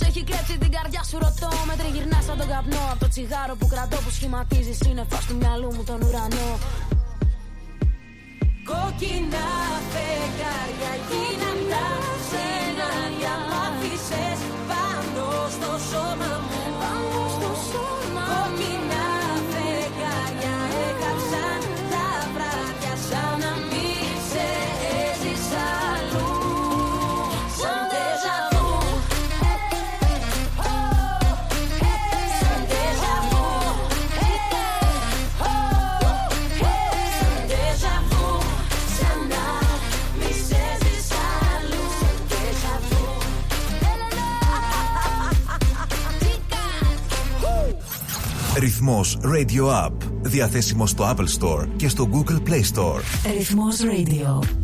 έχει κλέψει την καρδιά σου ρωτώ. Με τριγυρνά σαν τον καπνό. Από το τσιγάρο που κρατώ που σχηματίζεις σύννεφα του μυαλού μου τον ουρανό. Κόκκινα φεγγάρια γίναν τα σενάρια Μ' άφησες πάνω στο σώμα μου. Πάνω στο σώμα Ρυθμός Radio App. Διαθέσιμο στο Apple Store και στο Google Play Store. Ρυθμός Radio.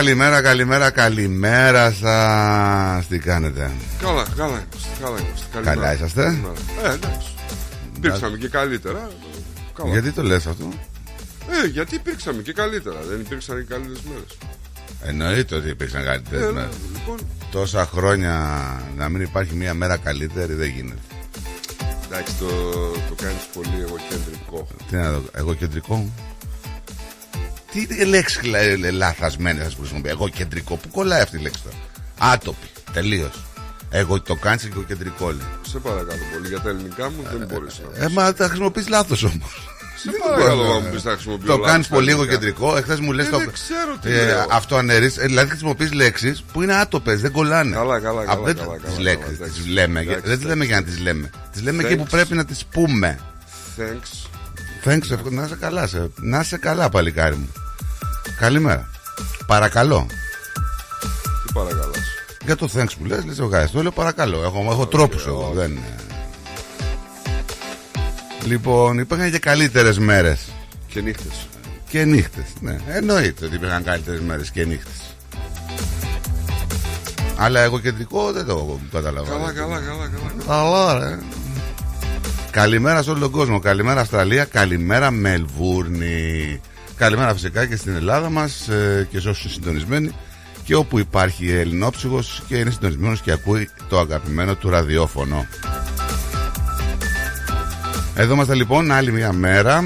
Καλημέρα, καλημέρα, καλημέρα σα. Τι κάνετε, Καλά, καλά είμαστε. Καλά, είμαστε. Καλημέρα. Καλά είσαστε; Καλημέρα. Ε, εντάξει. Υπήρξαμε και καλύτερα. Καλά. Γιατί το λες αυτό, Ε, γιατί υπήρξαμε και καλύτερα. Δεν υπήρξαν και καλύτερες μέρες. Εννοείται ότι υπήρξαν καλύτερες Ε, μέρες. λοιπόν, Τόσα χρόνια να μην υπάρχει μία μέρα καλύτερη δεν γίνεται. εντάξει, το, το κάνεις πολύ εγωκεντρικό. Τι να δω, εγώ κεντρικό. Τι λέξει λαθασμένε θα χρησιμοποιεί. Εγώ κεντρικό. Πού κολλάει αυτή η λέξη τώρα; Άτοπη. Τελείως. Εγώ το κάνεις εγώ κεντρικό λέει. Σε παρακαλώ πολύ για τα ελληνικά μου δεν μπορείς να. Ε, μα τα χρησιμοποιείς λάθος όμως. Σε παρακαλώ να μου πεις να χρησιμοποιώ. Το λάθος κάνεις τα πολύ ελληνικά. εγωκεντρικό. Εχθές μου λες Ε, το. δεν ξέρω τι ε, λέω. αυτό αναιρεί. Ε, δηλαδή χρησιμοποιείς λέξεις που είναι άτοπες, δεν κολλάνε. Καλά, καλά, καλά, Α, δεν καλά, τις καλά, λέξεις, καλά, εντάξει. τι λέμε. Εντάξει, Δεν τις λέμε για να τις λέμε. Τις λέμε εκεί που Thanks. πρέπει να τις πούμε. Thanks. Thanks, ευχ- να είσαι καλά, σε, να είσαι καλά, παλικάρι μου. Καλημέρα. Παρακαλώ. Τι παρακαλώ. Για το thanks που λες, λες ευχαριστώ, λέω παρακαλώ. Έχω, έχω τρόπους εγώ, όχι. δεν είναι. Λοιπόν, υπήρχαν και καλύτερες μέρες Και νύχτες. και νύχτες. Ναι, εννοείται ότι υπήρχαν καλύτερες μέρες και νύχτες. Αλλά εγώ κεντρικό δεν το καταλαβαίνω. Καλά, καλά, καλά, καλά. Καλά, ρε. Καλημέρα σε όλο τον κόσμο. Καλημέρα Αυστραλία. Καλημέρα Μελβούρνη. Καλημέρα φυσικά και στην Ελλάδα μας και σε όσους είναι συντονισμένοι και όπου υπάρχει Ελληνόψυχος και είναι συντονισμένος και ακούει το αγαπημένο του ραδιόφωνο. Εδώ είμαστε λοιπόν άλλη μια μέρα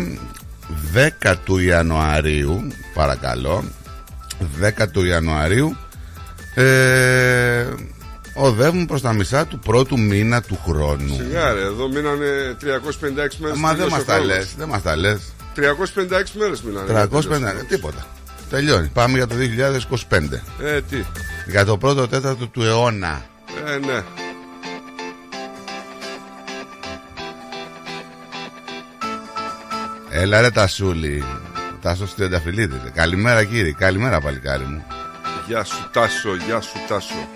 10 του Ιανουαρίου παρακαλώ 10 του Ιανουαρίου ε, οδεύουμε προς τα μισά του πρώτου μήνα του χρόνου Σιγά ρε, εδώ μείνανε 356 μέρες. Μα δεν μας τα λες, δεν μας τα λες 356 μέρες μείνανε. 350, τίποτα. Τελειώνει, πάμε για το 2025 Ε, τι. Για το πρώτο τέταρτο του αιώνα. Ε, ναι. Έλα ρε Τασούλη. Τάσος Τριανταφυλλίδης. Καλημέρα κύριε, καλημέρα παλικάρι μου. Γεια σου Τάσο, γεια σου Τάσο.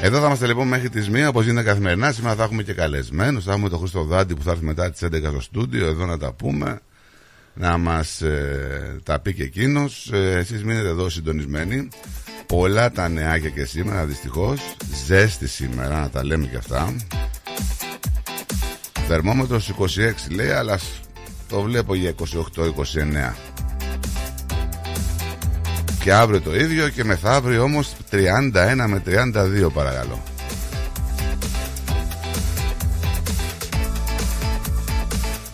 Εδώ θα είμαστε λοιπόν μέχρι τις 1 όπως γίνεται καθημερινά. Σήμερα θα έχουμε και καλεσμένους. Θα έχουμε τον Χρήστο Δάντη που θα έρθει μετά τις 11 στο στούντιο εδώ να τα πούμε. Να μας ε, τα πει και εκείνος. Ε, εσείς μείνετε εδώ συντονισμένοι. Πολλά τα νεάκια και σήμερα δυστυχώς. Ζέστη σήμερα να τα λέμε και αυτά. Θερμόμετρος 26 λέει αλλά σ- το βλέπω για 28-29. Και αύριο το ίδιο και μεθαύριο όμως 31 με 32 παρακαλώ.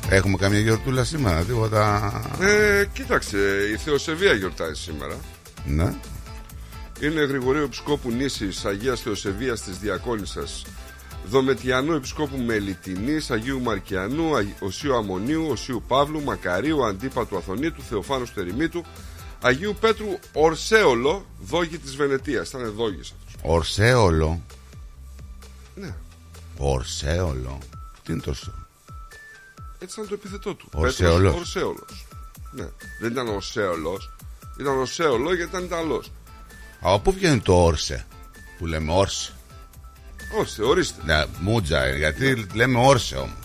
Έχουμε καμία γιορτούλα σήμερα, τίποτα; Ε, κοίταξε, η Θεοσεβία γιορτάζει σήμερα. Ναι. Είναι Γρηγορίου Επισκόπου Νήσης Αγίας Θεοσεβίας της Διακόνισσας Δομετιανού Επισκόπου Μελιτινής Αγίου Μαρκιανού Αγ- Οσίου Αμμονίου Οσίου Παύλου Μακαρίου Αντίπατου Αθωνίτου Θεοφάνου Στερημίτου Αγίου Πέτρου Ορσέολο Δόγη της Βενετίας Ήταν δόγης αυτός Ορσέολο; Ναι, Ορσέολο. Τι είναι το σ- έτσι ήταν το επιθετό του Ορσέολος. Πέτρος Ορσέολος Ναι, δεν ήταν Ορσέολος Ήταν Ορσέολο γιατί ήταν Ιταλός Από πού βγαίνει το όρσε που λέμε όρσε; Ώστε, ορίστε Ναι, μούτζα, ε, γιατί λέμε όρσε όμως.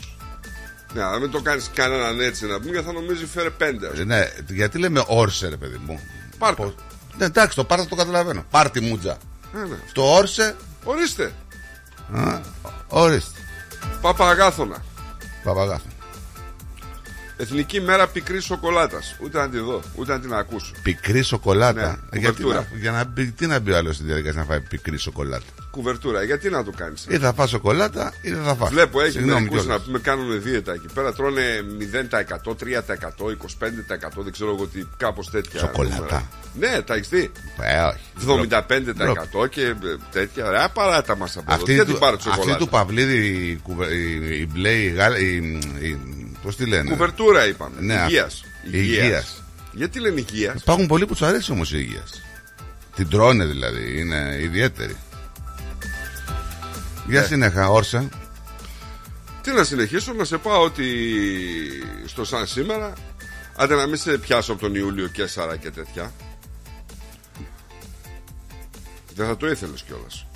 Ναι, αν μην το κάνεις κανέναν έτσι να πούμε θα νομίζει φέρε πέντε ας πούμε. Ε, Ναι, γιατί λέμε όρσε, ρε παιδί μου. Πάρτα Ναι, εντάξει, το πάρτα το καταλαβαίνω. Πάρτι μούτζα. Ναι, ναι. Το όρσε, Ορίστε α, ορίστε. Παπαγάθωνα Παπαγάθο. Εθνική μέρα πικρής σοκολάτας. Ούτε να τη δω, ούτε να την ακούσω. Πικρή σοκολάτα. Ναι, Ε, γιατί κουβερτούρα. να, για να μπει, τι να μπει ο άλλος στη διαδικασία να φάει πικρή σοκολάτα; Κουβερτούρα, γιατί να το κάνεις. Ή θα φας σοκολάτα ή δεν θα φας. Βλέπω έχει Συγγνώμη μερικούς κιόλας. να πούμε κάνουν δίαιτα εκεί πέρα. Τρώνε 0%, 3%, 25%, δεν ξέρω εγώ τι, κάπως τέτοια. Σοκολάτα. νούμερα. Ναι, τα έχεις δει; Ε, όχι. 75% και ε, τέτοια. Ρε, παράτα μας από εδώ. Αυτή, Γιατί του, πάρω τη αυτή σοκολάτα; του Παυλίδη η, κουβε- η, η μπλε, η, γάλα- η, η, πώς τη λένε; Κουβερτούρα είπαμε. Ναι, Υγείας. υγείας. Γιατί λένε υγείας; Υπάρχουν πολλοί που τους αρέσει όμως η υγείας. Την τρώνε δηλαδή, είναι ιδιαίτερη. Για Ναι. συνέχα, όρσα. Τι να συνεχίσω, να σε πάω ότι στο σαν σήμερα, άντε να μην σε πιάσω από τον Ιούλιο και Σάρα και τέτοια. Δεν θα το ήθελες κιόλας.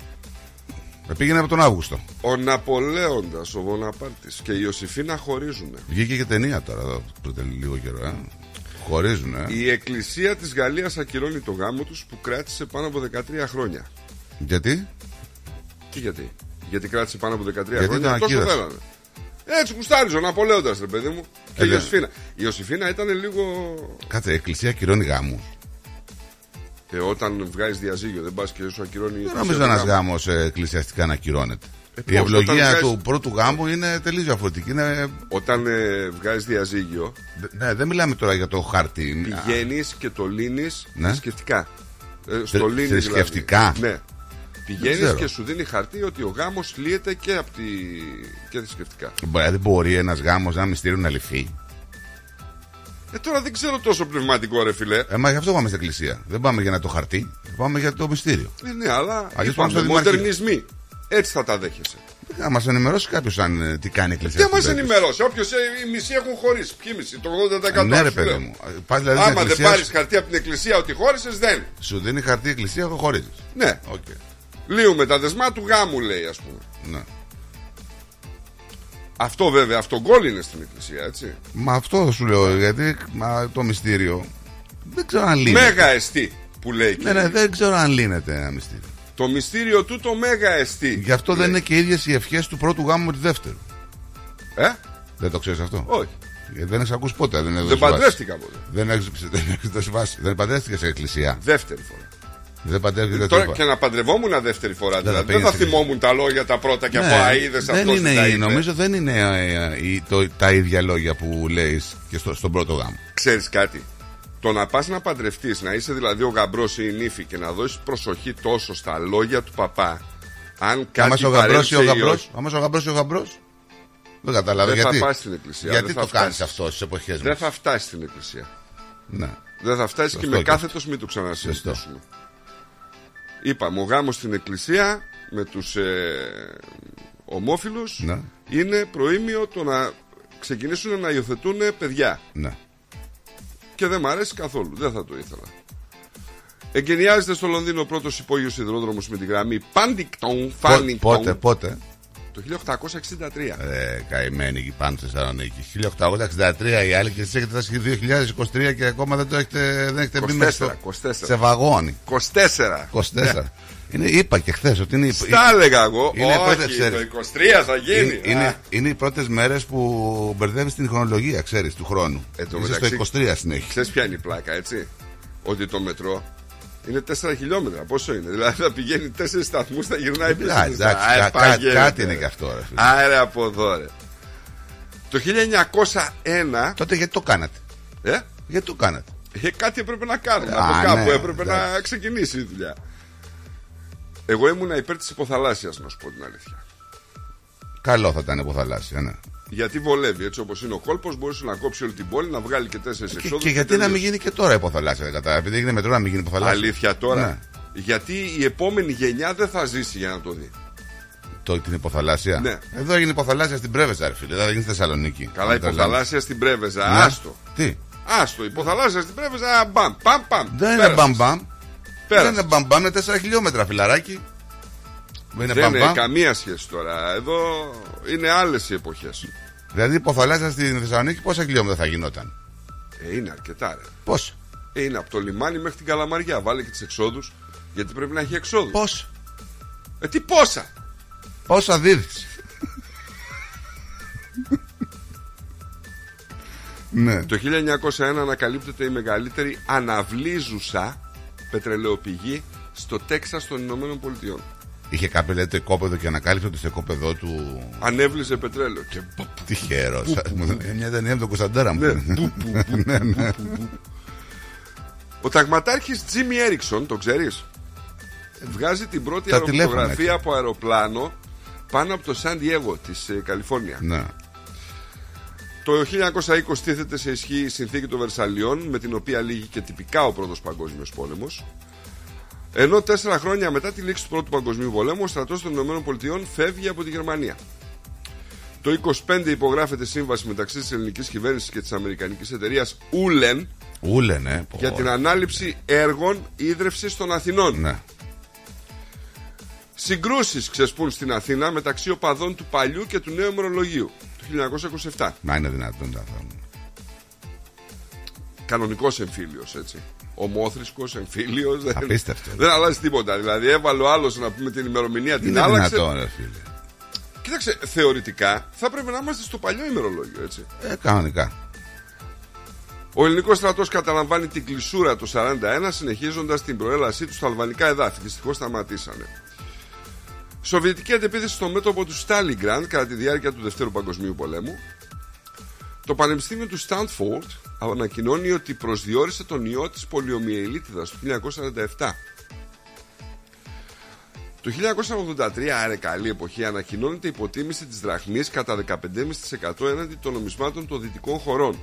Ε, Πήγαινε από τον Αύγουστο. Ο Ναπολέοντας, ο Βοναπάρτης και η Ιωσήφίνα χωρίζουν. Βγήκε και ταινία τώρα εδώ πριν λίγο καιρό. Ε. Χωρίζουν, ε. Η Εκκλησία της Γαλλίας ακυρώνει το γάμο τους που κράτησε πάνω από 13 χρόνια. Γιατί; Τι γιατί; Γιατί κράτησε πάνω από 13 Γιατί χρόνια. τον Τόσο ακύρωσε. θέλανε. Έτσι κουστάριζε ο Ναπολέοντας ρε παιδί μου. Και Ε, η ναι. Ιωσήφινα. Η Ιωσήφινα ήταν λίγο. Κάτσε, η εκκλησία κυρώνει γάμους. Ε, όταν βγάζεις διαζύγιο, δεν πας και σου ακυρώνει. η Δεν Εκκλησία νομίζω το ένας γάμος. γάμος εκκλησιαστικά να κυρώνεται. Ε, η πώς, ευλογία όταν βγάζεις- του πρώτου γάμου είναι τελείως διαφορετική. Είναι... Όταν ε, βγάζεις διαζύγιο, Ναι, δεν μιλάμε τώρα για το χάρτη. πηγαίνεις και το λύνεις Ναι. θρησκευτικά. Ε, στο Θρη- λύνεις θρησκευτικά; Δηλαδή. Ναι. Πηγαίνεις ξέρω. και σου δίνει χαρτί ότι ο γάμος λύεται και, από τη... και θρησκευτικά. Μπορεί- Δεν μπορεί ένας γάμος να μυστήριο να λυθεί. Ε, τώρα δεν ξέρω τόσο πνευματικό, ρε φιλέ. Ε, μα γι' αυτό πάμε στην εκκλησία. Δεν πάμε για να το χαρτί, πάμε για το μυστήριο. Ε, ναι, αλλά Αλλιώς πάμε είπαμε, στο Δημαρχείο. μοντερνισμοί. Έτσι θα τα δέχεσαι. Να μας ενημερώσει κάποιος αν ε, τι κάνει η εκκλησία. Τι στην μας περίπτωση. ενημερώσει, όποιος οι μισοί έχουν χωρίσει. Ποιοι μισοί, το 80% Ναι, ρε σου παιδί λέω. μου. Πας δηλαδή στην Άμα δεν εκκλησία, πάρεις σου- χαρτί από την εκκλησία ότι χώρισες, δεν. Σου δίνει χαρτί η εκκλησία, εγώ χωρίζει. Ναι. Οκ. Λύουμε τα δεσμά του γάμου, λέει, ας πούμε. Ναι. Αυτό βέβαια, αυτό γκολ είναι στην εκκλησία, έτσι. Μα αυτό σου λέω, γιατί μα, το μυστήριο δεν ξέρω αν λύνεται. Μέγα εστί που λέει. Ναι, ναι, δεν ξέρω αν λύνεται ένα μυστήριο. Το μυστήριο του το μέγα εστί. Γι' αυτό δεν λέει. είναι και ίδιες οι ευχές του πρώτου γάμου με του δεύτερου. Ε, Δεν το ξέρεις αυτό; όχι. Γιατί δεν έχεις ακούσει ποτέ. Δεν, Δεν έχεις βάσει. παντρεύτηκα ποτέ. Δεν έχεις δεν έχεις δώσει βάση. Δεν παντρεύτηκες σε εκκλησία. Δεύτερη φορά. Δεν παντρεύτηκε Τώρα δεύτερη και να παντρευόμουν δεύτερη φορά. Δεν θα δηλαδή. Δεν θα πήγαινες στην θυμόμουν τα λόγια τα πρώτα και από Ναι, αίδες δεν αυτός. είναι, νομίζω δεν είναι ε, ε, η- το- τα ίδια λόγια που λέεις και στο, στον πρώτο γάμο. Ξέρεις κάτι; Το να πας να παντρευτείς, να είσαι δηλαδή ο γαμπρός ή η νύφη και να δώσεις προσοχή τόσο στα λόγια του παπά, αν Άμα κάτι ο γαμπρός ή ο παρέλθει ή γαμπρός. όχι, Άμα ο γαμπρός ή ο γαμπρός. Δεν καταλάβω Δεν θα γιατί. πας στην εκκλησία, Γιατί δεν θα το κάνεις φτάσεις. αυτό στις εποχές δεν μας. θα φτάσεις στην εκκλησία. Ναι. Δεν θα φτάσεις και Σωστό με και κάθετος μην το ξανασυζητήσουμε. Σωστό. Είπαμε, ο γάμος στην εκκλησία με τους ε, ομόφυλους Ναι. είναι προήμιο το να ξεκινήσουν να υιοθετούν παιδιά. ναι. Και δεν μ' αρέσει καθόλου, δεν θα το ήθελα. Εγκαινιάζεται στο Λονδίνο ο πρώτος υπόγειος σιδηρόδρομος με τη γραμμή Πάντικτον Πο- Φάνικτον Πότε, πότε; Το 1863. Ε, καημένη εκεί πάνω στη Θεσσαλονίκη. 1863 η άλλη και εσείς έχετε φτάσει 2023 και ακόμα δεν το έχετε, δεν έχετε μπει 24, μέσα στο, 24. σε βαγόνι. 24. 24. Είναι, είπα και χθες ότι είναι, οι- Στα έλεγα εγώ, Είναι πρώτα, όχι, ξέρεις. το 23 θα γίνει. είναι, είναι, Α, είναι οι πρώτες μέρες που μπερδεύεις την χρονολογία, ξέρεις, του χρόνου. Ε, το Είσαι μεταξύ- στο 23 συνέχεια. Ξέρεις ποια είναι η πλάκα, έτσι; Ότι το μετρό είναι 4 χιλιόμετρα. Πόσο είναι; Δηλαδή θα πηγαίνει 4 σταθμούς, θα γυρνάει πίσω. Εντάξει, στα- εντάξει, Α, κα- κα- παγαίνεται. κάτι είναι και αυτό, ρε φίλε. Άρε από εδώ, ρε. Το 1901. Τότε γιατί το κάνατε; Ε, Γιατί το κάνατε; ε, κάτι έπρεπε να κάνουμε. Α, από κάπου ναι, έπρεπε να εντάξει. ξεκινήσει η δουλειά. Εγώ ήμουνα υπέρ της υποθαλάσσιας, να σου πω την αλήθεια. Καλό θα ήταν υποθαλάσσια, ναι. Γιατί βολεύει, έτσι όπως είναι ο κόλπος, μπορούσε να κόψει όλη την πόλη, να βγάλει και τέσσερις Και, εξόδους. και γιατί να μην γίνει και τώρα υποθαλάσσια, δεν κατάλαβα. Επειδή έγινε μετρό να μην γίνει υποθαλάσσια. Αλήθεια τώρα. Ναι. Γιατί η επόμενη γενιά δεν θα ζήσει για να το δει. Το, την υποθαλάσσια; Ναι. Εδώ έγινε υποθαλάσσια στην Πρέβεζα, ρε φίλε. Δεν έγινε στη Θεσσαλονίκη. Καλά, Αν το λέμε. υποθαλάσσια στην Πρέβεζα. Ναι. Άστο. Τι; Άστο. Υποθαλάσσια στην Πρέβεζα. Μπαμ, παμ, παμ. Δεν είναι Πέρασες. μπαμπαμ. Δεν Πέρασες. είναι μπαμπαμ, είναι 4 χιλιόμετρα, φιλαράκι. Δεν είναι Δεν έχει μπαμπαμ. καμία σχέση τώρα. Εδώ είναι άλλες οι εποχές. Δηλαδή υποθαλάσσια στην Θεσσαλονίκη πόσα χιλιόμετρα θα γινόταν; Ε, είναι αρκετά, ρε. Πόσα. Ε, είναι από το λιμάνι μέχρι την Καλαμαριά. Βάλε και τις εξόδους. Γιατί πρέπει να έχει εξόδους. Πόσα. Ε, τι πόσα. Πόσα δίδεις. ναι. Το 1901 ανακαλύπτεται η μεγαλύτερη αναβλίζουσα πετρελαιοπηγή στο Τέξας των Ηνωμένων Πολιτειών. Είχε κάποιο λέει το οικόπεδο και ανακάλυψε ότι στο οικόπεδο του. Ανέβλυζε πετρέλαιο. Και ποπ, Τυχερό. Μια ταινία με τον Κωνσταντέρα μου. Ναι, μπου, μπου, μπου, μπου, μπου. Ο ταγματάρχης Τζίμι Έριξον, το ξέρεις, βγάζει την πρώτη Τα τηλέφωνα, αεροφωτογραφία έτσι. από αεροπλάνο πάνω από το Σαν Διέγο της ε, Καλιφόρνια. Ναι. Το 1920 τίθεται σε ισχύ η συνθήκη των Βερσαλιών, με την οποία λύγει και τυπικά ο Πρώτος Παγκόσμιος Πόλεμος. Ενώ τέσσερα χρόνια μετά τη λήξη του Πρώτου Παγκοσμίου Πολέμου, ο στρατός των Ηνωμένων Πολιτειών φεύγει από τη Γερμανία. Το 25 υπογράφεται σύμβαση μεταξύ της ελληνικής κυβέρνησης και της αμερικανικής εταιρείας Ούλεν Ούλε, ναι. Πω, για την ανάληψη έργων ίδρυυσης των Αθηνών. Ναι. Συγκρούσεις ξεσπούν στην Αθήνα μεταξύ οπαδών του παλιού και του νέου ημερολογίου το 1927. Μα είναι δυνατόν τα πράγματα. Κανονικός εμφύλιος, έτσι. Ομόθρησκος εμφύλιος. Δεν, Απίστευτο. δεν αλλάζει τίποτα. Δηλαδή, έβαλε ο άλλος να πούμε την ημερομηνία, την Είναι άλλαξε. δυνατόν, ρε φίλε. Κοίταξε, θεωρητικά θα πρέπει να είμαστε στο παλιό ημερολόγιο, έτσι. Ε, κανονικά. Ο ελληνικός στρατός καταλαμβάνει την κλεισούρα το 41, συνεχίζοντας την προέλασή του στα αλβανικά εδάφη. Δυστυχώς σταματήσανε. Σοβιετική αντεπίθεση στο μέτωπο του Στάλιγκραντ κατά τη διάρκεια του Δευτέρου Παγκοσμίου Πολέμου. Το Πανεπιστήμιο του Στάνφορντ ανακοινώνει ότι προσδιορίσε τον ιό της πολιομιελίτιδας το 1947. Το 1983, άρα καλή εποχή, ανακοινώνεται υποτίμηση της δραχμής κατά 15,5% έναντι των νομισμάτων των δυτικών χωρών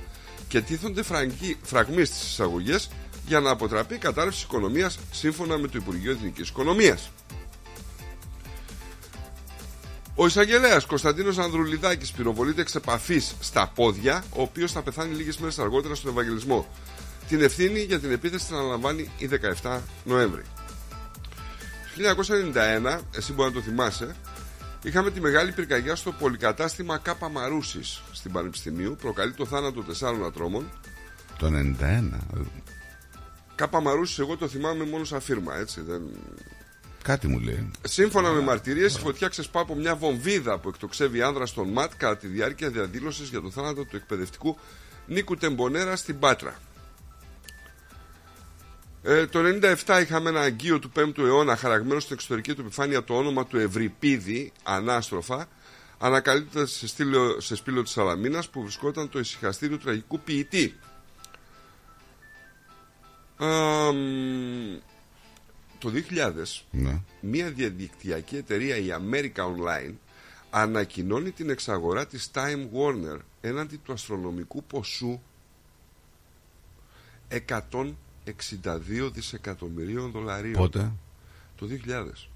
και τίθονται φραγγί- φραγμοί στις εισαγωγές για να αποτραπεί η κατάρρευση της οικονομίας σύμφωνα με το Υπουργείο Εθνικής Οικονομίας. Ο εισαγγελέας Κωνσταντίνος Ανδρουλιδάκης πυροβολείται εξ επαφή στα πόδια, ο οποίος θα πεθάνει λίγες μέρες αργότερα στον Ευαγγελισμό. Την ευθύνη για την επίθεση την αναλαμβάνει η 17 Νοέμβρη. Το 1991, εσύ μπορεί να το θυμάσαι, είχαμε τη μεγάλη πυρκαγιά στο πολυκατάστημα Κάπα Μαρούσης στην Πανεπιστημίου. Προκαλεί το θάνατο τεσσάρων ατρόμων. Το 91. Κάπα Μαρούσης, εγώ το θυμάμαι μόνο σαν φίρμα, έτσι. Δεν... Κάτι μου λέει. Σύμφωνα με μαρτυρίες, η φωτιά ξεσπά από μια βομβίδα που εκτοξεύει άνδρα στον ΜΑΤ κατά τη διάρκεια διαδήλωσης για το θάνατο του εκπαιδευτικού Νίκου Τεμπονέρα στην Πάτρα. Ε, το 97 είχαμε ένα αγκείο του 5ου αιώνα χαραγμένος στην εξωτερική του επιφάνεια το όνομα του Ευρυπίδη, ανάστροφα, ανακαλύπτεται σε, στήλο, σε σπήλο της Σαλαμίνας που βρισκόταν το ησυχαστήριο του τραγικού ποιητή. Α, μ, το 2000 Ναι. μια διαδικτυακή εταιρεία η America Online ανακοινώνει την εξαγορά της Time Warner έναντι του αστρονομικού ποσού 162 δισεκατομμυρίων δολαρίων Πότε; το 2000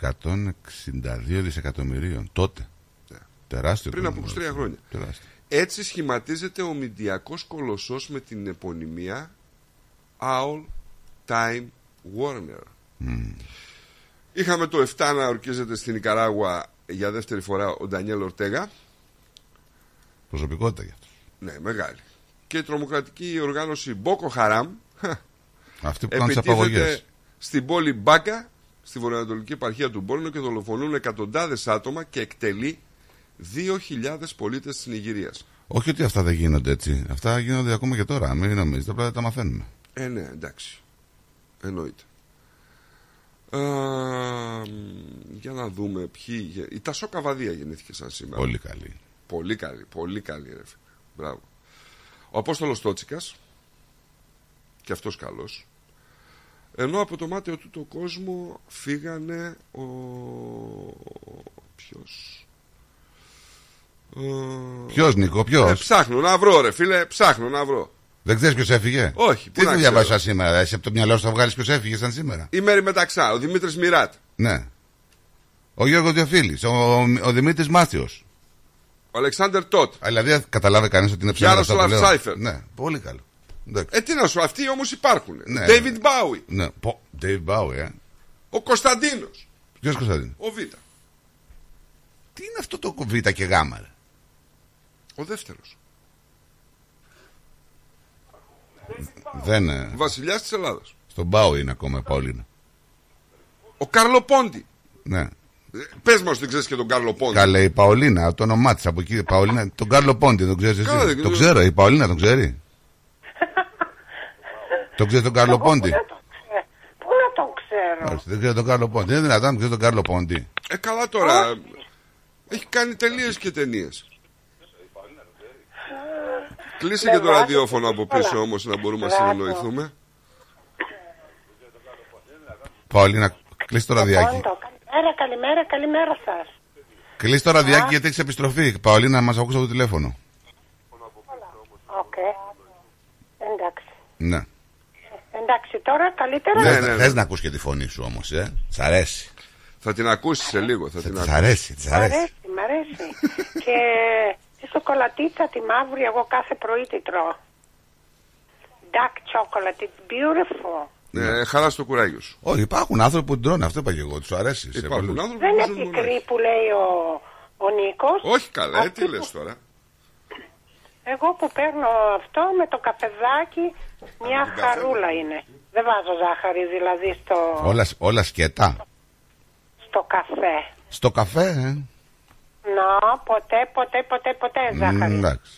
162 δισεκατομμυρίων. Τότε. Ναι. Τεράστιο. Πριν το από νούμερο 23 αυτό. χρόνια. Τεράστιο. Έτσι σχηματίζεται ο μηντιακός κολοσσός με την επωνυμία Owl Time Warner. Είχαμε το 7 να ορκίζεται στην Ικαράγουα για δεύτερη φορά ο Ντανιέλ Ορτέγα. Προσωπικότητα για αυτό. Ναι, μεγάλη. Και η τρομοκρατική οργάνωση Boko Haram Αυτοί που κάνουν τις απαγωγές. επιτίθεται στην πόλη Μπάκα, στη βορειοανατολική επαρχία του Μπόρνο και δολοφονούν εκατοντάδες άτομα και εκτελεί 2.000 πολίτες της Νιγηρίας. Όχι ότι αυτά δεν γίνονται έτσι. Αυτά γίνονται ακόμα και τώρα. Μην νομίζετε, απλά δεν τα μαθαίνουμε. Ε, ναι, εντάξει. Εννοείται. Α, μ, για να δούμε ποιοι. γε- Η Τασό Καβαδία γεννήθηκε σαν σήμερα. Πολύ καλή. Πολύ καλή, πολύ καλή ρε φίλε. Μπράβο. Ο Απόστολος Τότσικας και αυτός καλός ενώ από το μάταιο του το κόσμο φύγανε ο... ποιος; Ε, Ποιος, Νίκο, ποιος; ε, ψάχνω να βρω ρε φίλε, ψάχνω να βρω Δεν ξέρεις ποιος έφυγε; Όχι, πού Τι να δουλειά ξέρω. βάζει σήμερα; Εσύ από το μυαλό σου θα βγάλεις ποιος έφυγε σαν σήμερα; Η Μέρη Μεταξά, ο Δημήτρης Μιράτ Ναι. Ο Γιώργος Διοφίλης. Ο, ο, ο Δημήτρης Μάθιος. ο Αλεξάνδερ Τότ Δηλαδή δεν καταλάβει κανείς ότι είναι ψέματα αυτά που Γιάροσλαβ λέω; Σάιφερ. Ναι, πολύ καλό. Εντάξει. Ε τι να σου, αυτοί όμως υπάρχουν Ναι. David Bowie, Ναι, πω, Dave Bowie, ε. ο Κωνσταντίνος Ποιος Κωνσταντίνος; ο Β, Τι είναι αυτό το Β και Γ, ρε; ο δεύτερος Δεν. ε, βασιλιάς της Ελλάδας Στον Bowie είναι ακόμα η Παολίνα. ο Κάρλο Πόντι Ναι. Πες μας, δεν ξέρεις και τον Κάρλο Πόντι. Καλέ η Παολίνα, το όνομά της από εκεί. η Παολίνα, τον Κάρλο Πόντι, τον ξέρεις Καλά, εσύ. δεν Το ξέρω. ξέρω, η Παολίνα τον ξέρει; τον ξέρεις τον Κάρλο Εγώ Πόντι. Πού να το ξέρω. Πού να το ξέρω; Μάλιστα, Δεν ξέρει τον Κάρλο Πόντι. Είναι δυνατόν να ξέρεις τον Κάρλο Πόντι. Ε, καλά τώρα. Έχει κάνει τελείε και ταινίες. Κλείσε και το ραδιόφωνο από πίσω όμως να μπορούμε να Μπράβο. συνεννοηθούμε. Παολίνα, κλείσει το ραδιάκι. Πόντο, Καλημέρα, καλημέρα, καλημέρα σας. Κλείσει το ραδιάκι γιατί έχεις επιστροφή. Παολίνα, μας ακούσα το τηλέφωνο. Οκ. Εντάξει. Ναι. Εντάξει, τώρα καλύτερα. Ναι, Θες- ναι, ναι. Θες να ακούς και τη φωνή σου όμως, ε. Σ' αρέσει. Θα την ακούσεις σε λίγο. Θα την Της ακούσεις. αρέσει, της Μ' αρέσει. αρέσει, μ' αρέσει. και τη σοκολατίτσα τη μαύρη εγώ κάθε πρωί τη τρώω. Dark chocolate, it's beautiful. Ε, χαρά στο κουράγιο σου. Όχι, υπάρχουν άνθρωποι που την τρώνε, αυτό είπα και εγώ. Τους αρέσει. σε Υπάρχουν πολλούς. άνθρωποι Δεν που είναι ζουν πικρή μονάχοι. που λέει ο, ο Νίκος. Όχι καλά, ε, Αυτή τι που- λες τώρα. Εγώ που παίρνω αυτό με το καφεδάκι, μια χαρούλα είναι. Δεν βάζω ζάχαρη δηλαδή στο, Όλα, όλα σκέτα. στο καφέ. Στο καφέ, ε. Να, ποτέ, ποτέ, ποτέ, ποτέ Μ, ζάχαρη. Εντάξει.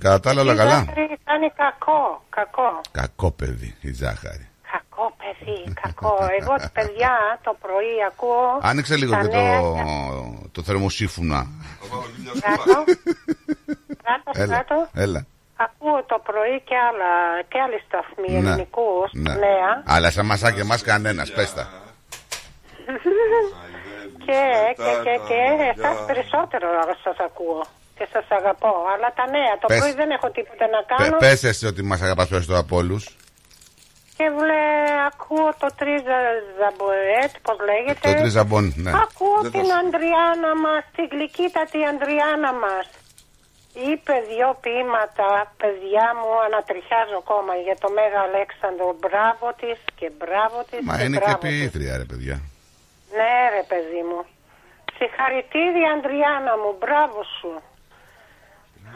Κατά τα άλλα όλα Η καλά. ζάχαρη κάνει κακό, κακό. Κακό παιδί η ζάχαρη. Κακό παιδί, κακό. Εγώ παιδιά το πρωί ακούω. Άνοιξε λίγο τα και νέα το, για- το θερμοσύφουνα. Κράτο. Κράτο, Έλα, κράτο. έλα. Ακούω το πρωί και, άλλα, και άλλοι σταθμοί Ναι, ελληνικούς ναι. νέα. Αλλά σαν μασάκι εμάς κανένας, πες τα. Και, και, και, και εσάς περισσότερο σας ακούω και σας αγαπώ. Αλλά τα νέα, το Πες. πρωί δεν έχω τίποτα να Πε- κάνω Πες εσύ ότι μας αγαπάς περισσότερο από όλους. και βλέ, ακούω το τρίζα ζαμποέτ, πώς λέγεται. Το τριζαμπόν, ναι. Ακούω Δεν θα την σου- Ανδριάνα μας, την γλυκύτατη Ανδριάνα μας. Είπε δυο ποίηματα, παιδιά μου, ανατριχιάζω ακόμα για το Μέγα Αλέξανδρο. Μπράβο της και μπράβο της Μα και είναι και μπράβο της. ποιήτρια ρε παιδιά. Ναι ρε παιδί μου. Συγχαρητήρια Ανδριάνα μου, μπράβο σου.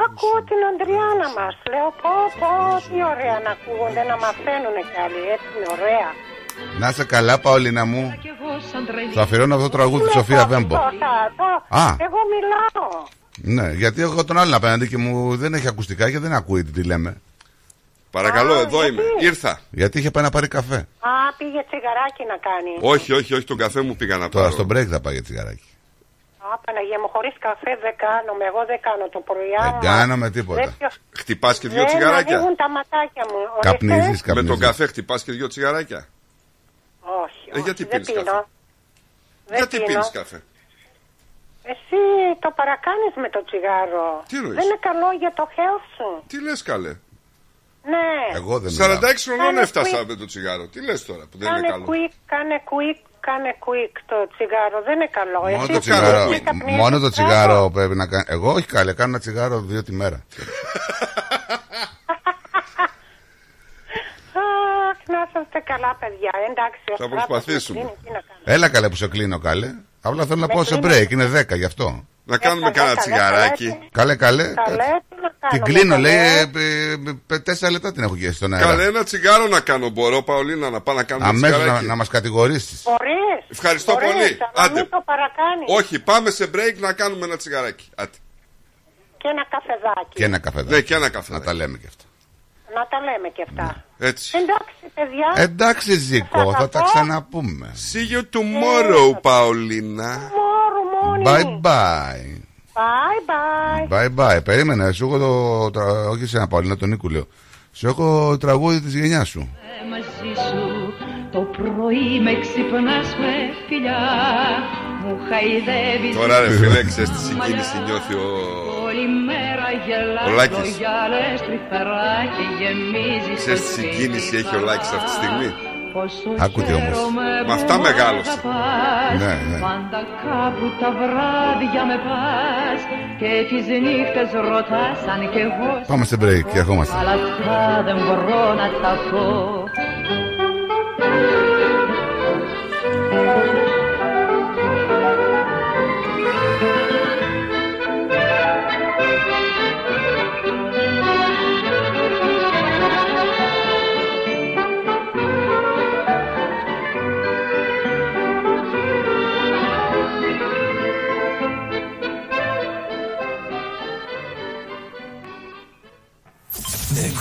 Ακούω την Ανδριάνα μας. Λέω πω πω τι ωραία να ακούγονται, να μαθαίνουν κι άλλοι. Έτσι είναι ωραία. Να είσαι καλά Παολίνα μου. Θα αφιερώνω αυτό το τραγούδι της Σοφία Ναι, Βέμπο. το- το- το- Α. Εγώ μιλάω. Ναι, γιατί έχω τον άλλον απέναντι και μου δεν έχει ακουστικά και δεν ακούει τι λέμε. Παρακαλώ, Α, εδώ γιατί; είμαι. Ήρθα. Γιατί είχε πάει να πάρει καφέ; Α, πήγε τσιγαράκι να κάνει. Όχι, όχι, όχι, τον καφέ μου πήγα να Τώρα πάρω. στο break θα πάει για τσιγαράκι. Α, Παναγία μου, χωρίς καφέ δεν κάνουμε. Εγώ δεν κάνω το πρωί. Δεν άμα- κάνουμε τίποτα. δεν πιο- Χτυπάς και δύο Δεν τσιγαράκια; ανοίγουν τα ματάκια μου. Ορίστε. Καπνίζεις, Με τον καπνίζεις. καφέ χτυπάς και δύο τσιγαράκια; Όχι, Ε, όχι, γιατί δεν πίνεις πίνω. καφέ; Δεν Γιατί πίνω. πίνεις καφέ; Εσύ το παρακάνεις με το τσιγάρο. Τι εννοείς; Δεν είναι καλό για το health σου. Τι λες, καλέ; Ναι. Εγώ δεν μιλάω. 46 χρονών Κάνε έφτασα quick. με το τσιγάρο. Τι λες τώρα που δεν είναι Κάνε καλό; quick, κάνε quick, κάνε quick το τσιγάρο. Δεν είναι καλό. Μόνο Εσύ το, το τσιγάρο, κάνω. δεν καπνίζεις μόνο το τσιγάρο. τσιγάρο πρέπει να κάνει. Εγώ όχι καλέ, κάνω ένα τσιγάρο δύο τη μέρα. Αχ, να είσαστε καλά, παιδιά. Εντάξει, ο Θα Στράτος προσπαθήσουμε. με κλείνει, τι να κάνω. Έλα καλέ που σε κλείνω καλέ. Απλά θέλω να Με πω σε κλείνω. break, είναι 10 γι' αυτό. Να κάνουμε Ε, κανένα καλά, τσιγαράκι. καλά, Καλέ, καλέ. Καλέ, τι να κάνω. Την κλείνω, καλέ. λέει. ε, ε, ε, Τέσσερα λεπτά την έχω γεύσει στον αέρα. Καλέ, ένα τσιγάρο να κάνω. Μπορώ, Παολίνα, να πάω να κάνω ένα Αμέσως να, τσιγαράκι. να μας κατηγορήσεις. Μπορείς. Ευχαριστώ Μπορείς, πολύ. αλλά Άντε. μην το παρακάνεις. Όχι, πάμε σε break να κάνουμε ένα τσιγαράκι. Άτε. Και ένα καφεδάκι. Και ένα καφέ. Ναι, και ένα Να καφέ. τα λέμε και αυτά. Να τα λέμε και αυτά. Έτσι. Εντάξει, παιδιά. Εντάξει, Ζήκο, θα τα ξαναπούμε. See you tomorrow, Παολίνα. Μωρό, μόνη. Bye bye. Bye, bye. Bye bye. Περίμενε, σου έχω το. τρα- Όχι σε ένα Παολίνα, τον Νίκου λέω. Σου έχω τραγούδι της γενιάς σου. μαζί σου Το πρωί με ξυπνάς με φιλιά Μου χαϊδεύεις Τώρα ρε φίλε, ξέρεις τι συγκίνηση νιώθει ο... Όλη μέρα γελάς Ο Λάκης. Λογιάλες τρυφερά και γεμίζεις Ξέρεις το τι σπίτι συγκίνηση έχει ο Λάκης αυτή τη στιγμή; Πόσο Άκουτε όμως. χαίρομαι Με αυτά που μεγάλωσε. αγαπάς. Ναι, ναι. Πάντα κάπου τα βράδια με πας Και τις νύχτες ρωτάς αν κι εγώ σ' Πάμε σε break και ερχόμαστε. Αλλά αυτά δεν μπορώ να τα πω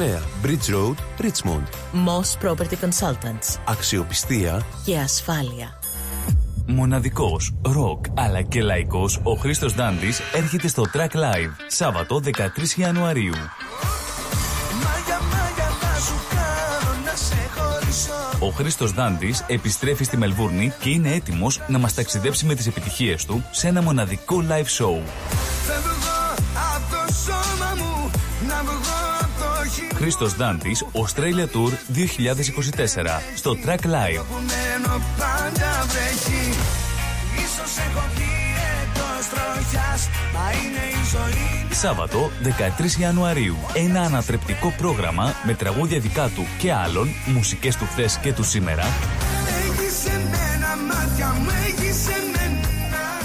Bridge Road, Richmond. Moss Property Consultants. Αξιοπιστία Και ασφάλεια. μοναδικός, ροκ αλλά και λαϊκός, ο Χρήστος Δάντης έρχεται στο Track Live, Σάββατο 13 Ιανουαρίου. Ο Χρήστος Δάντη επιστρέφει στη Μελβούρνη και είναι έτοιμος να μας ταξιδέψει με τις επιτυχίες του σε ένα μοναδικό live show. Χρήστος Δάντης, Australia Tour 2024 στο Track Live. Σάββατο 13 Ιανουαρίου. Ένα ανατρεπτικό πρόγραμμα με τραγούδια δικά του και άλλων, μουσικές του χθες και του σήμερα.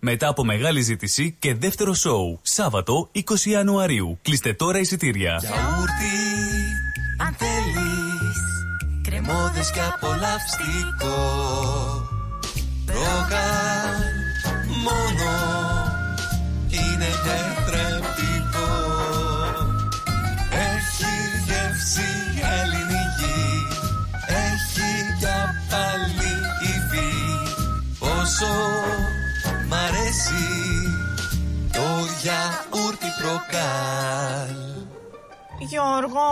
Μετά από μεγάλη ζήτηση και δεύτερο σοου. Σάββατο 20 Ιανουαρίου. Κλείστε τώρα εισιτήρια. Γιαούρτι, αν θέλεις Κρεμόδες και απολαυστικό Ρόγαν μόνο Είναι τετρεπτικό Έχει γεύση ελληνική Έχει για πάλι υφή Πόσο Το γιαούρτι προκάλ Γιώργο,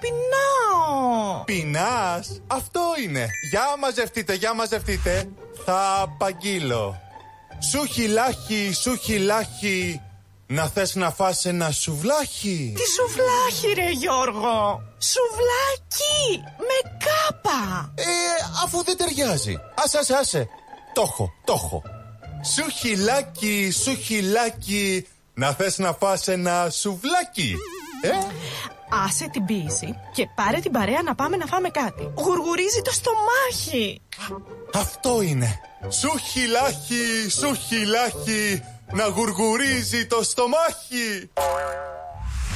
πεινάω. Πεινάς, αυτό είναι. Για μαζευτείτε, για μαζευτείτε. Θα απαγγείλω. Σου χιλάχι, σου χιλάχι. Να θες να φας ένα σουβλάχι. Τι σουβλάχι ρε Γιώργο. Σουβλάκι με κάπα. Ε, αφού δεν ταιριάζει. Άσε, άσε, άσε. Το έχω, το έχω. Σου χιλάκι, σου χιλάκι. Να θες να φας ένα σουβλάκι. Ε, Άσε την πίεση και πάρε την παρέα να πάμε να φάμε κάτι. Γουργουρίζει το στομάχι. αυτό είναι. Σου χιλάχι, σου χιλάχι. Να γουργουρίζει το στομάχι.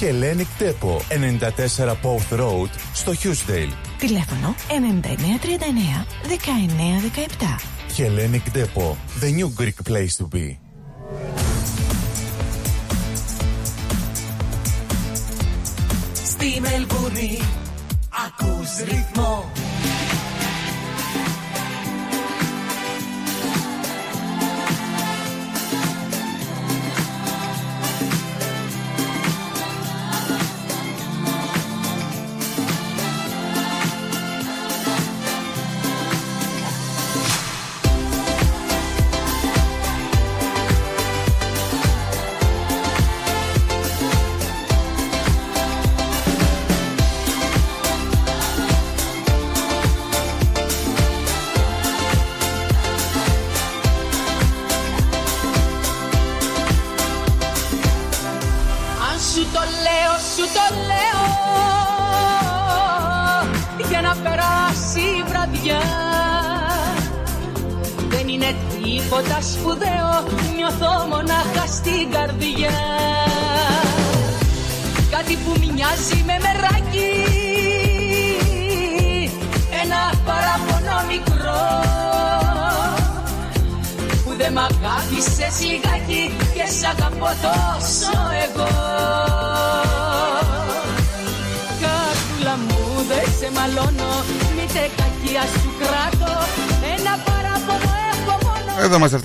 Hellenic Depot, 94 Pouth Road, στο Hughesdale. Τηλέφωνο 9939 1917. Hellenic Depot, the new Greek place to be. Στη Μελβούρνη ακούς ρυθμό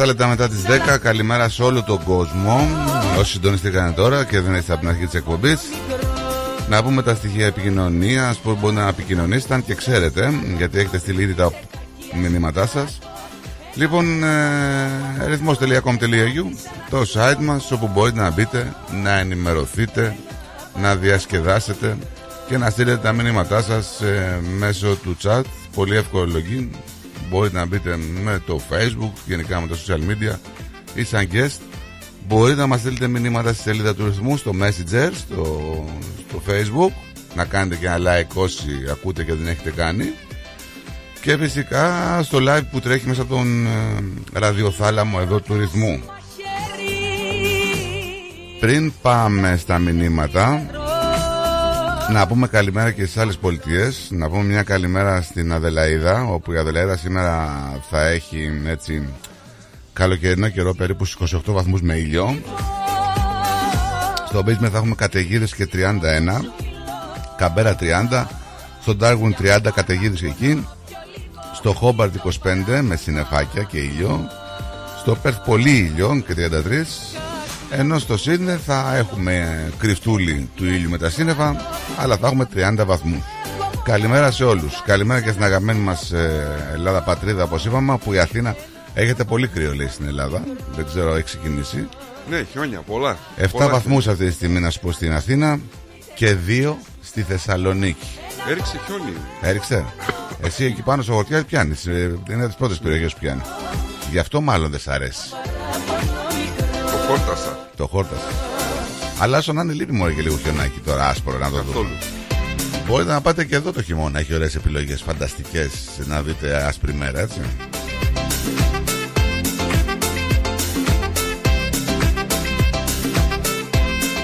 7 λεπτά μετά τις 10. Καλημέρα σε όλο τον κόσμο. Όσοι συντονιστήκανε τώρα και δεν είστε από την αρχή της εκπομπής. Να πούμε τα στοιχεία επικοινωνίας που μπορεί να επικοινωνήσετε αν και ξέρετε, γιατί έχετε στείλει ήδη τα μηνύματά σας. Λοιπόν, ε, ρυθμός.com.au το site μας όπου μπορείτε να μπείτε, να ενημερωθείτε, να διασκεδάσετε και να στείλετε τα μηνύματά σας ε, μέσω του chat. Πολύ εύκολο login. Μπορείτε να μπείτε με το facebook, γενικά με τα social media ή σαν guest. Μπορείτε να μας στείλετε μηνύματα στη σελίδα του ρυθμού, στο messenger, στο, στο facebook. Να κάνετε και ένα like όσοι ακούτε και δεν έχετε κάνει. Και φυσικά στο live που τρέχει μέσα από τον ε, ραδιοθάλαμο εδώ του ρυθμού. Πριν πάμε στα μηνύματα, να πούμε καλημέρα και στις άλλες πολιτείες. Να πούμε μια καλημέρα στην Αδελαίδα, όπου η Αδελαίδα σήμερα θα έχει έτσι καλοκαιρινό καιρό, περίπου στους 28 βαθμούς με ήλιο. Στο Μπίσμε θα έχουμε καταιγίδες και 31, Καμπέρα 30, στο Ντάργουν 30 καταιγίδες και εκεί. Στο Χόμπαρτ 25 με συννεφάκια και ήλιο. Στο Περθ πολύ ήλιο και 33. Ενώ στο Σίδνε θα έχουμε κρυφτούλη του ήλιου με τα σύννεφα, αλλά θα έχουμε 30 βαθμούς. Καλημέρα σε όλους. Καλημέρα και στην αγαπημένη μας ε, Ελλάδα πατρίδα, όπως είπαμε, που η Αθήνα έχετε πολύ κρύο λέει στην Ελλάδα. Δεν ξέρω, έχει ξεκινήσει. Ναι, χιόνια, πολλά. 7 πολλά βαθμούς αυτή τη στιγμή να σου πω στην Αθήνα και 2 στη Θεσσαλονίκη. χιόνια. Έριξε χιόνι. Έριξε. Εσύ εκεί πάνω στο χωριό πιάνεις. Είναι τις πρώτες περιοχές που πιάνει. Γι' αυτό μάλλον δεν σ' αρέσει. Το χόρτασα. Το χόρτασα. Αλλά όσο να είναι λείπει μόνο και λίγο χιονάκι τώρα, άσπρο να το δω. Μπορείτε να πάτε και εδώ το χειμώνα. Έχει ωραίες επιλογές φανταστικές να δείτε άσπρη μέρα, έτσι.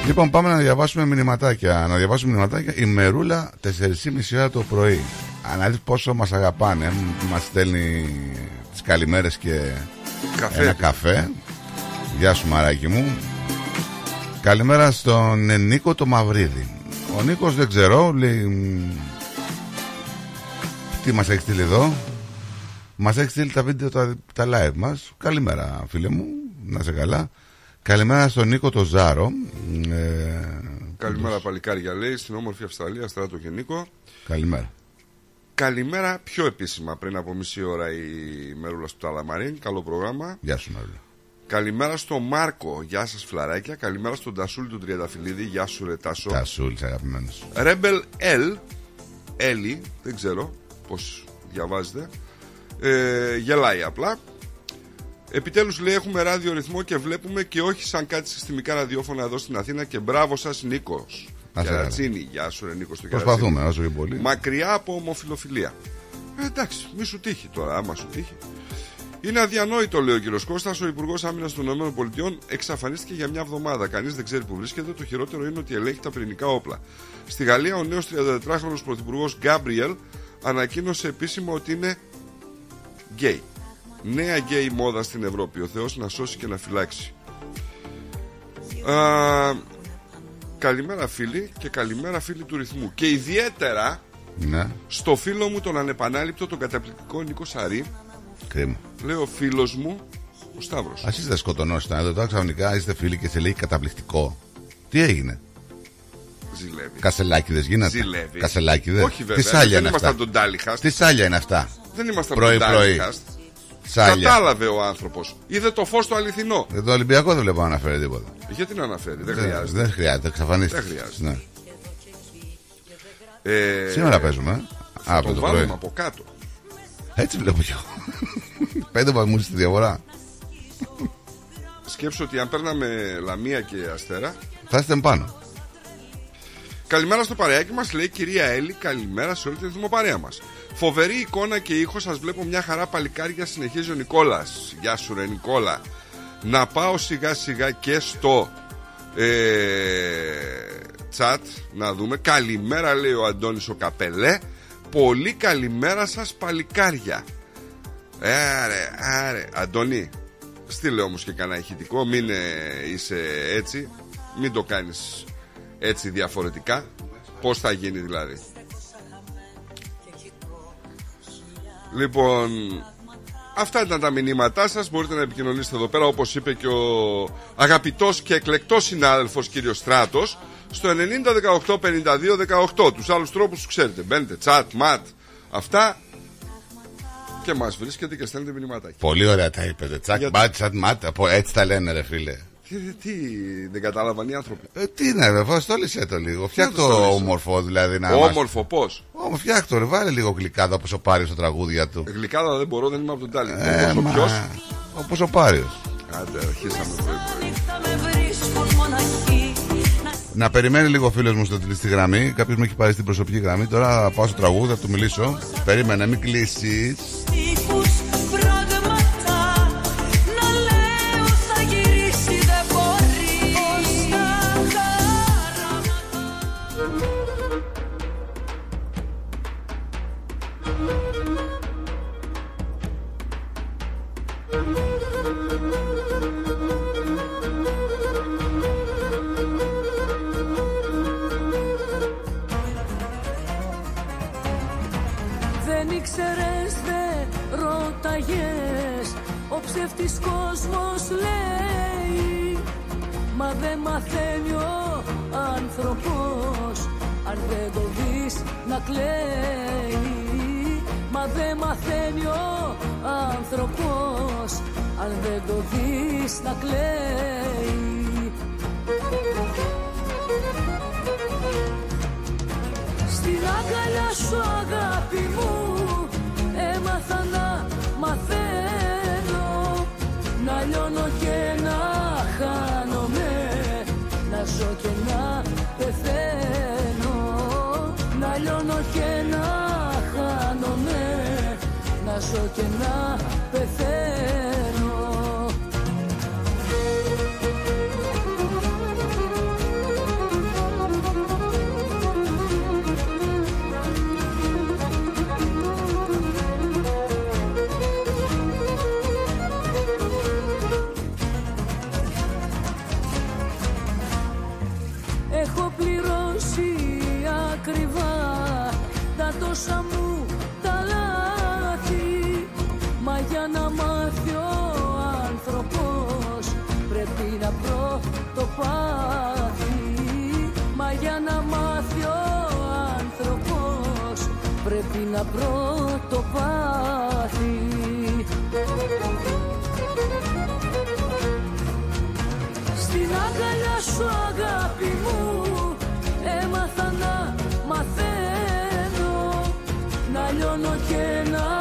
Λοιπόν, πάμε να διαβάσουμε μηνυματάκια. Να διαβάσουμε μηνυματάκια. Η Μερούλα 4.30 ώρα το πρωί. Αν δεις πόσο μας αγαπάνε, μας στέλνει τις καλημέρες και Καφέ. ένα καφέ. Γεια σου, μαράκι μου. Καλημέρα στον ε, Νίκο το Μαυρίδη. Ο Νίκος δεν ξέρω, λέει. μ, Τι μας έχει στείλει εδώ. Μας έχει στείλει τα βίντεο, τα, τα live μας. Καλημέρα, φίλε μου. Να σε καλά. Καλημέρα στον Νίκο το Ζάρο. Ε, Καλημέρα, παλικάρια λέει στην όμορφη Αυστραλία, Στράτο και Νίκο. καλημέρα. Καλημέρα πιο επίσημα πριν από μισή ώρα η Μερούλα του Ταλαμαρίν. Καλό πρόγραμμα. Γεια σου, Μαρούλα. Καλημέρα στο Μάρκο. Γεια σας, φλαράκια. Καλημέρα στον Τασούλη του Τριανταφυλλίδη. Γεια σου, ρε Τάσο. Τα σούλτς αγαπημένος. Rebel L. Έλλη, δεν ξέρω πώς διαβάζετε. Ε, γελάει απλά. Επιτέλους λέει έχουμε ράδιο ρυθμό και βλέπουμε και όχι σαν κάτι συστημικά ραδιόφωνα εδώ στην Αθήνα και μπράβο σας Νίκος Να σε καλά. Κερατσίνη, γεια σου ρε Νίκος στο Προσπαθούμε Κερατσίνη. όσο και πολύ. Μακριά από ομοφιλοφιλία ε, Εντάξει, μη σου τύχει τώρα, άμα σου τύχει είναι αδιανόητο, λέει ο κύριος Κώστας. Ο Υπουργός Άμυνας των ΗΠΑ εξαφανίστηκε για μια εβδομάδα. Κανείς δεν ξέρει που βρίσκεται. Το χειρότερο είναι ότι ελέγχει τα πυρηνικά όπλα. Στη Γαλλία, ο νέος 34χρονος πρωθυπουργός Γκάμπριελ ανακοίνωσε επίσημα ότι είναι γκέι. Νέα γκέι μόδα στην Ευρώπη. Ο Θεός να σώσει και να φυλάξει. Α, καλημέρα φίλοι και καλημέρα φίλοι του ρυθμού. Και ιδιαίτερα Ναι, στο φίλο μου τον ανεπανάληπτο, τον καταπληκτικό Νίκο Σαρή, κρίμα. λέει ο φίλος μου, ο Σταύρος. Α είστε σκοτωνόστα εδώ τώρα ξαφνικά είστε φίλοι και σε λέει καταπληκτικό. Τι έγινε, Ζηλεύει. Κασελάκιδες γίνατε. Ζηλεύει. Κασελάκιδες. Όχι βέβαια. Τι σάλια δεν είναι ήμασταν αυτά; τον Τάλιχαστ. Τι σάλια είναι αυτά; Δεν ήμασταν Πρωί, τον πρωί. Τάλιχαστ. Σάλια. Κατάλαβε ο άνθρωπος. Είδε το φως το αληθινό. Για το Ολυμπιακό δεν βλέπω να αναφέρει τίποτα. Γιατί να αναφέρει, δεν Δεν- χρειάζεται. Δεν χρειάζεται, εξαφανίστηκε. Δεν χρειάζεται. Ναι. Ε, Σήμερα παίζουμε. ε. Θα Α, από τον το βάλουμε πρωί. από κάτω. Έτσι βλέπω κι εγώ. Πέντε βαθμούς στη διαφορά. Σκέψω ότι αν παίρναμε Λαμία και Αστέρα. Θα είστε πάνω. Καλημέρα στο παρεάκι μας, λέει η κυρία Έλλη. Καλημέρα σε όλη την δημοπαρέα μας. Φοβερή εικόνα και ήχος, σας βλέπω μια χαρά παλικάρια, συνεχίζει ο Νικόλας. Γεια σου, ρε Νικόλα. Να πάω σιγά σιγά και στο ε, chat να δούμε. Καλημέρα, λέει ο Αντώνης ο Καπελέ. Πολύ καλημέρα σας παλικάρια. Άρε, άρε. Αντώνη, στείλε όμως και κανένα ηχητικό. Μην ε, είσαι έτσι. Μην το κάνεις έτσι διαφορετικά. Πώς θα γίνει δηλαδή. Λοιπόν, αυτά ήταν τα μηνύματά σας. Μπορείτε να επικοινωνήσετε εδώ πέρα, όπως είπε και ο αγαπητός και εκλεκτός συνάδελφος κύριος Στράτος, στο 90 18 52 18. Τους άλλους τρόπους τους ξέρετε. Μπαίνετε, chat, mat, αυτά Και μας βρίσκεται και στέλνετε μηνυματάκι. Πολύ ωραία τα είπε. Τσακ, Γιατί- μπατ, τσακ, ματ. Από- Έτσι τα λένε, ρε φίλε. Τι, τι δεν κατάλαβαν οι άνθρωποι. Ε, τι είναι, ρε, στόλισε το λίγο. Φτιάχ το το στόλισε. όμορφο, δηλαδή. Να μας- Όμορφο πώς; Ω, φτιάχ το, ρε, βάλε λίγο γλυκάδα όπως ο Πάριος στα τραγούδια του. Γλυκάδα δεν μπορώ, δεν είμαι από τον Τάλι. Ε, Όσο μα, ποιος. Όπως ο Πάριος. Άντε, αρχίσαμε πρωί-πρωί. Να Να περιμένει λίγο ο φίλος μου στο στη γραμμή. Κάποιος με έχει πάρει στην προσωπική γραμμή. Τώρα θα πάω στο τραγούδι, θα του μιλήσω. Περίμενε, μην κλείσεις. Ο ψεύτης κόσμος λέει Μα δεν μαθαίνει ο άνθρωπος Αν δεν το δεις να κλαίει. Μα δεν μαθαίνει ο άνθρωπος Αν δεν το δεις να κλαίει. Στην αγκαλιά σου αγάπη μου Έμαθα να και να πεθαίνω. Έχω πληρώσει ακριβά τα τόσα μου πρωτοπάθει Μα για να μάθει ο άνθρωπος πρέπει να πρωτοπάθει. Στην αγκαλιά σου αγάπη μου Έμαθα να μαθαίνω. Να λιώνω και να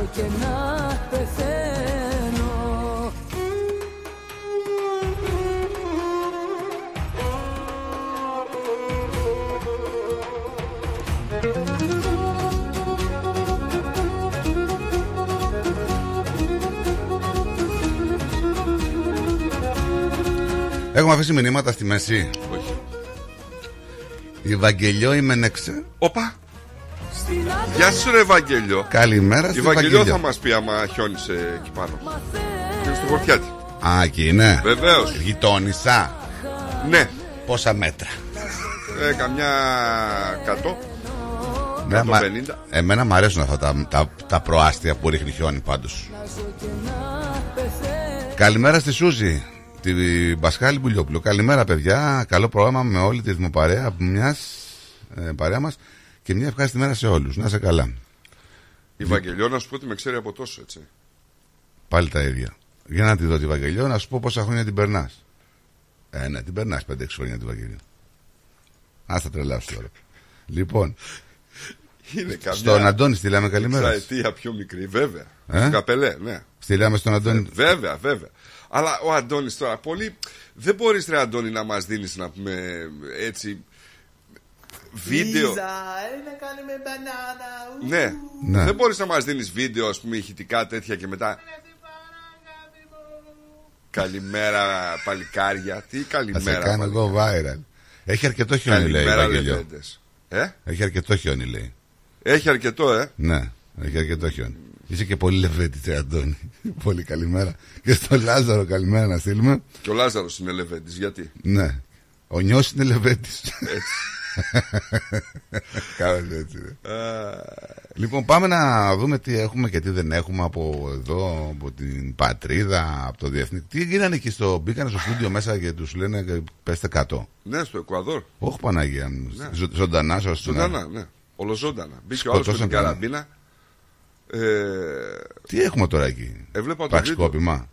ζω και να πεθαίνω Έχουμε αφήσει μηνύματα στη μέση. Όχι. Η Βαγγελιό η Μενέξε. Όπα. Γεια σου, ρε Ευαγγέλιο. Καλημέρα Η στη Βαγγελιό Βαγγελιό. θα μας πει άμα χιόνισε εκεί πάνω. Και στο χορτιάτι. Α, εκεί είναι. Βεβαίως. Γειτόνισσα. Ναι. Πόσα μέτρα. Ε, καμιά 100. Ναι, μα- 150. εμένα μου αρέσουν αυτά τα, τα, τα προάστια που ρίχνει χιόνι πάντως. Καλημέρα στη Σούζη, τη Μπασχάλη Μπουλιόπουλο. Καλημέρα, παιδιά. Καλό πρόγραμμα με όλη τη δημοπαρέα από μιας ε, παρέα μας και μια ευχάριστη μέρα σε όλους. Να είσαι καλά. Η Βαγγελιό να σου πω ότι με ξέρει από τόσο έτσι. Πάλι τα ίδια. Για να τη δω τη Βαγγελιό, να σου πω πόσα χρόνια την περνάς. Ε, ναι, την περνάς 5-6 χρόνια τη Βαγγελιό. Α τα τρελάσου τώρα. Λοιπόν, Είναι καμιά στον Αντώνη στείλαμε καλημέρα. εξαετία πιο μικρή, βέβαια. Ε; Του Καπελέ, ναι. Στείλαμε στον Αντώνη. Βέβαια, βέβαια. Αλλά ο Αντώνης τώρα, πολύ. Δεν μπορείς ρε Αντώνη να μας δίνεις να πούμε έτσι. Βίντεο. Λίζα, έλα κάνε με μπανάνα. ου. Ναι. Ναι. Δεν μπορείς να μας δίνεις βίντεο, ας πούμε, ηχητικά τέτοια και μετά. Καλημέρα, παλικάρια. Τι Θα σε καλημέρα. κάνω παλικάρια. εγώ viral. Έχει αρκετό χιόνι, λέει η Καλημέρα, Βαγγελιό. λεβέντες. Ε; Έχει αρκετό χιόνι, λέει. Έχει αρκετό, ε. Ναι, έχει αρκετό χιόνι. Είσαι και πολύ λεβέτη, τε Αντώνη. πολύ καλημέρα. Και στο Λάζαρο, καλημέρα να στείλουμε. Και ο Λάζαρος είναι λεβέντης, γιατί; Ναι. Ο Νιός είναι λεβέτη. Έτσι. Κάπως έτσι. ρε. Λοιπόν, πάμε να δούμε τι έχουμε και τι δεν έχουμε από εδώ, από την πατρίδα, από το διεθνή. Τι γίνανε εκεί στο. Μπήκανε στο στούντιο μέσα και τους λένε και πέστε κάτω. Ναι, στο Εκουαδόρ. Όχι Παναγία. μου. Ναι. Ζω- Ζωντανά, σας Ζωντανά, ναι. Ολοζώντανα. Μπήκε ο άλλος με Σκοτώσαν την κανένα. καραμπίνα. Ε, Τι έχουμε τώρα εκεί; Έβλεπα το Πραξικόπημα.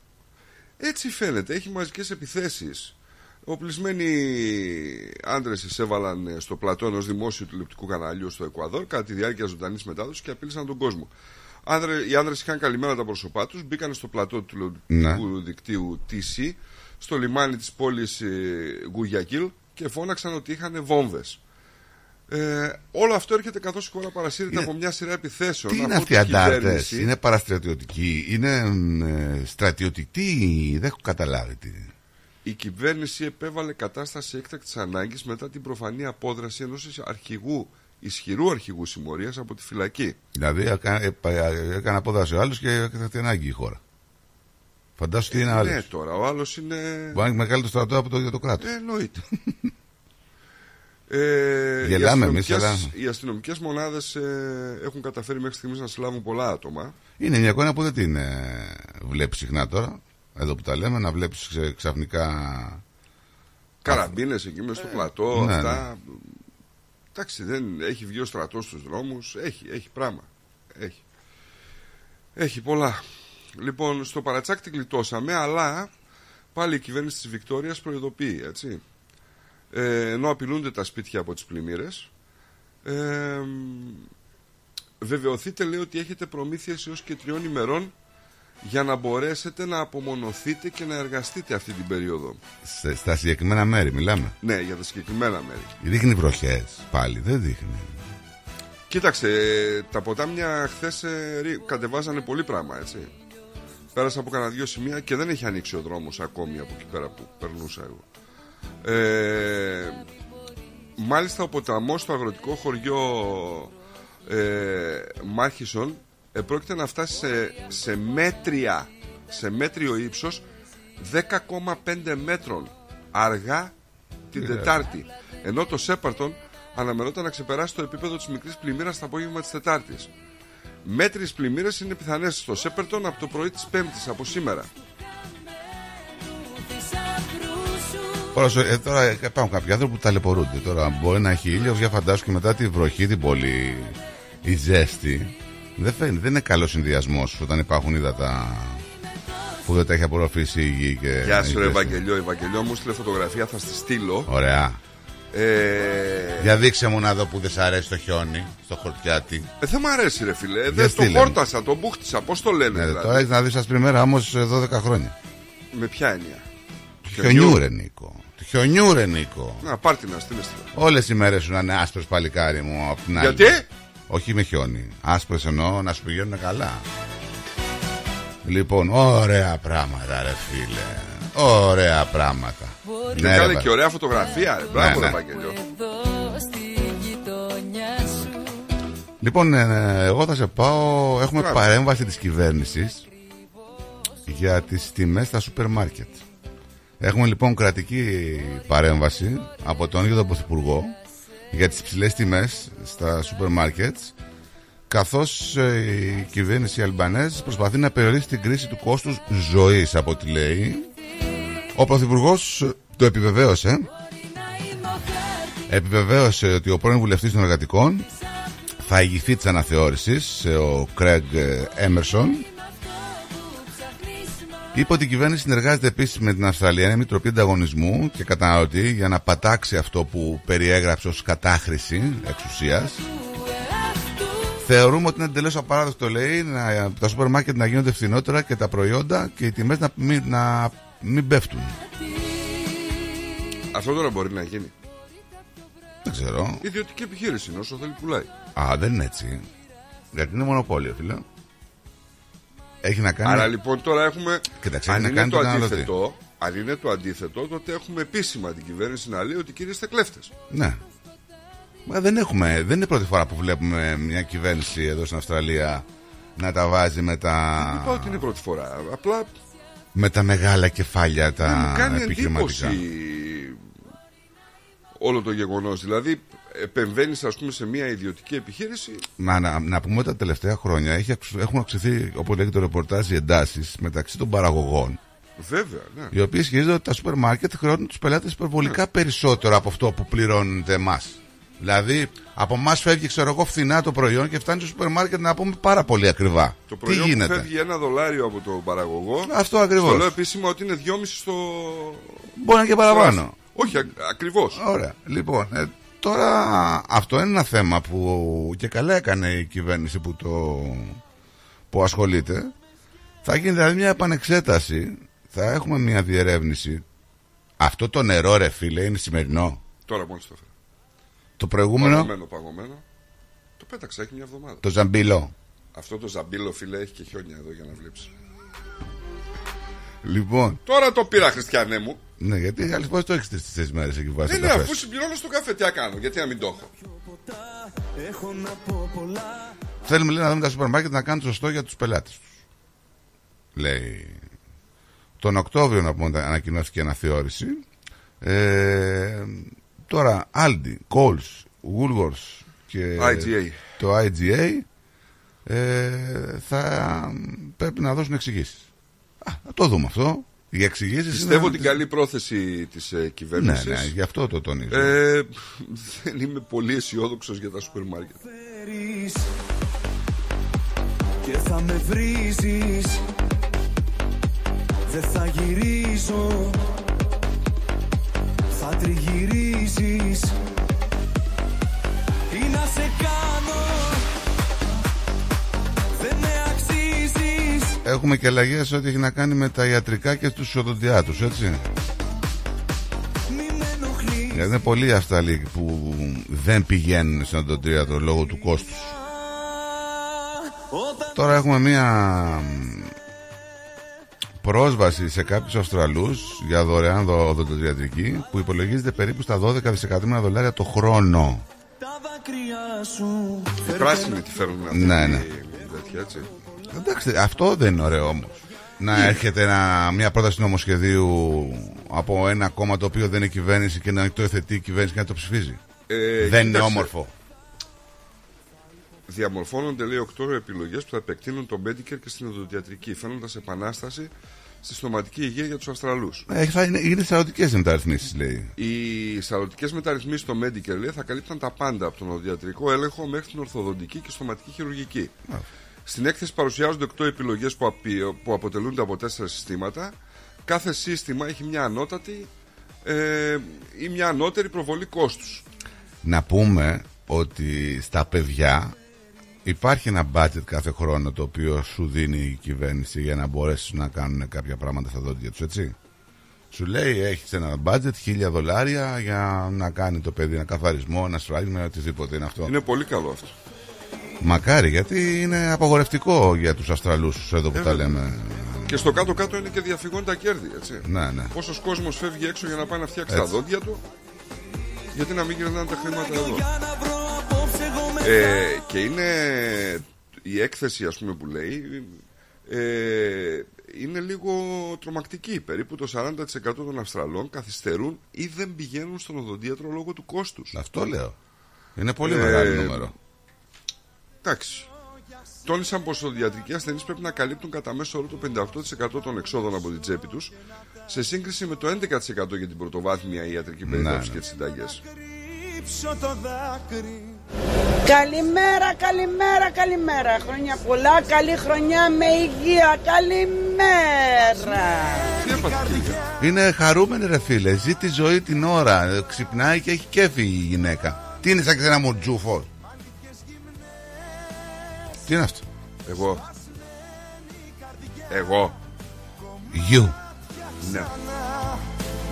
Έτσι φαίνεται, έχει μαζικές επιθέσεις. Οπλισμένοι άντρες εισέβαλαν ε, στο πλατό ενό δημόσιου τηλεοπτικού καναλιού στο Εκουαδόρ κατά τη διάρκεια ζωντανής μετάδοσης και απείλησαν τον κόσμο. Άνδρε, οι άνδρες είχαν καλυμμένα τα πρόσωπά τους, μπήκαν στο πλατό του τηλεοπτικού δικτύου TC, στο λιμάνι της πόλης Γουγιακίλ και φώναξαν ότι είχαν βόμβες. Ε, όλο αυτό έρχεται καθώς η χώρα παρασύρεται από μια σειρά επιθέσεων. Τι είναι από αυτοί οι την αντάρτες, κυβέρνηση. είναι παραστρατιωτικοί, είναι ε, στρατιωτικοί, δεν έχω καταλάβει τι. Η κυβέρνηση επέβαλε κατάσταση έκτακτης ανάγκης μετά την προφανή απόδραση ενός αρχηγού, ισχυρού αρχηγού συμμορίας από τη φυλακή. Δηλαδή έκα- ε, ε, έκανε απόδραση ο άλλος και έκανε την ανάγκη η χώρα. Φαντάσου τι είναι άλλος. Ναι, τώρα ο άλλος είναι... Μπορεί να έχει μεγαλύτερο στρατό από το ίδιο το κράτος. Ε, εννοείται. Ε, Γελάμε οι εμείς, αστυνομικές- αλλά- Οι αστυνομικές μονάδες έχουν καταφέρει μέχρι στιγμής να συλλάβουν πολλά άτομα. Είναι μια εικόνα που δεν την ε, βλέπει συχνά τώρα. Εδώ που τα λέμε, να βλέπεις ξαφνικά. Καραμπίνες εκεί μέσα στο πλατό, Ναι, αυτά. Εντάξει, δεν έχει βγει ο στρατός στους δρόμους. Έχει, έχει πράγμα. Έχει. Έχει πολλά. Λοιπόν, στο παρατσάκ την γλιτώσαμε, αλλά πάλι η κυβέρνηση της Βικτόριας προειδοποιεί, έτσι. Ε, ενώ απειλούνται τα σπίτια από τις πλημμύρες. Ε, βεβαιωθείτε, λέει, ότι έχετε προμήθειες έως και τριών ημερών για να μπορέσετε να απομονωθείτε και να εργαστείτε αυτή την περίοδο. σε- στα συγκεκριμένα μέρη μιλάμε. Ναι, για τα συγκεκριμένα μέρη. Δείχνει βροχές πάλι, δεν δείχνει. Κοίταξε, ε, τα ποτάμια χθες κατεβάζανε πολύ πράγμα, έτσι. Πέρασα από κανένα δύο σημεία και δεν έχει ανοίξει ο δρόμος ακόμη από εκεί πέρα που περνούσα εγώ. Ε, μάλιστα ο ποταμός στο αγροτικό χωριό ε, Μάρχισον ε, πρόκειται να φτάσει σε, σε μέτρια, σε μέτριο ύψος 10,5 μέτρων αργά την Ε. Τετάρτη. Ενώ το Σέπαρτον αναμενόταν να ξεπεράσει το επίπεδο της μικρής πλημμύρας το απόγευμα της Τετάρτης. Μέτριες πλημμύρες είναι πιθανές στο Σέπαρτον από το πρωί της Πέμπτης, από σήμερα. Τώρα, σου- ε, τώρα ε, υπάρχουν κάποιοι άνθρωποι που ταλαιπωρούνται. Τώρα μπορεί να έχει ήλιος, για φαντάσου και μετά τη βροχή, την πολύ η ζέστη. Δεν φαίνεται, δεν είναι καλός συνδυασμός όταν υπάρχουν ύδατα που δεν τα έχει απορροφήσει η γη. Και Γεια η σου, ρε ζέστη. Ευαγγελιό. Ευαγγελιό μου στείλε φωτογραφία, θα στη στείλω. Ωραία. Ε, Για δείξε μου να δω που δεν σ' αρέσει το χιόνι, στο χορτιάτι. ε, δεν μ' αρέσει, ρε φιλέ. Για Δεν το στείλε μου. χόρτασα, το μπούχτισα. Πώς το λένε, Ναι, δηλαδή. τώρα έχεις να δεις ασπριμέρα όμως 12 χρόνια. Με ποια έννοια; Του χιονιού, ρε Νίκο. Του χιονιού, ρε Νίκο. Να, πάρτι να στείλε. Όλες οι μέρες σου να είναι άσπρε παλικάρι μου απ' την άλλη. Γιατί; Όχι με χιόνι. Άσπρες εννοώ να σου πηγαίνουν καλά. Λοιπόν, ωραία πράγματα, ρε φίλε. Ωραία πράγματα. Και Ναι, ρε, κάνε βα- και ωραία φωτογραφία, ρε. Μπράβο, Ναι, ρε ναι. Ευαγγελιό. Λοιπόν, ε, εγώ θα σε πάω. Έχουμε Μπράβο. παρέμβαση της κυβέρνησης για τις τιμές στα σούπερ μάρκετ. Έχουμε λοιπόν κρατική παρέμβαση από τον ίδιο τον Πρωθυπουργό για τις ψηλές τιμές στα σούπερ μάρκετς καθώς ε, η κυβέρνηση Αλμπανέζ προσπαθεί να περιορίσει την κρίση του κόστους ζωής από ό,τι λέει. Ο Πρωθυπουργός το επιβεβαίωσε. Επιβεβαίωσε ότι ο πρώην βουλευτής των εργατικών θα ηγηθεί της αναθεώρησης, ε, ο Κρέγκ Έμερσον. Είπε ότι η κυβέρνηση συνεργάζεται επίσης με την Αυστραλιανή Μητροπή Ανταγωνισμού και Καταναλωτή για να πατάξει αυτό που περιέγραψε ως κατάχρηση εξουσίας. Θεωρούμε ότι είναι εντελώς απαράδεκτο, λέει, να, τα σούπερ μάρκετ να γίνονται φθηνότερα και τα προϊόντα και οι τιμές να, μην- να μην πέφτουν. Αυτό τώρα μπορεί να γίνει. Δεν ξέρω. Ιδιωτική επιχείρηση είναι όσο θέλει πουλάει. Α, δεν είναι έτσι. Γιατί είναι μονοπόλιο, φίλε. Έχει να κάνει. Άρα λοιπόν τώρα έχουμε. Κοίταξε, αν έχει να είναι κάνει το τον καταναλωτή. αντίθετο, αν είναι το αντίθετο, τότε έχουμε επίσημα την κυβέρνηση να λέει ότι κύριε είστε κλέφτες. Ναι. Μα δεν έχουμε, δεν είναι πρώτη φορά που βλέπουμε μια κυβέρνηση εδώ στην Αυστραλία να τα βάζει με τα, Δεν είπα ότι είναι πρώτη φορά. Απλά με τα μεγάλα κεφάλια δεν μου τα κάνει επιχειρηματικά. εντύπωση όλο το γεγονός. Δηλαδή, επεμβαίνεις, ας πούμε, σε μια ιδιωτική επιχείρηση. Να, να, να πούμε ότι τα τελευταία χρόνια έχει, αυξ- έχουν αυξηθεί, όπως λέγεται το ρεπορτάζ, οι εντάσεις μεταξύ των παραγωγών. Βέβαια, ναι. Οι οποίοι ισχυρίζονται ότι τα σούπερ μάρκετ χρεώνουν τους πελάτες υπερβολικά περισσότερο από αυτό που πληρώνετε εμάς. Δηλαδή, από εμάς φεύγει, ξέρω εγώ, φθηνά το προϊόν και φτάνει στο σούπερ μάρκετ να πούμε πάρα πολύ ακριβά. Το Τι προϊόν που γίνεται; φεύγει ένα δολάριο από τον παραγωγό. Αυτό ακριβώς. Στο λέω επίσημα ότι είναι 2,5 στο. Μπορεί να είναι και παραπάνω. Όχι, ακριβώς. Ωραία. Λοιπόν, ε, τώρα αυτό είναι ένα θέμα που και καλά έκανε η κυβέρνηση που το που ασχολείται. Θα γίνει δηλαδή μια επανεξέταση. Θα έχουμε μια διερεύνηση. Αυτό το νερό, ρε φίλε, είναι σημερινό. Τώρα μόλις το έφερα. Το προηγούμενο, Παγωμένο, παγωμένο. Το πέταξα, έχει μια εβδομάδα. το ζαμπίλο. Αυτό το ζαμπίλο, φίλε, έχει και χιόνια εδώ για να βλέπεις. Λοιπόν, Τώρα το πήρα, Χριστιανέ μου. Ναι, γιατί άλλε φορέ το έχεις τις τρεις μέρες εκεί βάσει. Ναι, ναι, αφού συμπληρώνω στο καφέ, τι να κάνω, γιατί να μην το έχω. Θέλουμε λέει, να δούμε τα σούπερ μάρκετ να κάνουν σωστό για τους πελάτες τους. Λέει. Τον Οκτώβριο να πούμε ανακοινώθηκε αναθεώρηση. Ε, τώρα Aldi, Coles, Woolworths και IGA. το IGA ε, θα πρέπει να δώσουν εξηγήσεις. Θα το δούμε αυτό. Οι εξηγήσεις Πιστεύω την καλή πρόθεση της ε, Ναι, κυβέρνησης. ναι, γι' αυτό το τονίζω. Ε, δεν είμαι πολύ αισιόδοξος για τα σούπερ μάρκετ. Και θα με βρίζεις Δεν θα γυρίζω Θα τριγυρίζεις Τι να σε κάνω; Έχουμε και αλλαγές ό,τι έχει να κάνει με τα ιατρικά και του οδοντιάτου, έτσι. Γιατί είναι πολλοί Αυστραλοί που δεν πηγαίνουν στον οδοντίατρο λόγω του κόστους. Τώρα έχουμε μία πρόσβαση σε κάποιους Αυστραλούς για δωρεάν δο- οδοντιατρική που υπολογίζεται περίπου στα 12 δισεκατομμύρια δολάρια το χρόνο. Δάκρυα σου Οι πράσινοι τη φέρνουν αυτή Ναι, τη- ναι. τέτοια, έτσι. Εντάξει, αυτό δεν είναι ωραίο όμως. Να έρχεται ένα, μια πρόταση νομοσχεδίου από ένα κόμμα το οποίο δεν είναι κυβέρνηση και να το εθετεί η κυβέρνηση και να το ψηφίζει. Ε, δεν είναι κοίταξε. όμορφο. Διαμορφώνονται, λέει, οκτώ επιλογές που θα επεκτείνουν το Medicare και στην οδοντιατρική, φαίνοντα επανάσταση στη στοματική υγεία για τους Αυστραλούς. Ε, θα είναι, είναι σαρωτικέ μεταρρυθμίσεις, λέει. Οι σαρωτικέ μεταρρυθμίσεις στο Medicare λέει, θα καλύπταν τα πάντα από τον οδοντιατρικό έλεγχο μέχρι την ορθοδοντική και στοματική χειρουργική. Στην έκθεση παρουσιάζονται 8 επιλογές που, απει- που αποτελούνται από τέσσερα συστήματα. Κάθε σύστημα έχει μια ανώτατη ε, ή μια ανώτερη προβολή κόστους. Να πούμε ότι στα παιδιά υπάρχει ένα budget κάθε χρόνο το οποίο σου δίνει η κυβέρνηση για να μπορέσεις να κάνουν κάποια πράγματα στα δόντια τους, έτσι. Σου λέει έχεις ένα budget χίλια δολάρια για να κάνει το παιδί ένα καθαρισμό, ένα σφράγισμα, οτιδήποτε είναι αυτό. Είναι πολύ καλό αυτό. Μακάρι, γιατί είναι απαγορευτικό για τους Αυστραλούς εδώ που Ε, τα βέβαια. λέμε. Και στο κάτω-κάτω είναι και διαφυγόν τα κέρδη, έτσι. Ναι, ναι. Πόσος κόσμος φεύγει έξω για να πάει να φτιάξει Έτσι. τα δόντια του, γιατί να μην γυρνάνε τα χρήματα εδώ; Ε, και είναι η έκθεση, ας πούμε, που λέει, ε, είναι λίγο τρομακτική. Περίπου το 40% των Αυστραλών καθυστερούν ή δεν πηγαίνουν στον οδοντίατρο λόγω του κόστους. Αυτό λέω. Είναι πολύ Ε, μεγάλο νούμερο. Εντάξει. Τόνισαν πως οι οδοντιατρικοί ασθενείς πρέπει να καλύπτουν κατά μέσο όρο το 58% των εξόδων από την τσέπη τους, σε σύγκριση με το 11% για την πρωτοβάθμια ιατρική περίθαλψη ναι. και τις συνταγές. Κρύψω το δάκρυ Καλημέρα, καλημέρα, καλημέρα. Χρόνια πολλά, καλή χρονιά με υγεία. Καλημέρα. Τι έπαθε, Είναι χαρούμενη ρε φίλε, ζει τη ζωή την ώρα, ε, ξυπνάει και έχει κέφι η γυναίκα. Τι είναι σαν και ένα μουρτζούφο. Τι είναι αυτό; Εγώ. Εγώ. You. Ναι.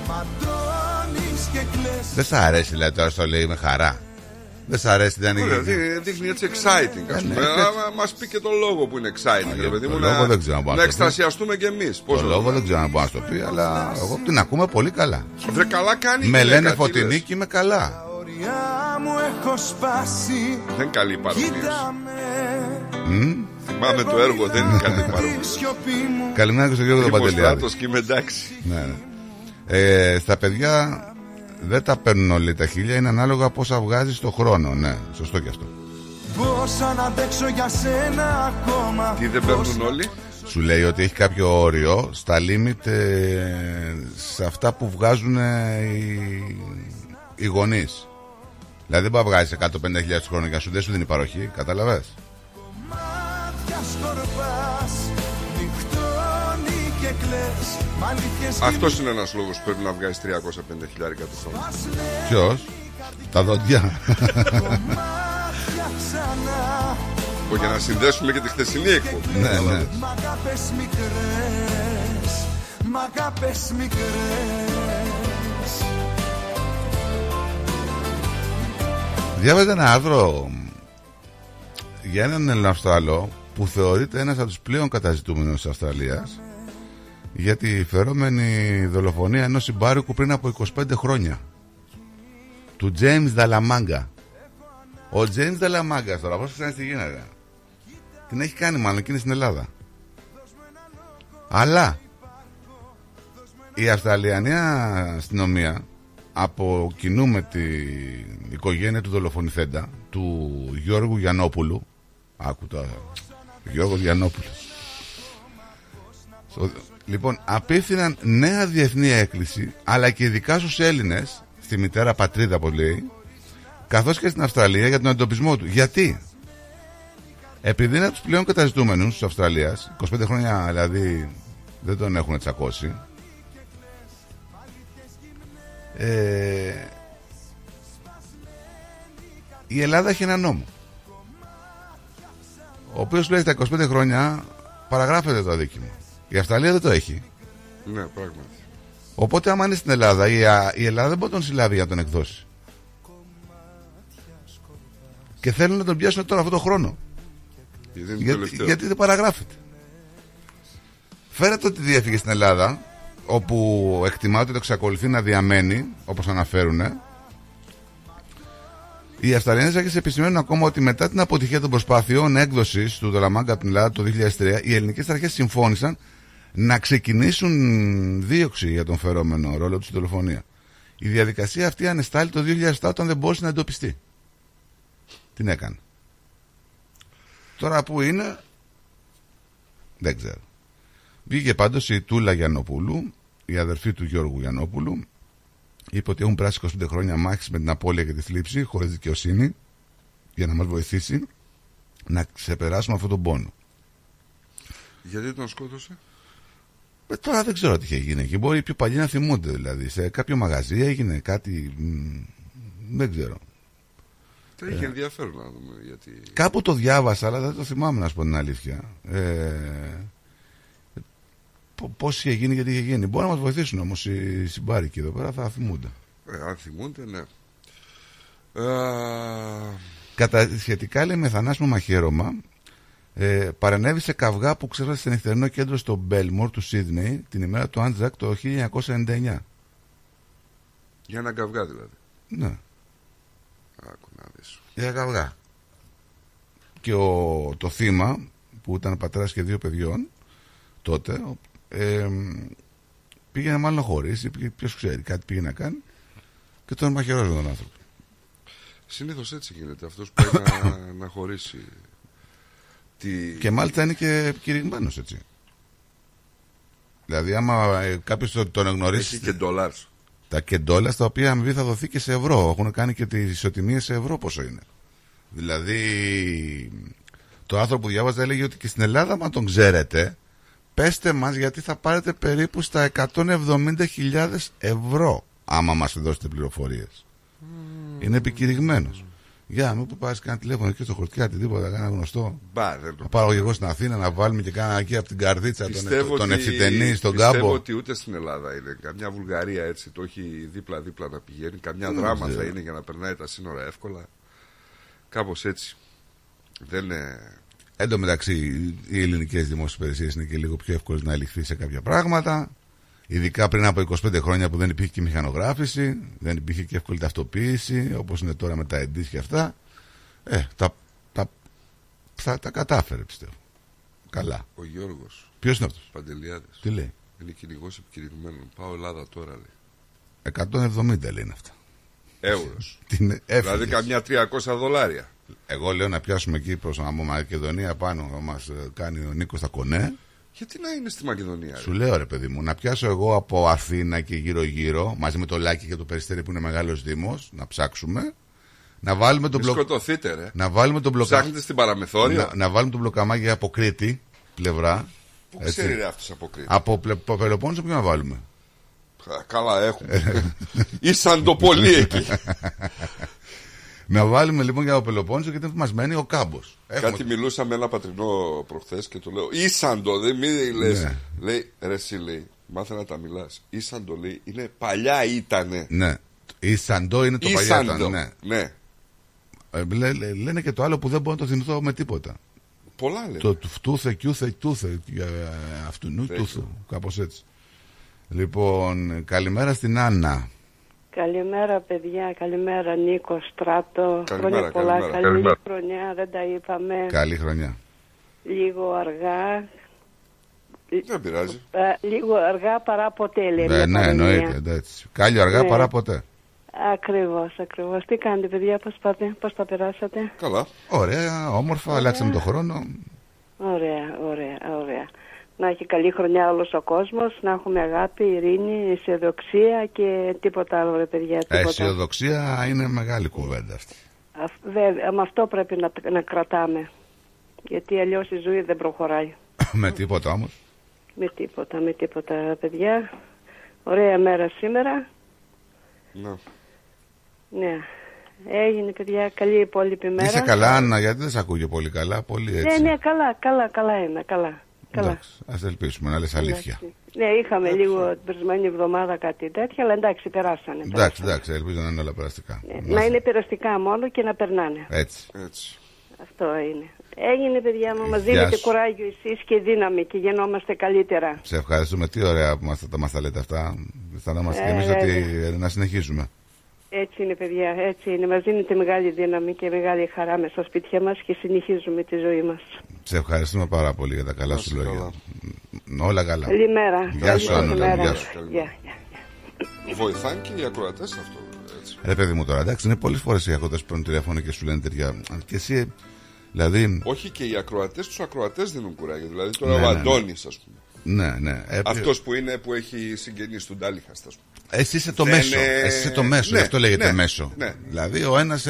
Ματώνεις και κλαις Δεν σ' αρέσει δηλαδή τώρα στο λέει με χαρά. Δεν σ' αρέσει δεν Ωραία, είναι. δεί- δείχνει έτσι exciting, ας Ε, ναι, πούμε. έτσι. Μας πει και τον λόγο που είναι exciting, ρε παιδί το μου. λόγο Να, δεν ξέρω αν μπορώ να να το πει. εκστασιαστούμε κι εμείς. Το λόγο δεν ξέρω αν μπορώ να σου το πει, αλλά εγώ την ακούμε πολύ καλά. Βρε καλά κάνει. η Με γυναίκα, λένε τι φωτεινή λες. και είμαι καλά. Ωριά μου έχω σπάσει Δεν καλή η παρομοίωση. Κοίτα με Μμ. Θυμάμαι το έργο, δεν είναι καλή η τη παρομοίωση. σιωπή μου Καλημέρα και στον Γιώργο τον Είμαι ο Παντελιάδη. Στράτος και είμαι εντάξει. Ναι, ναι. Ε, στα παιδιά δεν τα παίρνουν όλοι τα χίλια, είναι ανάλογα πόσα βγάζεις το χρόνο. Ναι, σωστό και αυτό. Πώς να αντέξω για σένα ακόμα Τι δεν παίρνουν όλοι; Σου λέει ότι έχει κάποιο όριο στα limit ε, σε αυτά που βγάζουν ε, οι, οι γονείς. Δηλαδή δεν μπορεί να βγάζεις 150.000 το χρόνο για να σου δεν σου δίνει παροχή, κατάλαβες; Μάτια σκορπάς Νυχτώνει και κλαις Μ' αλήθειες και Αυτός είναι ένας λόγος που πρέπει να βγάζεις 350 χιλιάρικα το χρόνο. Ποιος, τα δόντια. μάτια ξανά Που για να συνδέσουμε και τη χθεσινή εκπομπή. ναι, ναι. Μ' αγάπες μικρές Μ' αγάπες μικρές Διάβαζα ένα άρθρο για έναν Αυστραλό που θεωρείται ένας από τους πλέον καταζητούμενους της Αυστραλίας για τη φερόμενη δολοφονία ενός συμπάρικου πριν από 25 χρόνια. Του James Δαλαμάγκα ο James Δαλαμάγκα τώρα πώς ξέρεις τι γίνεται. Την έχει κάνει μάλλον και είναι στην Ελλάδα. Αλλά η Αυστραλιανή αστυνομία από κοινού με την οικογένεια του δολοφονηθέντα του Γιώργου Γιαννόπουλου. Άκου τώρα. Γιώργος Γιαννόπουλος Στο- λοιπόν απίθυναν νέα διεθνή έκκληση αλλά και ειδικά στους Έλληνες στη μητέρα πατρίδα που λέει καθώς και στην Αυστραλία για τον εντοπισμό του. Γιατί; Επειδή είναι από τους πλέον καταζητούμενους της Αυστραλίας 25 χρόνια δηλαδή δεν τον έχουν τσακώσει ε, η Ελλάδα έχει ένα νόμο ο οποίος λέει τα 25 χρόνια παραγράφεται το αδίκημα η Αυστραλία δεν το έχει Ναι, πράγματι. οπότε άμα είναι στην Ελλάδα η, Α- η Ελλάδα δεν μπορεί να τον συλλάβει για να τον εκδώσει και θέλουν να τον πιάσουν τώρα αυτό το χρόνο Γιατί είναι το γιατί, τελευταίο. γιατί δεν παραγράφεται. Φέρετε ότι διέφυγε στην Ελλάδα, όπου εκτιμάται ότι το εξακολουθεί να διαμένει, όπως αναφέρουν. Οι Αυστραλιανέ αρχέ επισημαίνουν ακόμα ότι μετά την αποτυχία των προσπάθειών έκδοσης του Δολαμάγκα από την Ελλάδα το 2003, οι ελληνικές αρχές συμφώνησαν να ξεκινήσουν δίωξη για τον φερόμενο ρόλο τους στη δολοφονία. Η διαδικασία αυτή ανεστάλλει το 2007 όταν δεν μπορούσε να εντοπιστεί. Την έκανε. Τώρα που είναι, δεν ξέρω. Βγήκε πάντως η Τούλα Γιαννοπούλου, η αδερφή του Γιώργου Γιαννόπουλου, είπε ότι έχουν περάσει 25 χρόνια μάχης με την απώλεια και τη θλίψη, χωρίς δικαιοσύνη, για να μας βοηθήσει να ξεπεράσουμε αυτόν τον πόνο. Γιατί τον σκότωσε; Ε, τώρα δεν ξέρω τι είχε γίνει εκεί. Μπορεί οι πιο παλιοί να θυμούνται δηλαδή. Σε κάποιο μαγαζί έγινε κάτι. μ, δεν ξέρω. Θα είχε ενδιαφέρον να δούμε γιατί. Κάπου το διάβασα, αλλά δεν το θυμάμαι να σου πω την αλήθεια. Ε, Πώ είχε γίνει, γιατί είχε γίνει. Μπορεί να μας βοηθήσουν όμως οι συμπάρικοι εδώ πέρα, θα θυμούνται. Ε, αν θυμούνται, ναι. Α, Κατά σχετικά λέει με θανάσιμο μαχαίρωμα, ε, παρενέβη σε καυγά που ξέφρασε σε νυχτερινό κέντρο στο Μπέλμορ του Σίδνεϊ την ημέρα του Άντζακ το 1999. για έναν καυγά δηλαδή. Ναι, Άκου να δεις. για καυγά. Και ο, το θύμα, που ήταν πατέρας και δύο παιδιών, τότε, ο- ε, πήγαινε μάλλον να χωρίσει, πήγε- ποιος ξέρει, κάτι πήγε να κάνει και τον μαχαιρόζε τον άνθρωπο. Συνήθως έτσι γίνεται. Αυτός που πάει να, να χωρίσει. Τι... Και μάλιστα είναι και κηρυγμένος έτσι. Δηλαδή, άμα ε, κάποιος τον, τον γνωρίσει. Έχει και ντολάρς. Τα κεντόλα τα οποία αμοιβή θα δοθεί και σε ευρώ. Έχουν κάνει και τις ισοτιμίες σε ευρώ πόσο είναι. Δηλαδή, το άνθρωπο που διάβαζα έλεγε ότι και στην Ελλάδα, μα τον ξέρετε, πέστε μας γιατί θα πάρετε περίπου στα 170.000 ευρώ άμα μας δώσετε πληροφορίες. Είναι επικηρυγμένος. Για μην που πάρεις κανένα τηλέφωνο εκεί στο χορτιάτι, τίποτα, κανένα γνωστό. Μπα, δεν το Να πάω και εγώ στην Αθήνα να βάλουμε και κάνα εκεί από την καρδίτσα τον, Πιστεύω τον ότι- ευθυτενή στον πιστεύω κάμπο. ότι ούτε στην Ελλάδα είναι. Καμιά Βουλγαρία έτσι το έχει δίπλα-δίπλα να πηγαίνει. Καμιά Δεν δράμα ξέρω. θα είναι για να περνάει τα σύνορα εύκολα. Κάπως έτσι. Δεν είναι. Εν τω μεταξύ, οι ελληνικές δημόσιες υπηρεσίες είναι και λίγο πιο εύκολες να ληφθεί σε κάποια πράγματα. Ειδικά πριν από 25 χρόνια που δεν υπήρχε και μηχανογράφηση, δεν υπήρχε και εύκολη ταυτοποίηση, όπως είναι τώρα με τα εντύς και αυτά. Ε, τα, τα, θα τα κατάφερε πιστεύω. Καλά. Ο Γιώργος Ποιος είναι αυτός; Παντελιάδης Τι λέει; Είναι κυνηγός επικηρυγμένων. Πάω Ελλάδα τώρα λέει. 170 λένε αυτά. Ευρώ. Την έφυγες. δηλαδή καμιά 300 δολάρια. Εγώ λέω να πιάσουμε εκεί προς από Μακεδονία πάνω να μα κάνει ο Νίκος τα κονέ. Γιατί να είναι στη Μακεδονία. ρε; Σου λέω ρε παιδί μου, να πιάσω εγώ από Αθήνα και γύρω-γύρω, μαζί με το Λάκη και το Περιστέρι που είναι μεγάλος Δήμος, να ψάξουμε. Να βάλουμε τον Μη μπλοκ. σκοτωθείτε, ρε. Να βάλουμε τον μπλοκ. Ψάχνετε στην παραμεθόριο. Να, να βάλουμε τον μπλοκαμάκι από Κρήτη πλευρά. Πού ξέρει ρε αυτός από Κρήτη; Από πλε- από Πελοπόννησο ποιο να βάλουμε; Α, Καλά έχουμε. Ήσαν το πολύ εκεί. Να βάλουμε λοιπόν για το Πελοπόννησο γιατί μας μένει ο κάμπος. Κάτι μιλούσα με ένα πατρινό προχθές και του λέω Ήσαντο, δεν μη λες. Ναι. Λέει, ρε εσύ λέει, μάθε να τα μιλάς. Ήσαντο λέει, είναι παλιά ήτανε. Ναι. Η Σαντό είναι το παλιό. Ήσαντο. ήταν, Ναι. ναι. Ε, λέ- λέ- λένε και το άλλο που δεν μπορώ να το θυμηθώ με τίποτα. Πολλά λένε. Το του- φτούθε, κιούθε, τούθε. για Αυτού νου, Τέτοιο. τούθου. Κάπως έτσι. Λοιπόν, καλημέρα στην Άννα. Καλημέρα παιδιά, καλημέρα Νίκο, Στράτο. Καλημέρα, χρόνια πολλά, καλημέρα. καλή Καλημέρα. χρονιά, δεν τα είπαμε. Καλή χρονιά. Λίγο αργά. Δεν πειράζει. Ε, λίγο αργά παρά ποτέ λέει. Ναι, ναι, εννοείται. εντάξει. Κάλιο αργά Ναι. παρά ποτέ. Ακριβώς, ακριβώς. Τι κάνετε παιδιά, πώς, πάτε, πώς τα περάσατε; Καλά. Ωραία, όμορφα, αλλάξαμε το χρόνο. Ωραία, ωραία, ωραία. Να έχει καλή χρονιά όλος ο κόσμος, να έχουμε αγάπη, ειρήνη, αισιοδοξία και τίποτα άλλο ρε παιδιά. Τίποτα. Αισιοδοξία είναι μεγάλη κουβέντα αυτή. Αυ- Βέβαια, με αυτό πρέπει να, να κρατάμε. Γιατί αλλιώς η ζωή δεν προχωράει. με τίποτα όμως. Με τίποτα, με τίποτα, παιδιά. Ωραία μέρα σήμερα. Ναι. Ναι. Έγινε, παιδιά, καλή υπόλοιπη μέρα. Είσαι καλά, Άννα, γιατί δεν σε ακούγε πολύ καλά. Πολύ Ναι, έτσι. ναι, καλά, καλά, καλά είμαι, καλά. Καλά. Εντάξει, ας ελπίσουμε να λες αλήθεια. Ναι, είχαμε λίγο την περισμένη εβδομάδα κάτι τέτοιο, αλλά εντάξει, περάσανε. Εντάξει, εντάξει, ελπίζω να είναι όλα περαστικά. Ναι, Να είναι περαστικά μόνο και να περνάνε. Έτσι. Έτσι. Αυτό είναι. Έγινε, παιδιά μου, μας Γεια δίνετε σου. κουράγιο εσείς και δύναμη και γεννόμαστε καλύτερα. Σε ευχαριστούμε. Τι ωραία που μας, τα, μας τα λέτε αυτά. Αισθανόμαστε Ε, και εμείς βέβαια. ότι ε, να συνεχίζουμε. Έτσι είναι, παιδιά, έτσι είναι. Μας δίνετε μεγάλη δύναμη και μεγάλη χαρά μέσα στα σπίτια μας και συνεχίζουμε τη ζωή μας. Σε ευχαριστούμε πάρα πολύ για τα καλά σου λόγια. Μ, Όλα καλά. Καλημέρα. Γεια σου, Καλή Άννα. μέρα. Γεια σου. Γεια. Βοηθάνε και οι ακροατές αυτό. Έτσι. Ρε παιδί μου τώρα, εντάξει, είναι πολλές φορές οι ακροτέ που παίρνουν τηλέφωνο και σου λένε τέτοια. Και εσύ, δηλαδή. Όχι και οι ακροατές, τους ακροατές δίνουν κουράγιο. Δηλαδή τώρα Ναι, ο ναι, ναι. Αντώνη, ας πούμε. Ναι, ναι. Ε, Αυτός που είναι που έχει συγγενείς του Ντάλιχα, ας πούμε. Εσύ είσαι το Δεν μέσο. είναι- Εσύ είσαι το μέσο. Ναι, γι' αυτό λέγεται ναι, μέσο. ναι. Δηλαδή ο ένας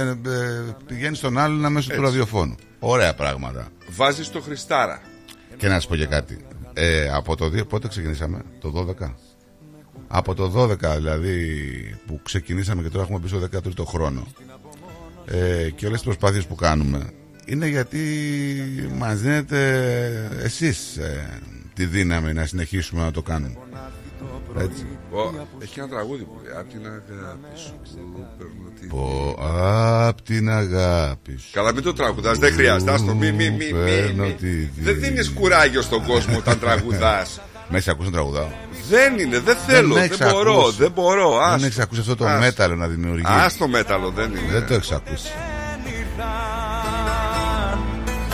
πηγαίνει στον άλλον μέσω του Έτσι. ραδιοφώνου. Ωραία πράγματα. Βάζεις το Χριστάρα. Και να σα πω και κάτι. Ε, από το 2, πότε ξεκινήσαμε, το 12. Από το 12 δηλαδή που ξεκινήσαμε και τώρα έχουμε μπει στο 13ο χρόνο. Ε, και όλες τις προσπάθειες που κάνουμε είναι γιατί μας δίνετε εσείς ε, τη δύναμη να συνεχίσουμε να το κάνουμε. Έτσι. Ω, έχει ένα τραγούδι που λέει Απ' την αγάπη σου που παίρνω τη Πω απ' την αγάπη σου Καλά, μην το τραγουδάς, δεν χρειάζεται. Άστο, μη, μη, μη, μη, παίρνω μη. τη Δεν δίνεις κουράγιο στον κόσμο όταν τραγουδάς. Με έχεις ακούσει να τραγουδάω; Δεν είναι, δεν θέλω, με δεν, έχεις μπορώ, ακούσει. δεν μπορώ. Δεν άστο. έχεις ακούσει αυτό το Άστο. μέταλλο να δημιουργεί. Ας το μέταλλο, δεν είναι. Δεν το έχεις ακούσει.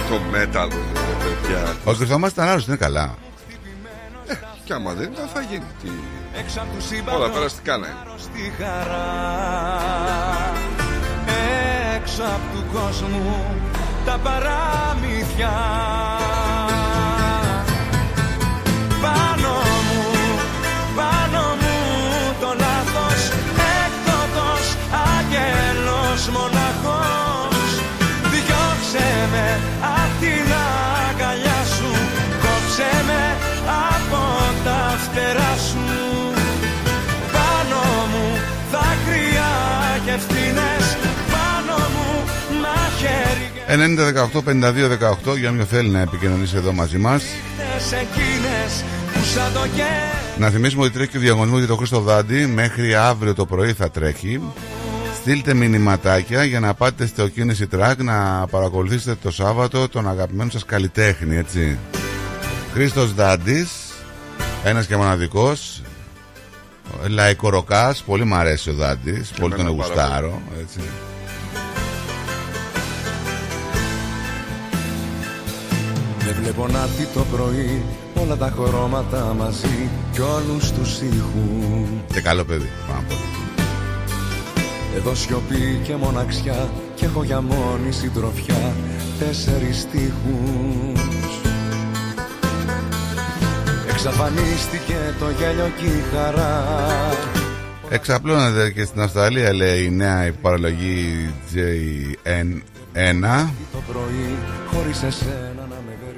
Το μέταλλο, ρε παιδιά. Ο Χρυσόμας ήταν άλλος, είναι καλά. Και άμα δεν ήταν θα γίνει. Τι... Έξω απ' του Όλα σύμπαντος περαστικά να είναι. στη χαρά Έξω απ' του κόσμου τα παραμύθια 90-18-52-18 για όποιον θέλει να επικοινωνήσει εδώ μαζί μας. Εκείνες που σαν το γέρο Να θυμίσουμε ότι τρέχει και ο διαγωνισμός για το Χρήστο Δάντη. Μέχρι αύριο το πρωί θα τρέχει. Στείλτε μηνυματάκια για να πάτε στο κίνηση track Να παρακολουθήσετε το Σάββατο τον αγαπημένο σας καλλιτέχνη έτσι. Χρήστος Δάντης Ένας και μοναδικός Λαϊκοροκάς Πολύ μου αρέσει ο Δάντης Πολύ τον εμένα πάρα γουστάρω έτσι. Με βλέπω να δει το πρωί όλα τα χρώματα μαζί κι όλους τους ήχους. Και καλό παιδί Πάρα πολύ Εδώ. Σιωπή και μοναξιά και έχω για μόνη συντροφιά τέσσερις στίχους. Εξαφανίστηκε το γέλιο και η χαρά. Εξαπλώνεται και στην Αυστραλία λέει η νέα παραλογή JN1 Το πρωί χωρίς εσένα να με γρήγορα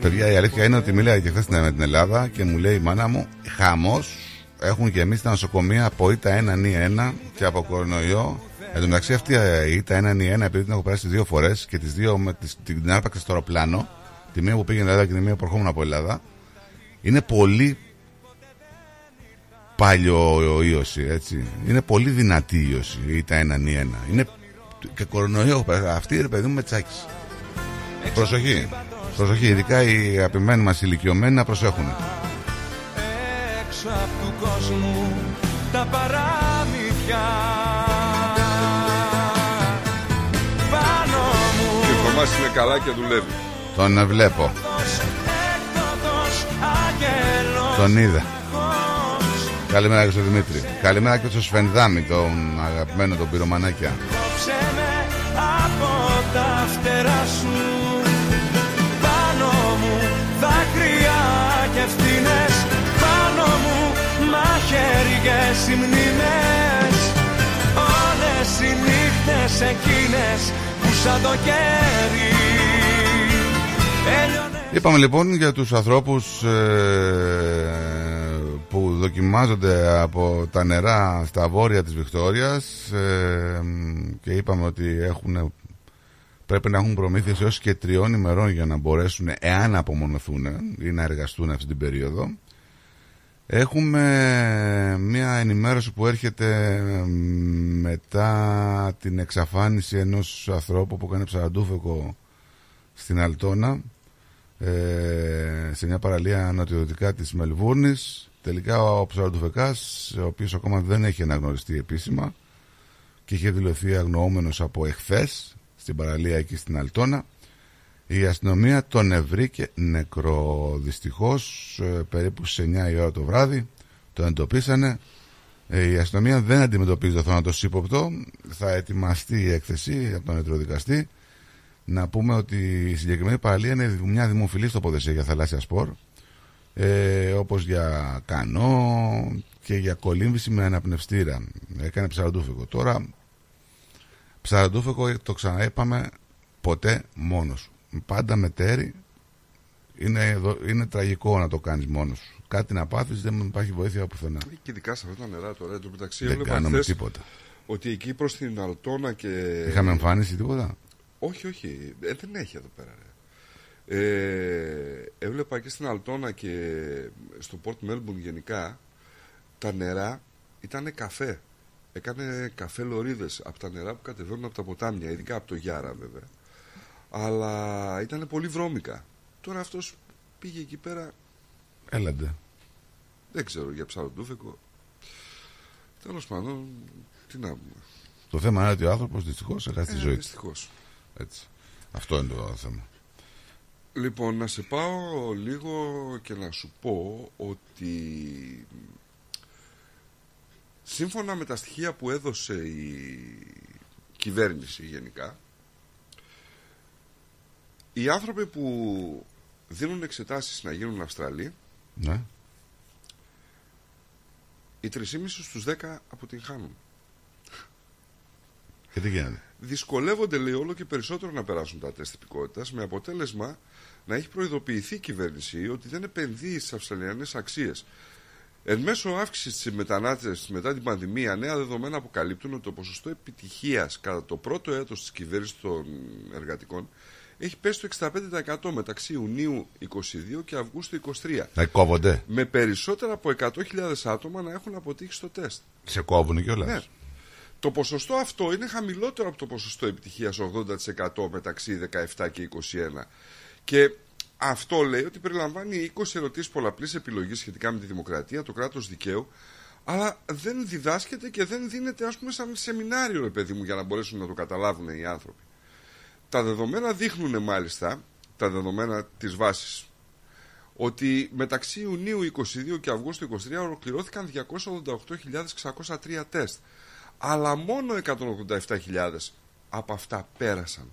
Παιδιά η αλήθεια είναι ότι μίλαγα και χθες με την Ελλάδα και μου λέει η μάνα μου χαμός. Έχουν και εμείς τα νοσοκομεία από ΙΤΑ 1 νη 1 και από κορονοϊό. Εν τω μεταξύ αυτή η ΙΤΑ 1 νη 1 επειδή την έχω περάσει δύο φορές και τις δύο με τις, την άρπαξα στο αεροπλάνο τη μία που πήγαινε Ελλάδα και τη μία που ερχόμουν από Ελλάδα είναι πολύ παλιό ίωση έτσι. Είναι πολύ δυνατή η ίωση η ΙΤΑ 1 νη 1 είναι και κορονοϊό έχω περάσει. αυτή ρε παιδί μου με τσάκης Προσοχή Προσοχή, ειδικά οι αγαπημένοι μας ηλικιωμένοι να προσέχουν. έξω απ' του κόσμου τα παραμύθια Πάνω μου Και ο Θωμάς είναι καλά και δουλεύει. Τον βλέπω. έκδοτος άγγελος Τον είδα. Καλημέρα και στον Δημήτρη. Καλημέρα και στο Σφενδάμι, τον αγαπημένο τον πυρομανάκια. Κόψε με από τα φτερά σου ευθύνες Πάνω μου μαχαίριες οι μνήμες. Όλες οι νύχτες εκείνες που σαν το κέρι έλειωνες. Είπαμε λοιπόν για τους ανθρώπους ε, που δοκιμάζονται από τα νερά στα βόρεια της Βικτόριας ε, και είπαμε ότι έχουν, πρέπει να έχουν προμήθειες έως και τριών ημερών για να μπορέσουν εάν απομονωθούν ή να εργαστούν αυτή την περίοδο. Έχουμε μια ενημέρωση που έρχεται μετά την εξαφάνιση ενός ανθρώπου που κάνει ψαραντούφεκο στην Αλτόνα ε, σε μια παραλία νοτιοδυτικά της Μελβούρνης τελικά ο ψαραντουφεκάς ο οποίος ακόμα δεν έχει αναγνωριστεί επίσημα και είχε δηλωθεί αγνοούμενος από εχθές στην παραλία εκεί στην Αλτόνα η αστυνομία τον ευρήκε νεκρό. Δυστυχώς ε, περίπου σε 9 η ώρα το βράδυ τον εντοπίσανε. Ε, η αστυνομία δεν αντιμετωπίζει το θάνατο ύποπτο. Θα ετοιμαστεί η έκθεση από τον νετροδικαστή. Να πούμε ότι η συγκεκριμένη παραλία είναι μια δημοφιλή τοποθεσία για θαλάσσια σπορ. Ε, όπως για κανό και για κολύμβηση με αναπνευστήρα. Έκανε ψαραντούφικο τώρα ψαραντούφικο το ξαναείπαμε ποτέ μόνος σου πάντα με τέρι είναι, εδώ, είναι τραγικό να το κάνεις μόνος σου κάτι να πάθεις δεν υπάρχει βοήθεια πουθενά Και ειδικά σε αυτά τα νερά τώρα, εν τω μεταξύ δεν έβλεπα κάνουμε χθες τίποτα ότι εκεί προς την Αλτόνα και... είχαμε εμφάνιση τίποτα; Όχι, όχι, ε, δεν έχει εδώ πέρα. Ρε. Ε, έβλεπα και στην Αλτόνα και στο Port Melbourne γενικά τα νερά ήταν καφέ. Έκανε καφέ λωρίδες από τα νερά που κατεβαίνουν από τα ποτάμια, ειδικά από το Γιάρα βέβαια. Αλλά ήταν πολύ βρώμικα. Τώρα αυτός πήγε εκεί πέρα, έλαντε δεν ξέρω για ψαροντούφεκο. Τέλος πάντων, τι να πούμε. το θέμα είναι ότι ο άνθρωπος δυστυχώς έχασε τη Ε, ζωή του δυστυχώς. έτσι. αυτό είναι το θέμα Λοιπόν, να σε πάω λίγο και να σου πω ότι σύμφωνα με τα στοιχεία που έδωσε η κυβέρνηση γενικά οι άνθρωποι που δίνουν εξετάσεις να γίνουν Αυστραλοί ναι. οι 3,5 στους 10 αποτυγχάνουν. και τι γίνεται; Δυσκολεύονται λέει όλο και περισσότερο να περάσουν τα τεστ τυπικότητας με αποτέλεσμα να έχει προειδοποιηθεί η κυβέρνηση ότι δεν επενδύει στις αυστραλιανές αξίες. Εν μέσω αύξησης της μετανάστευσης μετά την πανδημία, νέα δεδομένα αποκαλύπτουν ότι το ποσοστό επιτυχίας κατά το πρώτο έτος της κυβέρνησης των εργατικών έχει πέσει στο 65% μεταξύ Ιουνίου 22 και Αυγούστου 23. να κόβονται; Με περισσότερα από 100.000 άτομα να έχουν αποτύχει στο τεστ. σε κόβουν κιόλας; Ναι. Το ποσοστό αυτό είναι χαμηλότερο από το ποσοστό επιτυχίας 80% μεταξύ 17 και 21. Και αυτό λέει ότι περιλαμβάνει 20 ερωτήσεις πολλαπλής επιλογής σχετικά με τη δημοκρατία, το κράτος δικαίου, αλλά δεν διδάσκεται και δεν δίνεται ας πούμε σαν σεμινάριο ρε παιδί μου για να μπορέσουν να το καταλάβουν οι άνθρωποι. Τα δεδομένα δείχνουν μάλιστα, τα δεδομένα της βάσης, ότι μεταξύ Ιουνίου 22 και Αυγούστου 23 ολοκληρώθηκαν 288.603 τεστ. Αλλά μόνο 187.000 από αυτά πέρασαν.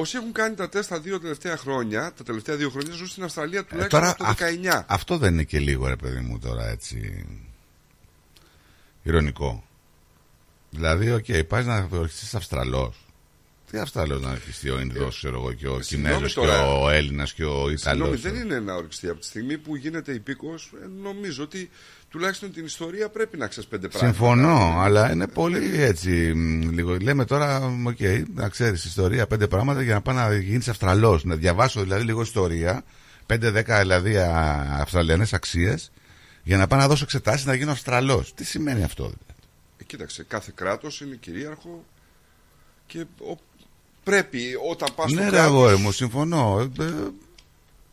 Όσοι έχουν κάνει τα τεστ τα δύο τελευταία χρόνια, τα τελευταία δύο χρόνια ζουν στην Αυστραλία Ε, τουλάχιστον τώρα, από το 19. αυ- αυτό δεν είναι και λίγο, ρε παιδί μου, τώρα έτσι. Ειρωνικό. Δηλαδή, οκ, okay, πας να ορκιστεί Αυστραλός. Τι Αυστραλός να ορκιστεί ο Ινδός, ξέρω εγώ, και ο Ε, συγγνώμη Κινέζος και τώρα. ο Έλληνας και ο Ιταλός. Συγγνώμη, δεν είναι να ορκιστεί. Από τη στιγμή που γίνεται υπήκοος, νομίζω ότι τουλάχιστον την ιστορία πρέπει να ξέρεις πέντε πράγματα. Συμφωνώ, αλλά είναι πολύ έτσι. μ, Λίγο. Λέμε τώρα, οκ, να ξέρεις ιστορία, πέντε πράγματα για να πάει να γίνεις Αυστραλός. Να διαβάσω δηλαδή λίγο ιστορία, πέντε-δέκα δηλαδή Αυστραλιανές αξίες, για να πάω να δώσω εξετάσεις να γίνω Αυστραλός. Τι σημαίνει αυτό, δηλαδή; Ε, κοίταξε, κάθε κράτος είναι κυρίαρχο και ο- πρέπει όταν πας στο Ναι, ρε κράτος- αγόρι μου, συμφωνώ. Ε, ε, δεν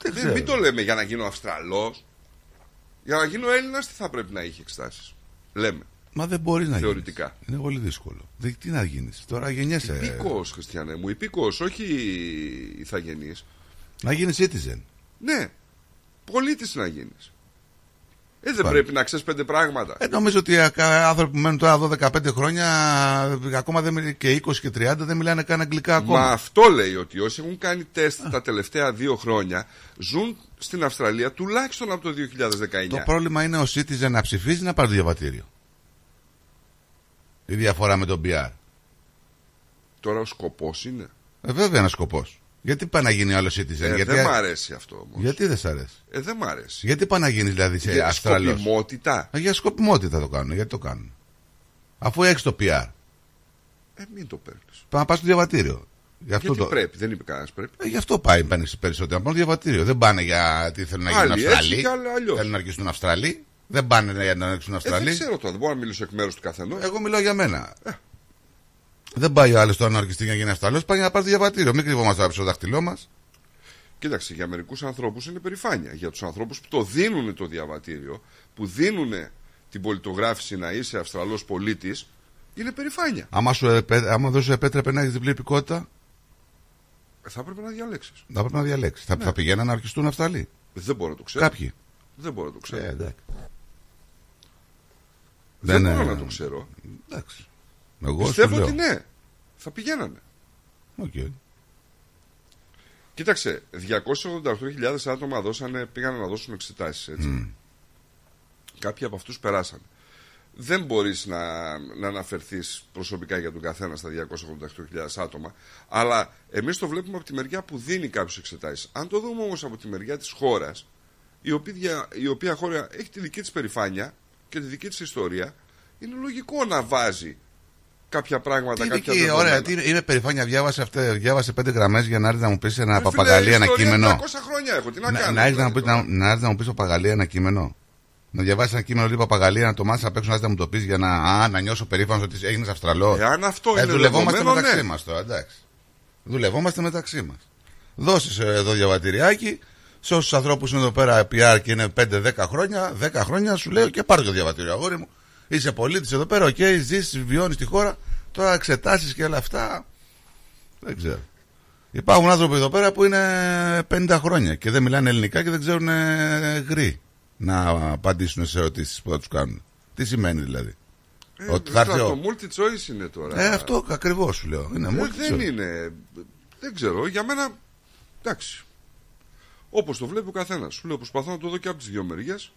Δεν, ξέρω. μην το λέμε για να γίνω Αυστραλός. Για να γίνω Έλληνας, τι θα πρέπει να είχε εξετάσει. Λέμε. Μα δεν μπορεί να γίνεις. Θεωρητικά. Είναι πολύ δύσκολο. Δεν- τι να γίνεις. Τώρα γεννιέσαι. Υπήκο, Χριστιανέ μου, υπήκο, όχι ηθαγενής. Να γίνεις citizen. Ναι, πολίτης να γίνεις. Ε, δεν Πάλι. πρέπει να ξέρεις πέντε πράγματα. Ε, νομίζω ότι α- κα- άνθρωποι που μένουν τώρα εδώ 15 χρόνια ε, ακόμα δεν, μιλ- και 20 και 30 δεν μιλάνε καν αγγλικά ακόμα. Μα αυτό λέει ότι όσοι έχουν κάνει τεστ τα τελευταία δύο χρόνια ζουν στην Αυστραλία τουλάχιστον από το 2019. Το πρόβλημα είναι ο citizen να ψηφίζει ή να πάρει το διαβατήριο. Η διαφορά με τον PR. Τώρα ο σκοπός είναι. Ε, βέβαια ένα σκοπός. Γιατί πάει να γίνει άλλο citizen, Ε, γιατί... Δεν μ' αρέσει αυτό όμως. Γιατί δεν σ' αρέσει; Ε, δεν μ' αρέσει. Γιατί πάει να γίνει δηλαδή σε Για Αυστραλός; σκοπιμότητα. Ε, Για σκοπιμότητα το κάνουν. Γιατί το κάνουν; Αφού έχεις το PR. Ε, μην το παίρνεις. Πάει να πας στο διαβατήριο. Γι' αυτό Γιατί το... πρέπει, δεν είπε κανένας πρέπει. Ε, γι' αυτό πάει πάνε περισσότερο. Να πάνε διαβατήριο. Δεν πάνε γιατί θέλουν να γίνουν Άλλοι Αυστραλοί. έτσι και άλλοι αλλιώς. Θέλουν να αρχίσουν Αυστραλοί. Δεν πάνε για να αρχίσουν Ε, Αυστραλοί. δεν ξέρω τώρα, δεν μπορώ να μιλήσω εκ μέρους του καθενός. Εγώ μιλάω για μένα. Δεν πάει ο άλλος τώρα να ορκιστεί για να γίνει Αυστραλό. Πάει να πάρει το διαβατήριο. Μην κρυβόμαστε από το δάχτυλό μας. Κοίταξε, για μερικούς ανθρώπους είναι περηφάνεια. Για τους ανθρώπους που το δίνουν το διαβατήριο, που δίνουν την πολιτογράφηση να είσαι Αυστραλός πολίτης, είναι περηφάνεια. Άμα, σου επέ... άμα δεν σου επέτρεπε να έχεις διπλή υπηκότητα, Ε, Θα έπρεπε να διαλέξεις. θα πρέπει να διαλέξεις. Θα, Ναι. θα πηγαίναν να ορκιστούν Αυστραλοί. Δεν μπορώ να το ξέρω. Κάποιοι. Δεν μπορώ να το ξέρω. Ε, εντάξει. δεν Δεν, μπορώ ε, να το ξέρω. Εντάξει. Εγώ Πιστεύω σου λέω. ότι ναι. Θα πηγαίνανε. Οκ. Κοίταξε, 288.000 άτομα δώσανε, πήγαν να δώσουν εξετάσεις. Έτσι. Κάποιοι από αυτούς περάσαν. Δεν μπορείς να, να αναφερθείς προσωπικά για τον καθένα στα 288.000 άτομα, αλλά εμείς το βλέπουμε από τη μεριά που δίνει κάποιος εξετάσεις. Αν το δούμε όμως από τη μεριά της χώρας, η, οποία- η οποία χώρα έχει τη δική της περηφάνεια και τη δική της ιστορία, είναι λογικό να βάζει κάποια πράγματα, Τι κάποια δική, δεδομένα. ωραία, τι είναι, είμαι περηφάνεια. Διάβασε, αυτέ, διάβασε πέντε γραμμές για να έρθει να μου πεις ένα Ρε φίλε, παπαγαλί, ένα ιστορία κείμενο. 300 χρόνια έχω, τι να, Να, κάνω. να έρθει να, δηλαδή, μου πεις- να, να έρθει να μου πεις παπαγαλί ένα κείμενο. Να διαβάσεις ένα κείμενο λέει παπαγαλία, να το μάθεις απ' έξω, να έρθει να μου το πεις για να, α, να νιώσω περήφανος ότι έγινες Αυστραλό. Εάν αυτό είναι δουλευόμαστε δεδομένο, μεταξύ ναι. μας τώρα, εντάξει. Δουλευόμαστε μεταξύ μας. Δώσεις εδώ διαβατηριάκι σε όσους ανθρώπους είναι εδώ πέρα PR και είναι 5-10 χρόνια, 10 χρόνια σου λέω και πάρε το διαβατήριο, αγόρι μου. Είσαι πολίτης εδώ πέρα, οκ, okay, ζεις, βιώνεις τη χώρα. Τώρα εξετάσεις και όλα αυτά. Δεν ξέρω. Υπάρχουν άνθρωποι εδώ πέρα που είναι 50 χρόνια και δεν μιλάνε ελληνικά και δεν ξέρουν ε, γρι να απαντήσουν σε ερωτήσεις που θα τους κάνουν. Τι σημαίνει δηλαδή; Ε, Ότι θα έρθει το ο- multi choice είναι τώρα. Ε, αυτό ακριβώς σου λέω. Είναι Ε, multi δεν choice. είναι. Δεν ξέρω. Για μένα. Εντάξει. Όπως το βλέπει ο καθένας. Σου λέω προσπαθώ να το δω και από τις δύο μεριές.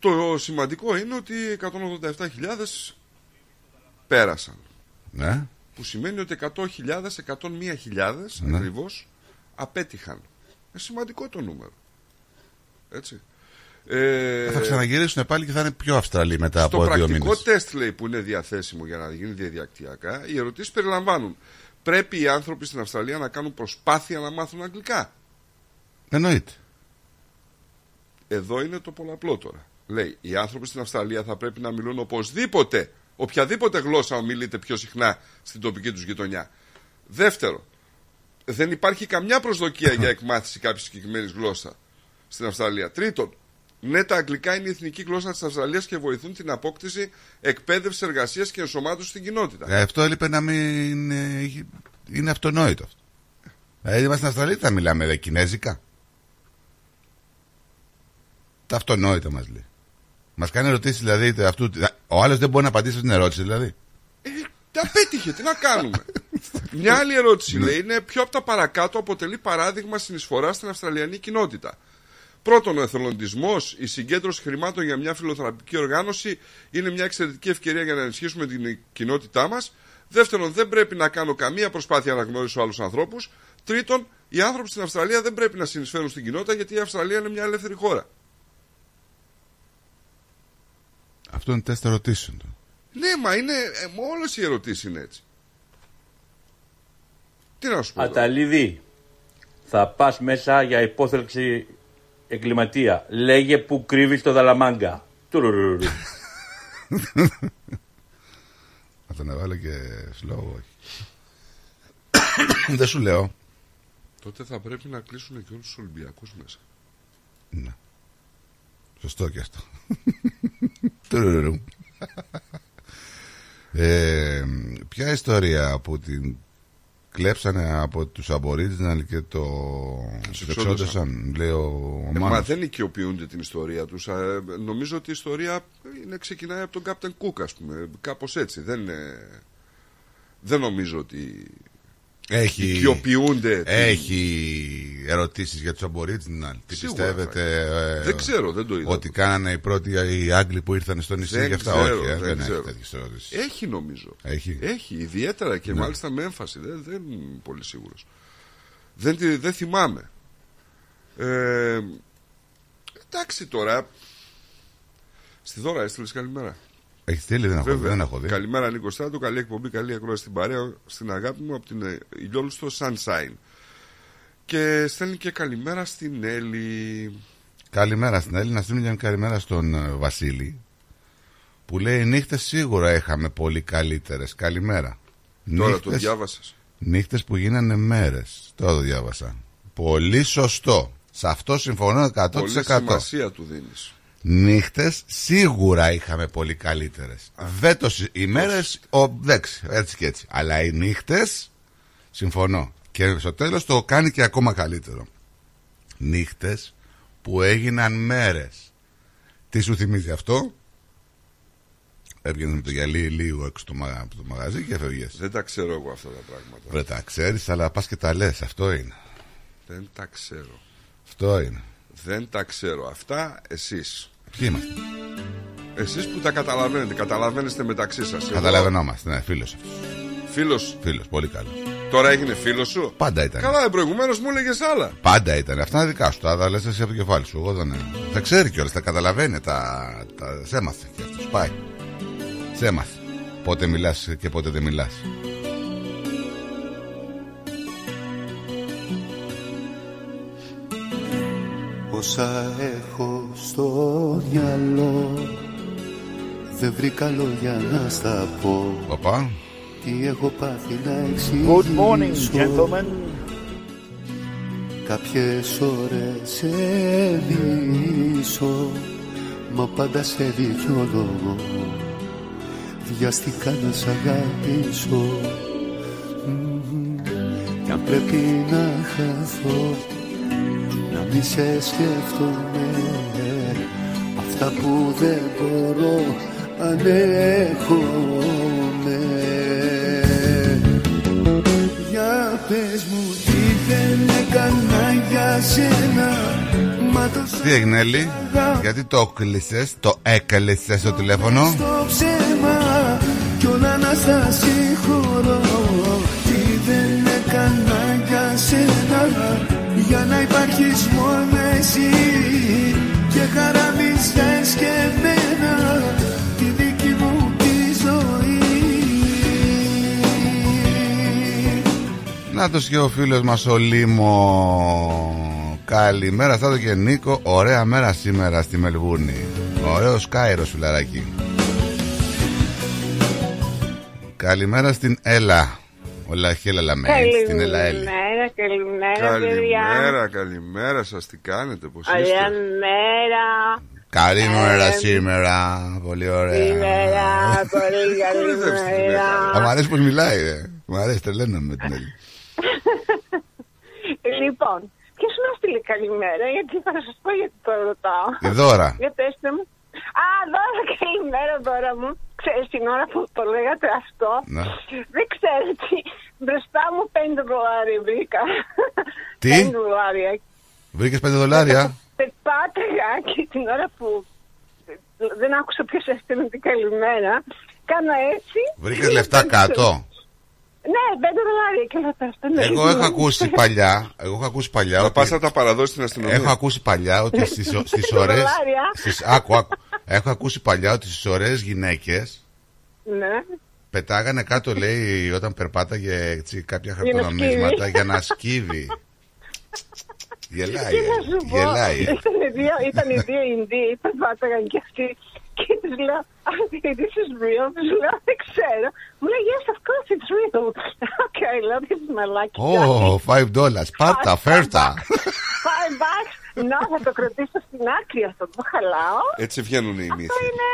Το σημαντικό είναι ότι 187.000 πέρασαν. Ναι. Που σημαίνει ότι 100.000, 101.000 Ναι. ακριβώς απέτυχαν. Είναι σημαντικό το νούμερο. Έτσι. Ε, Θα ξαναγυρίσουν πάλι και θα είναι πιο Αυστραλοί μετά στο από δύο πρακτικό μήνες. τεστ λέει που είναι διαθέσιμο για να γίνει διαδικτυακά, οι ερωτήσεις περιλαμβάνουν. Πρέπει οι άνθρωποι στην Αυστραλία να κάνουν προσπάθεια να μάθουν αγγλικά; Εννοείται. Εδώ είναι το πολλαπλό τώρα. Λέει, οι άνθρωποι στην Αυστραλία θα πρέπει να μιλούν οπωσδήποτε, οποιαδήποτε γλώσσα μιλείτε πιο συχνά στην τοπική τους γειτονιά. Δεύτερο, δεν υπάρχει καμιά προσδοκία για εκμάθηση κάποια συγκεκριμένης γλώσσας στην Αυστραλία. Τρίτον, ναι, τα αγγλικά είναι η εθνική γλώσσα της Αυστραλίας και βοηθούν την απόκτηση εκπαίδευση, εργασίας και ενσωμάτωση στην κοινότητα. Ε, αυτό έλειπε να μην. ε, Είναι αυτονόητο αυτό. Δηλαδή είμαστε στην Αυστραλία, θα μιλάμε δε, κινέζικα. Τα αυτονόητα μας λέει. Μας κάνει ερωτήσεις δηλαδή τε- αυτού. Ο άλλος δεν μπορεί να απαντήσει στην ερώτηση δηλαδή. Τα πέτυχε, τι να κάνουμε; Μια άλλη ερώτηση λέει είναι ποιο από τα παρακάτω αποτελεί παράδειγμα συνεισφορά στην Αυστραλιανή κοινότητα. Πρώτον, ο εθελοντισμός, η συγκέντρωση χρημάτων για μια φιλοθεραπευτική οργάνωση είναι μια εξαιρετική ευκαιρία για να ενισχύσουμε την κοινότητά μας. Δεύτερον, δεν πρέπει να κάνω καμία προσπάθεια να γνωρίσω άλλους ανθρώπους. Τρίτον, οι άνθρωποι στην Αυστραλία δεν πρέπει να συνεισφέρουν στην κοινότητα γιατί η Αυστραλία είναι μια ελεύθερη χώρα. Αυτό είναι τεστ ερωτήσεων του. Ναι, μα είναι. Ε, Όλες οι ερωτήσεις είναι έτσι. Τι να σου πω. τώρα; Αταλίδη, θα πας μέσα για υπόθελξη εγκληματία. Λέγε που κρύβεις το δαλαμάγκα. Τουρουρουρου. Θα τον έβαλε και slow, όχι. δεν σου λέω. Τότε θα πρέπει να κλείσουν και όλους τους Ολυμπιακούς μέσα. Ναι. Σωστό και αυτό. Τουρουρουρου. ε, ποια ιστορία που την κλέψανε από τους Aboriginal και το Τους εξόντωσαν, λέει ο, ο Ε, μα Μάνος. δεν οικειοποιούνται την ιστορία τους. Ε, νομίζω ότι η ιστορία είναι, ξεκινάει από τον Captain Cook, ας πούμε. Κάπως έτσι. Δεν, είναι... δεν νομίζω ότι Έχει, οικειοποιούνται. την- έχει ερωτήσεις για τους Aboriginal. Τι Σίγουρα πιστεύετε ε, Δεν ξέρω, δεν το είδα. Ότι κάνανε οι πρώτοι οι Άγγλοι που ήρθαν στο νησί Δεν και αυτά; ξέρω, όχι, ε, δεν δεν, ξέρω. έχει τέτοιες ερωτήσεις. Έχει νομίζω. Έχει. Έχει, ιδιαίτερα και Ναι. μάλιστα με έμφαση. Δεν, δεν είμαι πολύ σίγουρος. Δεν, τη- δεν θυμάμαι. Ε, εντάξει τώρα. Στη δώρα έστειλες καλημέρα. Έχεις στείλει, δεν έχω, Βέβαια. δεν έχω δει. Καλημέρα Νίκο Στράτο, καλή εκπομπή, καλή ακρόαση στην παρέα, στην αγάπη μου από την ε, ηλιόλουστο Sunshine. Και στέλνει και καλημέρα στην Έλλη. Καλημέρα στην Έλληνα, να στείλουμε και μια καλημέρα στον ε, Βασίλη που λέει νύχτες σίγουρα είχαμε πολύ καλύτερες. Καλημέρα. Τώρα το διάβασες. Νύχτες που γίνανε μέρες. Τώρα το διάβασα. Πολύ σωστό. Σε αυτό συμφωνώ 100%. Πολύ σημασία του δίνεις. Νύχτες σίγουρα είχαμε πολύ καλύτερες. Δεν το συ- Οι μέρες, εντάξει, έτσι και έτσι. Αλλά οι νύχτες, συμφωνώ. Και στο τέλος το κάνει και ακόμα καλύτερο. Νύχτες που έγιναν μέρες. Τι σου θυμίζει αυτό, Έβγαινε με το γυαλί λίγο έξω το, μαγα- από το μαγαζί και έφευγες. Δεν τα ξέρω εγώ αυτά τα πράγματα. Βρε τα ξέρεις, αλλά πας και τα λες. Αυτό είναι. Δεν τα ξέρω. Αυτό είναι. Δεν τα ξέρω. Αυτά εσείς. Ποιοι είμαστε; Εσείς που τα καταλαβαίνετε. Καταλαβαίνεστε μεταξύ σας. Εγώ- Καταλαβαίνόμαστε. Ναι, φίλος αυτό. Φίλος. Φίλος, πολύ καλός. Τώρα έγινε φίλος σου; Πάντα ήταν. Καλά, προηγουμένως μου έλεγες άλλα. Πάντα ήταν. Αυτά είναι δικά σου. Τα τα λες εσύ από το κεφάλι σου. Εγώ δεν. Τα ξέρει κιόλας. Τα καταλαβαίνει. Τα, τα... Σε έμαθε και αυτός. Πάει. Σε έμαθε. Πότε μιλάς και πότε δεν μιλάς. Όσα έχω στο μυαλό. Δεν βρήκα λόγια να στα πω. Παπά. Τι έχω πάθει να εξηγήσω. Good morning, gentlemen. Κάποιες ώρες σε μισώ Μα πάντα σε δίκιο λόγο. Βιαστικά να σ' αγαπήσω. Μμμ. Κι αν πρέπει να χαθώ Να μη σε σκέφτομαι. Αυτά που δεν μπορώ ανέχομαι. Για πες μου τι δεν έκανα για σένα Μα το Τι έγινε, Έλλη, γιατί το κλείσες, το έκλεισες στο τηλέφωνο; στο ψέμα Κι όλα να στα συγχωρώ. Τι δεν έκανα για σένα Για να υπάρχεις μόνο εσύ Και χαραμίζεις και εμένα Τη δική μου τη ζωή Να το και ο φίλος μας ο Λίμο. Καλημέρα, Στάτο και Νίκο. Ωραία μέρα σήμερα στη Μελβούρνη. Ωραίος Κάιρο, φιλαράκι. Καλημέρα στην Έλα. Όλα χέλα λαμένη. Στην Έλα Έλλη. Καλημέρα, καλημέρα, παιδιά. Καλημέρα, καλημέρα σας. Τι κάνετε, πώς Ωραία είστε; μέρα. Καλημέρα Ε, σήμερα. Πολύ ωραία. Σήμερα, πολύ καλημέρα. Α, Μ' αρέσει πως μιλάει, ρε. Μ' αρέσει, τρελαίνομαι με την Έλλη. Λοιπόν, ποιος μας στείλει καλημέρα, γιατί θα σας πω γιατί το ρωτάω. Η Δώρα. Για πέστε μου. Α, δώρα καλημέρα τώρα μου. Ξέρεις την ώρα που το λέγατε αυτό. Ναι. Δεν ξέρω τι. Μπροστά μου 5 δολάρια βρήκα. Τι; 5 δολάρια. Βρήκες 5 δολάρια; Πετπάταγα και την ώρα που δεν άκουσα ποιος έστειλε την καλημέρα. Κάνω έτσι. Βρήκες λεφτά κάτω; Ναι, 5 δολάρια και λέω πες, δεν Εγώ είναι. έχω ακούσει παλιά. Εγώ έχω ακούσει παλιά. Θα ότι- πας να τα παραδώσεις στην αστυνομία. Έχω ακούσει παλιά ότι στις, στις Πέντε ωραίες... δολάρια. Στις, άκου, άκου. Έχω ακούσει παλιά ότι στις ωραίες γυναίκες Ναι. πετάγανε κάτω, λέει, όταν περπάταγε έτσι, κάποια Για να χαρτονομίσματα σκύβει. για να σκύβει. Γελάει, Τι να σου πω. γελάει. ε. Ήταν δύο, ήταν οι δύο Ινδοί, περπάταγαν και αυτοί. Και τους λέω, «Ah, this is real. Τους λέω, δεν ξέρω. Μου λέει, yes, of course it's real. Okay, λέω, this is my lucky Oh, five dollars. Πάρτα, φέρτα. Five bucks. Να, θα το κρατήσω στην άκρη αυτό. Το χαλάω. Έτσι βγαίνουν οι Αυτό μύθοι. είναι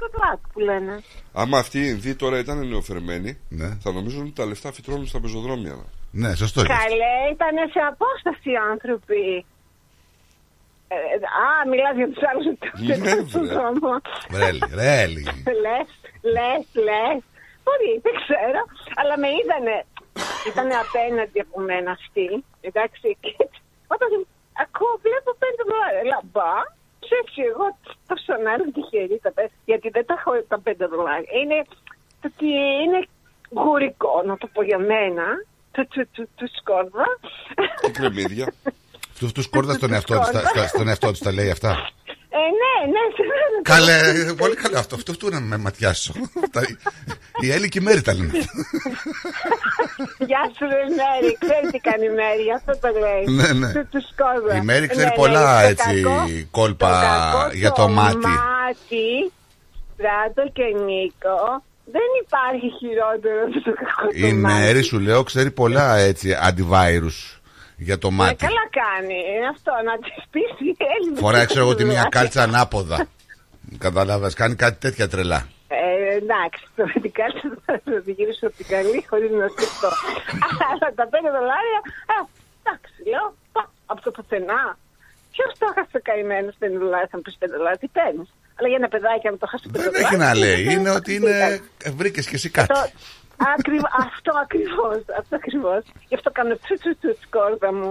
good luck που λένε. Άμα αυτοί οι Ινδοί τώρα ήταν νεοφερμένοι, Ναι. θα νομίζουν ότι τα λεφτά φυτρώνουν στα πεζοδρόμια. Ναι, σωστό είναι. Καλέ, ήταν σε απόσταση οι άνθρωποι. Ε, α, μιλάς για τους άλλους Ναι, στον βρε. δρόμο. Ρέλι, ρέλι. Λες, λες, λες. Μπορεί, δεν ξέρω. Αλλά με είδανε. Ήτανε απέναντι από μένα αυτοί. Εντάξει. Και όταν ακούω, βλέπω πέντε δολάρια. Λέω, μπα. Ψεύσει εγώ τόσο άλλο τυχερή τα πέντε. Γιατί δεν τα έχω τα πέντε δολάρια. Είναι το ότι είναι γουρικό, να το πω για μένα. Του, του, του, του σκόρδα. Και κρεμμύδια. Του αυτού κόρδα στον εαυτό τους, στα- στα- στον εαυτό τους τα λέει αυτά; Ε, ναι, ναι, σε μένα. Καλέ, πολύ καλό αυτό. Αυτό του να με ματιάσω. Τα- Η Έλλη και η Μέρη τα λένε. Γεια σου, ρε Μέρη. Ξέρεις τι κάνει η Μέρη, γι' αυτό το λέει. Ναι, ναι. Του, τους σκόρδα. Η Μέρη ξέρει Ναι, πολλά, ναι, το έτσι, κακό- κόλπα το κακό για το μάτι. μάτι, Στράτο και Νίκο, δεν υπάρχει χειρότερο από το κακό Η το μάτι. Μέρη σου λέω ξέρει πολλά έτσι αντιβάιρους για το Ε, μάτι. καλά κάνει. Είναι αυτό, να τη πει η Έλλη. Φοράει ξέρω εγώ τη μία κάλτσα ανάποδα. Κατάλαβες, κάνει κάτι τέτοια τρελά. Ε, εντάξει, το με την κάλτσα θα τη γυρίσω από την καλή χωρίς να σκεφτώ. Αλλά τα πέντε δολάρια, ε, εντάξει, λέω, πα, από το πουθενά. Ποιος το έχασε καημένο πέντε δολάρια, θα μου πεις πέντε δολάρια, τι παίρνεις. Αλλά για ένα παιδάκι, αν το χάσει πέντε Δεν δολάρια. έχει να λέει, τι είναι ήταν. ότι είναι... Βρήκες και εσύ κάτι. Το- Ακριβ- αυτό ακριβώς. Αυτό ακριβώς. Γι' αυτό κάνω τσου τσου τσου σκόρδα μου.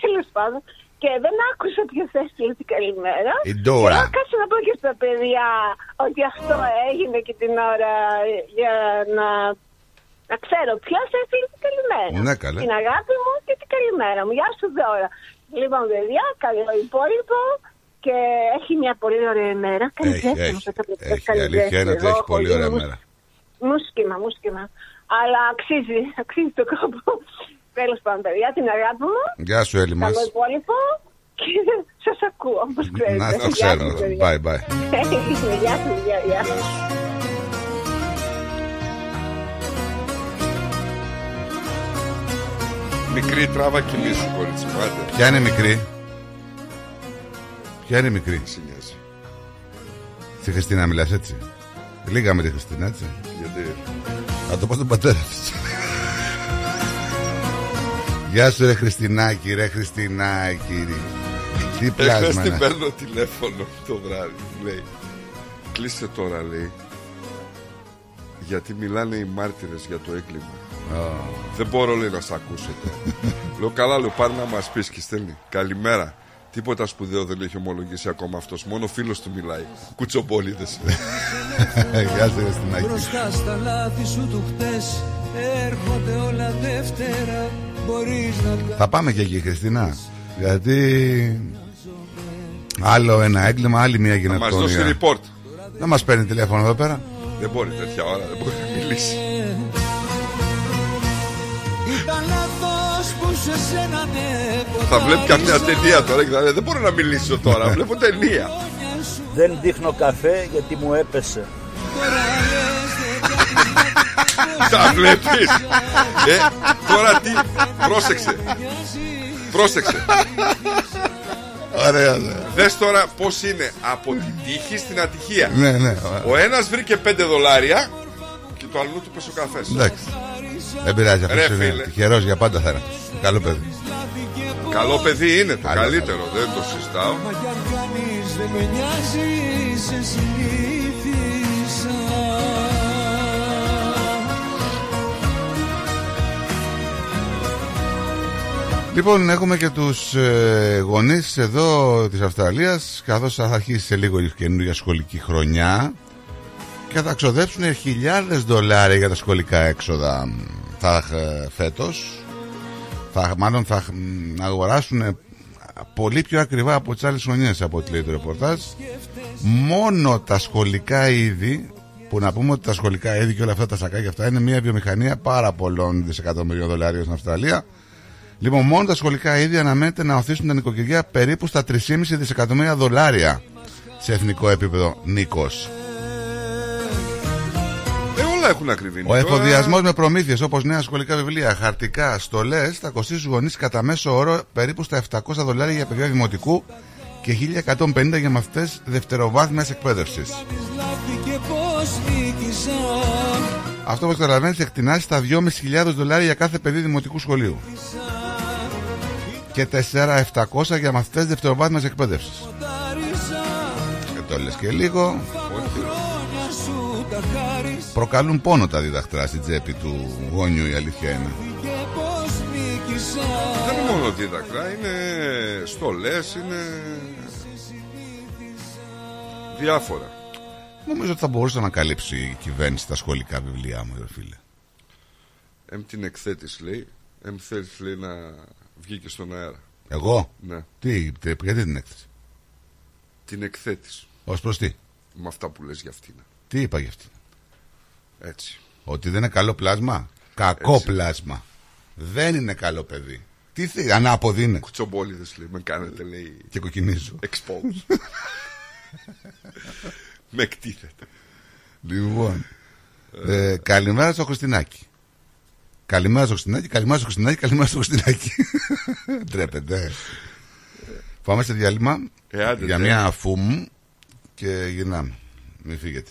Τέλος πάντων. Και δεν άκουσα ποιο έστειλε την καλημέρα. Η Ντόρα. Και λέω, Κάτσε να πω και στα παιδιά ότι αυτό έγινε και την ώρα για να, να ξέρω ποιος έστειλε την καλημέρα. Ναι, καλέ. Την αγάπη μου και την καλημέρα μου. Γεια σου, Δώρα. Λοιπόν, παιδιά, καλό υπόλοιπο. Και έχει μια πολύ ωραία ημέρα. Καλή Έχει, ζέστη, έχει. μου, θα το πω. Έχει, Καλή η αλήθεια ζέστη. είναι ότι Εγώ έχει έχω πολύ γίνει ωραία μουσ- μέρα. Μουσκεμα, μουσκεμα. Αλλά αξίζει, αξίζει το κόπο. Τέλος πάντων, παιδιά, την αγάπη μου. Γεια σου Έλλη μας. Καλό υπόλοιπο. Και σας ακούω, όπως ξέρετε. Να το Γεια ξέρουμε. σας, παιδιά. Bye bye. Γεια σας, γεια γεια. Μικρή τράβα κοιμήσου, κορίτσι μου. άντε. Ποια είναι η μικρή; Ποια είναι η μικρή; Συνιάζει. Στη Χριστίνα μιλάς έτσι; Λίγα με τη Χριστίνα έτσι. Γιατί Θα το πω στον πατέρα της. Γεια σου ρε Χριστινάκη, ρε Χριστινάκη. Τι Εχθές πλάσμα την είναι. παίρνω τηλέφωνο το βράδυ. Λέει, κλείστε τώρα, λέει. Γιατί μιλάνε οι μάρτυρες για το έγκλημα. Δεν μπορώ, λέει, να σ' ακούσετε. λέω, καλά, λέω, πάρε να μας πεις και στέλνει. Καλημέρα. Τίποτα σπουδαίο δεν έχει ομολογήσει ακόμα αυτός. Μόνο φίλος του μιλάει. Κουτσομπόλιδες. Γεια σου Χριστινάκη. Μπροστά στα λάθη σου του χτες Έρχονται όλα δεύτερα Μπορείς να Θα πάμε και εκεί Χριστίνα. Γιατί άλλο ένα έγκλημα, άλλη μια Θα μας δώσει γενοκτονία. report. Να μας παίρνει τηλέφωνο εδώ πέρα. Δεν μπορεί τέτοια ώρα, δεν μπορεί να μιλήσει. Θα βλέπει καμιά ταινία τώρα και θα λέει, Δεν μπορώ να μιλήσω τώρα. Βλέπω ταινία. Δεν δείχνω καφέ γιατί μου έπεσε. Τα βλέπεις ε, Τώρα τι Πρόσεξε Πρόσεξε Ωραία, ναι. Δες τώρα πως είναι Από την τύχη στην ατυχία Ναι, ναι. Ο ένας βρήκε 5 δολάρια Και το αλλού του πέσε ο καφές Εντάξει. Δεν πειράζει Ρε, αυτός είναι φίλε. τυχερός για πάντα θα είναι. Καλό παιδί. Καλό παιδί είναι το Άλλο, καλύτερο Δεν το συζητάω κάνεις δεν με νοιάζεις σε συνήθισα Λοιπόν, έχουμε και τους ε, γονείς εδώ της Αυστραλίας καθώς θα αρχίσει σε λίγο η καινούργια σχολική χρονιά και θα ξοδέψουν χιλιάδες δολάρια για τα σχολικά έξοδα θα, ε, φέτος θα, μάλλον θα μ, αγοράσουν πολύ πιο ακριβά από τις άλλες χρονιές από ό,τι λέει το ρεπορτάζ μόνο τα σχολικά είδη που να πούμε ότι τα σχολικά είδη και όλα αυτά τα σακάκια αυτά είναι μια βιομηχανία πάρα πολλών δισεκατομμυρίων δολάριων στην Αυστραλία Λοιπόν, μόνο τα σχολικά είδη αναμένεται να οθήσουν τα νοικοκυριά περίπου στα 3,5 δισεκατομμύρια δολάρια σε εθνικό επίπεδο. Νίκος. Ε, όλα έχουν ακριβή. Ο εφοδιασμός με προμήθειες όπως νέα σχολικά βιβλία, χαρτικά, στολές θα κοστίσει στους γονείς κατά μέσο όρο περίπου στα 700 δολάρια για παιδιά δημοτικού και 1150 για μαθητές δευτεροβάθμιας εκπαίδευσης. Λάθη και πως νίκησα Αυτό όπω καταλαβαίνει εκτινάσει στα 2.500 δολάρια για κάθε παιδί δημοτικού σχολείου. Και 4.700 για μαθητές δευτεροβάθμιας εκπαίδευσης. Και το λες και λίγο. Προκαλούν πόνο τα διδακτρά στην τσέπη του γόνιου, η αλήθεια είναι. και πως νίκησα Δεν είναι μόνο δίδακτρα, είναι στολές, είναι διάφορα. Νομίζω ότι θα μπορούσε να καλύψει η κυβέρνηση τα σχολικά βιβλία μου, ρε φίλε. Εμ την εκθέτης λέει, εμ θέλεις λέει να βγει και στον αέρα. Εγώ; Ναι. Τι, τε- γιατί την έκθεση. Την εκθέτης. Ω προς τι; Με αυτά που λες για αυτήν. Τι είπα για αυτή. Έτσι. Ότι δεν είναι καλό πλάσμα; Κακό Έτσι. πλάσμα. Δεν είναι καλό παιδί. Τι θέλει, ανάποδη είναι. Κουτσομπόλιδες λέει, με κάνετε λέει Και κοκκινίζω. expose. με εκτίθεται. Λοιπόν. Ε, καλημέρα στο Χριστινάκι. Καλημέρα στο Χριστινάκι, καλημέρα στο Χριστινάκι, καλημέρα στο Χριστινάκι. Ντρέπεται. Πάμε σε διάλειμμα Ε, άντε, για ντε. μια φουμ και γυρνάμε. Μην φύγετε.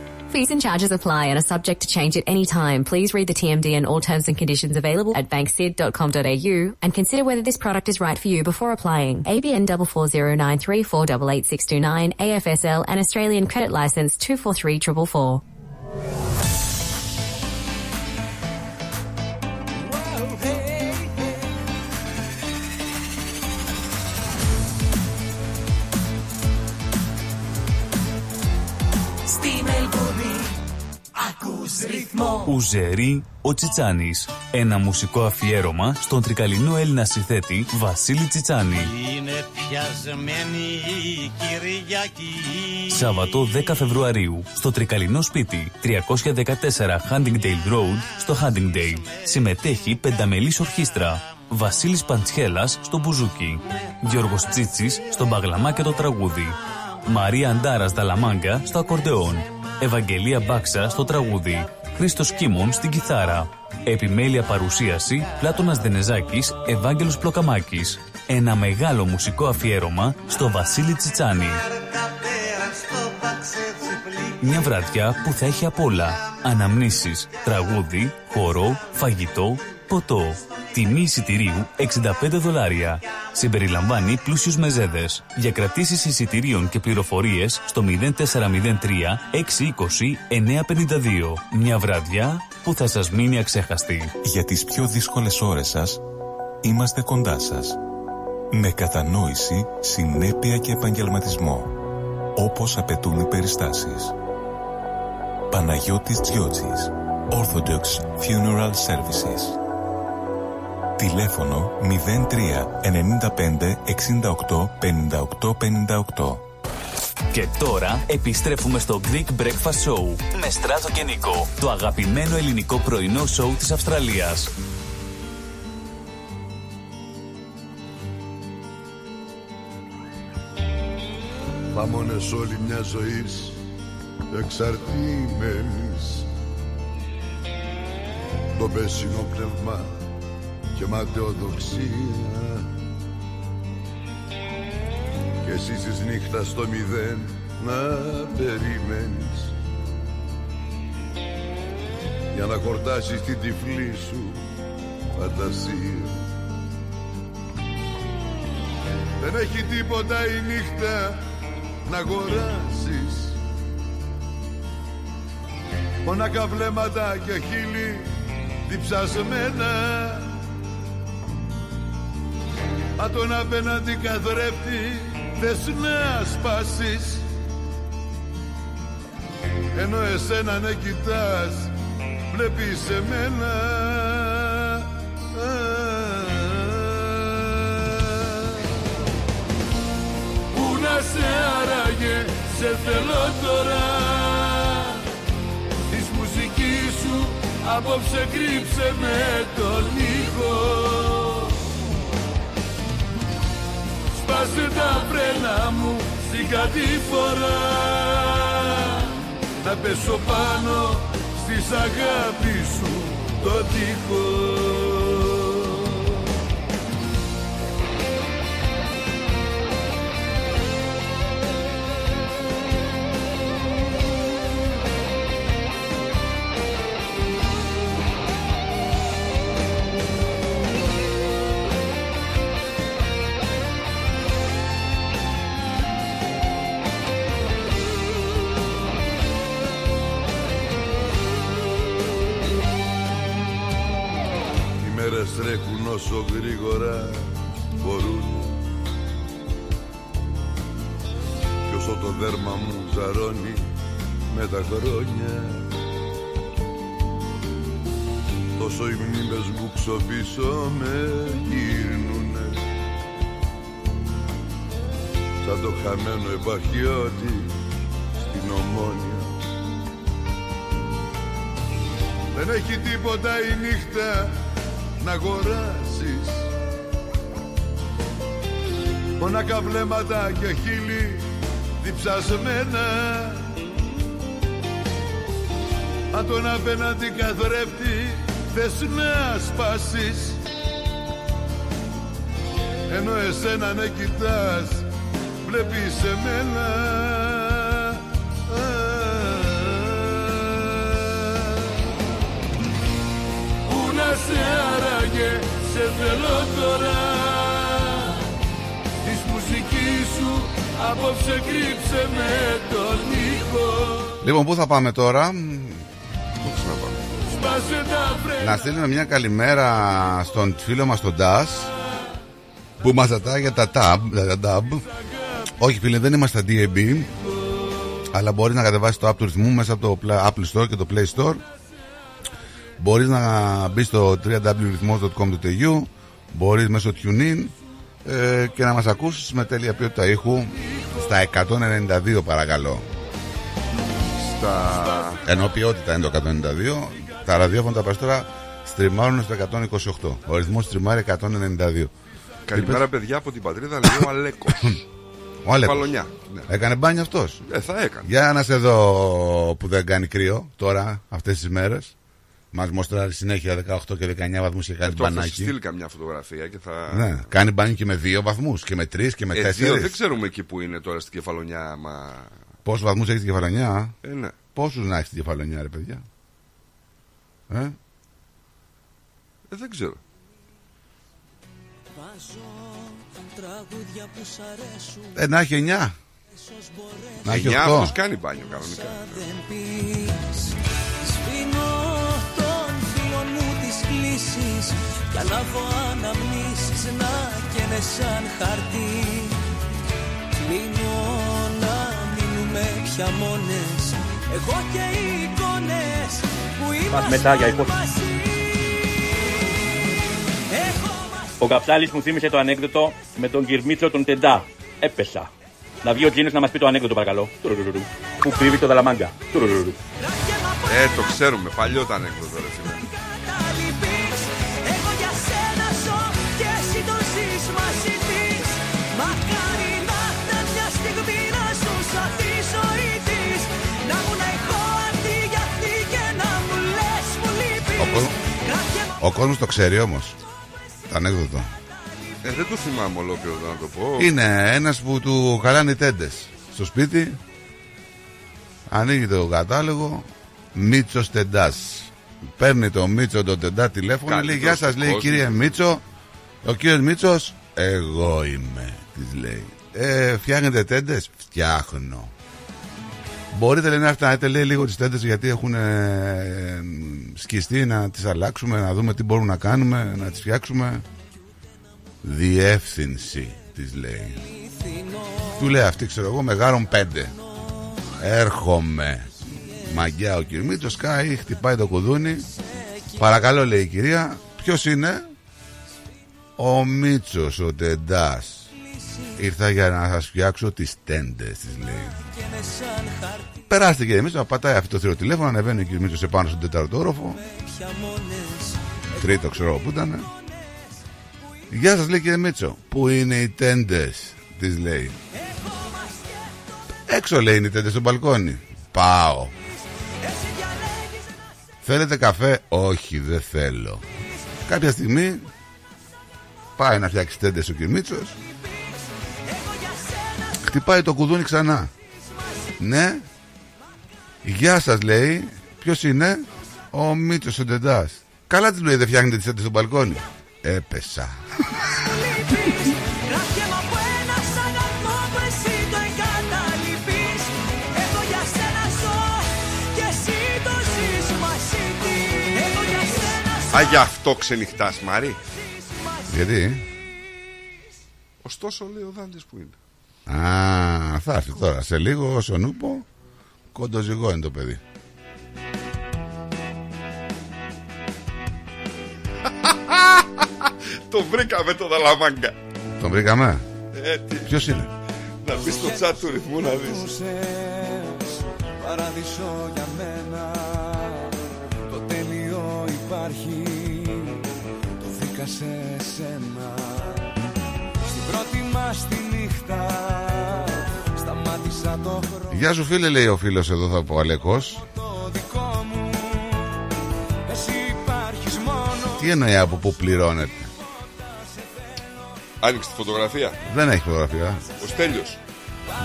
Fees and charges apply and are subject to change at any time. Please read the TMD and all terms and conditions available at banksid.com.au and consider whether this product is right for you before applying. ABN 44093488629 AFSL and Australian Credit License 243444. Ρυθμό Ουζερί ο Τσιτσάνης. Ένα μουσικό αφιέρωμα στον τρικαλινό Έλληνα συνθέτη Βασίλη Τσιτσάνη. Είναι πιασμένη η Κυριακή Σάββατο 10 Φεβρουαρίου στο τρικαλινό σπίτι 314 Huntingdale Road στο Huntingdale. Συμμετέχει πενταμελής ορχήστρα. Βασίλης Παντσχέλας στο μπουζούκι. Γιώργος Τσίτσης στο μπαγλαμά και το τραγούδι. Μαρία Αντάρας Δαλαμάγκα στο ακορντεόν. Ευαγγελία Μπάξα στο τραγούδι. Χρήστος Κίμων στην κιθάρα. Επιμέλεια παρουσίαση Πλάτωνας Δενεζάκης, Ευάγγελος Πλοκαμάκης. Ένα μεγάλο μουσικό αφιέρωμα στο Βασίλη Τσιτσάνη. Μια βραδιά που θα έχει απ' όλα. Αναμνήσεις, τραγούδι, χορό, φαγητό ποτό. Τιμή εισιτηρίου 65 δολάρια. Συμπεριλαμβάνει πλούσιους μεζέδες. Για κρατήσεις εισιτηρίων και πληροφορίες στο 0403 620 952. Μια βραδιά που θα σας μείνει αξέχαστη. Για τις πιο δύσκολες ώρες σας, είμαστε κοντά σας. Με κατανόηση, συνέπεια και επαγγελματισμό. Όπως απαιτούν οι περιστάσεις. Παναγιώτης Τζιότσης. Orthodox Funeral Services. Τηλέφωνο 03 95 68 58 58. Και τώρα επιστρέφουμε στο Greek Breakfast Show με Στράτο και Νικό, το αγαπημένο ελληνικό πρωινό σοου της Αυστραλίας. Μαμώνες όλη μια ζωής εξαρτημένης Το πέσινο πνεύμα και ματαιοδοξία. Και εσύ στις νύχτας στο μηδέν να περιμένεις. Για να χορτάσεις την τυφλή σου φαντασία. Δεν έχει τίποτα η νύχτα να αγοράσεις. Μονάκα βλέμματα και χείλη διψασμένα Αν τον απέναντι καθρέφτη θες να σπάσεις. Ενώ εσένα να κοιτάς βλέπεις εμένα. Πού να σε άραγε σε θέλω τώρα. Της μουσικής σου απόψε κρύψε με τον ήχο Σπάσε τα φρένα μου στην κατήφορα Να πέσω πάνω στις αγάπη σου το τείχος μέρες τρέχουν όσο γρήγορα μπορούν. Κι όσο το δέρμα μου ζαρώνει με τα χρόνια Τόσο οι μνήμες μου ξοπίσω με γυρνουνε Σαν το χαμένο επαρχιώτη στην ομόνια. Δεν έχει τίποτα η νύχτα να αγοράσεις. Μονάκα βλέμματα και χείλη διψασμένα. Αν τον απέναντι καθρέφτη θες να σπάσεις. Ενώ εσένα να κοιτάς βλέπεις εμένα σε άραγε σε θέλω τώρα. Της μουσικής σου απόψε κρύψε με τον ήχο. Λοιπόν, πού θα πάμε τώρα; Σπάσε τα φρένα. Να στείλουμε μια καλημέρα στον φίλο μας τον Ντάς που μας ζητάει για τα tab, τα tab. Όχι φίλε δεν είμαστε στα DAB αλλά μπορείς να κατεβάσεις το app του ρυθμού μέσα από το Pla- Apple Store και το Play Store μπορείς να μπεις στο www.rhythmos.com.au μπορείς μέσω TuneIn ε, και να μας ακούσεις με τέλεια ποιότητα ήχου στα 192 παρακαλώ. Στα... ενώ ποιότητα είναι το 192 τα ραδιόφωνα τα παστόρα στριμάρουν στο 128 ο ρυθμός στριμάρει 192 Καλημέρα παιδιά από την πατρίδα λέει ο Αλέκος. Ο Αλέκος. Παλωνιά ναι. Έκανε μπάνιο αυτός. Ε, θα έκανε. Για να σε δω που δεν κάνει κρύο τώρα αυτές τις μέρες Μας μοστράρει συνέχεια 18 και 19 βαθμούς και κάνει Τώρα θα σου μπανάκι στείλει καμιά φωτογραφία και θα... ναι, Κάνει μπάνιο και με 2 βαθμούς και με 3 και με 4 Ε, δύο, δεν ξέρουμε εκεί που είναι τώρα στην κεφαλονιά μα... Πόσους βαθμούς έχεις την κεφαλονιά Ε, ναι. Πόσους να έχεις την κεφαλονιά ρε παιδιά; Ε; Ε, δεν ξέρω. Τραγούδια που σ' αρέσουν Ε, να έχει 9. Να έχει 9 8. αυτός κάνει μπάνιο κανονικά. Κι ανάβω αναμνήσεις να καίνε σαν χαρτί Κλείνω να μείνουμε πια μόνες Εγώ και οι εικόνες που Πας μετά για ήμασταν υπόθεση. μαζί Ο Καψάλης μου θύμισε το ανέκδοτο με τον Κυρμίτσο τον Τεντά. Έπεσα. Να βγει ο Τζίνος να μας πει το ανέκδοτο παρακαλώ. Τουρουρουρου. Που κρύβει το δαλαμάγκα. Τουρουρουρου. Ε, το ξέρουμε. Παλιό τα ανέκδοτο, ρε φίλε. Λείπεις Ο, κόσμος- ο κόσμος το ξέρει όμως. Το ανέκδοτο. Ε, δεν το θυμάμαι ολόκληρο να το πω. Είναι ένας που του χαράνε οι τέντες στο σπίτι. Ανοίγει το κατάλογο. Μίτσος Τεντάς. Παίρνει το Μίτσο τον Τεντά τηλέφωνο. Λέει Καλύτερος Γεια σας του λέει κόσμου. κύριε Μίτσο. Ο κύριος Μίτσος. Εγώ είμαι. Της λέει. Ε, φτιάχνετε τέντες; Φτιάχνω. Μπορείτε λέει, να φτιάχνετε λέει, λίγο τις τέντες γιατί έχουν ε, σκιστεί να τις αλλάξουμε, να δούμε τι μπορούμε να κάνουμε, να τις φτιάξουμε. Διεύθυνση της λέει. Του λέει αυτή ξέρω εγώ μεγάλων πέντε. Έρχομαι. Μαγκιά ο Κυρμίτσος κάει, χτυπάει το κουδούνι. Παρακαλώ λέει η κυρία, ποιος είναι; Ο Μίτσος, ο Τεντάς. Ήρθα για να σας φτιάξω τις τέντες της λέει. Περάστε κύριε Μίτσο, πατάει αυτό το θηρό τηλέφωνο, ανεβαίνει ο κύριος Μίτσος επάνω στον τετάρτο όροφο. Τρίτο ξέρω εγώ που ήταν. Γεια σας λέει κύριε Μίτσο. Πού είναι οι τέντες της λέει. Έξω λέει είναι οι τέντες στο μπαλκόνι. Πάω. Θέλετε καφέ; Όχι δεν θέλω. Κάποια στιγμή πάει να φτιάξει τέντες ο κύριος Μίτσος. Χτυπάει το κουδούνι ξανά. Ναι. Γεια σας λέει. Ποιος είναι; Ο Μίτσος ο Τεντάς. Καλά της λέει δεν φτιάχνετε τις τέντες στο μπαλκόνι. Έπεσα. Κρατιέμαι από ένα σ' αγαπώ που εσύ το εγκαταλείπεις Εγώ για σένα ζω και εσύ το ζεις μαζί της Εγώ για σένα ζω Α, γι' αυτό ξενυχτάς, Μαρή. Γιατί; Ωστόσο, λέει ο Δάντης που είναι. Α, θα έρθει τώρα σε λίγο όσο νούπο. Κοντοζυγό είναι το παιδί. το βρήκαμε το δαλαμάγκα. Τον βρήκαμε. Ε, τι. Ποιος είναι; Να μπεις στο chat του ρυθμού να δεις. Παράδεισο για μένα Το τέλειο υπάρχει Το βρήκα σε σένα Στην πρώτη μας τη νύχτα Σταμάτησα το χρόνο Γεια σου φίλε λέει ο φίλος εδώ θα πω Αλεκός. το δικό μου Εσύ υπάρχεις μόνο Τι εννοεί από που πληρώνεται; Άνοιξε τη φωτογραφία. Δεν έχει φωτογραφία. Ο Στέλιος.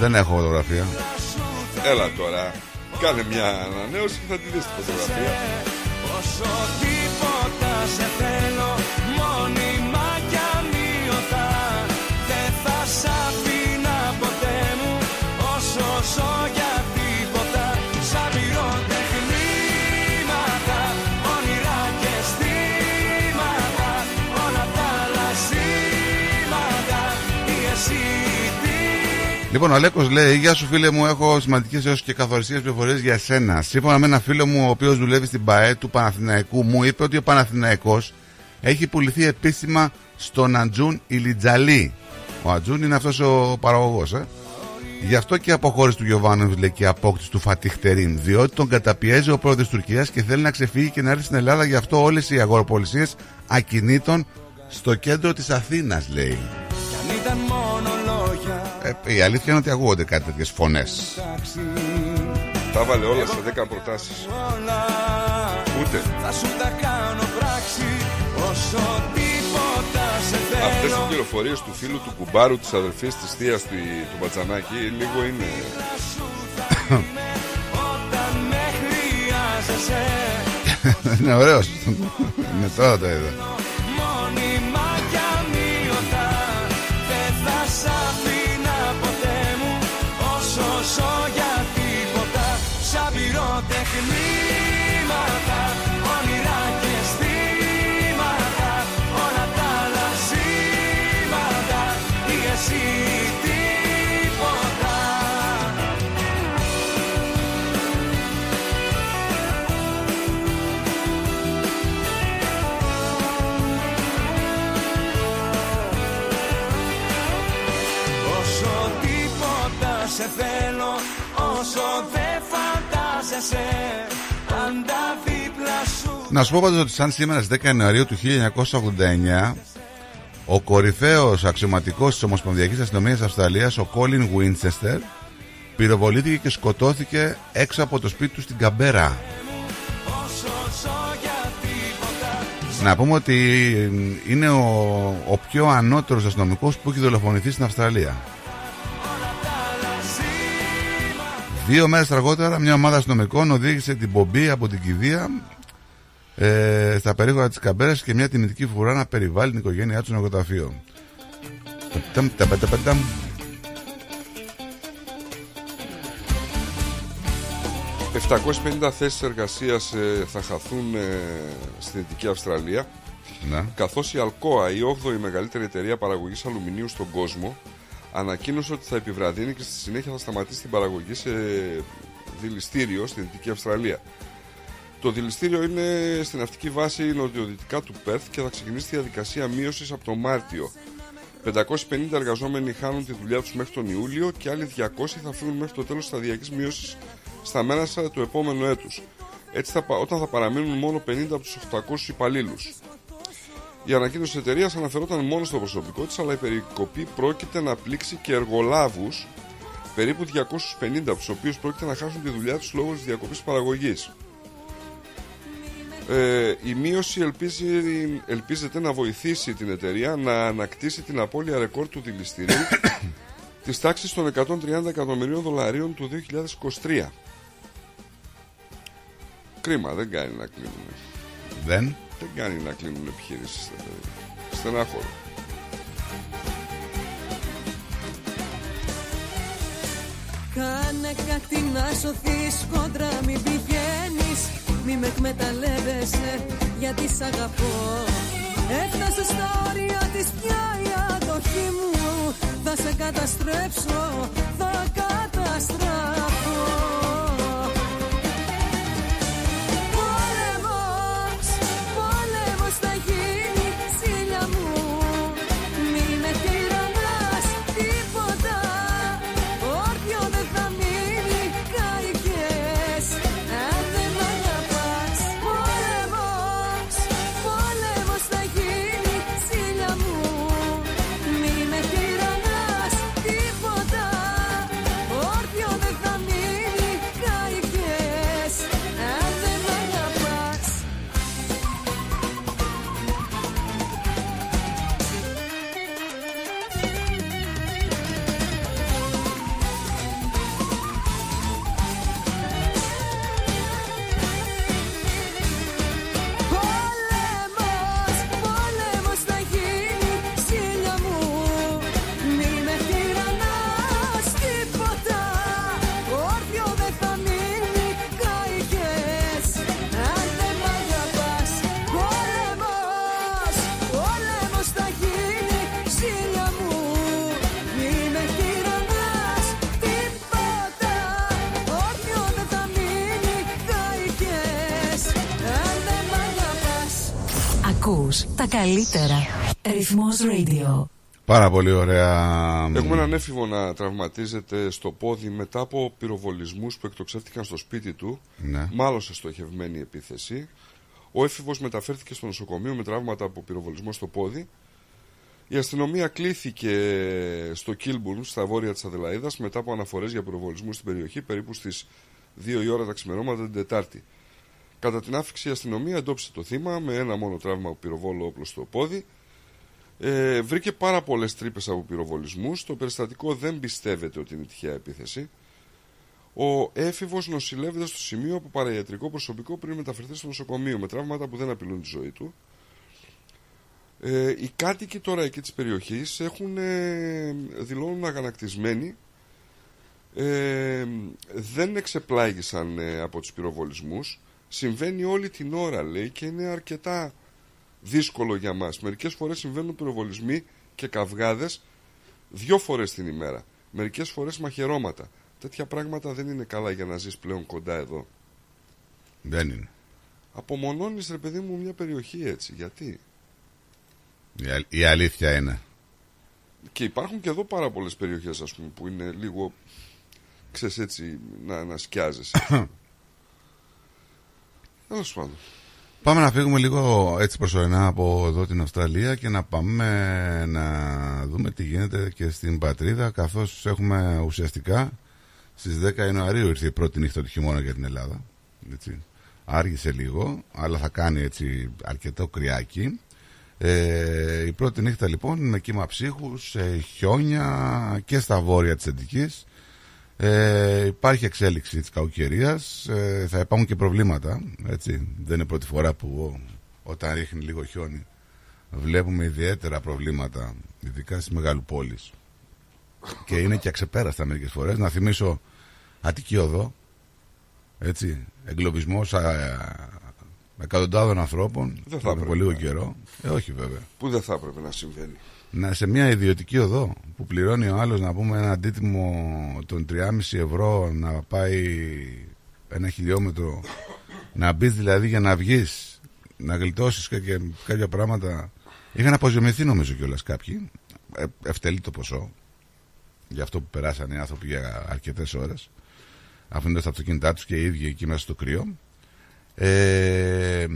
Δεν έχω φωτογραφία. Έλα τώρα. Κάνε μια ανανέωση και θα τη δεις τη φωτογραφία. Όσο τίποτα σε θέλω Λοιπόν, ο Αλέκος λέει: Γεια σου, φίλε μου, έχω σημαντικές έως και καθοριστικές πληροφορίες για εσένα. Σύμφωνα με ένα φίλο μου, ο οποίος δουλεύει στην ΠαΕ του Παναθηναϊκού, μου είπε ότι ο Παναθηναϊκός έχει πουληθεί επίσημα στον Αντζούν Ηλιτζαλή. Ο Αντζούν είναι αυτός ο παραγωγός, ε. Γι' αυτό και η αποχώρηση του Γιωβάνοβιτς λέει και η απόκτηση του Φατίχ Τερίμ. Διότι τον καταπιέζει ο πρόεδρος Τουρκίας και θέλει να ξεφύγει και να έρθει στην Ελλάδα. Γι' αυτό όλες οι αγοροπολισίες ακινήτων στο κέντρο της Αθήνας, λέει. Κι αν ήταν μόνο λόγια Ε, η αλήθεια είναι ότι ακούγονται κάτι τέτοιες φωνές. εντάξει Τα βάλε όλα σε 10 προτάσεις. όλα Ούτε. Θα σου τα κάνω πράξη Όσο τίποτα σε θέλω Αυτές οι πληροφορίες του φίλου του κουμπάρου της αδελφής της θείας του, του Μπατζανάκη λίγο είναι... Όταν με χρειάζεσαι είναι ωραίος. ναι, τώρα το είδα. Εγκλήματα Όνειρα και αισθήματα Όλα τα άλλα ζήματα Ή εσύ τίποτα. Όσο τίποτα σε θέλω Όσο δεν Να σου πω πάντως ότι σαν σήμερα στις 10 Ιανουαρίου του 1989 ο κορυφαίος αξιωματικός της Ομοσπονδιακής Αστυνομίας Αυστραλίας, ο Κόλιν Winchester, πυροβολήθηκε και σκοτώθηκε έξω από το σπίτι του στην Καμπέρα. Όσο ζω για τίποτα Να πούμε ότι είναι ο, ο πιο ανώτερος αστυνομικός που έχει δολοφονηθεί στην Αυστραλία. Δύο μέρες αργότερα μια ομάδα αστυνομικών οδήγησε την πομπή από την κηδεία ε, στα περίγωρα της Καμπέρας και μια τιμητική φουρά να περιβάλλει την οικογένειά του στο νεκροταφείο. Ταμ, ταμ, ταμ, ταμ, ταμ. 750 θέσεις εργασίας ε, θα χαθούν ε, στην Δυτική Αυστραλία Ναι. καθώς η Αλκόα, η 8η μεγαλύτερη εταιρεία παραγωγής αλουμινίου στον κόσμο ανακοίνωσε ότι θα επιβραδύνει και στη συνέχεια θα σταματήσει την παραγωγή σε δηληστήριο στη Δυτική Αυστραλία. Το δηληστήριο είναι στην ναυτική βάση νοτιοδυτικά του Πέρθ και θα ξεκινήσει τη διαδικασία μείωσης από το Μάρτιο. 550 εργαζόμενοι χάνουν τη δουλειά τους μέχρι τον Ιούλιο και άλλοι 200 θα φύγουν μέχρι το τέλος της σταδιακής μείωσης στα μέσα του επόμενου έτους. Έτσι θα, πα- όταν θα παραμείνουν μόνο 50 από τους 800 υπαλλήλους. Η ανακοίνωση της εταιρείας αναφερόταν μόνο στο προσωπικό της, αλλά η περικοπή πρόκειται να πλήξει και εργολάβους, περίπου 250 από τους οποίους πρόκειται να χάσουν τη δουλειά τους λόγω της διακοπής παραγωγής. Ε, η μείωση ελπίζει, ελπίζεται να βοηθήσει την εταιρεία να ανακτήσει την απώλεια ρεκόρ του δηληστηρίου της τάξης των 130 εκατομμυρίων δολαρίων του 2023. Κρίμα, δεν κάνει να κλείνουν. Δεν. Δεν κάνει να κλείνουν επιχειρήσεις. ε, Στενάχωρο. Κάνε κάτι να σωθείς κόντρα μην πηγαίνεις Μη με εκμεταλλεύεσαι γιατί σ' αγαπώ Έφτασε στα όρια της πια η αντοχή μου Θα σε καταστρέψω, θα καταστραφώ τα καλύτερα. Ρυθμός Radio. Πάρα πολύ ωραία. Έχουμε έναν έφηβο να τραυματίζεται στο πόδι μετά από πυροβολισμούς που εκτοξεύτηκαν στο σπίτι του. Ναι. Μάλλον σε στοχευμένη επίθεση. Ο έφηβος μεταφέρθηκε στο νοσοκομείο με τραύματα από πυροβολισμό στο πόδι. Η αστυνομία κλήθηκε στο Κίλμπουρν, στα βόρεια της Αδελαίδας, μετά από αναφορές για πυροβολισμού στην περιοχή περίπου στις 2 η ώρα τα ξημερώματα την Τετάρτη. Κατά την άφηξη η αστυνομία εντόπισε το θύμα με ένα μόνο τραύμα από πυροβόλο όπλο στο πόδι. Ε, βρήκε πάρα πολλές τρύπες από πυροβολισμούς. Το περιστατικό δεν πιστεύεται ότι είναι τυχαία επίθεση. Ο έφηβος νοσηλεύεται στο σημείο από παραϊατρικό προσωπικό πριν μεταφερθεί στο νοσοκομείο με τραύματα που δεν απειλούν τη ζωή του. Ε, οι κάτοικοι τώρα εκεί της περιοχής έχουν, ε, δηλώνουν αγανακτισμένοι ε, δεν εξεπλάγησαν ε, από τους πυροβολισμούς. Συμβαίνει όλη την ώρα λέει και είναι αρκετά δύσκολο για μας. Μερικές φορές συμβαίνουν πυροβολισμοί και καυγάδες δύο φορές την ημέρα. Μερικές φορές μαχαιρώματα. Τέτοια πράγματα δεν είναι καλά για να ζεις πλέον κοντά εδώ. Δεν είναι. Απομονώνεις ρε παιδί μου μια περιοχή έτσι. Γιατί; Η, αλ- η αλήθεια είναι. Και υπάρχουν και εδώ πάρα πολλές περιοχές ας πούμε που είναι λίγο ξέρεις έτσι να, να σκιάζεσαι. Τέλος πάντων. Πάμε να φύγουμε λίγο έτσι προσωρινά από εδώ την Αυστραλία και να πάμε να δούμε τι γίνεται και στην πατρίδα καθώς έχουμε ουσιαστικά στις 10 Ιανουαρίου ήρθε η πρώτη νύχτα του χειμώνα για την Ελλάδα. Έτσι. Άργησε λίγο, αλλά θα κάνει έτσι αρκετό κρυάκι. Ε, η πρώτη νύχτα λοιπόν με κύμα ψύχους, ε, χιόνια και στα βόρεια της Αττικής. Ε, υπάρχει εξέλιξη της κακοκαιρίας, ε, θα υπάρχουν και προβλήματα, έτσι. Δεν είναι πρώτη φορά που όταν ρίχνει λίγο χιόνι βλέπουμε ιδιαίτερα προβλήματα, ειδικά στις μεγαλοπόλεις. Και είναι και αξεπέραστα μερικές φορές. Να θυμίσω Αττική Οδό, έτσι, εγκλωβισμός α, εκατοντάδων ανθρώπων Δεν θα πριν από έπρεπε λίγο να- καιρό. Ε, όχι βέβαια. Που δεν θα έπρεπε να συμβαίνει. Να σε μια ιδιωτική οδό που πληρώνει ο άλλος να πούμε ένα αντίτιμο των 3,5 ευρώ να πάει ένα χιλιόμετρο να μπεις δηλαδή για να βγεις να γλιτώσεις και, και κάποια πράγματα. Είχαν αποζημιωθεί νομίζω κιόλας κάποιοι. Ε, ευτελεί το ποσό για αυτό που περάσανε οι άνθρωποι για αρκετές ώρες αφήνοντας τα αυτοκίνητά τους και οι ίδιοι εκεί μέσα στο κρύο. Ε,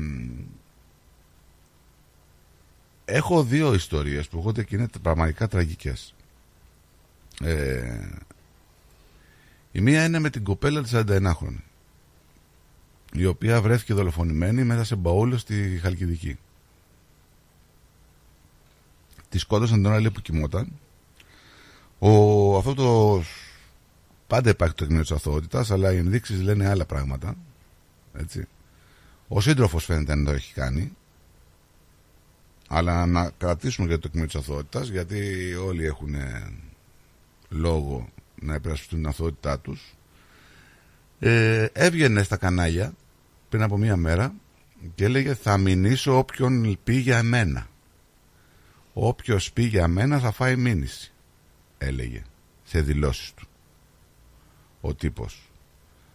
έχω δύο ιστορίες που έχω δει και είναι πραγματικά τραγικές. Ε, η μία είναι με την κοπέλα της 41χρονη η οποία βρέθηκε δολοφονημένη μέσα σε μπαούλο στη Χαλκιδική. Της σκότωσαν τον άλλη που κοιμόταν. Ο, αυτό το πάντα υπάρχει το τεκμήριο της αθωότητας αλλά οι ενδείξεις λένε άλλα πράγματα. Έτσι. Ο σύντροφος φαίνεται να το έχει κάνει αλλά να κρατήσουμε για το τεκμήριο της αθωότητας γιατί όλοι έχουν ε, λόγο να υπερασπιστούν την αθωότητά τους. Ε, έβγαινε στα κανάλια πριν από μία μέρα και έλεγε θα μηνύσω όποιον πει για εμένα όποιος πει για μένα θα φάει μήνυση έλεγε σε δηλώσεις του ο τύπος.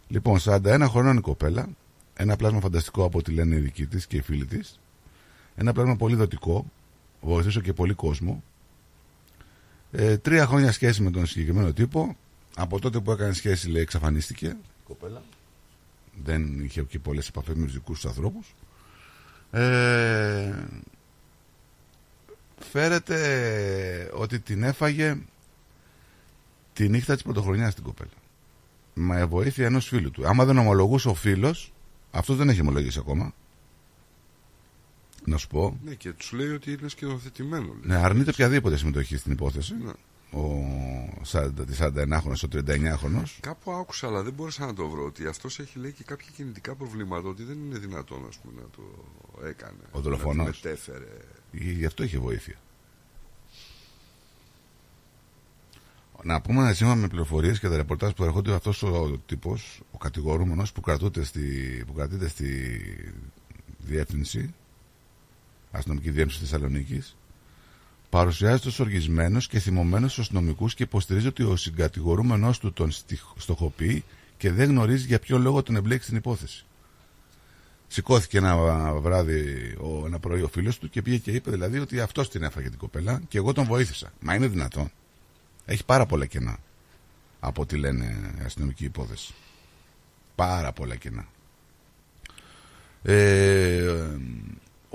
Λοιπόν 41 χρονών η κοπέλα ένα πλάσμα φανταστικό από ό,τι λένε οι δικοί της και οι φίλοι της ένα πλάσμα πολύ δοτικό βοηθούσε και πολύ κόσμο. Ε, τρία χρόνια σχέση με τον συγκεκριμένο τύπο. Από τότε που έκανε σχέση λέει εξαφανίστηκε. Η κοπέλα. Δεν είχε και πολλές επαφές με τους δικούς τους ανθρώπους. Ε, φέρεται ότι την έφαγε τη νύχτα της πρωτοχρονιάς την κοπέλα. Με βοήθεια ενός φίλου του. Άμα δεν ομολογούσε ο φίλος αυτός δεν έχει ομολογήσει ακόμα να σου πω Ναι, και τους λέει ότι είναι σκηνοθετημένο. λέει. ναι, αρνείται οποιαδήποτε συμμετοχή στην υπόθεση Ναι. ο 40, της 49χρονος, ο 39χρονος Κάπου άκουσα, αλλά δεν μπόρεσα να το βρω. Ότι αυτός έχει λέει και κάποια κινητικά προβλήματα. Ότι δεν είναι δυνατόν ας πούμε, να το έκανε. Ο δολοφονός. Να τη μετέφερε. Γι' αυτό είχε βοήθεια. Να πούμε σήμερα με πληροφορίες και τα ρεπορτάζ που έρχονται αυτός ο τύπος, ο κατηγορούμενος που, κρατούται στη, που κρατείται στη διεύθυνση, αστυνομική διεύθυνση Θεσσαλονίκης, παρουσιάζεται ως οργισμένος και θυμωμένος στους αστυνομικούς και υποστηρίζει ότι ο συγκατηγορούμενος του τον στιχ- στοχοποιεί και δεν γνωρίζει για ποιο λόγο τον εμπλέξει στην υπόθεση. Σηκώθηκε ένα βράδυ, ο, ένα πρωί ο φίλος του και πήγε και είπε δηλαδή ότι αυτός την έφαγε την κοπέλα και εγώ τον βοήθησα. Μα είναι δυνατόν. Έχει πάρα πολλά κενά από ό,τι λένε η αστυνομική υπόθεση. Πάρα πολλά κενά. Ε,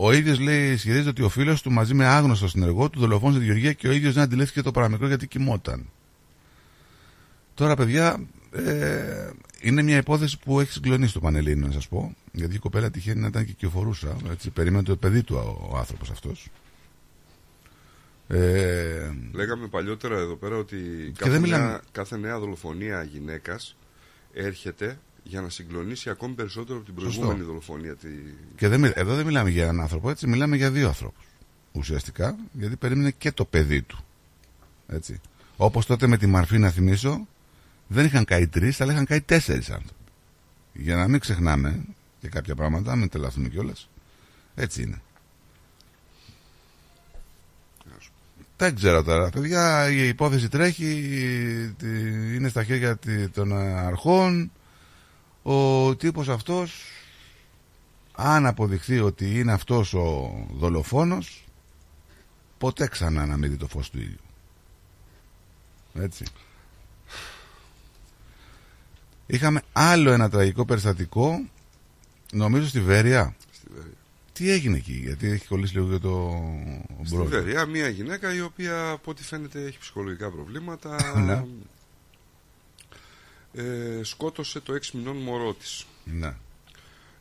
ο ίδιος λέει, ισχυρίζεται ότι ο φίλος του μαζί με άγνωστο συνεργό του δολοφόνησε τη Γεωργία και ο ίδιος δεν αντιλήφθηκε το παραμικρό γιατί κοιμόταν. Τώρα, παιδιά, ε, είναι μια υπόθεση που έχει συγκλονίσει το Πανελλήνιο, να σας πω. Γιατί η κοπέλα τυχαίνει να ήταν και κυοφορούσα. Έτσι, περίμενε το παιδί του ο, ο άνθρωπος αυτός. Ε, Λέγαμε παλιότερα εδώ πέρα ότι δεν κάθε, μιλάμε- νέα, κάθε νέα δολοφονία γυναίκας έρχεται για να συγκλονίσει ακόμη περισσότερο από την Σωστό. προηγούμενη δολοφονία. Τη... Και δεν, μιλ- εδώ δεν μιλάμε για έναν άνθρωπο, έτσι, μιλάμε για δύο ανθρώπους. Ουσιαστικά, γιατί περίμενε και το παιδί του. Έτσι. Όπως τότε με τη Μαρφή, να θυμίσω, δεν είχαν καεί τρεις, αλλά είχαν καεί τέσσερις άνθρωποι. Για να μην ξεχνάμε και κάποια πράγματα, μην τελαθούμε κιόλας. Έτσι είναι. Δεν ξέρω τώρα. Παιδιά, η υπόθεση τρέχει, τη- είναι στα χέρια τη- των αρχών. Ο τύπος αυτός, αν αποδειχθεί ότι είναι αυτός ο δολοφόνος, ποτέ ξανά να μην δει το φως του ήλιου. Έτσι. Είχαμε άλλο ένα τραγικό περιστατικό, νομίζω στη Βέρεια. Στη Βέρεια. Τι έγινε εκεί, γιατί έχει κολλήσει λίγο για το Στη μπρος. Βερία μια γυναίκα η οποία από ό,τι φαίνεται έχει ψυχολογικά προβλήματα Ναι. Ε, σκότωσε το 6 μηνών μωρό της. Ναι.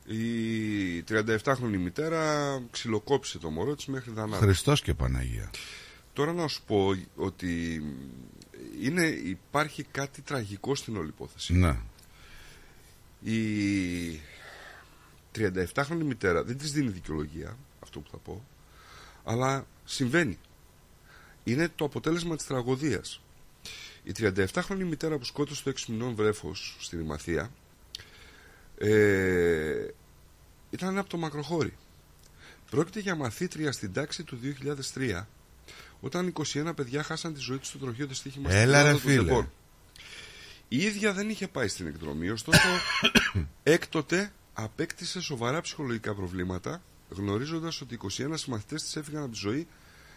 Η 37χρονη μητέρα ξυλοκόπησε το μωρό της μέχρι θανάτου. Χριστός και Παναγία. Τώρα να σου πω ότι είναι, υπάρχει κάτι τραγικό στην όλη υπόθεση. Ναι. Η 37χρονη μητέρα δεν της δίνει δικαιολογία, αυτό που θα πω, αλλά συμβαίνει. Είναι το αποτέλεσμα της τραγωδίας. Η 37χρονη μητέρα που σκότωσε το 6 μηνών βρέφος στη Δημαθία ε, ήταν από το μακροχώρι. Πρόκειται για μαθήτρια στην τάξη του 2003 όταν 21 παιδιά χάσαν τη ζωή τους στο τροχείο δυστύχημα στην Έλα, ρε, Ελλάδα των φίλε. Στεπών. Η ίδια δεν είχε πάει στην εκδρομή, ωστόσο έκτοτε απέκτησε σοβαρά ψυχολογικά προβλήματα, γνωρίζοντας ότι 21 συμμαθητές της έφυγαν από τη ζωή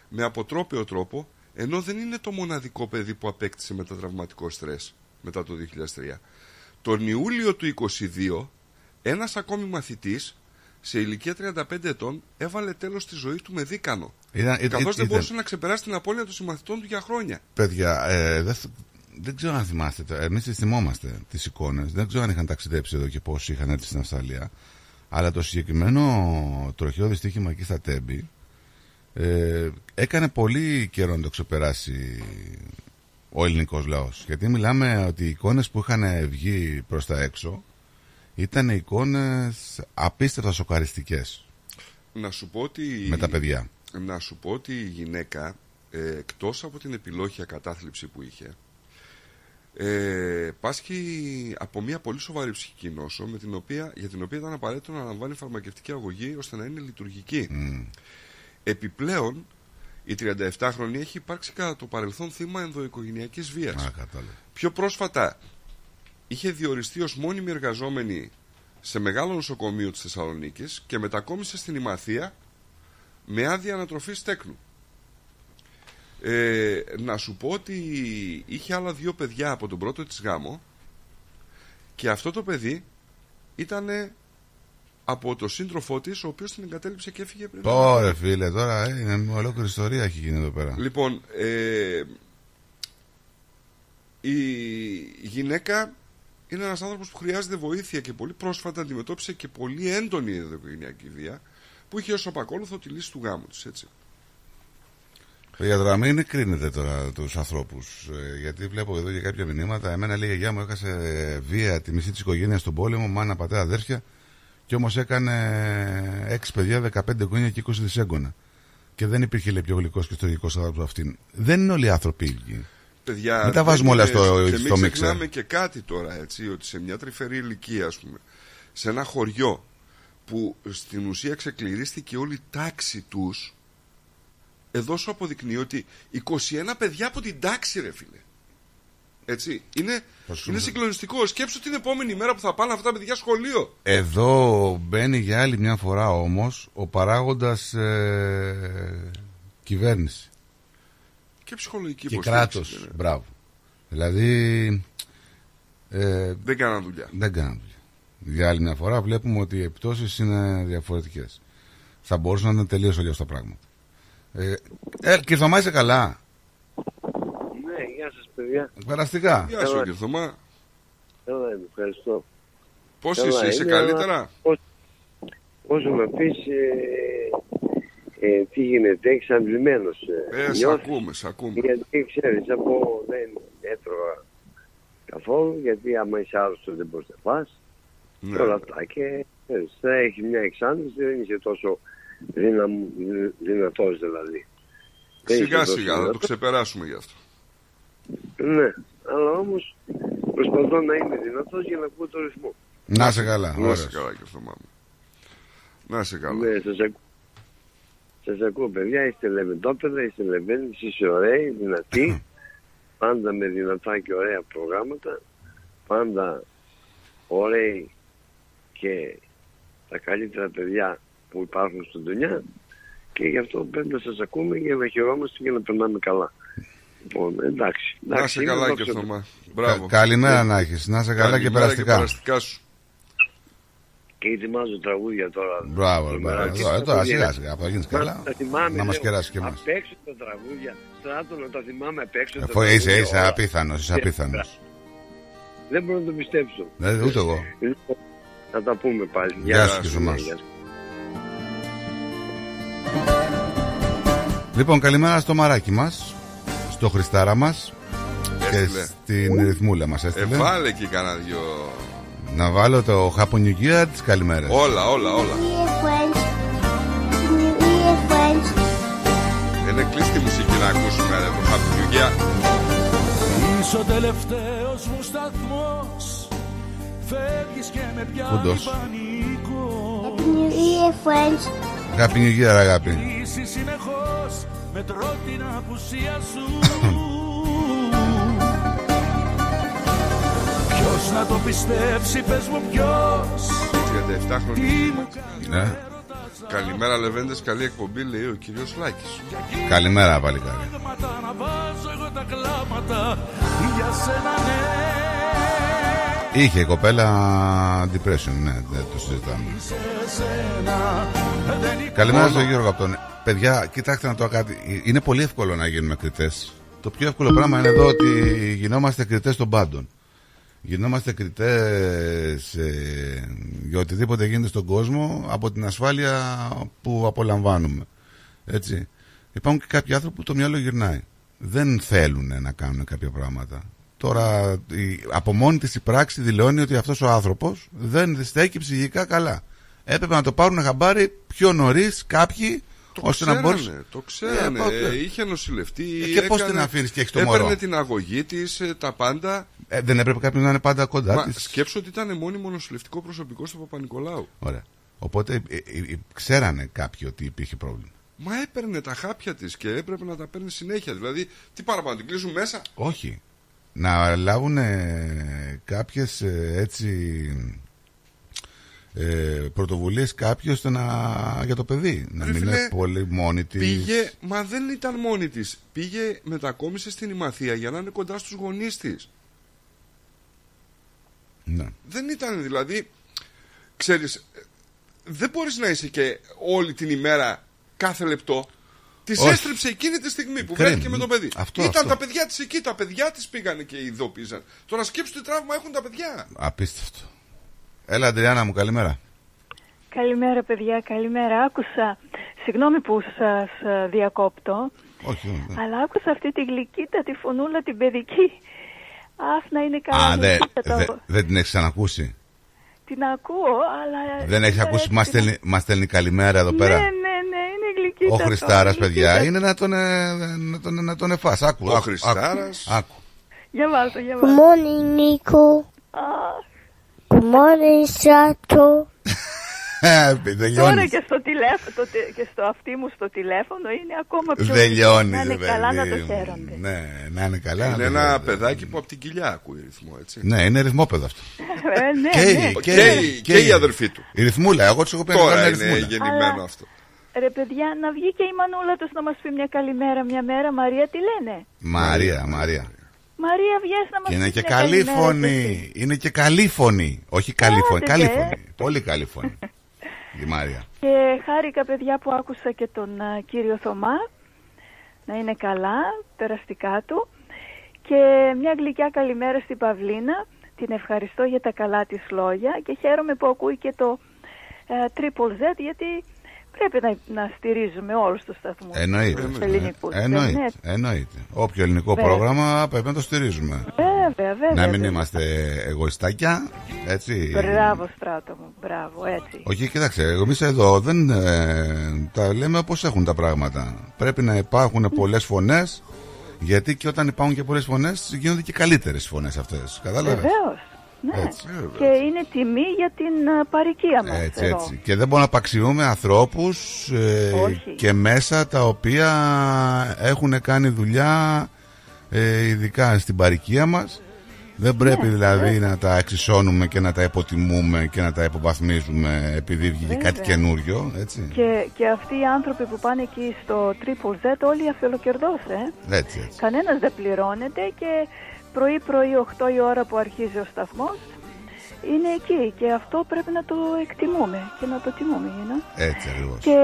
με αποτρόπαιο τρόπο, ενώ δεν είναι το μοναδικό παιδί που απέκτησε μετατραυματικό στρες μετά το 2003. Τον Ιούλιο του 22, ένας ακόμη μαθητής σε ηλικία 35 ετών έβαλε τέλος στη ζωή του με δίκανο. Ήταν- ήταν- καθώς δεν ήταν- μπορούσε να ξεπεράσει την απώλεια των συμμαθητών του για χρόνια. Παιδιά, ε, δεν, θ- δεν ξέρω αν θυμάστε, εμείς τις θυμόμαστε τις εικόνες. Δεν ξέρω αν είχαν ταξιδέψει εδώ και πόσοι είχαν έρθει στην Αυστραλία. Αλλά το συγκεκριμένο τροχαίο δυστύχημα εκεί στα Τέμπη ε, έκανε πολύ καιρό να το ξεπεράσει ο ελληνικός λαός. Γιατί μιλάμε ότι οι εικόνες που είχαν βγει προς τα έξω ήταν εικόνες απίστευτα σοκαριστικές Να σου πω ότι... με τα παιδιά. Να σου πω ότι η γυναίκα, ε, εκτός από την επιλόχια κατάθλιψη που είχε, ε, πάσχει από μια πολύ σοβαρή ψυχική νόσο με την οποία, για την οποία ήταν απαραίτητο να λαμβάνει φαρμακευτική αγωγή ώστε να είναι λειτουργική. Επιπλέον, η 37χρονη έχει υπάρξει κατά το παρελθόν θύμα ενδοοικογενειακής βίας. Α, κατάλαβα. Πιο πρόσφατα είχε διοριστεί ως μόνιμη εργαζόμενη σε μεγάλο νοσοκομείο της Θεσσαλονίκης και μετακόμισε στην Ημαθία με άδεια ανατροφής τέκνου. Ε, να σου πω ότι είχε άλλα δύο παιδιά από τον πρώτο της γάμο και αυτό το παιδί ήταν από το σύντροφό της ο οποίος την εγκατέλειψε και έφυγε πριν. Ωραία, φίλε, τώρα ε, είναι μια ολόκληρη ιστορία έχει γίνει εδώ πέρα. Λοιπόν, ε, η γυναίκα είναι ένας άνθρωπος που χρειάζεται βοήθεια και πολύ πρόσφατα αντιμετώπισε και πολύ έντονη ενδοοικογενειακή βία που είχε ως απακόλουθο τη λύση του γάμου της, έτσι. Για τώρα μην κρίνετε τώρα τους ανθρώπους. γιατί βλέπω εδώ για κάποια μηνύματα. Εμένα λέει η γιαγιά μου έχασε ε, βία τη μισή της οικογένειας στον πόλεμο, μάνα, πατέρα, αδέρφια. Και όμως έκανε 6 παιδιά, 15 εγγόνια και 20 δισέγγωνα. Και δεν υπήρχε λέει πιο γλυκός και στοργικό άνθρωπο από αυτήν. Δεν είναι όλοι οι άνθρωποι ίδιοι. Παιδιά, Μην τα βάζουμε δεν όλα είναι- στο, και στο μην μίξερ. ξεχνάμε και κάτι τώρα, έτσι, ότι σε μια τρυφερή ηλικία, ας πούμε, σε ένα χωριό που στην ουσία ξεκληρίστηκε όλη η τάξη τους, εδώ σου αποδεικνύει ότι 21 παιδιά από την τάξη, ρε φίλε. Έτσι, είναι, είναι συγκλονιστικό. Σκέψου την επόμενη μέρα που θα πάνε αυτά τα παιδιά σχολείο. Εδώ μπαίνει για άλλη μια φορά όμως ο παράγοντας ε, κυβέρνηση Και ψυχολογική και υποστήριξη, κράτος. ναι. Μπράβο. Δηλαδή ε, Δεν κάναν δουλειά. δεν κάνουν δουλειά. Για άλλη μια φορά βλέπουμε ότι οι επιπτώσεις είναι διαφορετικές. Θα μπορούσαν να είναι τελείως αλλιώς τα πράγματα. Ε, ε, Κυρθωμά είσαι καλά. Ναι, γεια σας παιδιά. Περαστικά. Γεια σου, Καλά. Κυρθωμά. Καλά είμαι, ευχαριστώ. Πώς Καλά είσαι, είσαι είμαι, καλύτερα; αλλά Όσο, όσο με πεις, ε, ε, τι γίνεται, έχεις αμβλημένος. Ε, σ' νιώθεις. ακούμε, σ' ακούμε. Γιατί ξέρεις, από δεν έτρωγα καθόλου, γιατί άμα είσαι άρρωστος δεν μπορείς να φας. Ναι. Και όλα αυτά και ξέρεις, θα έχει μια εξάντληση, δεν είσαι τόσο δυναμ, δυνατός δηλαδή. Δεν είσαι Σιγά τόσο σιγά, θα το δυνατός. ξεπεράσουμε γι' αυτό. Ναι, αλλά όμως Προσπαθώ να είμαι δυνατός για να ακούω το ρυθμό. Να σε καλά. Να σε ωραίος. καλά και Θωμά μου. Να σε καλά. Ναι, σας ακούω. Σας ακούω παιδιά, είστε λεβεντόπεδα, είστε λεβέντες, είστε ωραίοι, δυνατοί. πάντα με δυνατά και ωραία προγράμματα. Πάντα ωραίοι και τα καλύτερα παιδιά που υπάρχουν στον Τονιά. Και γι' αυτό πρέπει να σας ακούμε για να χαιρόμαστε και να περνάμε καλά. Λοιπόν, εντάξει. Να εντάξει, σε είναι καλά δόξα και τω. Θωμά. Μπράβο. Κα- καλημέρα να έχεις. Να σε καλά και Καλημέρα περαστικά. περαστικά σου. Και ετοιμάζω τραγούδια τώρα. Μπράβο, Σήμερα. μπράβο. Και Εδώ, τα Τώρα τραγούδια σιγά είναι- σιγά που θα γίνεις Μα, καλά. τα θυμάμαι, Να μας λέω, κεράσει και εμάς. Απ' έξω τα τραγούδια. Στράτο να τα θυμάμαι απ' έξω. τα Αφού είσαι, τραγούδια είσαι όλα. απίθανος, είσαι Ε, απίθανος. Δεν μπορώ να το πιστέψω. Ε, ούτε εγώ. Λοιπόν, θα τα πούμε πάλι. Γεια σου και σε εμάς. γεια σου. Λοιπόν, καλημέρα στο μαράκι μας, στο Χριστάρα μας και Έστειλε. στην ρυθμούλα μας έστειλε. Ε, βάλε εκεί κανένα δυο. Να βάλω το Happy New Year της καλημέρας. Όλα, όλα, όλα. Είναι κλείστη μουσική να ακούσουμε ρε, το Happy New Year. Είσαι ο τελευταίος μου σταθμός Φεύγεις και με πιάνει Κούντος. πανικό Happy New Year αγάπη. Είσαι συνεχώς μετρώ την απουσία σου Ποιος να το πιστέψει πες μου ποιος 37 χρόνια. Ναι. Καλημέρα Λεβέντες, καλή εκπομπή λέει ο κύριος Λάκης. Καλημέρα παλικάρι. Κλάματα να βάζω εγώ τα κλάματα Για σένα ναι Είχε η κοπέλα depression, ναι, δεν το συζητάμε. Σε σένα δεν Καλημέρα στον Γιώργο από τον. Παιδιά, κοιτάξτε να το κάτι. Είναι πολύ εύκολο να γίνουμε κριτές. Το πιο εύκολο πράγμα είναι εδώ ότι γινόμαστε κριτές των πάντων. Γινόμαστε κριτές για οτιδήποτε γίνεται στον κόσμο από την ασφάλεια που απολαμβάνουμε. Έτσι. Υπάρχουν και κάποιοι άνθρωποι που το μυαλό γυρνάει. Δεν θέλουν να κάνουν κάποια πράγματα. Τώρα η, από μόνη της η πράξη δηλώνει ότι αυτός ο άνθρωπος δεν στέκει ψυχικά καλά. Έπρεπε να το πάρουν χαμπάρι πιο νωρίς κάποιοι Το ώστε να ξέρανε, μπορούσε. το ξέρανε. Ε, πότε. Ε, είχε νοσηλευτεί. Ε, και πώς την αφήνεις και έχεις το μωρό; Έπαιρνε την αγωγή της, τα πάντα. Ε, δεν έπρεπε κάποιος να είναι πάντα κοντά Μα της; σκέψω ότι ήταν μόνιμο νοσηλευτικό προσωπικό στο Παπα-Νικολάου. Ωραία. Οπότε ε, ε, ε, ξέρανε κάποιοι ότι υπήρχε πρόβλημα; Μα έπαιρνε τα χάπια της και έπρεπε να τα παίρνει συνέχεια. Δηλαδή, τι παραπάνω, την κλείσουν μέσα; Όχι. Να λάβουν ε, κάποιες ε, έτσι ε, πρωτοβουλίες κάποιοι ώστε να, για το παιδί. Να Ρε μην φίλε, είναι πολύ μόνη της. Πήγε, μα δεν ήταν μόνη της. Πήγε, μετακόμισε στην Ημαθία για να είναι κοντά στους γονείς της. Ναι. Δεν ήταν δηλαδή. Ξέρεις, δεν μπορείς να είσαι και όλη την ημέρα κάθε λεπτό. Τη Όχι. έστριψε εκείνη τη στιγμή που Κρίμα. βρέθηκε με το παιδί. Αυτό, Ήταν αυτό. τα παιδιά της εκεί, τα παιδιά της πήγανε και ειδοποίησαν. Τώρα σκέψου τι τραύμα έχουν τα παιδιά. Απίστευτο. Έλα, Αντριάννα μου, καλημέρα. Καλημέρα παιδιά, καλημέρα. Άκουσα, συγγνώμη που σας ε, διακόπτω, Όχι, όχι. αλλά άκουσα αυτή τη γλυκύτατη φωνούλα την παιδική. Αχ, να είναι καλά. Α, δεν γλυκύτατα. δε, δεν την έχεις ξανακούσει; Την ακούω, αλλά... Δεν έχεις μου ακούσει, αρέσει μας την- στέλνει, μας στέλνει καλημέρα εδώ Ναι, πέρα; ναι, ναι, είναι γλυκύτατο. Ο Χριστάρας, παιδιά, γλυκύτατο. είναι να τον, ε, να τον, να τον εφάς. Άκου, Ο άκου, Χριστάρας. Άκου. άκου. Για βάζω, για Good βάζω. morning, Nico. Good morning, Sato. Ε, Τώρα Τελειώνει. και στο, τηλέφωνο, το τε- και στο αυτί μου στο τηλέφωνο είναι ακόμα πιο Τελειώνει, Να είναι ρε καλά να παιδί το μου. χαίρονται. Ναι, να είναι καλά. είναι να ένα το- παιδάκι που από την κοιλιά ακούει ρυθμό, έτσι. Ναι, είναι ρυθμόπεδο αυτό. Ε, ναι, Και, ναι. η- Και και, η- και η αδερφή του. Η ρυθμούλα, εγώ τους έχω πει να Τώρα κάνουν είναι ρυθμούλα. γεννημένο Αλλά- αυτό. Ρε παιδιά, να βγει και η μανούλα τους να μας πει μια καλημέρα μια μέρα. Μαρία, τι λένε; Μαρία, Μαρία. Μαρία, βγες να μας Και είναι πεις και μια καλή καλημέρα κι εσύ. φωνή. Είναι και καλή φωνή. Όχι καλή Άντε, φωνή. Καλή δε. φωνή. Πολύ καλή φωνή. Η Μαρία. Και χάρηκα παιδιά που άκουσα και τον α, κύριο Θωμά να είναι καλά, περαστικά του και μια γλυκιά καλημέρα στην Παυλίνα την ευχαριστώ για τα καλά της λόγια και χαίρομαι που ακούει και το ε, Triple Z γιατί πρέπει να, να στηρίζουμε όλους τους σταθμούς Εννοείται. τους ελληνικούς. δεν είναι Εννοείται. έτσι; Εννοείται. Όποιο ελληνικό Βέβαια. πρόγραμμα πρέπει να το στηρίζουμε. Βέβαια, βέβαια. Να μην βέβαια. είμαστε εγωιστάκια. Έτσι. Μπράβο στράτο μου, μπράβο, έτσι. Όχι, κοίταξε, εμείς εδώ δεν ε, τα λέμε όπως έχουν τα πράγματα. Πρέπει να υπάρχουν πολλές φωνές Γιατί και όταν υπάρχουν και πολλές φωνές, γίνονται και καλύτερες φωνές αυτές. Κατάλαβες; Βεβαίως. Ναι. Έτσι, και είναι τιμή για την α, παροικία μας Έτσι, εδώ. έτσι. Και δεν μπορούμε να απαξιούμε ανθρώπους ε, Όχι. και μέσα τα οποία έχουν κάνει δουλειά ε, ειδικά στην παροικία μας. Δεν πρέπει δηλαδή να τα εξισώνουμε και να τα υποτιμούμε και να τα υποβαθμίζουμε επειδή βγήκε κάτι Βέβαια. καινούριο. Έτσι. Και, και αυτοί οι άνθρωποι που πάνε εκεί στο Triple Z όλοι αφελοκερδός, ε. έτσι, έτσι. Κανένας δεν πληρώνεται και πρωί-πρωί 8 η ώρα που αρχίζει ο σταθμός είναι εκεί και αυτό πρέπει να το εκτιμούμε και να το τιμούμε, you know. Έτσι ακριβώς. Και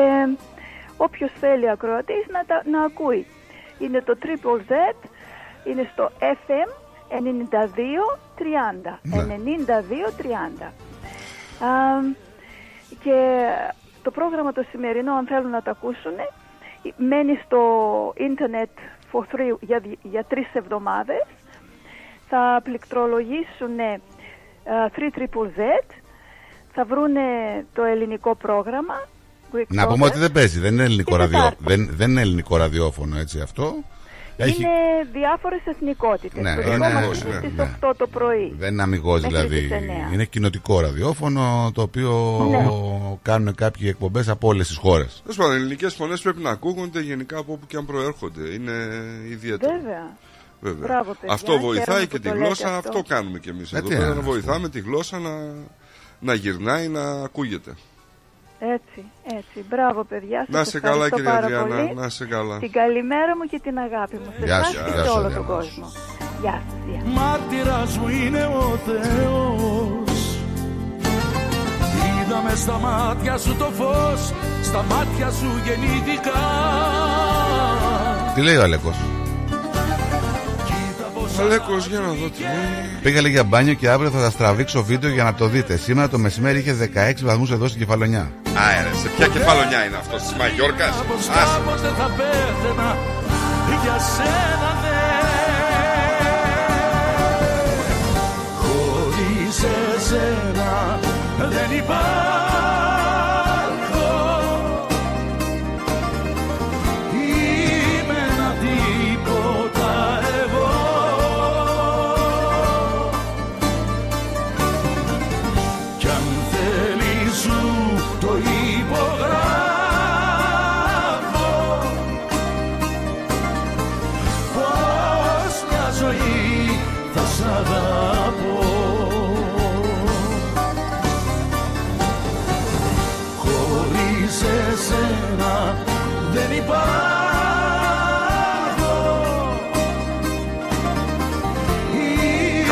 όποιος θέλει ακροατής να, τα, να ακούει. Είναι το Triple Z, είναι στο FM 92-30. Ναι. 92-30. Α, και το πρόγραμμα το σημερινό, αν θέλουν να το ακούσουν, μένει στο ίντερνετ for three, για, για τρεις εβδομάδες. Θα πληκτρολογήσουν 3 Triple Z, θα βρούνε το ελληνικό πρόγραμμα. Greek Να πούμε Progress. ότι δεν παίζει, δεν είναι ελληνικό, Την ραδιό, Τετάρτη. δεν, δεν είναι ελληνικό ραδιόφωνο έτσι αυτό. Έχει, Είναι διάφορες εθνικότητες. Ναι, το είναι- δικό μας ναι, είναι στις ναι. 8 το πρωί. δεν είναι αμυγός Μέχρι δηλαδή. τις εννέα. Είναι κοινοτικό ραδιόφωνο το οποίο Ναι. κάνουν κάποιοι εκπομπές από όλες τις χώρες. Τέλος πάντων, ελληνικές φωνές πρέπει να ακούγονται γενικά από όπου και αν προέρχονται. Είναι ιδιαίτερο. Βέβαια. Βέβαια. Μπράβο, παιδιά. αυτό βοηθάει Χαίρομαι και που τη το λέτε γλώσσα, αυτό. αυτό. κάνουμε κι εμείς Ε, εδώ τι πέρα. είναι Να αυτό; βοηθάμε τη γλώσσα να, να γυρνάει, να ακούγεται. Έτσι, έτσι. Μπράβο, παιδιά. Να Σας σε καλά, ευχαριστώ κυρία πάρα Αδριάννα. πολύ. Να σε καλά. Την καλημέρα μου και την αγάπη μου. Σε Γεια εσάς σου, και γεια σε σου, όλο Αδριάννα. τον κόσμο. Γεια σας. γεια. Μάρτυρας μου είναι ο Θεός Είδαμε στα μάτια σου το φως Στα μάτια σου γεννήθηκα Τι λέει ο Αλέκος; Αλέκος, για να δω τι λέει. Πήγα λέει για μπάνιο και αύριο θα σας τραβήξω βίντεο για να το δείτε. Σήμερα το μεσημέρι είχε 16 βαθμούς εδώ στην Κεφαλονιά. Άερε, σε ποια κεφαλονιά είναι αυτό, τη Μαγιόρκας; Πως κάπως δεν θα πέθαινα Για σένα ναι Χωρίς εσένα δεν υπάρχω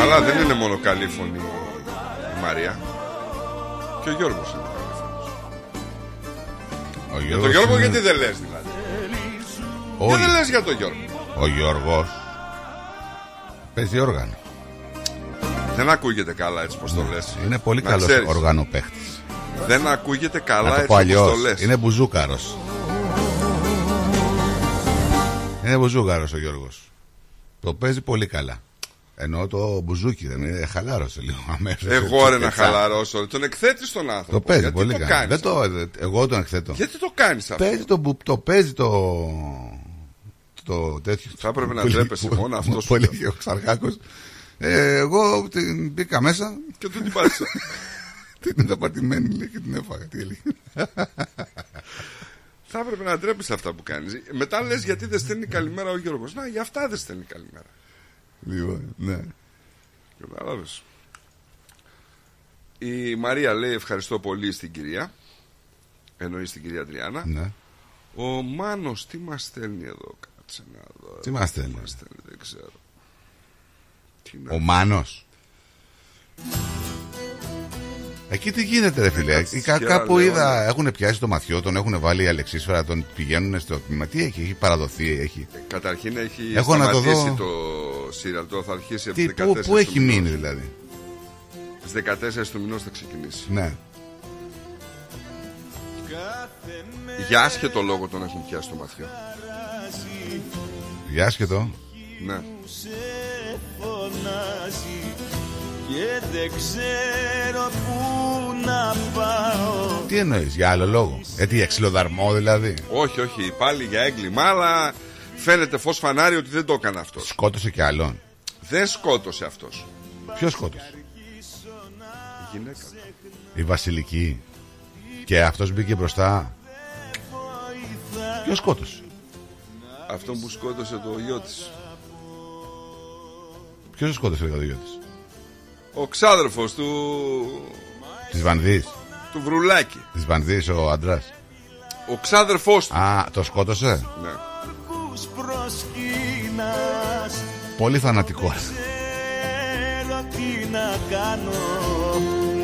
Καλά, δεν είναι μόνο καλή φωνή η Μαρία. Και ο Γιώργος είναι καλή φωνής. Ο Για τον Γιώργος Γιώργο είναι- γιατί δεν λες δηλαδή. Ο, Γιατί δεν λες για τον Γιώργο. ο Γιώργος παίζει όργανο. Δεν ακούγεται καλά έτσι πως το λες. Είναι πολύ Να καλός ξέρεις. οργανοπαίχτης. Δεν ακούγεται καλά Να το έτσι πω όπως το αλλιώς. λες. Είναι μπουζούκαρος. Είναι μπουζούκαρος ο Γιώργος. Το παίζει πολύ καλά. Ενώ το μπουζούκι δεν είναι, χαλάρωσε λίγο αμέσως. Εγώ ρε να Πετσά. χαλαρώσω. Τον εκθέτεις τον άνθρωπο. Το παίζει Γιατί πολύ το καλά. κάνεις Δεν το, αυτό; δε- εγώ τον εκθέτω. Γιατί το κάνεις αυτό; Παίζει το, μπου- το παίζει το. Το τέτοιο. Θα έπρεπε να που- ντρέπεσαι που- μόνο αυτός σου Που λέω. έλεγε ο Ξαρχάκος. Ε, εγώ την μπήκα μέσα. Και του την πάτησα. την είδα πατημένη λέει, και την έφαγα. Τι έλεγε. Θα έπρεπε να ντρέπεις αυτά που κάνεις. Μετά λες γιατί δεν στέλνει καλημέρα ο Γιώργος. Να, για αυτά δεν στέλνει καλημέρα. Λοιπόν, ναι. Κατάλαβες. Η Μαρία λέει ευχαριστώ πολύ στην κυρία. Εννοεί στην κυρία Αντριάννα. Ναι. Ο Μάνος τι μας στέλνει εδώ. Κάτσε να δω. Τι μας στέλνει; μας στέλνει, δεν ξέρω. Τι να Ο Μάνος; Εκεί τι γίνεται, ρε φίλε; Κάτσε, Κα- σκιά, κάπου λέω, είδα, έχουν πιάσει το μαθιό, τον έχουν βάλει η Αλεξίσφαιρα, τον πηγαίνουν στο τμήμα. Τι έχει, έχει παραδοθεί, έχει. Καταρχήν έχει Έχω να το σταματήσει δω. το σύριαλ. Τώρα θα αρχίσει από Τις, τις 14 πού, πού έχει του μηνός. μείνει δηλαδή; Στις 14 του μηνός θα ξεκινήσει. Ναι. Για άσχετο λόγο τον έχουν πιάσει το μαθιό. Για άσχετο; Ναι. σε φωνάζει και δεν ξέρω πού να πάω Τι εννοείς, για άλλο λόγο; Ε, τι, για ξυλοδαρμό δηλαδή; Όχι, όχι, πάλι για έγκλημα, αλλά Φαίνεται φως φανάρι ότι δεν το έκανε αυτός. Σκότωσε και άλλον. Δεν σκότωσε αυτός. Ποιος σκότωσε; Η γυναίκα. Η Βασιλική. Και αυτός μπήκε μπροστά. Ποιος σκότωσε; Αυτό που σκότωσε το γιο της. Ποιος σκότωσε το γιο της; Ο ξάδερφος του... Της Βανδί. του Βρουλάκη. Της Βανδί ο άντρας. Ο ξάδερφός του. Α, το σκότωσε; Ναι. Προσκύνας Πολύ φανατικό. Ξέρω τι να κάνω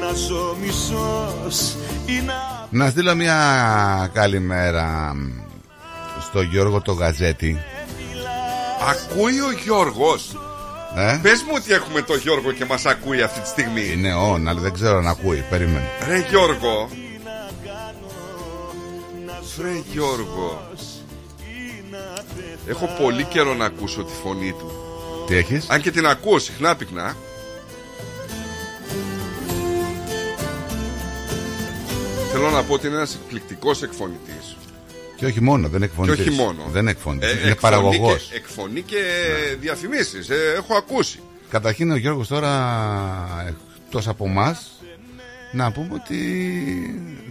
Να ζω μισός ή να Να στείλω μια καλημέρα στο Γιώργο το Γαζέτη. Ακούει ο Γιώργος. Ε; Πες μου ότι έχουμε το Γιώργο και μας ακούει αυτή τη στιγμή. Είναι on, αλλά δεν ξέρω αν ακούει. Περίμενε. Ρε Γιώργο. Ρε Γιώργο. Έχω πολύ καιρό να ακούσω τη φωνή του. Τι έχεις; Αν και την ακούω συχνά πυκνά. Θέλω να πω ότι είναι ένας εκπληκτικός εκφωνητής. Και όχι μόνο, δεν εκφωνητής. Και όχι μόνο. Δεν εκφωνητής. Ε, είναι εκφωνεί παραγωγός. Και, εκφωνεί και διαφημίσεις. Ε, έχω ακούσει. Καταρχήν ο Γιώργος τώρα εκτός από εμά να πούμε ότι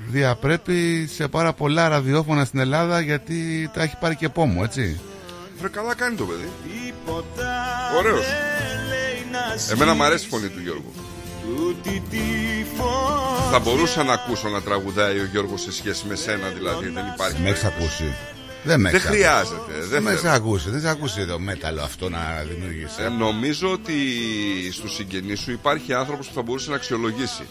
διαπρέπει σε πάρα πολλά ραδιόφωνα στην Ελλάδα γιατί τα έχει πάρει και πόμο, έτσι. Βρε καλά κάνει το παιδί. Ωραίος. Εμένα μου αρέσει η φωνή του Γιώργου. Θα μπορούσα να ακούσω να τραγουδάει ο Γιώργος σε σχέση με σένα δηλαδή δεν υπάρχει Με έχεις ακούσει. Δεν με Δεν έχεις χρειάζεται, ακούσει. δεν Δεν με θέλω. έχεις ακούσει. Δεν σε ακούσει το μέταλλο αυτό να δημιουργήσει. Ε, νομίζω ότι στους συγγενείς σου υπάρχει άνθρωπος που θα μπορούσε να αξιολογήσει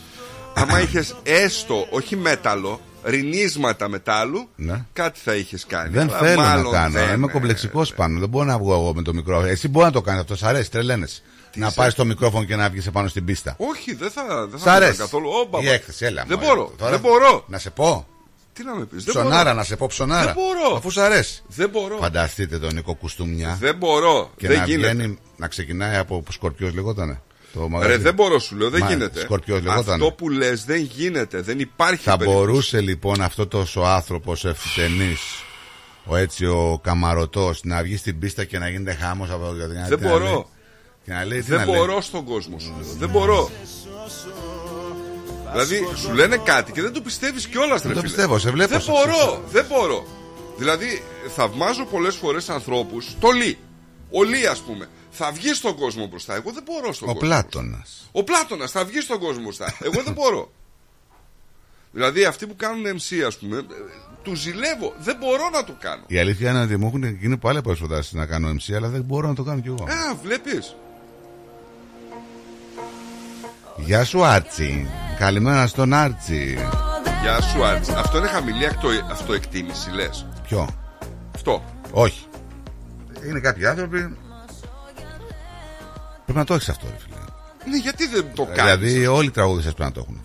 Άμα είχες έστω, όχι μέταλλο, ρινίσματα μετάλλου Ναι. Κάτι θα είχες κάνει Δεν Αλλά θέλω να μάλλον κάνω. δεν, Είμαι ε, κομπλεξικό πάνω. Δεν μπορώ να βγω εγώ με το μικρόφωνο. Εσύ μπορεί να το κάνεις αυτό. Σ' αρέσει, τρελαίνεσαι. Να είσαι; πάρεις το μικρόφωνο και να βγεις επάνω στην πίστα. Όχι, δεν θα, δεν Σ' θα αρέσει. κάνω καθόλου Ω, μπαμπα. Η έκθεση, έλα. Δεν μωρέ. μπορώ, Τώρα- δεν μπορώ Να σε πω. Τι να με πεις, δεν Ψωνάρα, μπορώ. να σε πω ψωνάρα. Δεν μπορώ. Αφού σ' αρέσει. Δεν μπορώ Φανταστείτε τον Νίκο Κουστούμια. Δεν μπορώ, Και δεν να γίνεται βγαίνει, να ξεκινάει από σκορπιός λεγότανε. Το Ρε μαγαζί. δεν μπορώ σου λέω, δεν Μα, γίνεται Σκορπιός λεγότανε. Αυτό που λες δεν γίνεται, δεν υπάρχει Θα περίπτωση. μπορούσε λοιπόν αυτό τόσο άνθρωπος ευθυτενής, ο έτσι ο καμαρωτός, να βγει στην πίστα και να γίνεται χάμος από το Δεν μπορώ. Και να λέει, τι Δεν να λέει; μπορώ στον κόσμο σου λέω. Δεν μπορώ Δηλαδή σου λένε κάτι και δεν το πιστεύεις κιόλας Δεν ρε το φίλε. πιστεύω, σε βλέπω, Δεν σε μπορώ, ξέρω. δεν μπορώ Δηλαδή θαυμάζω πολλές φορές ανθρώπους Το λί, ο λί ας πούμε Θα βγεις στον κόσμο μπροστά, εγώ δεν μπορώ στον Ο κόσμο Πλάτωνας. Ο Πλάτωνας θα βγεις στον κόσμο μπροστά Εγώ δεν μπορώ Δηλαδή αυτοί που κάνουν MC ας πούμε ε, Τους ζηλεύω, δεν μπορώ να το κάνω Η αλήθεια είναι ότι μου έχουν γίνει πάρα πολλέ προτάσει να κάνω MC, αλλά δεν μπορώ να το κάνω κι εγώ. Α, βλέπεις Γεια σου, Άρτσι. Καλημέρα στον Άρτσι. Γεια σου Άρτς Αυτό είναι χαμηλή αυτο, αυτοεκτίμηση λες Ποιο; Αυτό Όχι. Είναι κάποιοι άνθρωποι. Πρέπει να το έχεις αυτό, ρε φίλε. Ναι, γιατί δεν το κάνεις Δηλαδή, όλοι οι τραγουδιστές πρέπει να το έχουν.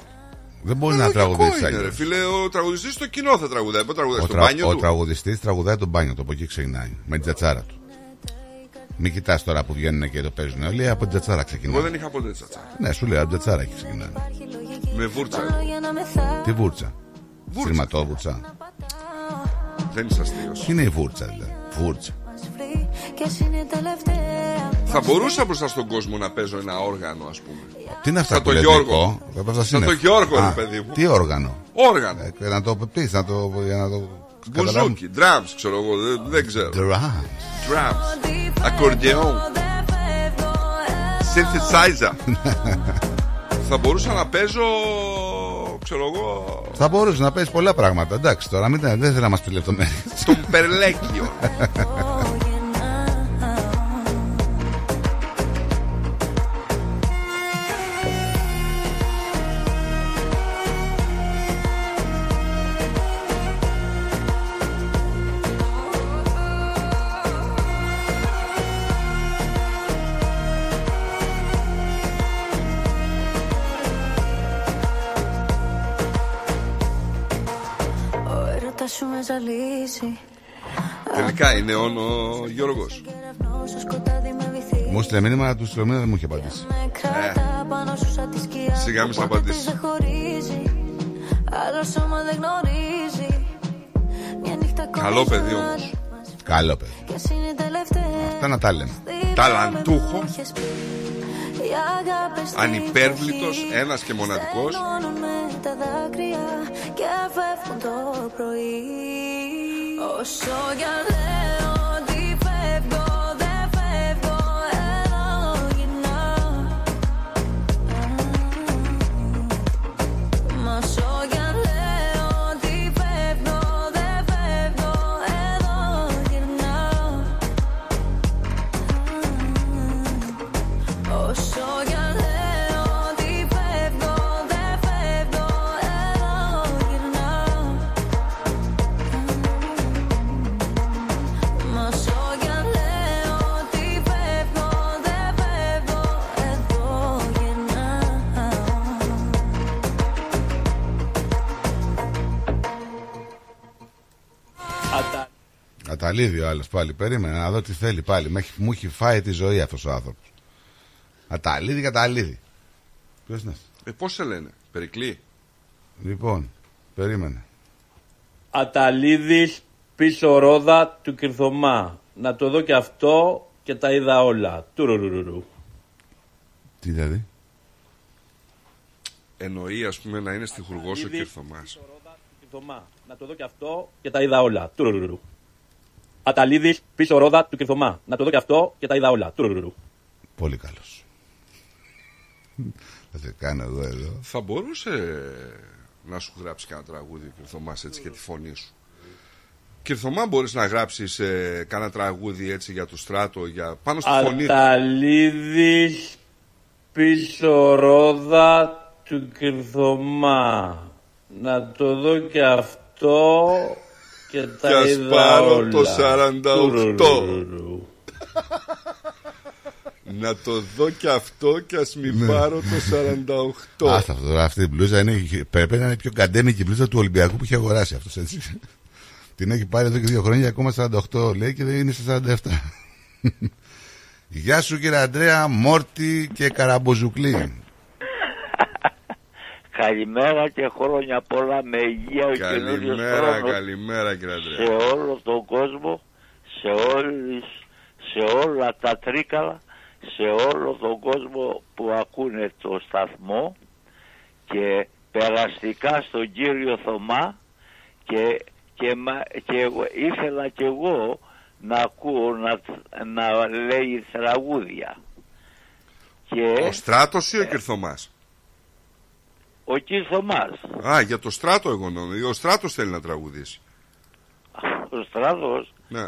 Δεν μπορεί να Λογικό τραγουδήσει είναι, ρε αλλιώ. φίλε, ο τραγουδιστής στο κοινό θα τραγουδάει. Πού τραγουδάει, Ο, στο τρα... μπάνιο ο του; τραγουδιστής τραγουδάει τον μπάνιο του, από εκεί ξεκινάει. Με την τζατσάρα του. Μην κοιτάς τώρα που βγαίνουν και το παίζουν όλοι, από την τζατσάρα ξεκινάει. Εγώ δεν είχα ποτέ τσατσά. Ναι, σου λέω, από την τζατσάρα έχει ξεκινάει. Με βούρτσα. Τι βούρτσα; Βούρτσα. Συρματόβουρτσα. Δεν είσαι αστείος. Τι είναι η βούρτσα, δηλαδή. Βούρτσα. Θα μπορούσα μπροστά στον κόσμο να παίζω ένα όργανο, ας πούμε. Τι είναι αυτά Σαν που τον λέει Γιώργο. Νικό; Θα πας στα Σαν τον σύννεφα. Γιώργο, ρε Α, παιδί μου. Τι όργανο; Όργανο. Ε, να το πεις, να το, για να το καταλάβουμε. Μπουζούκι, drums, ξέρω εγώ, δεν, δεν ξέρω. Drums. Drums. Ακορντεόν. Synthesizer. Θα μπορούσα να παίζω, ξέρω εγώ, Θα μπορούσες να παίζει πολλά πράγματα. Εντάξει, τώρα μην, δεν θέλω να μας πει λεπτομέρειες. τον Περλέκιο. Τελικά είναι όν ο Γιώργος. Στο σκοτάδι με βυθίζει Μου στείλε μήνυμα του Σλομίνα δεν μου είχε απαντήσει. Με κρατά πάνω σου σαν τη σκιά Σιγά μη σ' Πότε απαντήσει. δεν χωρίζει Άλλο σώμα δεν γνωρίζει Μια νύχτα ακόμα Καλό παιδί όμως. Καλό παιδί. Και εσύ είναι η τελευταία Αυτά να τα λέμε. Ταλαντούχος, Οι αγάπες ανυπέρβλητος, ένας και μοναδικός. Στενώνουμε τα δάκρυα και φεύγουν το πρωί Όσο κι αν λέω Αταλίδη ο άλλος πάλι. Περίμενε να δω τι θέλει πάλι. Μου έχει, μου έχει φάει τη ζωή αυτός ο άνθρωπος. Αταλίδη, καταλίδη. Ποιο είναι αυτό. Ε, πώς σε λένε, Περικλή; Λοιπόν, περίμενε. Αταλίδης πίσω ρόδα του Κυρθωμά. Να το δω και αυτό και τα είδα όλα. Τουρουρουρουρου. Τι δηλαδή; Εννοεί, ας πούμε, να είναι στιχουργός ο Κυρθωμάς. Κυρθωμά. Να το δω και αυτό και τα είδα όλα. Τουρουρουρουρου. Αταλίδης πίσω ρόδα του Κυρθωμά. Να το δω και αυτό και τα είδα όλα. Τουρουρουρουρου. Πολύ καλός. Θα σε κάνω εγώ εδώ. Θα μπορούσε να σου γράψει κανένα τραγούδι ο Κυρθωμάς έτσι και τη φωνή σου. Κυρθωμά μπορείς να γράψεις ε, κανένα τραγούδι έτσι για το στράτο, για... πάνω στη φωνή του. Αταλίδης πίσω ρόδα του Κυρθωμά. Να το δω και αυτό και τα Κι ας είδα πάρω όλα. το 48. Τουρουρουρουρου. Να το δω και αυτό και ας μην Ναι. πάρω το 48. Άστα αυτό τώρα, αυτή η μπλούζα είναι, πρέπει να είναι πιο καντέμικη μπλούζα του Ολυμπιακού που έχει αγοράσει αυτός έτσι. Την έχει πάρει εδώ και δύο χρόνια, ακόμα 48 λέει και δεν είναι στα 47. Γεια σου κύριε Αντρέα, Μόρτι και Καραμποζουκλή. Καλημέρα και χρόνια πολλά με υγεία ο καινούριος Καλημέρα, χρόνος καλημέρα κύριε σε Αντρέα. όλο τον κόσμο, σε, όλες, σε όλα τα τρίκαλα, σε όλο τον κόσμο που ακούνε το σταθμό και περαστικά στον κύριο Θωμά και, και, μα- και εγώ- ήθελα κι εγώ να ακούω να, να λέει τραγούδια. Και Ο Στράτος ή ο Κυρθωμάς. Ο κύριος Θωμάς, Α, για το Στράτο εγώ νόμιζα. Ο Στράτος θέλει να τραγουδήσει. ο Στράτος, Ναι.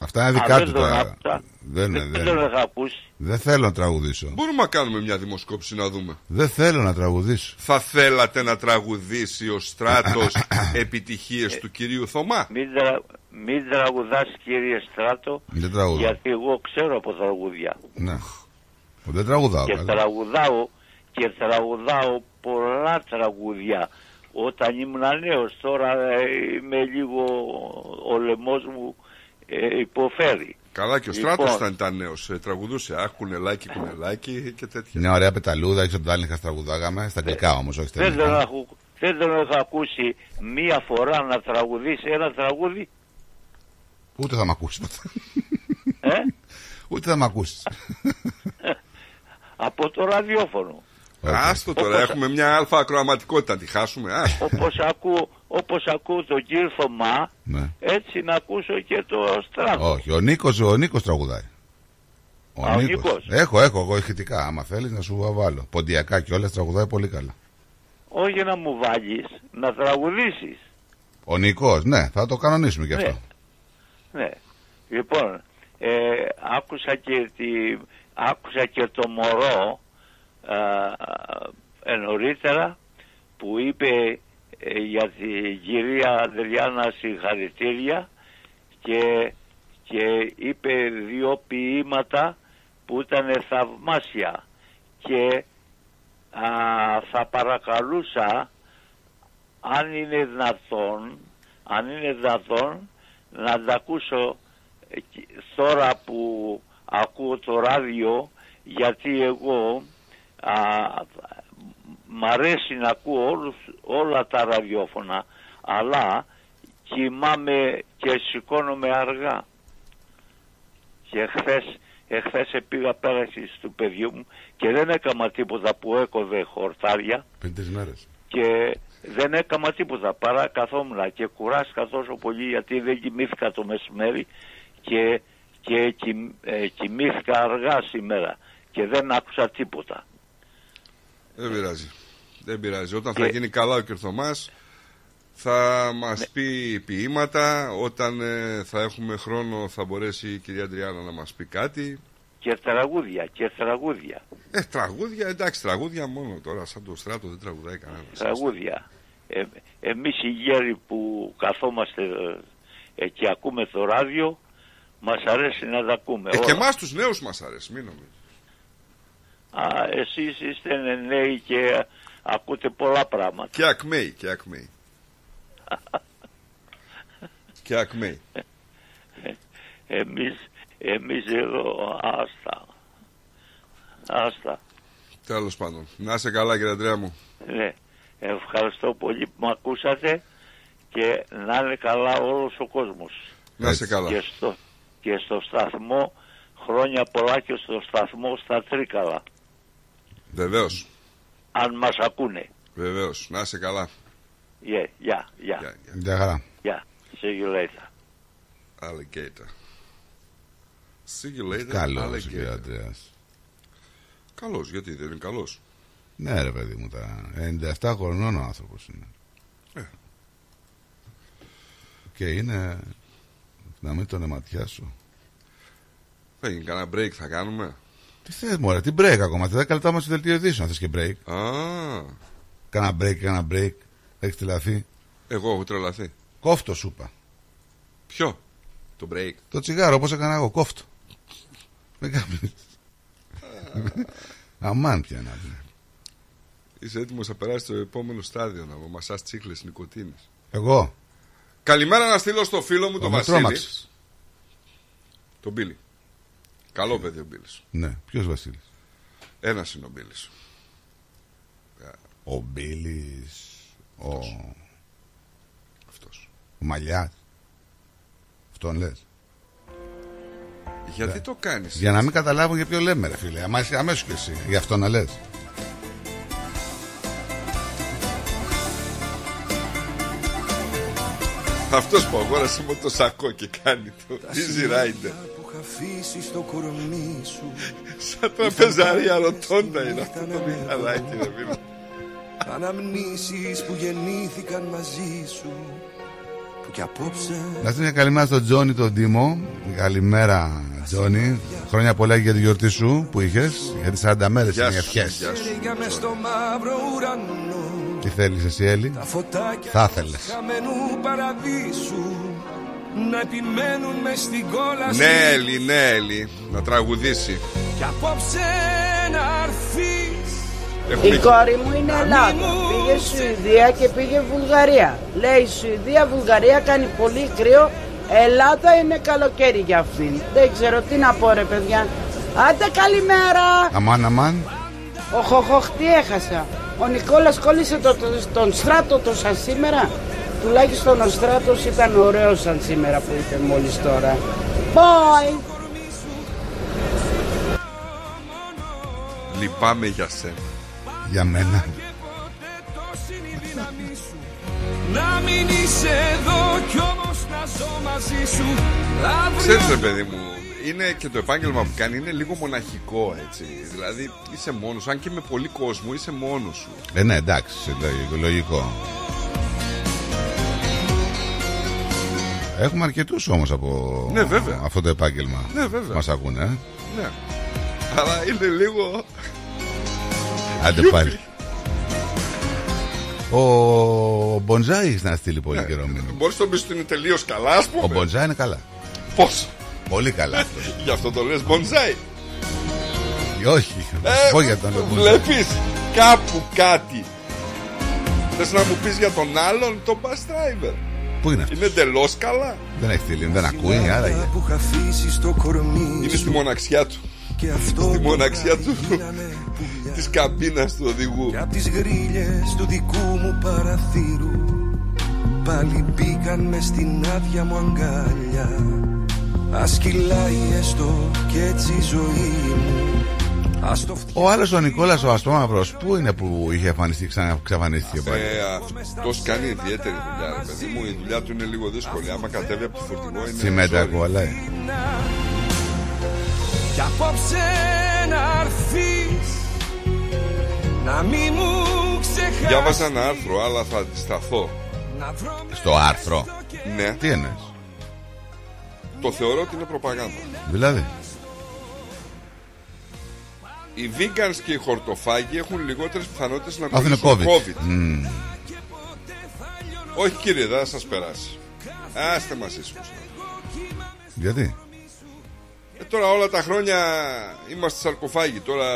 Αυτά είναι Α, δικά δεν του τον τώρα. άκουσα. Δεν, δεν δεν, τον είχα ακούσει. δεν θέλω να τραγουδήσω. Μπορούμε να κάνουμε μια δημοσκόπηση να δούμε. Δεν θέλω να τραγουδήσω. Θα θέλατε να τραγουδήσει ο Στράτος επιτυχίες του κυρίου Θωμά; Μην, τρα, μην τραγουδάς κύριε Στράτο Δεν τραγουδάω. γιατί εγώ ξέρω από τραγούδια Ναι. Δεν τραγουδάω. και καλά. τραγουδάω και τραγουδάω πολλά τραγούδια όταν ήμουν νέος τώρα ε, είμαι λίγο ο λαιμός μου ε, υποφέρει Καλά και ο Λοιπόν. Στράτος ήταν, ήταν νέος. Ε, τραγουδούσε αχ κουνελάκι κουνελάκι και τέτοια. Μια ωραία πεταλούδα, έξω από το Άλνιχα τραγουδάγαμε. Στα αγγλικά όμως, όχι στα δεν τον, ελληνικά. έχω, δεν τον έχω ακούσει μία φορά να τραγουδήσει ένα τραγούδι Ούτε θα μ' ακούσεις ποτέ. ε, Ούτε θα μ' ακούσεις. από το ραδιόφωνο Άστο τώρα, Όπως- έχουμε μια αλφα ακροαματικότητα, τη χάσουμε. Α, όπως ακούω, όπως ακούω τον κύριο Θωμά Ναι. έτσι να ακούσω και το Στράτο Όχι, ο Νίκος ο Νίκος τραγουδάει. Α, ο Νίκος. Έχω, έχω εγώ ηχητικά. Άμα θέλεις να σου βάλω. Ποντιακά και όλα τραγουδάει πολύ καλά. όχι να μου βάλεις να τραγουδήσεις Ο Νικό, ναι, θα το κανονίσουμε κι αυτό. ναι. λοιπόν ε, άκουσα και τη, άκουσα και το μωρό α, ε, νωρίτερα που είπε ε, για την κυρία Αδριάνα συγχαρητήρια και, και είπε δύο ποίηματα που ήταν θαυμάσια. Και α, θα παρακαλούσα αν είναι δυνατόν αν είναι δυνατόν να τα ακούσω ε, και- τώρα που ακούω το ράδιο γιατί εγώ α, μ' αρέσει να ακούω όλους, όλα τα ραδιόφωνα αλλά κοιμάμαι και σηκώνομαι αργά και χθες, εχθές πήγα πέραση του παιδιού μου και δεν έκανα τίποτα που έκοβε χορτάρια Πριν τις μέρες. και δεν έκανα τίποτα παρά καθόμουν και κουράστηκα τόσο πολύ γιατί δεν κοιμήθηκα το μεσημέρι και, και κοιμ- ε, κοιμήθηκα αργά σήμερα και δεν άκουσα τίποτα. Δεν πειράζει. Δεν πειράζει. Όταν θα Και- γίνει καλά ο Κερθομάς θα μας πει ποίηματα. Όταν ε, θα έχουμε χρόνο θα μπορέσει η κυρία Αντριάννα να μας πει κάτι. Και τραγούδια, και τραγούδια, Ε, τραγούδια, εντάξει, τραγούδια μόνο τώρα. Σαν το στράτο δεν τραγουδάει κανένας. τραγούδια. Ε, εμείς οι γέροι που καθόμαστε ε, και ακούμε το ράδιο μας αρέσει να τα ακούμε. Ε, και όλα. εμάς τους νέους μας αρέσει, μην νομίζεις. Α, εσείς είστε νέοι και ακούτε πολλά πράγματα. Και ακμαίοι, και ακμαίοι. και ακμαίοι. Εμείς, εμείς εδώ άστα. Άστα. Τέλος πάντων. Να είσαι καλά κύριε Αντρέα μου. Ναι. Ευχαριστώ πολύ που με ακούσατε και να είναι καλά όλος ο κόσμος. Να είσαι καλά. Και στο, και στο σταθμό χρόνια πολλά και στο σταθμό στα Τρίκαλα. Βεβαίως. Αν μας ακούνε. Βεβαίως. Να είσαι καλά. Yeah, yeah, yeah. Γεια χαρά. Yeah. See you later. Alligator. See you later. Καλός alligator. κύριε Αντρέας. Καλός, γιατί δεν είναι καλός; Ναι ρε παιδί μου, τα 97 χρονών ο άνθρωπος είναι. Ε. Και είναι να μην τον αιματιάσω. Θα γίνει κανένα break θα κάνουμε; Τι θες μωρέ, τι break ακόμα, τα 10 λεπτά μας στο δελτίο ειδήσεων, θες και break. Α, Κάνα break, κάνα break, έχεις τρελαθεί. εγώ έχω τρελαθεί. Κόφτο σου είπα. Ποιο; Το break. Το τσιγάρο όπως έκανα εγώ, κόφτο. Δεν κάνεις. Αμάν πια να πει. Είσαι έτοιμος να περάσεις στο επόμενο στάδιο να μασάς τσίχλες νοικοτήνης. Εγώ. Καλημέρα να στείλω στο φίλο μου Ο τον με Βασίλη. τρόμαξες. Τον Μπίλη. Καλό παιδί ο Μπίλης. Ναι, ποιος Βασίλης; Ένας είναι ο Μπίλης. Ο Μπίλης, ο... Αυτός. ο Μαλιάς. Αυτόν λες. Γιατί Ναι. το κάνεις. Για να μην καταλάβουν για ποιο λέμε ρε φίλε. Αμά είσαι αμέσως και εσύ. Γι' αυτό να λες. Αυτός που αγόρασε μου το σακό και κάνει το Easy Rider. που είχα αφήσει στο κορμί σου Σαν τραπεζαρία ρωτώντα είναι αυτό το μηχανάκι ρε φίλε. Αναμνήσεις που γεννήθηκαν μαζί σου Που κι απόψε Να στείλω μια καλημέρα στον Τζόνι τον Τίμο. Καλημέρα Τζόνι. Χρόνια πολλά για τη γιορτή σου που είχες. Γιατί 40 μέρες Γεια είναι οι σου, ευχές. γεια σου. Χέρια μες στο μαύρο ουρανό Τι θέλεις εσύ Έλλη; Τα φωτάκια Θα ήθελες. χαμένου παραδείσου Να επιμένουν μες στην κόλαση Ναι, Έλλη, ναι, Έλλη. Να τραγουδήσει. Κι απόψε να έρθεις Έχουμε Η κόρη μου είναι Ελλάδα. Πήγε Σουηδία και πήγε Βουλγαρία. Λέει Σουηδία, Βουλγαρία κάνει πολύ κρύο. Ελλάδα είναι καλοκαίρι για αυτήν. Δεν ξέρω τι να πω ρε παιδιά. Άντε καλημέρα. Αμάν, αμάν. Ο Χοχοχ τι έχασα. Ο Νικόλας κόλλησε το, το- τον στράτο το σαν σήμερα. Τουλάχιστον ο στράτος ήταν ωραίος σαν σήμερα που είπε μόλις τώρα. Bye. Λυπάμαι για σένα. Για μένα. Να μην είσαι εδώ κι όμως να ζω μαζί σου Ξέρεις ρε παιδί μου, είναι και το επάγγελμα που κάνει είναι λίγο μοναχικό έτσι. Δηλαδή είσαι μόνος, αν και με πολύ κόσμο είσαι μόνος σου. Ε, ναι, εντάξει, λογικό, λογικό. Έχουμε αρκετούς όμως από Ναι, βέβαια. αυτό το επάγγελμα. Ναι, βέβαια. Μας ακούνε, ε. Ναι. Αλλά είναι λίγο... Άντε πάλι. Ο Μποντζάι έχει να στείλει πολύ καιρό μήνυμα. Μπορείς να πεις ότι είναι τελείως καλά ας πούμε. Ο Μποντζάι είναι καλά. Πώς; Πολύ καλά αυτό. Γι' αυτό το λες μπονζάι. Ή όχι. Να σου πω για τον Μποντζάι. Ε, Βλέπεις κάπου κάτι. Θες να μου πεις για τον άλλον, τον bus driver; Πού είναι αυτός; Είναι εντελώς καλά. Δεν έχει στείλει, δεν ακούει, άρα είναι. που είχα αφήσει στο κορμί Είναι στη μοναξιά του. Και αυτό Στη το μοναξιά του γίνανε πουλιά. της καμπίνας του οδηγού. Και απ' τις γρίλες του δικού μου παραθύρου Πάλι μπήκαν μες στην άδεια μου αγκάλια Ας κυλάει έστω και έτσι η ζωή μου Ας το Ο άλλος ο Νικόλας ο Αστρόμαυρος, πού είναι που είχε εμφανιστεί, ξανά ξαφανίστηκε πάλι. Ε, αυτός κάνει ιδιαίτερη δουλειά, ρε παιδί μου. Η δουλειά του είναι λίγο δύσκολη. Άμα κατέβει από το φορτηγό είναι. Τσιμέντακο, sorry. αλλά. Κι απόψε να έρθεις Να μη μου ξεχάσεις Διάβασα ένα άρθρο, αλλά θα αντισταθώ. Να βρω Στο άρθρο. Ναι, Τι εννοείς; Το θεωρώ ότι είναι προπαγάνδα. Δηλαδή. Οι vegans και οι χορτοφάγοι έχουν λιγότερες πιθανότητες να Αυτό είναι κολλήσουν COVID. COVID. Μμμ. Όχι κύριε, δεν θα σας περάσει. Άστε μας ήσυχους. Γιατί; Ε, τώρα όλα τα χρόνια είμαστε σαρκοφάγοι. Τώρα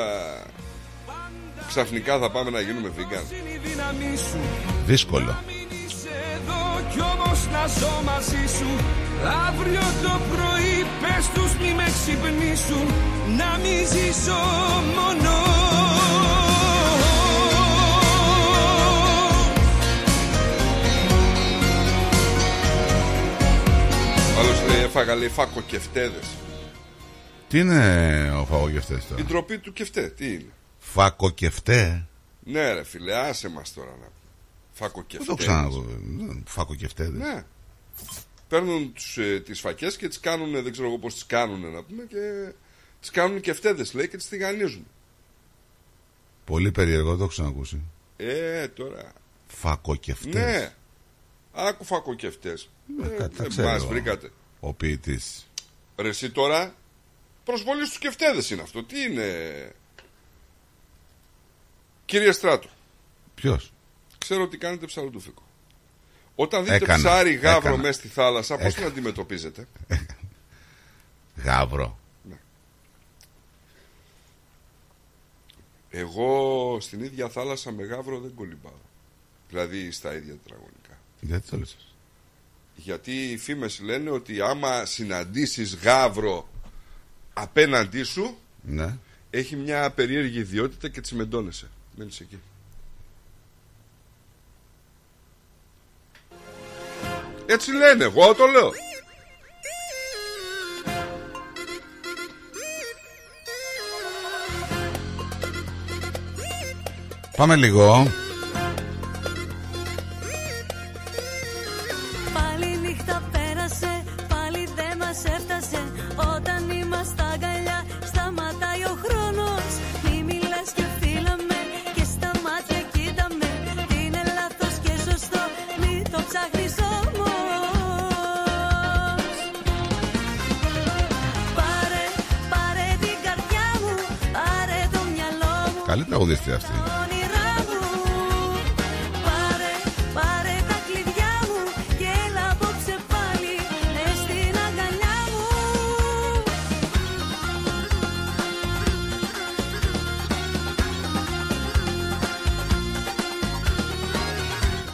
ξαφνικά θα πάμε να γίνουμε vegan. η δύναμή σου Δύσκολο. Είσαι εδώ κι όμως να ζω μαζί σου Αύριο το πρωί πες τους μη με ξυπνήσουν Να μη ζήσω μόνο Άλλος λέει έφαγα λέει φακοκεφτέδες. Τι είναι ο φαγωγευτέ Η τώρα; ντροπή του κεφτέ, τι είναι; Φακοκεφτέ. Ναι ρε φίλε, άσε μας τώρα να Δεν Φακοκεφτέδες. το ξανακούω. Φακοκεφτέ. Ναι. Παίρνουν τους, ε, τις φακές και τις κάνουν, δεν ξέρω εγώ πώς τις κάνουν να πούμε και τις κάνουν κεφτέδες λέει και τις τηγανίζουν. Πολύ περίεργο, δεν το έχω ξανακούσει. Ε, τώρα. Φακοκεφτέ. Ναι. Άκου φακοκεφτές. Ε, Ε, κα- τα ε, ξέρω. μας βρήκατε. Ο ποιητής. Ρε εσύ τώρα προσβολής στους κεφτέδες είναι αυτό. Τι είναι; Κύριε Στράτο, Ποιος; Ξέρω ότι κάνετε ψαροτούφικο. Όταν δείτε Έκανα, ψάρι γάβρο έκανα. μέσα στη θάλασσα, πώς Έκανα. την αντιμετωπίζετε; Γάβρο. Εγώ στην ίδια θάλασσα με γάβρο δεν κολυμπάω. Δηλαδή στα ίδια τετραγωνικά. Γιατί το λες. Γιατί οι φήμες λένε ότι άμα συναντήσεις γάβρο απέναντί σου, Ναι. έχει μια περίεργη ιδιότητα και τσιμεντώνεσαι. Μένεις εκεί. Έτσι λένε, εγώ το λέω. Πάμε λίγο. Αγκαλιά μου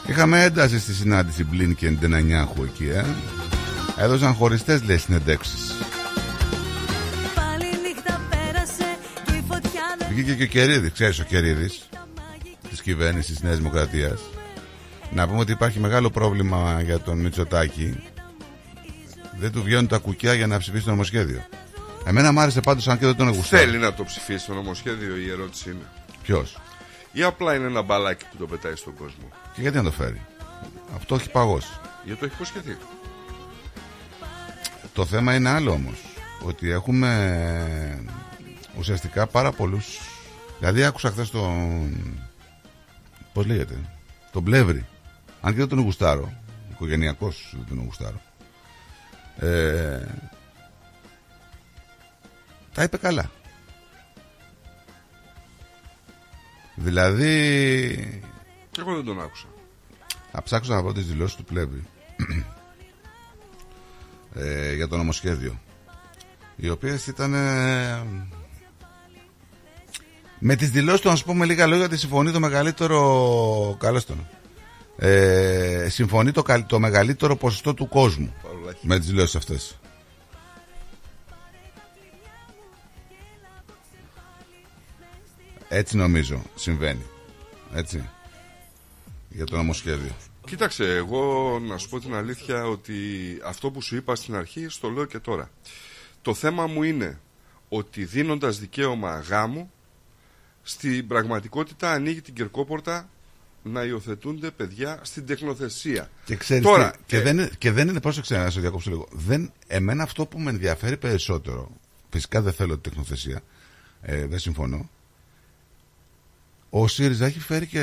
Είχαμε ένταση στη συνάντηση Blinken Νενανιάχου εκεί, ε. Έδωσαν χωριστές λέει συνεντεύξεις. Βγήκε και ο Κερίδης, ξέρεις ο Κερίδης της κυβέρνησης της Νέας Δημοκρατίας. Να πούμε ότι υπάρχει μεγάλο πρόβλημα για τον Μητσοτάκη. Δεν του βγαίνουν τα κουκιά για να ψηφίσει το νομοσχέδιο. Εμένα μου άρεσε πάντως αν και δεν τον εγουστάρει. Θέλει να το ψηφίσει το νομοσχέδιο, η ερώτηση είναι. Ποιος; Ή απλά είναι ένα μπαλάκι που το πετάει στον κόσμο. Και γιατί να το φέρει; Αυτό έχει παγώσει. Γιατί το έχει υποσχεθεί. Το θέμα είναι άλλο όμως Ότι έχουμε ουσιαστικά πάρα πολλούς. Δηλαδή άκουσα χθες τον Πώς λέγεται Τον Πλεύρη. Αν και δεν τον γουστάρω Οικογενειακός δεν τον γουστάρω ε, Τα είπε καλά. Δηλαδή Εγώ δεν τον άκουσα. Θα ψάξω να βρω τις δηλώσεις του Πλεύρη. Ε, για το νομοσχέδιο. Οι οποίες ήταν ε, με τις δηλώσεις του να σου πω με λίγα λόγια ότι συμφωνεί το μεγαλύτερο καλώς τον ε, συμφωνεί το, καλ- το μεγαλύτερο ποσοστό του κόσμου Παυλάκι. με τις δηλώσεις αυτές έτσι νομίζω συμβαίνει έτσι για το νομοσχέδιο. Κοίταξε, εγώ να σου πω την αλήθεια ότι αυτό που σου είπα στην αρχή στο λέω και τώρα. Το θέμα μου είναι ότι δίνοντας δικαίωμα γάμου στην πραγματικότητα ανοίγει την κερκόπορτα να υιοθετούνται παιδιά στην τεχνοθεσία. Και ξέρεις Τώρα, τι, και, ε, δεν, είναι- και δεν είναι, πρόσεξε να σε διακόψω λίγο. Δεν, εμένα αυτό που με ενδιαφέρει περισσότερο, φυσικά δεν θέλω την τεχνοθεσία, ε, δεν συμφωνώ. Ο ΣΥΡΙΖΑ έχει φέρει και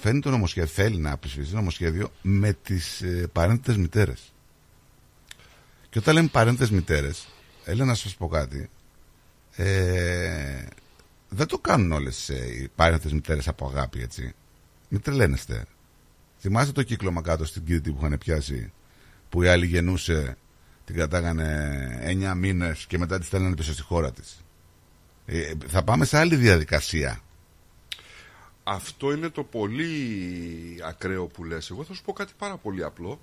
φέρνει το νομοσχέδιο, θέλει να ψηφίσει νομοσχέδιο με τις ε, παρένθετες μητέρες. Και όταν λέμε παρένθετες μητέρες, έλα να σας πω κάτι, ε, δεν το κάνουν όλες ε, οι παρένθετες μητέρες από αγάπη, έτσι. Μην τρελαίνεστε. Θυμάστε το κύκλωμα κάτω στην Κρήτη που είχαν πιάσει, που η άλλη γεννούσε, την κρατάγανε 9 μήνες και μετά τη στέλνανε πίσω στη χώρα της. Ε, θα πάμε σε άλλη διαδικασία. Αυτό είναι το πολύ ακραίο που λες. Εγώ θα σου πω κάτι πάρα πολύ απλό,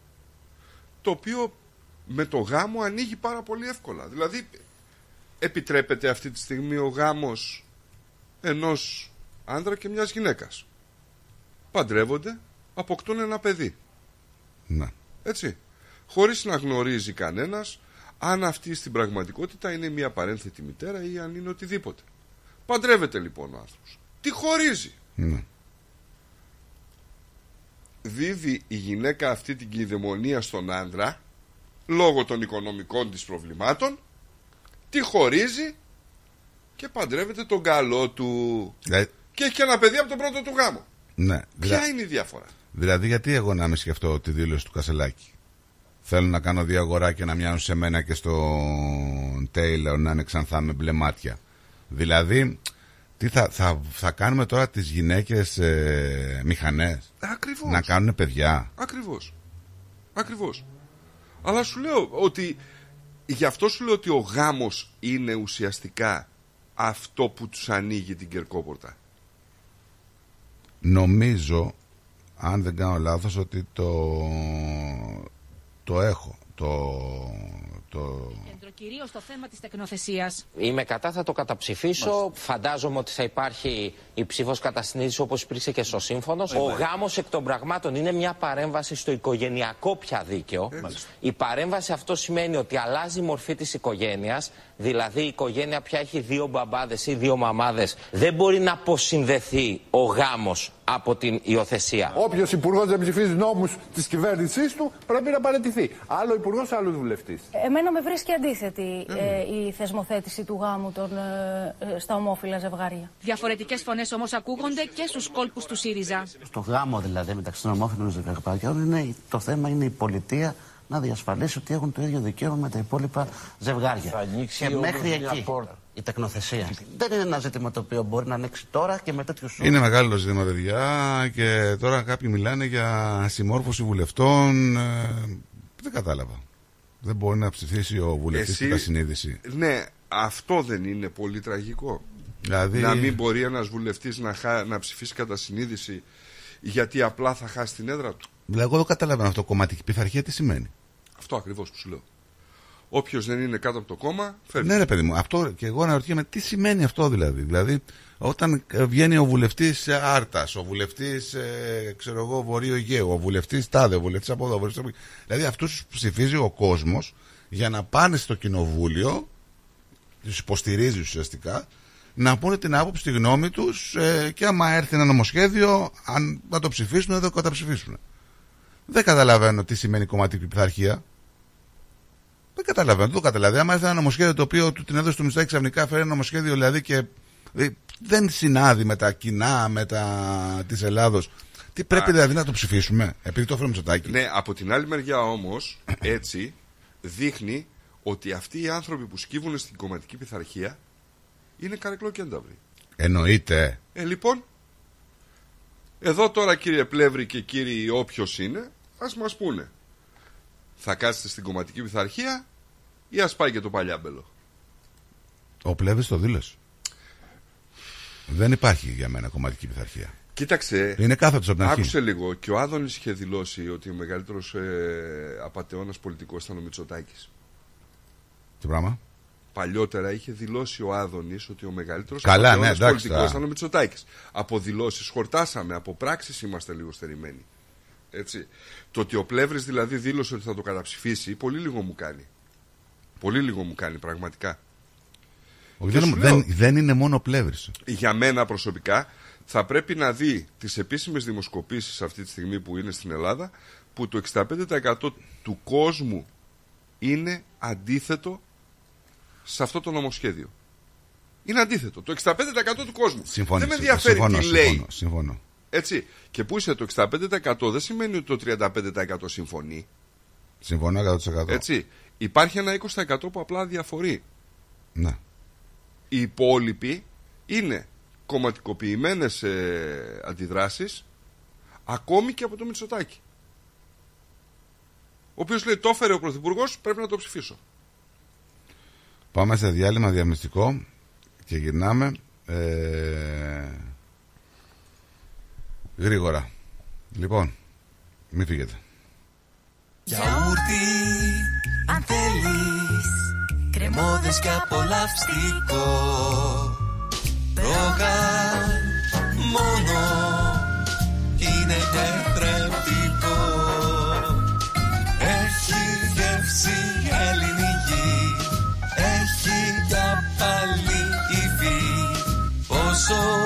το οποίο με το γάμο ανοίγει πάρα πολύ εύκολα. Δηλαδή, επιτρέπεται αυτή τη στιγμή ο γάμος ενός άντρα και μιας γυναίκας. Παντρεύονται, αποκτούν ένα παιδί. Ναι. Έτσι. Χωρίς να γνωρίζει κανένας αν αυτή στην πραγματικότητα είναι μια παρένθετη μητέρα ή αν είναι οτιδήποτε. Παντρεύεται λοιπόν ο άνθρωπος. Τι χωρίζει. Ναι. δίδει η γυναίκα αυτή την κυδαιμονία στον άντρα λόγω των οικονομικών της προβλημάτων τη χωρίζει και παντρεύεται τον καλό του Δηλαδή, και έχει και ένα παιδί από τον πρώτο του γάμο ναι. ποια δηλα- είναι η διαφορά Δηλαδή, γιατί εγώ να με σκεφτώ τη δήλωση του Κασελάκη; Θέλω να κάνω δύο αγοράκια να μοιάζουν σε μένα και στον Τέιλορ να είναι ξανθά με μπλε μάτια. Δηλαδή, τι θα, θα, θα κάνουμε τώρα τις γυναίκες ε, μηχανές; Ακριβώς. Να κάνουν παιδιά. Ακριβώς. Ακριβώς. Αλλά σου λέω ότι γι' αυτό σου λέω ότι ο γάμος είναι ουσιαστικά αυτό που τους ανοίγει την κερκόπορτα. Νομίζω, αν δεν κάνω λάθος, ότι το, το έχω. Το, το, Κυρίως στο θέμα της τεκνοθεσίας. Είμαι κατά, θα το καταψηφίσω. Φαντάζομαι ότι θα υπάρχει η ψήφος κατά συνείδηση όπως υπήρξε και στο σύμφωνο. Ο γάμος εκ των πραγμάτων είναι μια παρέμβαση στο οικογενειακό πια δίκαιο. Η παρέμβαση αυτό σημαίνει ότι αλλάζει η μορφή της οικογένειας. Δηλαδή η οικογένεια πια έχει δύο μπαμπάδες ή δύο μαμάδες. Δεν μπορεί να αποσυνδεθεί ο γάμος από την υιοθεσία. Όποιος υπουργός δεν ψηφίζει νόμους της κυβέρνησής του πρέπει να παραιτηθεί. Άλλο υπουργός, άλλο βουλευτής. Εμένα με βρίσκει αντίθετη ε, η θεσμοθέτηση του γάμου των, ε, ε, στα ομόφυλα ζευγάρια. Διαφορετικές φωνές όμως ακούγονται και στους κόλπους του ΣΥΡΙΖΑ. Στο γάμο δηλαδή μεταξύ των ομόφυλων ζευγαριών είναι, το θέμα είναι η πολιτεία να διασφαλίσει ότι έχουν το ίδιο δικαίωμα με τα υπόλοιπα ζευγάρια. ανοίξει Και όμως μέχρι μια εκεί πόρτα. η τεκνοθεσία. Δεν είναι ένα ζήτημα το οποίο μπορεί να ανοίξει τώρα και με τέτοιους Είναι μεγάλο ζήτημα, παιδιά, και τώρα κάποιοι μιλάνε για συμμόρφωση βουλευτών. ε, δεν κατάλαβα. Δεν μπορεί να ψηφίσει ο βουλευτής Εσύ- κατά συνείδηση. Ναι, αυτό δεν είναι πολύ τραγικό. Δηλαδή- Να μην μπορεί ένας βουλευτής να, χα... να ψηφίσει κατά συνείδηση γιατί απλά θα χάσει την έδρα του. Δηλαδή, εγώ δεν καταλαβαίνω αυτό. Κομματική πειθαρχία τι σημαίνει; Αυτό ακριβώς που σου λέω. Όποιος δεν είναι κάτω από το κόμμα, φεύγει. Ναι, ρε παιδί μου, αυτό και εγώ αναρωτιέμαι τι σημαίνει αυτό δηλαδή; Δηλαδή, όταν ε, βγαίνει ο βουλευτής Άρτας, ο βουλευτής, ε, ξέρω εγώ, Βορείου Αιγαίου, ο βουλευτής Τάδε, ο βουλευτής από εδώ, ο βουλευτής από εκεί. Δηλαδή, αυτούς τους ψηφίζει ο κόσμος για να πάνε στο κοινοβούλιο, τους υποστηρίζει ουσιαστικά, να πούνε την άποψη, τη γνώμη τους ε, και άμα έρθει ένα νομοσχέδιο, αν να το ψηφίσουν, δεν το καταψηφίσουν. Δεν καταλαβαίνω τι σημαίνει κομματική πειθαρχία. Δεν καταλαβαίνω, δεν το καταλαβαίνω. Άμα έρθει ένα νομοσχέδιο το οποίο του την έδωσε το Μητσοτάκη ξαφνικά φέρει ένα νομοσχέδιο δηλαδή και ε, δεν συνάδει με τα κοινά, με τα της Ελλάδος. Τι πρέπει Α. δηλαδή να το ψηφίσουμε, επειδή το έφερε ο Μητσοτάκη. Ναι, από την άλλη μεριά όμως, έτσι, δείχνει ότι αυτοί οι άνθρωποι που σκύβουν στην κομματική πειθαρχία είναι καρεκλοκένταυροι. Εννοείται. Ε, λοιπόν, εδώ τώρα κύριε Πλεύρη και κύριοι όποιος είναι, ας μας πούνε. Θα κάτσετε στην κομματική πειθαρχία ή ας πάει και το παλιάμπελο. Ο Πλεύρης το δήλωσε. Δεν υπάρχει για μένα κομματική πειθαρχία. Κοίταξε. Είναι κάθετος από την αρχή. Άκουσε λίγο. Και ο Άδωνης είχε δηλώσει ότι ο μεγαλύτερος ε, απατεώνας πολιτικός ήταν ο Μητσοτάκης. Τι πράγμα; Παλιότερα είχε δηλώσει ο Άδωνης ότι ο μεγαλύτερος Καλά, ναι, εντάξει, πολιτικός τώρα. ήταν ο Μητσοτάκης. Από δηλώσεις χορτάσαμε, από πράξεις είμαστε λίγο στερημένοι. Έτσι. Το ότι ο Πλεύρης δηλαδή δήλωσε ότι θα το καταψηφίσει, πολύ λίγο μου κάνει. Πολύ λίγο μου κάνει, πραγματικά. Όχι, Και δεν, σου λέω- δεν, δεν είναι μόνο πλεύρης. για μένα προσωπικά θα πρέπει να δει τις επίσημες δημοσκοπήσεις αυτή τη στιγμή που είναι στην Ελλάδα που το 65% του κόσμου είναι αντίθετο σε αυτό το νομοσχέδιο. Είναι αντίθετο. Το 65% του κόσμου. Συμφωνώ. δεν με ενδιαφέρει συμφωνώ, τι λέει. συμφωνώ, συμφωνώ. Έτσι. Και που είσαι το 65% δεν σημαίνει ότι το 35% συμφωνεί. Συμφωνώ 100%. Έτσι. Υπάρχει ένα 20% που απλά διαφορεί. Ναι. Οι υπόλοιποι είναι κομματικοποιημένες ε, αντιδράσεις ακόμη και από το Μητσοτάκη. Ο οποίος λέει το έφερε ο Πρωθυπουργός, πρέπει να το ψηφίσω. Πάμε σε διάλειμμα διαμυστικό και γυρνάμε ε, γρήγορα. Λοιπόν, μην φύγετε. Γιαούρτι, αν θέλεις Κρεμόδες και απολαυστικό. Ρόγαν μόνο Είναι τετρεπτικό Έχει γεύση ελληνική Έχει για πάλι υφή. Πόσο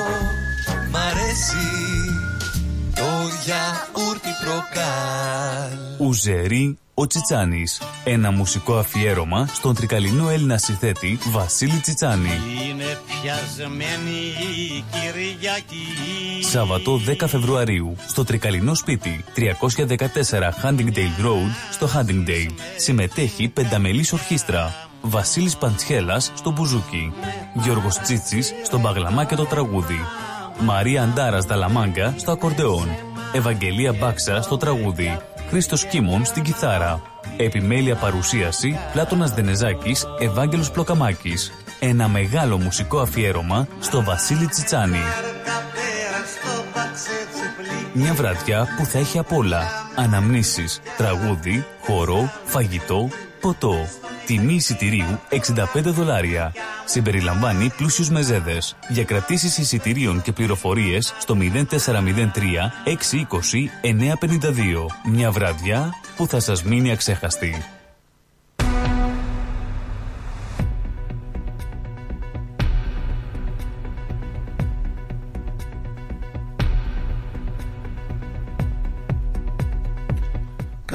γιαούρτι προκάλ Ουζερί ο Τσιτσάνης. Ένα μουσικό αφιέρωμα στον τρικαλινό Έλληνα συνθέτη Βασίλη Τσιτσάνη. Είναι πιασμένη η Κυριακή Σάββατο 10 Φεβρουαρίου στο τρικαλινό σπίτι 314 Huntingdale Road στο Huntingdale. Συμμετέχει πενταμελής ορχήστρα. Βασίλης Παντσχέλας στο μπουζούκι. Γιώργος Τσίτσης στο μπαγλαμά και το τραγούδι. Μαρία Αντάρας Δαλαμάγκα στο ακορντεόν. Ευαγγελία Μπάξα στο τραγούδι. Χρήστος Κίμων στην κιθάρα. Επιμέλεια παρουσίαση Πλάτωνας Δενεζάκης, Ευάγγελος Πλοκαμάκης. Ένα μεγάλο μουσικό αφιέρωμα στο Βασίλη Τσιτσάνη. Μια βραδιά που θα έχει απ' όλα. Αναμνήσεις, τραγούδι, χορό, φαγητό, ποτό. Τιμή εισιτηρίου 65 δολάρια. Συμπεριλαμβάνει πλούσιους μεζέδες. Για κρατήσεις εισιτηρίων και πληροφορίες στο 0403 620 952. Μια βραδιά που θα σας μείνει αξέχαστη.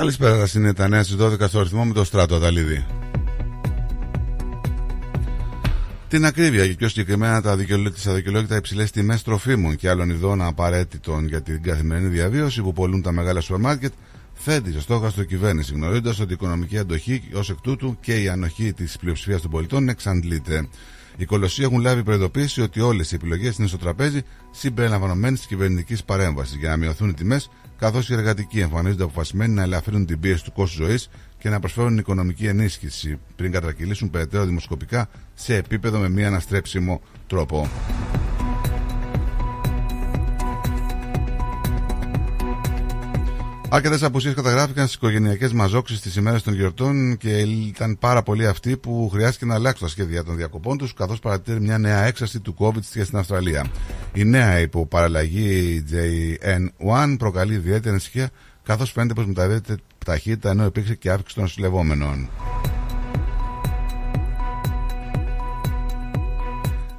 Καλησπέρα σας είναι τα νέα στις 12 στο ρυθμό με το Στράτο Αταλίδη. Την ακρίβεια και πιο συγκεκριμένα τα δικαιολόγητα, αδικαιολόγητα υψηλές τιμές τροφίμων και άλλων ειδών απαραίτητων για την καθημερινή διαβίωση που πολλούν τα μεγάλα σούπερ μάρκετ θέτει σε στόχαστρο κυβέρνηση, γνωρίζοντας ότι η οικονομική αντοχή ως εκ τούτου και η ανοχή της πλειοψηφίας των πολιτών εξαντλείται. Οι κολοσσοί έχουν λάβει προειδοποίηση ότι όλες οι επιλογές είναι στο τραπέζι συμπεριλαμβανομένη της κυβερνητικής παρέμβασης για να μειωθούν οι τιμές, καθώς οι εργατικοί εμφανίζονται αποφασισμένοι να ελαφρύνουν την πίεση του κόστους ζωής και να προσφέρουν οικονομική ενίσχυση πριν κατρακυλήσουν περαιτέρω δημοσκοπικά σε επίπεδο με μία αναστρέψιμο τρόπο. Αρκετέ απουσίες καταγράφηκαν στις οικογενειακές μαζόξεις τις ημέρες των γιορτών και ήταν πάρα πολλοί αυτοί που χρειάστηκε να αλλάξουν τα σχέδια των διακοπών τους, καθώς παρατηρεί μια νέα έξαρση του COVID και στην Αυστραλία. Η νέα υποπαραλλαγή JN1 προκαλεί ιδιαίτερη ανησυχία, καθώς φαίνεται πως μεταδίδεται ταχύτητα ενώ υπήρξε και αύξηση των νοσηλευόμενων.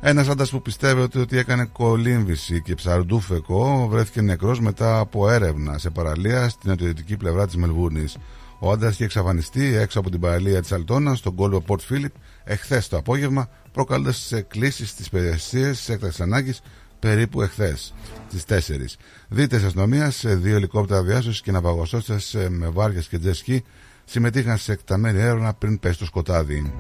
Ένας άντρα που πιστεύεται ότι έκανε κολύμβηση και ψαρντούφεκο βρέθηκε νεκρός μετά από έρευνα σε παραλία στην νοτιοδυτική πλευρά της Μελβούρνη. Ο άντρας είχε εξαφανιστεί έξω από την παραλία της Αλτόνα, στον κόλπο Port Phillip, εχθές το απόγευμα, προκαλώντας κλήσει στι υπηρεσίε της έκτακτης ανάγκης περίπου εχθές, στις 4. Δίτε αστυνομίας, δύο ελικόπτερα διάσωση και ναυαγοσώστε με βάρκες και τζεσκι συμμετείχαν σε εκταμένη έρευνα πριν πέσει το σκοτάδι.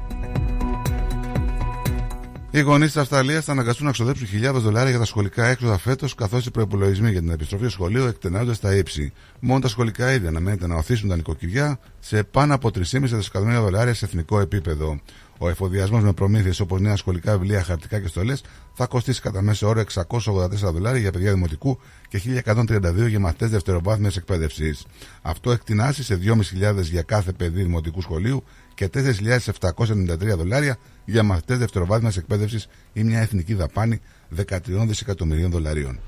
Οι γονείς της Αυστραλίας θα αναγκαστούν να ξοδέψουν χιλιάδες δολάρια για τα σχολικά έξοδα φέτος, καθώς οι προπολογισμοί για την επιστροφή στο σχολείο εκτενάζονται στα ύψη. Μόνο τα σχολικά ίδια αναμένεται να οθήσουν τα νοικοκυριά σε πάνω από 3,5 δισεκατομμύρια δολάρια σε εθνικό επίπεδο. Ο εφοδιασμός με προμήθειες όπως νέα σχολικά βιβλία, χαρτικά και στολές θα κοστίσει κατά μέσο όρο 684 δολάρια για παιδιά δημοτικού και 1132 για μαθητές δευτεροβάθμιας εκπαίδευσης. Αυτό εκτινάσει σε 2.500 για κάθε παιδί δημοτικού σχολείου και 4.793 δολάρια για μαθητές δευτεροβάθμιας εκπαίδευσης ή μια εθνική δαπάνη 13 δισεκατομμυρίων δολαρίων.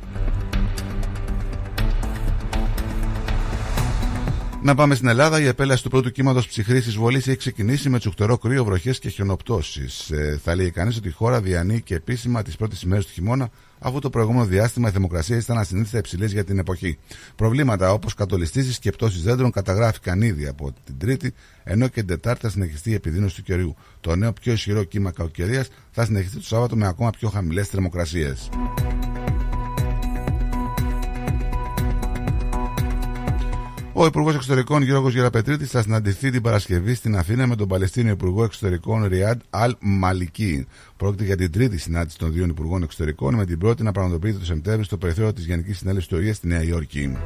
Να πάμε στην Ελλάδα. Η επέλαση του πρώτου κύματος ψυχρής εισβολής έχει ξεκινήσει με τσουχτερό κρύο, βροχές και χιονοπτώσεις. Ε, θα λέει κανείς ότι η χώρα διανύει και επίσημα τις πρώτες ημέρες του χειμώνα, αφού το προηγούμενο διάστημα η θερμοκρασία ήταν ασυνήθιστα υψηλέ για την εποχή. Προβλήματα όπως κατολιστήσεις και πτώσεις δέντρων καταγράφηκαν ήδη από την Τρίτη, ενώ και την Τετάρτη θα συνεχιστεί η επιδείνωση του καιριού. Το νέο πιο ισχυρό κύμα κακοκαιρίας θα συνεχιστεί το Σάββατο με ακόμα πιο χαμηλές θερμοκρασίες. Ο Υπουργός Εξωτερικών Γιώργος Γεραπετρίτη θα συναντηθεί την Παρασκευή στην Αθήνα με τον Παλαιστίνιο Υπουργό Εξωτερικών Ριάντ Αλ Μαλική. Πρόκειται για την τρίτη συνάντηση των δύο Υπουργών Εξωτερικών, με την πρώτη να πραγματοποιείται το Σεπτέμβριο στο περιθώριο της Γενικής Συνέλευσης του ΟΗΕ στη Νέα Υόρκη.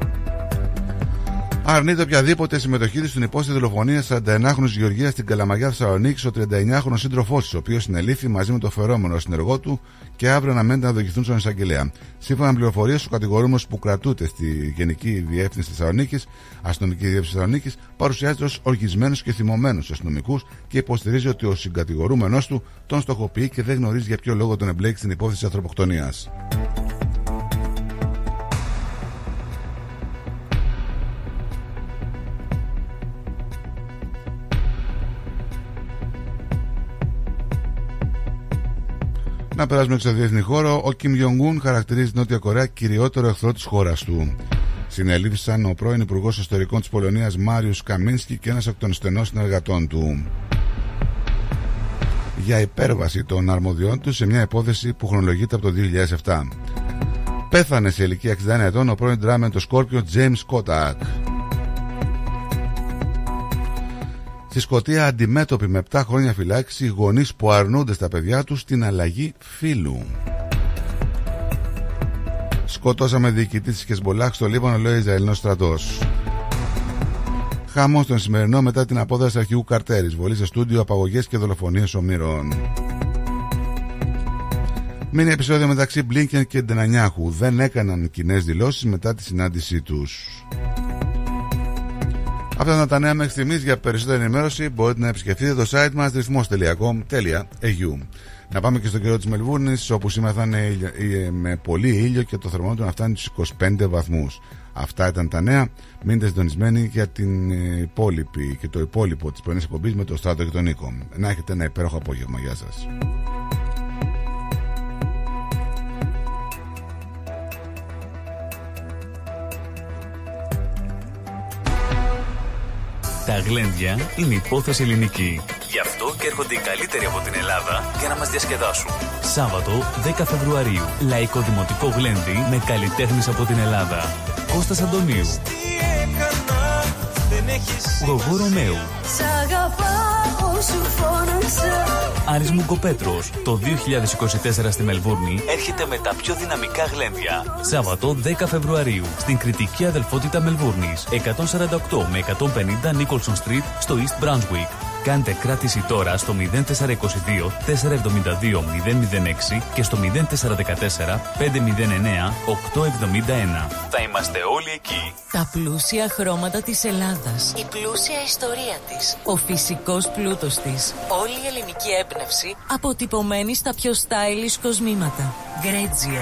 Αρνείται οποιαδήποτε συμμετοχή της στην υπόθεση δολοφονία 49χρονη Γεωργίας στην Καλαμαγιά Θεσσαλονίκη ο 39χρονο σύντροφός της, ο οποίος συνελήφθη μαζί με το φερόμενο συνεργό του και αύριο αναμένεται να δογηθούν στον εισαγγελέα. Σύμφωνα με πληροφορίες, ο κατηγορούμενος που κρατούται στη Γενική Διεύθυνση Θεσσαλονίκης, Αστυνομική Διεύθυνση Θεσσαλονίκης, παρουσιάζεται ως οργισμένου και θυμωμένου αστυνομικούς και υποστηρίζει ότι ο συγκατηγορούμενο του τον στοχοποιεί και δεν γνωρίζει για ποιο λόγο τον εμπλέκει στην υπόθεση ανθρωποκτονίας. Να περάσουμε στο διεθνή χώρο. Ο Κιμ Ιονγκούν χαρακτηρίζει την Νότια Κορέα κυριότερο εχθρό της χώρας του. Συνελήφθησαν ο πρώην Υπουργός Ιστορικών της Πολωνίας Μάριο Καμίνσκι και ένας εκ των στενών συνεργατών του. Για υπέρβαση των αρμοδιών τους σε μια υπόθεση που χρονολογείται από το 2007. Πέθανε σε ηλικία 61 ετών ο πρώην ντράμεν το Σκόρπιο James Kotak. Στη Σκωτία αντιμέτωποι με 7 χρόνια φυλάξη οι γονείς που αρνούνται στα παιδιά τους την αλλαγή φύλου. Σκοτώσαμε διοικητή της Κεσμολάχ στο Λίβανο, λέει ο Ισραηλινός στρατός. Χαμός τον σημερινό μετά την απόδραση αρχηγού Καρτέρης. Βολή σε στούντιο, απαγωγές και δολοφονίες ομήρων. Μείνει επεισόδιο μεταξύ Μπλίνκεν και Ντενανιάχου. Δεν έκαναν κοινές δηλώσεις μετά τη συνάντησή τους. Αυτά ήταν τα νέα μέχρι στιγμής. Για περισσότερη ενημέρωση μπορείτε να επισκεφτείτε το site μας ρυθμό.com.au. Να πάμε και στο καιρό της Μελβούρνης, όπου σήμερα θα είναι με πολύ ήλιο και το θερμόμετρο να φτάνει στους 25 βαθμούς. Αυτά ήταν τα νέα. Μείνετε συντονισμένοι για την ε, υπόλοιπη και το υπόλοιπο της πρωινής εκπομπής με το Στράτο και τον Νίκο. Να έχετε ένα υπέροχο απόγευμα. Γεια σας. Τα γλέντια είναι υπόθεση ελληνική. Γι' αυτό και έρχονται οι καλύτεροι από την Ελλάδα για να μας διασκεδάσουν. Σάββατο 10 Φεβρουαρίου. Λαϊκό Δημοτικό Γλέντι με καλλιτέχνες από την Ελλάδα. Κώστας Αντωνίου. Γογό Ρωμαίου. Σ' αγαπάω σου φώναξα. Άρης Μουγκοπέτρος. Το 2024 στη Μελβούρνη έρχεται με τα πιο δυναμικά γλένδια. Σάββατο 10 Φεβρουαρίου στην κριτική αδελφότητα Μελβούρνης. 148 με 150 Nicholson Street στο East Brunswick. Κάντε κράτηση τώρα στο 0422 472 006 και στο 0414 509 871. Θα είμαστε όλοι εκεί. Τα πλούσια χρώματα της Ελλάδας. Η πλούσια ιστορία της. Ο φυσικός πλούτος της. Όλη η ελληνική έμπνευση αποτυπωμένη στα πιο stylish κοσμήματα. Γκρέτζιο.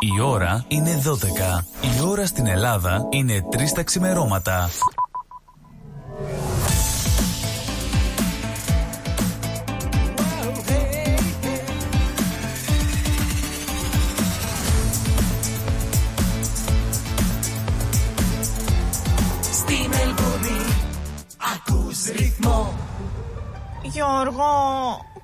Η ώρα είναι 12. Η ώρα στην Ελλάδα είναι 3 τα ξημερώματα. Γιώργο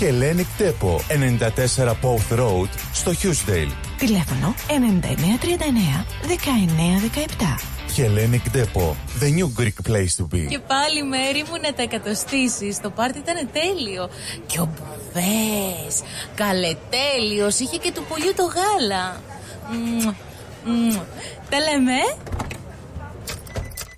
Hellenic Depot 94 Pouth Road στο Hughesdale. Τηλέφωνο 9939 1917. Hellenic Depot, the new Greek place to be. Και πάλι μέρη μου να τα εκατοστήσεις. Το πάρτι ήταν τέλειο. Και ο Μπουβές, καλετέλειος, είχε και του πολιού το γάλα. Μμμ, μμμ. Τα λέμε.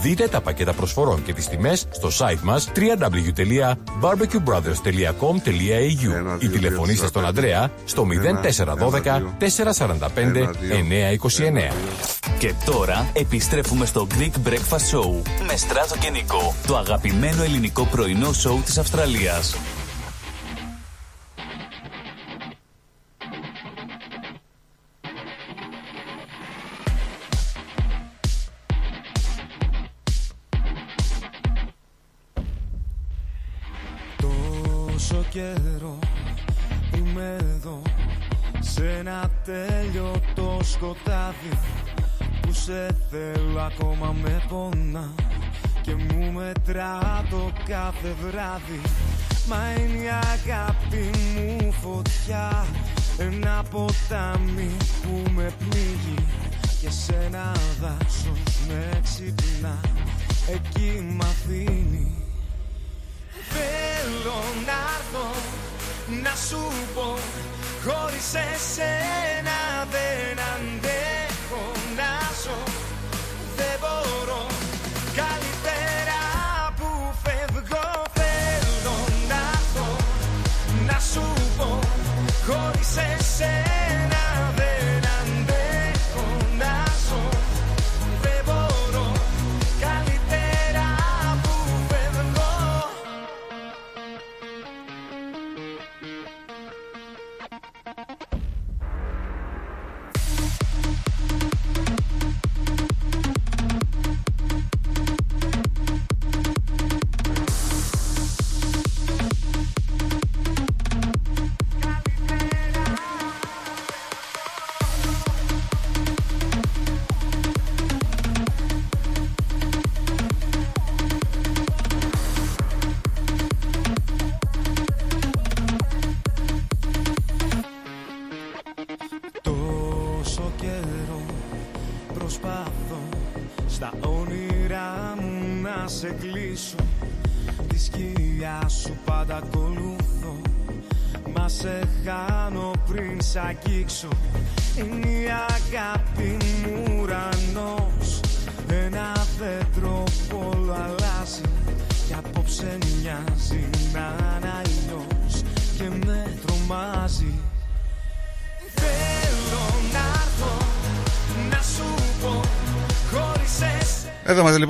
Δείτε τα πακέτα προσφορών και τις τιμές στο site μας www.barbecuebrothers.com.au ή τηλεφωνήστε στον Ανδρέα στο 0412 445 929. Και τώρα επιστρέφουμε στο Greek Breakfast Show με Στράτο και Νικό, το αγαπημένο ελληνικό πρωινό σοου της Αυστραλίας. Σε ένα τέλειωτο σκοτάδι Που σε θέλω ακόμα με πονά Και μου μετρά το κάθε βράδυ. Μα είναι η αγάπη μου φωτιά Ένα ποτάμι που με πνίγει Και σε ένα δάσος με ξυπνά. Εκεί μ' αφήνει. Θέλω να έρθω να σου πω Χωρίς εσένα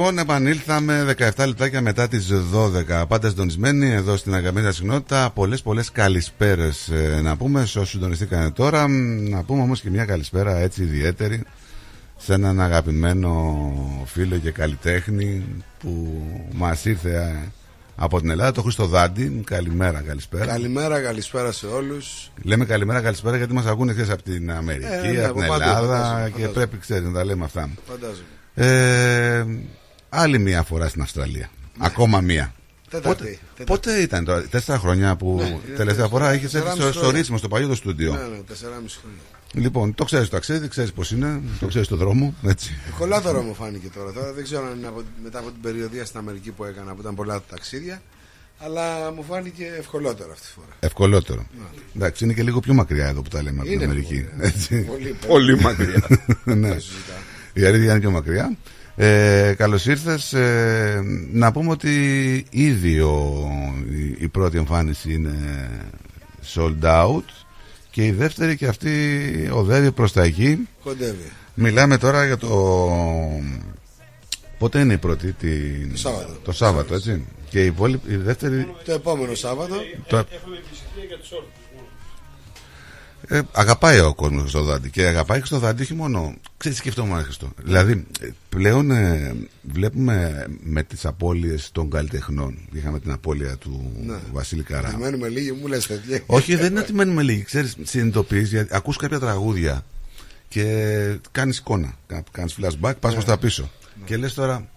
λοιπόν επανήλθαμε 17 λεπτάκια μετά τις 12 Πάντα συντονισμένοι εδώ στην αγαπημένη συχνότητα Πολλές πολλές καλησπέρες ε, να πούμε σε όσους συντονιστήκανε τώρα Να πούμε όμως και μια καλησπέρα έτσι ιδιαίτερη Σε έναν αγαπημένο φίλο και καλλιτέχνη Που μας ήρθε ε, από την Ελλάδα, το Χρήστο Δάντη. Καλημέρα, καλησπέρα. Καλημέρα, καλησπέρα σε όλους. Λέμε καλημέρα, καλησπέρα γιατί μας ακούνε χθες από την Αμερική, Ε, ναι, από την από πάντου, Ελλάδα φαντάζομαι, και φαντάζομαι. πρέπει ξέρει να τα λέμε αυτά. Φαντάζομαι. Ε, άλλη μία φορά στην Αυστραλία. Ακόμα μία. Τέταρτη, Πότε, τέταρτη. πότε ήταν τώρα, τέσσερα χρόνια που Ναι, είναι τελευταία τέσσερα- φορά είχες έρθει τεσσεράμιση στο, στο χρόνια. ρίτσιμο, στο παλιό το στούντιο. Ναι, ναι, 4,5 χρόνια. Λοιπόν, το ξέρεις το ταξίδι, ξέρεις πώς είναι, το ξέρεις το δρόμο. Έτσι. Ευκολότερο μου φάνηκε τώρα. Τώρα δεν ξέρω αν είναι από, μετά από την περιοδία στην Αμερική που έκανα που ήταν πολλά τα ταξίδια. Αλλά μου φάνηκε ευκολότερο αυτή τη φορά. Ευκολότερο. Εντάξει, είναι και λίγο πιο μακριά εδώ που τα λέμε από την Είναι Αμερική. λίγο, ναι. Έτσι. Πολύ, πολύ πολύ. μακριά. ναι. Δεν συζητάω. Η αλήθεια είναι πιο μακριά. Ε, Καλώς ήρθες. Ε, να πούμε ότι ήδη ο, η, η πρώτη εμφάνιση είναι sold out και η δεύτερη και αυτή οδεύει προς τα εκεί. Κοντεύει. Μιλάμε τώρα για το... Πότε είναι η πρώτη, την... Το Σάββατο. Το Σάββατο, έτσι. Και η, υπόλοιπη- η δεύτερη Το επόμενο Σάββατο. Το- Έχουμε πλησιαστεί για τους όρους. Ε, αγαπάει ο κόσμος στο δάντη και αγαπάει και στο δάντη όχι μόνο. Ξέρεις, σκεφτόμουν Χριστό. Δηλαδή, ε, πλέον ε, βλέπουμε με τις απώλειες των καλλιτεχνών. Είχαμε την απώλεια του Ναι. Βασίλη Καρά. Ότι μένουμε λίγοι, μου λες τέτοια. όχι, δεν είναι ότι μένουμε λίγοι. Ξέρεις, συνειδητοποιείς, γιατί ακούς κάποια τραγούδια και κάνεις εικόνα. Κάνεις flashback, πας προς τα πίσω. Και λες τώρα, ε,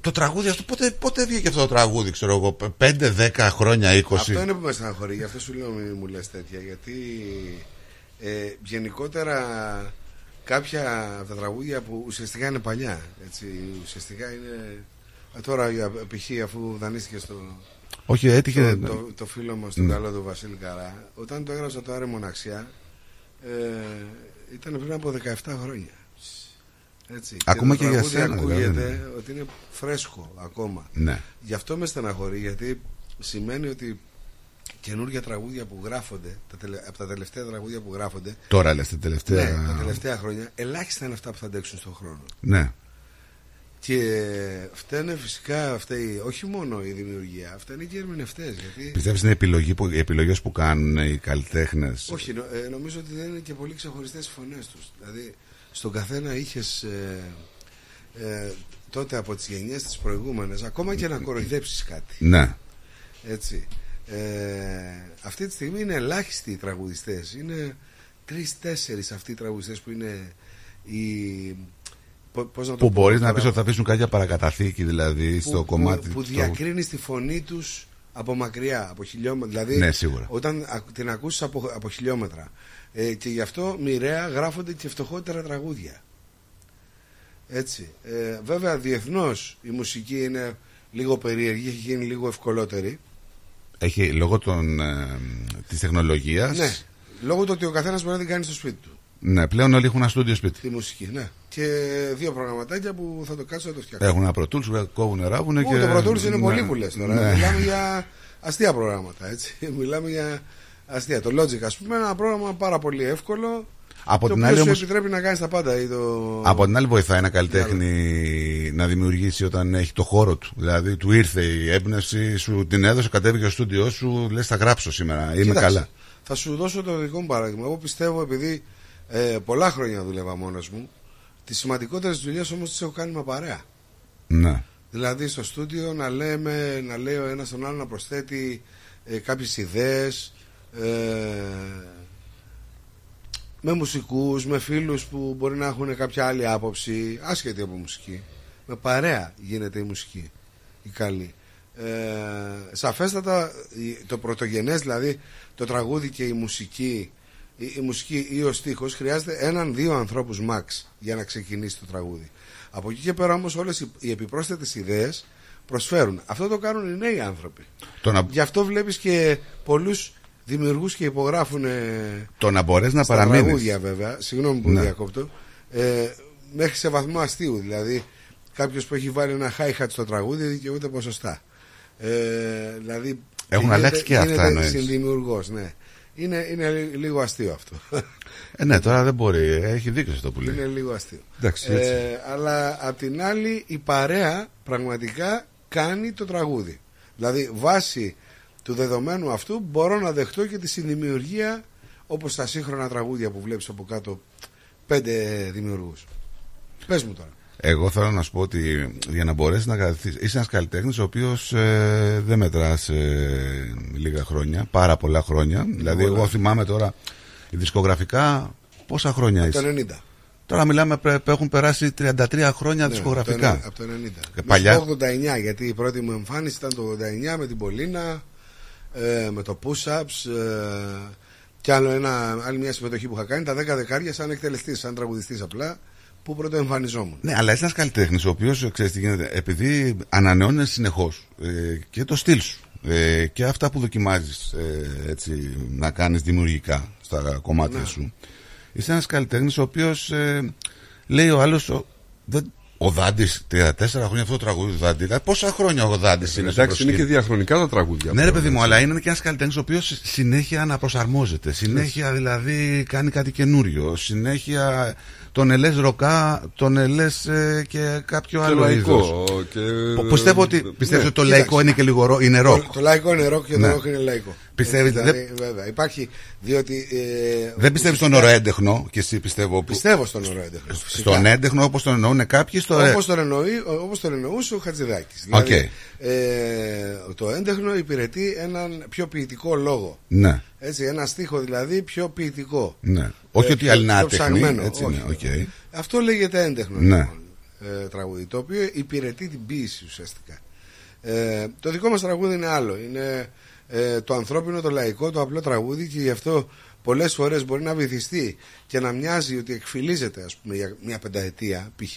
το τραγούδι αυτό, πότε, πότε βγήκε αυτό το τραγούδι, ξέρω εγώ, 5, 10 χρόνια, 20. Αυτό είναι που με στεναχωρεί, γι' αυτό σου λέω μην μου λες τέτοια. Γιατί ε, γενικότερα κάποια από τα τραγούδια που ουσιαστικά είναι παλιά. Έτσι, ουσιαστικά είναι. ε, Τώρα για π.χ. αφού δανείστηκε στο. Όχι, έτυχε- Το, το, το φίλο μα, τον Ναι. καλό του Βασίλη Καρά, όταν το έγραψα το Άρε Μοναξιά, ε, ήταν πριν από 17 χρόνια. Έτσι. Ακόμα το και για τραγούδι σένα, ακούγεται δηλαδή. ότι είναι φρέσκο ακόμα. Ναι. Γι' αυτό με στεναχωρεί, γιατί σημαίνει ότι καινούργια τραγούδια που γράφονται, τα τελε... από τα τελευταία τραγούδια που γράφονται. Τώρα λες, τα τελευταία- Ναι, τα τελευταία χρόνια, ελάχιστα είναι αυτά που θα αντέξουν στον χρόνο. Ναι. Και φταίνε φυσικά φταίει όχι μόνο η δημιουργία, φταίνε και οι ερμηνευτές. Γιατί... Πιστεύεις είναι επιλογή που, οι επιλογές που κάνουν οι καλλιτέχνες; Όχι, νο- ε, νομίζω ότι δεν είναι και πολύ ξεχωριστές οι φωνές τους. Δηλαδή, στον καθένα είχες ε, ε, τότε από τις γενιές τις προηγούμενες, ακόμα και να κοροϊδέψεις κάτι. Ναι. Έτσι. Ε, αυτή τη στιγμή είναι ελάχιστοι οι τραγουδιστές. Είναι τρει-τέσσερι αυτοί οι τραγουδιστές που είναι οι. πο- Πώς να το Που πω μπορείς να τώρα, πεις ότι θα αφήσουν κάποια παρακαταθήκη δηλαδή στο που, κομμάτι που, που το- διακρίνεις τη φωνή τους από μακριά, από χιλιόμετρα. Δηλαδή, Ναι, σίγουρα. όταν α- την ακούσει από, από χιλιόμετρα. Ε, και γι' αυτό μοιραία γράφονται και φτωχότερα τραγούδια. Έτσι. Ε, βέβαια, διεθνώς η μουσική είναι λίγο περίεργη, έχει γίνει λίγο ευκολότερη. Έχει λόγω των, ε, της τεχνολογίας Ναι. Λόγω του ότι ο καθένας μπορεί να την κάνει στο σπίτι του. Ναι, πλέον όλοι έχουν ένα στούντιο σπίτι. Τη μουσική, ναι. Και δύο προγραμματάκια που θα το κάτσω να το φτιάξω. Έχουν ένα πρωτούλς, κόβουν, ράβουν Ού, και... Το Pro Tools είναι ναι. πολύ που λες τώρα. Ναι. Μιλάμε για αστεία προγράμματα, έτσι. Μιλάμε για αστεία. Το Logic, ας πούμε, είναι ένα πρόγραμμα πάρα πολύ εύκολο. Από το την οποίο άλλη σου όμως- επιτρέπει να κάνεις τα πάντα. Ή το... Από την άλλη βοηθάει ένα καλλιτέχνη να δημιουργήσει όταν έχει το χώρο του. Δηλαδή του ήρθε η έμπνευση, σου την έδωσε, κατέβηκε στο στούντιό σου, λες θα γράψω σήμερα, είμαι Κοίταξε, καλά. Θα σου δώσω το δικό μου παράδειγμα. Εγώ πιστεύω, επειδή ε, πολλά χρόνια δούλευα μόνος μου, τις σημαντικότερες δουλειές όμως τις έχω κάνει με παρέα. Ναι. Δηλαδή στο στούντιο να λέμε, να λέει ο ένας τον άλλο να προσθέτει ε, κάποιες ιδέες ε, με μουσικούς, με φίλους που μπορεί να έχουν κάποια άλλη άποψη άσχετη από μουσική. Με παρέα γίνεται η μουσική η καλή. Ε, σαφέστατα η- το πρωτογενές δηλαδή το τραγούδι και η μουσική η, η μουσική ή ο στίχος χρειάζεται έναν-δύο ανθρώπους max για να ξεκινήσει το τραγούδι. Από εκεί και πέρα όμως όλες οι, οι επιπρόσθετες ιδέες προσφέρουν. Αυτό το κάνουν οι νέοι άνθρωποι. Το να, γι' αυτό βλέπεις και πολλούς δημιουργούς και υπογράφουν ε, το να μπορέσει να στα παραμείνεις. τραγούδια βέβαια, συγγνώμη που Ναι. διακόπτω, ε, μέχρι σε βαθμό αστείου. Δηλαδή, κάποιος που έχει βάλει ένα hi-hat στο τραγούδι δικαιούται ποσοστά. Ε, δηλαδή, Έχουν αλλάξει και αυτά, γίνεται εννοείς. συνδημιουργός, ναι. Είναι, είναι λι- λίγο αστείο αυτό. Ε, ναι, τώρα δεν μπορεί. Έχει δίκιο σε αυτό που λέει. Είναι λίγο αστείο. Εντάξει, έτσι. Ε, αλλά απ' την άλλη η παρέα πραγματικά κάνει το τραγούδι. Δηλαδή βάσει του δεδομένου αυτού μπορώ να δεχτώ και τη συνδημιουργία όπως τα σύγχρονα τραγούδια που βλέπεις από κάτω πέντε δημιουργούς. Πες μου τώρα. Εγώ θέλω να σου πω ότι για να μπορέσεις να καθίσει. Είσαι ένας καλλιτέχνης ο οποίος δεν μετράς λίγα χρόνια, πάρα πολλά χρόνια. Δηλαδή, Πολλά. εγώ θυμάμαι τώρα δισκογραφικά πόσα χρόνια Από το είσαι. 90. Τώρα μιλάμε, πρέ- έχουν περάσει 33 χρόνια Ναι, δισκογραφικά. Από το, από το 90. Και παλιά. Μέσα στο 89, γιατί η πρώτη μου εμφάνιση ήταν το 89 με την Πολίνα, ε, με το push-ups ε, και άλλο ένα, άλλη μια συμμετοχή που είχα κάνει. Τα 10 δεκάρια σαν εκτελεστής, σαν τραγουδιστής απλά, που πρώτο εμφανιζόμουν. Ναι, αλλά είσαι ένας καλλιτέχνης ο οποίος ξέρεις τι γίνεται. Επειδή ανανεώνεις συνεχώς και το στυλ σου ε, και αυτά που δοκιμάζεις έτσι να κάνεις δημιουργικά στα κομμάτια Ναι. σου. Είσαι ένας καλλιτέχνης ο οποίος λέει ο άλλος. Ο Δάντης, 34 χρόνια αυτό το τραγούδι του Δάντη. Δηλαδή, πόσα χρόνια ο Δάντης είναι στο Εντάξει, είναι προσκήνιο. και διαχρονικά τα τραγούδια. Ναι, ρε αυτά, παιδί μου, έτσι. αλλά είναι και ένας καλλιτέχνης ο οποίος συνέχεια αναπροσαρμόζεται. Συνέχεια δηλαδή κάνει κάτι καινούριο. Συνέχεια τον ελε ροκά, τον ελε και κάποιο Και άλλο λαϊκό, είδος. και- Πο- Πιστεύω ότι, πιστεύεις Ναι, ότι το κοίταξε. λαϊκό είναι και λίγο ρο- είναι ροκ. Το, το λαϊκό είναι ροκ και Ναι. το ροκ είναι λαϊκό. Πιστεύεις, Έτσι, δηλαδή, βέβαια. Υπάρχει, διότι. Ε, Δεν πιστεύεις στον όρο έντεχνο και εσύ πιστεύω. Που... Πιστεύω στον όρο έντεχνο. φυσικά. Στον έντεχνο όπως τον εννοούν κάποιοι. Στο... ε- Όπως τον, εννοεί, όπως τον εννοούσε ο Χατζηδάκης. Οκ. Δηλαδή, ε, το έντεχνο υπηρετεί έναν πιο ποιητικό λόγο. Ναι. Έτσι, ένα στίχο δηλαδή πιο ποιητικό. Ναι. Όχι ότι πιο- άλλοι είναι πιο άτεχνοι, ψαγμένο. έτσι Όχι. είναι, οκ. Αυτό λέγεται έντεχνο Ναι. λοιπόν, ε, τραγούδι, το οποίο υπηρετεί την ποίηση ουσιαστικά. Ε, το δικό μας τραγούδι είναι άλλο. Είναι ε, το ανθρώπινο, το λαϊκό, το απλό τραγούδι και γι' αυτό πολλές φορές μπορεί να βυθιστεί και να μοιάζει ότι εκφυλίζεται ας πούμε, για μια πενταετία π.χ.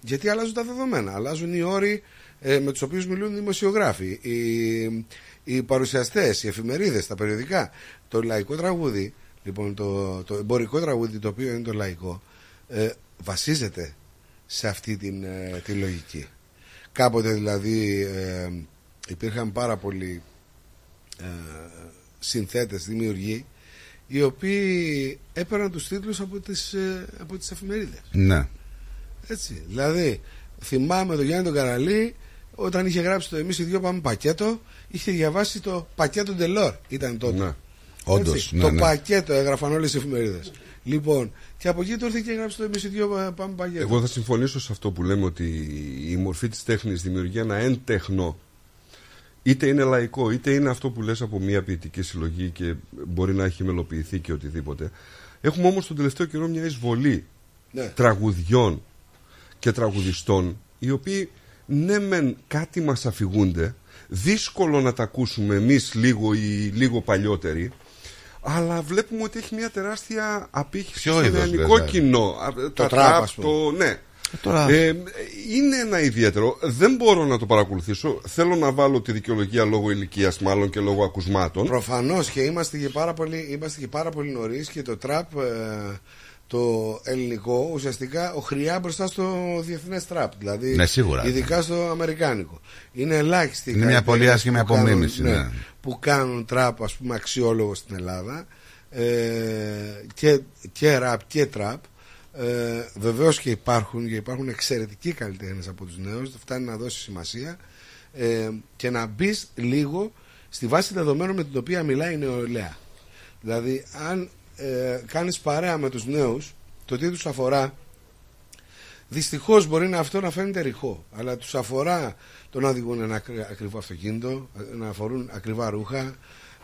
Γιατί αλλάζουν τα δεδομένα, αλλάζουν οι όροι ε, με τους οποίους μιλούν οι δημοσιογράφοι, οι, οι παρουσιαστές, οι εφημερίδες, τα περιοδικά. Το λαϊκό τραγούδι, λοιπόν το, το εμπορικό τραγούδι το οποίο είναι το λαϊκό, ε, βασίζεται σε αυτή την, ε, τη λογική. Κάποτε δηλαδή ε, υπήρχαν πάρα πολλοί ε, συνθέτες, δημιουργοί οι οποίοι έπαιρναν τους τίτλους από τις, ε, από τις εφημερίδες. Ναι. Έτσι. Δηλαδή, θυμάμαι τον Γιάννη τον Καραλή όταν είχε γράψει το Εμείς οι δυο πάμε πακέτο, είχε διαβάσει το πακέτο Ντελόρ. Ήταν τότε. Ναι. Όντως, Έτσι, ναι, το ναι. πακέτο έγραφαν όλες οι εφημερίδες. Λοιπόν, και από εκεί του ήρθε και έγραψε το Εμείς οι δυο πάμε πακέτο. Εγώ θα συμφωνήσω σε αυτό που λέμε ότι η μορφή της τέχνης δημιουργεί ένα έντεχνο είτε είναι λαϊκό είτε είναι αυτό που λες από μια ποιητική συλλογή και μπορεί να έχει μελοποιηθεί και οτιδήποτε έχουμε όμως τον τελευταίο καιρό μια εισβολή Ναι. τραγουδιών και τραγουδιστών οι οποίοι ναι μεν κάτι μας αφηγούνται δύσκολο να τα ακούσουμε εμείς λίγο ή λίγο παλιότεροι αλλά βλέπουμε ότι έχει μια τεράστια απήχηση Ποιο στο είδος, νεανικό βέβαια. κοινό. Α, Τα τραπ, τραπ, ας πούμε. το, ναι. τώρα- Ε, είναι ένα ιδιαίτερο. Δεν μπορώ να το παρακολουθήσω. Θέλω να βάλω τη δικαιολογία λόγω ηλικίας, μάλλον και λόγω ακουσμάτων. Προφανώς και είμαστε και πάρα πολύ, είμαστε και πάρα πολύ νωρίς και το τραπ, ε, το ελληνικό, ουσιαστικά οχριά μπροστά στο διεθνές τραπ. Δηλαδή, Ναι, σίγουρα. Ειδικά στο αμερικάνικο. Είναι ελάχιστοι. οι Είναι μια πολύ καλλιτέχνες άσχημη που κάνουν- απομίμηση, ναι. Που κάνουν τραπ, ας πούμε, αξιόλογο στην Ελλάδα. Ε, και, και ραπ και τραπ. Ε, Βεβαίως και υπάρχουν και υπάρχουν εξαιρετικοί καλλιτέχνες από τους νέους. Φτάνει να δώσει σημασία ε, και να μπεις λίγο στη βάση δεδομένων με την οποία μιλάει η νεολαία. Δηλαδή, αν ε, κάνεις παρέα με τους νέους, το τι τους αφορά, δυστυχώς μπορεί να αυτό να φαίνεται ρηχό, αλλά τους αφορά το να οδηγούν ένα ακρι- ακριβό αυτοκίνητο, να αφορούν ακριβά ρούχα,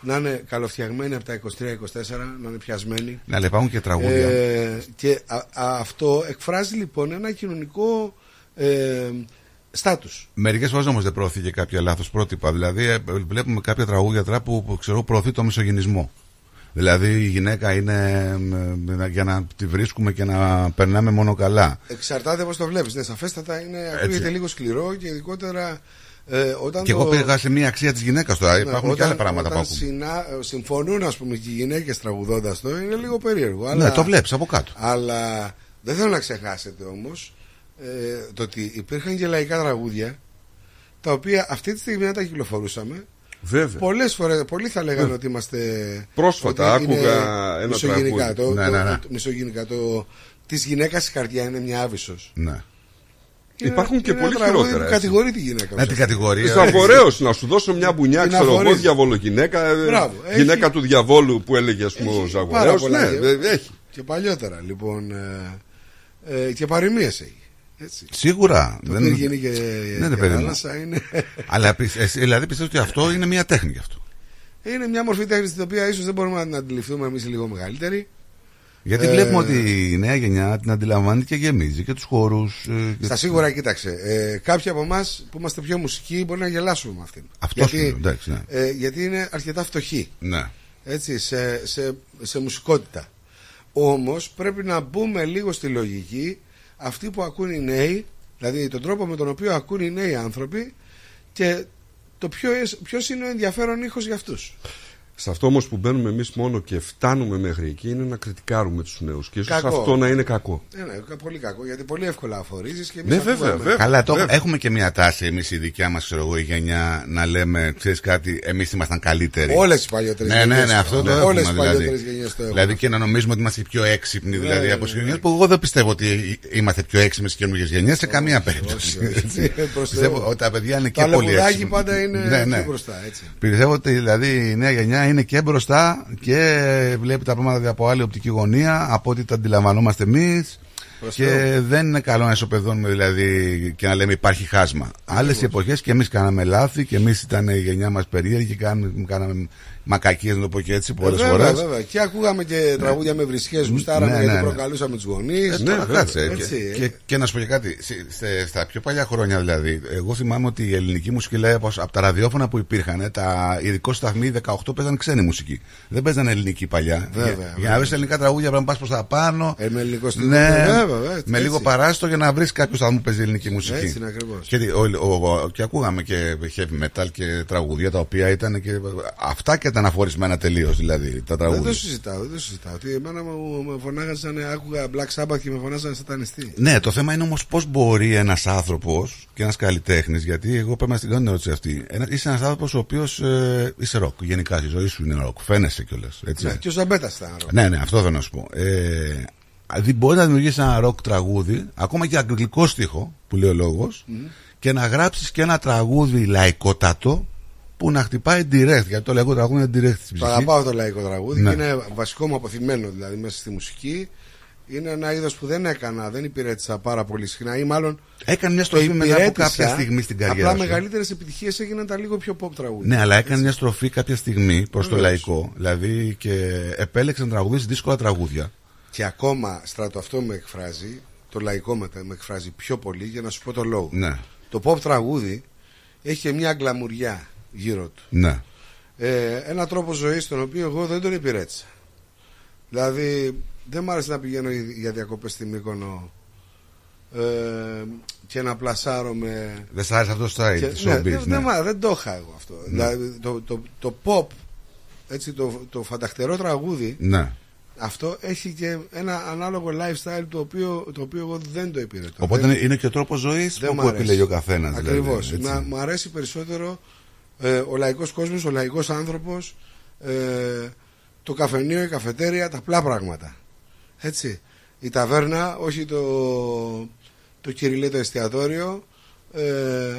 να είναι καλοφτιαγμένοι από τα 23-24, να είναι πιασμένοι. Ναι, αλλά υπάρχουν και τραγούδια. Ε, και α- α- αυτό εκφράζει λοιπόν ένα κοινωνικό ε, στάτους. Μερικές φορές όμως δεν προωθεί και κάποια λάθος πρότυπα. Δηλαδή, ε, βλέπουμε κάποια τραγούδια τραπ που, που ξέρω προωθεί το μισογενισμό. Δηλαδή, η γυναίκα είναι ε, ε, για να τη βρίσκουμε και να περνάμε μόνο καλά. Εξαρτάται πώς το βλέπεις. Ναι, σαφέστατα είναι, ακούγεται λίγο σκληρό και ειδικότερα ε, όταν. Και το... εγώ πήγα σε μια αξία της γυναίκας τώρα. Ναι, Υπάρχουν και όταν- άλλα πράγματα που όταν ακούμε. συνα- συμφωνούν, ας πούμε, και οι γυναίκες τραγουδώντας το, είναι λίγο περίεργο. Ναι, Αλλά, το βλέπεις από κάτω. Αλλά δεν θέλω να ξεχάσετε όμως ε, το ότι υπήρχαν και λαϊκά τραγούδια τα οποία αυτή τη στιγμή αν τα κυκλοφορούσαμε Βέβαια. Πολλές φορές, πολλοί θα λέγανε ότι είμαστε. Πρόσφατα ότι είναι άκουγα ένα μισογενικά. τραγούδι. Το, Ναι, το, ναι, ναι. το- μισογενικά. Το, της γυναίκας η καρδιά είναι μια άβυσος. Ναι. Υπάρχουν και πολύ χειρότερα. έτσι. Κατηγορεί τη γυναίκα. Ναι, την κατηγορία. Θησαυραίος, να σου δώσω μια μπουνιά, Την ξέρω εγώ, αφορείς. διαβολογυναίκα. ε, Μπράβο, Γυναίκα έχει- του διαβόλου που έλεγε, ας πούμε, ο Πάρα Ζαγορέος. πολλά. Ναι, ε, έχει. Και παλιότερα λοιπόν. Ε, ε, και παροιμίες έχει. Έτσι. Σίγουρα. Το δεν γίνει και Ναι, ρε και παιδί μου. θάλασσα είναι. Αλλά πι- εσύ, δηλαδή πιστεύω ότι αυτό είναι μια τέχνη γι' αυτό; είναι μια μορφή τέχνης την οποία ίσως δεν μπορούμε να την αντιληφθούμε εμείς λίγο μεγαλύτεροι. Γιατί Ε, βλέπουμε ότι η νέα γενιά την αντιλαμβάνεται και γεμίζει και τους χώρους. Στα σίγουρα, κοίταξε. Ε, κάποιοι από εμάς που είμαστε πιο μουσικοί μπορεί να γελάσουμε με αυτήν. Αυτό σου λέω, εντάξει, ναι. ε, γιατί είναι αρκετά φτωχοί. Ναι. Έτσι, σε, σε, σε μουσικότητα. Όμως πρέπει να μπούμε λίγο στη λογική αυτοί που ακούν οι νέοι, δηλαδή τον τρόπο με τον οποίο ακούν οι νέοι άνθρωποι και το ποιο, ποιος είναι ο ενδιαφέρον ήχος για αυτούς. Σε αυτό όμως που μπαίνουμε εμείς μόνο και φτάνουμε μέχρι εκεί είναι να κριτικάρουμε τους νέους. Και ίσως Κακό. αυτό να είναι κακό. Ναι, ναι, πολύ κακό, γιατί πολύ εύκολα αφορίζεις και εμείς Ναι, ακούγαμε. βέβαια, βέβαια. Καλά, το, βέβαια. έχουμε και μια τάση εμείς η δικιά μας η γενιά να λέμε, ξέρεις κάτι, εμείς ήμασταν καλύτεροι. Όλες οι παλιότερες Ναι, ναι, γενιές ναι, το αυτό έχουν. το έχουμε. Όλες οι δηλαδή. παλιότερες γενιές το έχουν. Δηλαδή και να νομίζουμε ότι είμαστε πιο έξυπνοι δηλαδή, ναι, από ναι, τι γενιέ που εγώ δεν πιστεύω ότι είμαστε πιο έξυπνοι στις καινούργιες γενιές σε καμία περίπτωση. Έτσι. Προς Πιστεύω Θεού. ότι τα παιδιά είναι Το και πολύ αλεπουδάκι έξυπνα. πάντα είναι Ναι, ναι. πιο μπροστά, έτσι. Πιστεύω ότι δηλαδή η νέα γενιά είναι και μπροστά και βλέπει τα πράγματα από άλλη οπτική γωνία από ό,τι τα αντιλαμβανόμαστε εμείς. Προς Και Θεού. δεν είναι καλό να ισοπεδώνουμε δηλαδή και να λέμε υπάρχει χάσμα. Άλλες εποχές και εμείς κάναμε λάθη και εμείς ήταν η γενιά μας περίεργη και κάναμε, κάναμε μακακίες, να το πω και έτσι, πολλές Ε, βέβαια, φορές. βέβαια. Και ακούγαμε και τραγούδια με βρισχές, γουστάραμε Ναι, γιατί ναι, ναι. προκαλούσαμε τους γονείς. Ε, τώρα κάτσε. Έτσι, και, ε. και, και να σου πω και κάτι. σε- σε- στα πιο παλιά χρόνια δηλαδή, εγώ θυμάμαι ότι η ελληνική μουσική λέει από, από τα ραδιόφωνα που υπήρχαν, τα ειδικό σταθμοί 18 παίζαν ξένη μουσική. Δεν παίζαν ελληνική παλιά. Βέβαια, για, για βέβαια. να βρεις ελληνικά τραγούδια πρέπει να πας προς τα πάνω. Ε, με ελληνικό στυλ. Ναι, Βέβαια, βέβαια, έτσι, με λίγο έτσι. παράστο για να βρεις κάποιος σταθμό που παίζει ελληνική μουσική. Έτσι είναι ακριβώς. Και, ο- ο- ο- και ακούγαμε και heavy metal και τραγούδια τα οποία ήταν και. Αυτά και ήταν αφορισμένα τελείως δηλαδή τα Δεν τραγούδια. το συζητάω, δεν το συζητάω. Ότι εμένα μου με φωνάγαζαν, άκουγα Black Sabbath και με φωνάζανε σατανιστή. Ναι, το θέμα είναι όμως πώς μπορεί ένας άνθρωπος και ένας καλλιτέχνης, γιατί εγώ πρέπει να στην κάνω την ερώτηση αυτή. Ένα, είσαι ένας άνθρωπος ο οποίος ε, είσαι ροκ. Γενικά στη ζωή σου είναι ροκ. Φαίνεσαι κιόλας. Ναι, και ο Ζαμπέτα ήταν ροκ. Ναι, ναι, αυτό θέλω να σου πω. Ε, δηλαδή μπορεί να δημιουργήσει ένα ροκ τραγούδι, ακόμα και αγγλικό στίχο, που λέει ο λόγος, και να γράψεις και ένα τραγούδι λαϊκότατο που να χτυπάει direct. Γιατί το λαϊκό τραγούδι είναι direct στην Το ψυχή. αγαπάω το λαϊκό τραγούδι Ναι. και είναι βασικό μου αποθυμένο δηλαδή μέσα στη μουσική. Είναι ένα είδος που δεν έκανα, δεν υπηρέτησα πάρα πολύ συχνά ή μάλλον. Έκανε μια το στροφή μετά από υπηρέτησα, κάποια στιγμή στην καριέρα Απλά σου. μεγαλύτερες επιτυχίες έγιναν τα λίγο πιο pop τραγούδια. Ναι, αλλά έκανε μια στροφή κάποια στιγμή προς το Βεβαίως. λαϊκό. Δηλαδή και επέλεξε να τραγουδίσει δύσκολα τραγούδια. Και ακόμα στράτο αυτό με εκφράζει, το λαϊκό μετά με εκφράζει πιο πολύ για να σου πω το λόγο. Ναι, Το pop τραγούδι έχει και μια γκλαμουριά γύρω του. ναι. Ε, ένα τρόπο ζωής τον οποίο εγώ δεν τον υπηρέτησα. Δηλαδή, δεν μ' άρεσε να πηγαίνω για διακοπές στη Μύκονο ε, και να πλασάρω με. Δεν σ' άρεσε αυτό το style Και- της ναι, showbiz, δεν, ναι. δεν, μ' άρεσε, δεν το είχα εγώ αυτό. Δηλαδή, το, το, το pop, έτσι, το, το φανταχτερό τραγούδι, Ναι. αυτό έχει και ένα ανάλογο lifestyle το οποίο, το οποίο εγώ δεν το υπηρετώ. Οπότε Δεν- είναι, είναι και ο τρόπος ζωής δεν που μ' αρέσει. επιλέγει ο καθένας. Ακριβώς. Δηλαδή, έτσι. Μου αρέσει περισσότερο ε, ο λαϊκός κόσμος, ο λαϊκός άνθρωπος, ε, το καφενείο, η καφετέρια, τα απλά πράγματα. Έτσι. Η ταβέρνα, όχι το, το κυριλέ το εστιατόριο. Ε,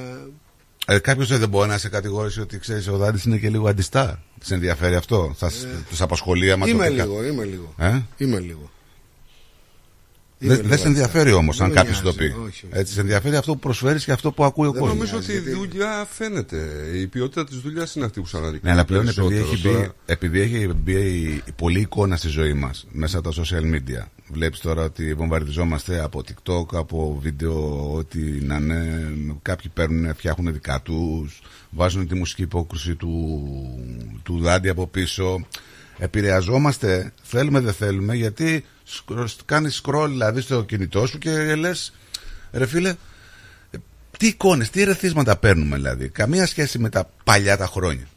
Ε, Κάποιος δεν μπορεί να σε κατηγορήσει ότι ξέρεις ο Δάντης είναι και λίγο αντιστάρ. Σε ενδιαφέρει αυτό; Θα τους απασχολεί άμα το Ε, είμαι πει κα- λίγο, είμαι λίγο. Ε; Είμαι λίγο. Είμαι Δεν λίγο σε ενδιαφέρει όμως Δεν αν με κάποιος το νοιάζει, πει. όχι, όχι. Έτσι, σε ενδιαφέρει αυτό που προσφέρεις και αυτό που ακούει ο Δεν κόσμος. νομίζω ότι η δουλειά φαίνεται. Η ποιότητα της δουλειάς είναι αυτή που σου αναδεικνύει. Ναι, αλλά πλέον επειδή περισσότερο. έχει, μπει, Τώρα- επειδή έχει μπει η- η πολλή εικόνα στη ζωή μας μέσα από τα social media. Βλέπεις τώρα ότι βομβαρδιζόμαστε από TikTok, από βίντεο, ό,τι να είναι. Κάποιοι παίρνουν, φτιάχνουν δικά τους, βάζουν τη μουσική υπόκριση του, του Δάντη από πίσω. Επηρεαζόμαστε, θέλουμε δεν θέλουμε, γιατί κάνεις scroll δηλαδή στο κινητό σου και λες, ρε φίλε, τι εικόνες, τι ερεθίσματα παίρνουμε δηλαδή. Καμία σχέση με τα παλιά τα χρόνια.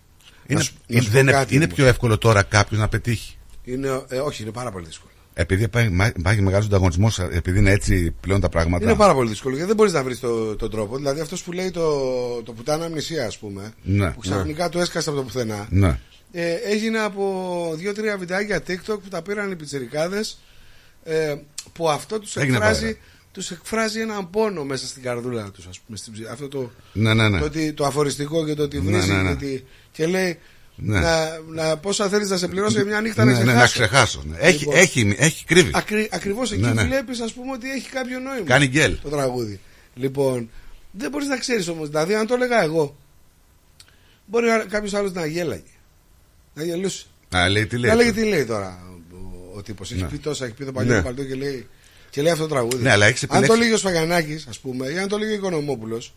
Είναι, σου- να σου δεν πω είναι, κάτι είναι όμως. πιο εύκολο τώρα κάποιος να πετύχει. Είναι, ε, όχι, είναι πάρα πολύ δύσκολο. Επειδή υπάρχει, υπάρχει μεγάλος ανταγωνισμός, επειδή είναι έτσι πλέον τα πράγματα. Είναι πάρα πολύ δύσκολο γιατί δεν μπορείς να βρεις το, τον τρόπο. Δηλαδή αυτός που λέει το, το πουτάνα αμνησία, ας πούμε, Ναι, που ξαφνικά του έσκασε από το πουθενά. Ναι. Ε, έγινε από δύο-τρία βιντεάκια TikTok που τα πήραν οι πιτσιρικάδες. Ε, που αυτό τους Έγινε εκφράζει, παρέα. τους εκφράζει έναν πόνο μέσα στην καρδούλα τους, ας πούμε. Στην, ψυχή. αυτό το, Ναι, ναι, ναι. το, ότι- το αφοριστικό και το ότι Ναι, βρίζει. ναι, ναι. γιατί- και λέει. Ναι. Να, να, πόσα θέλεις να σε πληρώσω για μια νύχτα ναι, να ναι, ξεχάσω. να ξεχάσω. ναι. Έχει, έχει, έχει κρύβει. Ακρι, ακριβώς εκεί Ναι, ναι. βλέπεις ας πούμε ότι έχει κάποιο νόημα Κάνει γκέλ. το τραγούδι λοιπόν δεν μπορείς να ξέρεις όμως δηλαδή αν το έλεγα εγώ μπορεί κάποιος άλλος να γέλαγε να γελούσε Να λέει τι λέει. να λέγει τι λέει τώρα ο, ο τύπος έχει Ναι. πει τόσα έχει πει το παλιό Ναι. παλτό και λέει, και λέει αυτό το τραγούδι Ναι, αλλά έχεις αν επιλέξει- το λέγει ο Σφαγιανάκης ας πούμε ή αν το λέγει ο Οικονομόπουλος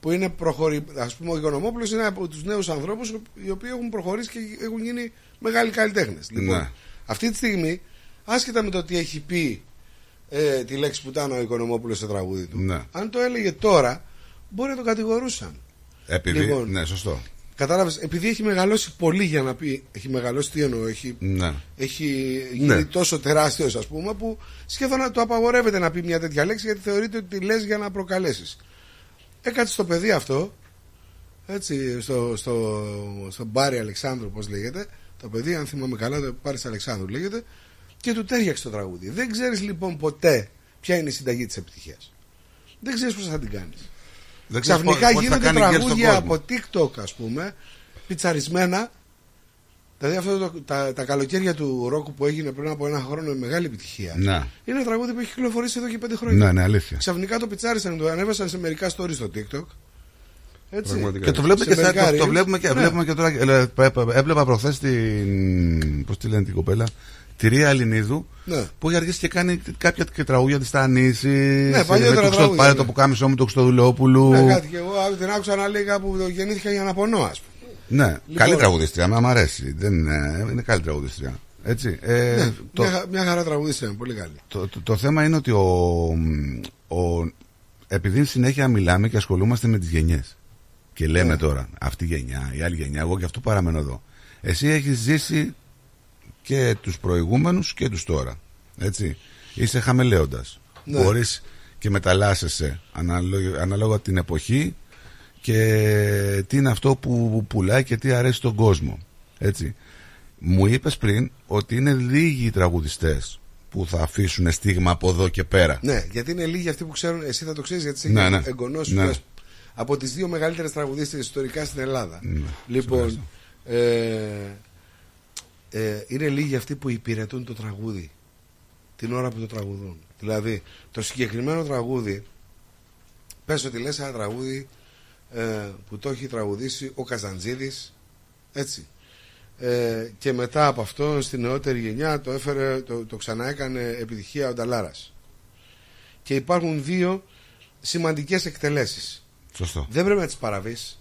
που είναι προχωρη... ας πούμε ο Οικονομόπουλος είναι από τους νέους ανθρώπους οι οποίοι έχουν προχωρήσει και έχουν γίνει μεγάλοι καλλιτέχνες λοιπόν, Ναι. αυτή τη στιγμή άσχετα με το τι έχει πει ε, τη λέξη πουτάνα ο Οικονομόπουλος στο τραγούδι του Ναι. αν το έλεγε τώρα μπορεί να τον κατηγορούσαν Επειδή, Λοιπόν. ναι, σωστό. Κατάλαβες, επειδή έχει μεγαλώσει πολύ για να πει. Έχει μεγαλώσει τι εννοώ, έχει, Ναι. έχει γίνει Ναι. τόσο τεράστιος, ας πούμε, που σχεδόν να το απαγορεύεται να πει μια τέτοια λέξη γιατί θεωρείται ότι τη λες για να προκαλέσεις. Έκατσε στο παιδί αυτό, έτσι, στο, στο, στο Μπάρι Αλεξάνδρου, πώς λέγεται. Το παιδί, αν θυμάμαι καλά, το Μπάρι Αλεξάνδρου λέγεται, και του τέριαξε το τραγούδι. Δεν ξέρεις λοιπόν ποτέ ποια είναι η συνταγή της επιτυχίας. Δεν ξέρεις πώς θα την κάνεις. Δεν ξέρεις Ξαφνικά πώς- πώς θα γίνονται κάνει γκέλ στον τραγούδια κόσμο. από TikTok, ας πούμε, πιτσαρισμένα. Δηλαδή αυτό το, τα, τα καλοκαίρια του ρόκου που έγινε πριν από ένα χρόνο με μεγάλη επιτυχία. Ναι. Είναι ένα τραγούδι που έχει κυκλοφορήσει εδώ και πέντε χρόνια. Ναι, ναι, αλήθεια. Ξαφνικά το πιτσάρισαν, το ανέβασαν σε μερικά stories στο TikTok. Έτσι. Και το βλέπουμε, Σε και, στα- μερικά το, το reels. βλέπουμε, και, Ναι. βλέπουμε και τώρα. ε, ε, Έβλεπα προχθές την. Πώς τη λένε την κοπέλα; Τη Ρία Ελληνίδου. Ναι. Που έχει αρχίσει και κάνει κάποια και τραγούδια τη Τανίση. Ναι, παλιότερα τραγούδια, Πάρε ναι. το που κάμισό μου το Χρυστοδουλόπουλου. Ναι, κάτι και εγώ την άκουσα να λέει κάπου γεννήθηκα για να πονώ, ας πούμε. Ναι, Λοιπόν. καλή τραγουδίστρια, με μ' αρέσει. Δεν είναι, είναι καλή τραγουδίστρια. Έτσι. Ε, Ναι, το, μια, χα- μια χαρά τραγουδίστρια, πολύ καλή. το, το, το θέμα είναι ότι ο, ο, επειδή συνέχεια μιλάμε και ασχολούμαστε με τις γενιές και λέμε Ναι. τώρα αυτή η γενιά, η άλλη γενιά, εγώ και αυτό παραμένω εδώ. Εσύ έχεις ζήσει και τους προηγούμενους και τους τώρα. Έτσι. Είσαι χαμελέοντας. Ναι. Μπορείς και μεταλλάσσεσαι ανάλογα, ανάλογα την εποχή και τι είναι αυτό που πουλάει και τι αρέσει στον κόσμο. Έτσι. Μου είπες πριν ότι είναι λίγοι οι τραγουδιστές που θα αφήσουν στίγμα από εδώ και πέρα. Ναι, γιατί είναι λίγοι αυτοί που ξέρουν, εσύ θα το ξέρεις γιατί σε Ναι, έχει ναι. εγγονώσει Ναι. λες, από τις δύο μεγαλύτερες τραγουδίστρε ιστορικά στην Ελλάδα. Ναι, λοιπόν, ε, ε, είναι λίγοι αυτοί που υπηρετούν το τραγούδι την ώρα που το τραγουδούν. Δηλαδή, το συγκεκριμένο τραγούδι, πες ότι λες ένα τραγούδι ε, που το έχει τραγουδήσει ο Καζαντζίδης, έτσι. Ε, και μετά από αυτό στην νεότερη γενιά το έφερε, το, το ξανά έκανε επιτυχία ο Νταλάρας. Και υπάρχουν δύο σημαντικές εκτελέσεις. Σωστό. Δεν πρέπει να τις παραβείς.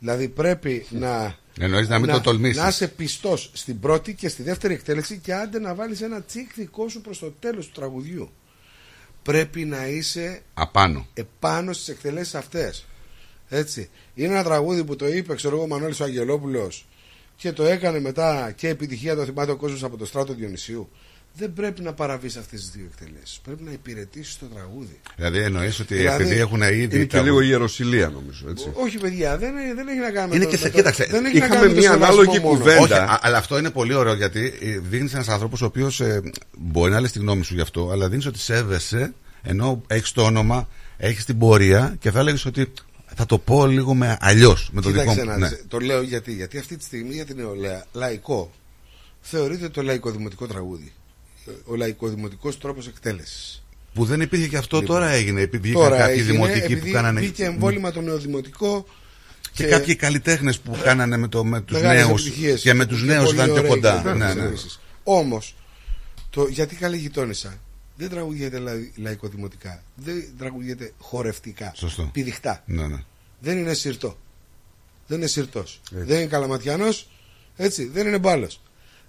Δηλαδή πρέπει να, Εννοείς να μην το τολμήσεις. να είσαι πιστός στην πρώτη και στη δεύτερη εκτέλεση και άντε να βάλεις ένα τσικ δικό σου προς το τέλος του τραγουδιού. Πρέπει να είσαι Απάνω. επάνω στις εκτελέσεις αυτές. Έτσι. Είναι ένα τραγούδι που το είπε, ξέρω εγώ, ο Μανώλης ο Αγγελόπουλος και το έκανε μετά και επιτυχία το θυμάται ο κόσμος από το στράτο Διονυσίου. Δεν πρέπει να παραβείς αυτές τις δύο εκτελέσεις. Πρέπει να υπηρετήσεις το τραγούδι. Δηλαδή εννοείς ότι Δηλαδή, επειδή έχουν ήδη. Είναι και τραγου- λίγο ιεροσιλία νομίζω. Έτσι. Όχι, παιδιά, δεν, δεν έχει να κάνει Είναι με και το, σε- με το- κοίταξε, δεν έχει είχαμε να κάνει με το μια σεβασμό ανάλογη μόνο. κουβέντα. Όχι, α- αλλά αυτό είναι πολύ ωραίο γιατί ε, δείχνει ένας άνθρωπος ο οποίος μπορεί να λες τη γνώμη σου γι' αυτό, αλλά δείχνει ότι σέβεσαι ενώ έχεις το όνομα, έχεις την πορεία και θα έλεγε ότι θα το πω λίγο με αλλιώς, με το Κοίταξε δικό να μου. Ναι. δεις, Το λέω γιατί. Γιατί αυτή τη στιγμή για την νεολαία λαϊκό θεωρείται το λαϊκοδημοτικό τραγούδι. Ο λαϊκοδημοτικός τρόπος εκτέλεσης. Που δεν υπήρχε και αυτό Λοιπόν, τώρα έγινε. Επειδή βγήκαν Τώρα κάποιοι έγινε, δημοτικοί επειδή που κάνανε. Μπήκε εμβόλυμα το νεοδημοτικό Και, κάποιοι καλλιτέχνες που κάνανε με, το, με τους μεγάλες νέους. επιτυχίες Και με τους νέους πολύ ήταν πιο ωραίοι κοντά. καλλιτέχνες Ναι, ναι. επίσης. Όμως, το, γιατί καλή γειτόνισσα δεν τραγουδιέται λαϊ, λαϊκοδημοτικά. Δεν τραγουδιέται χορευτικά. Σωστό. Πηδιχτά. Ναι, ναι. Δεν είναι σιρτό. Δεν είναι σιρτός. Δεν είναι καλαματιανός. Έτσι. Δεν είναι μπάλος.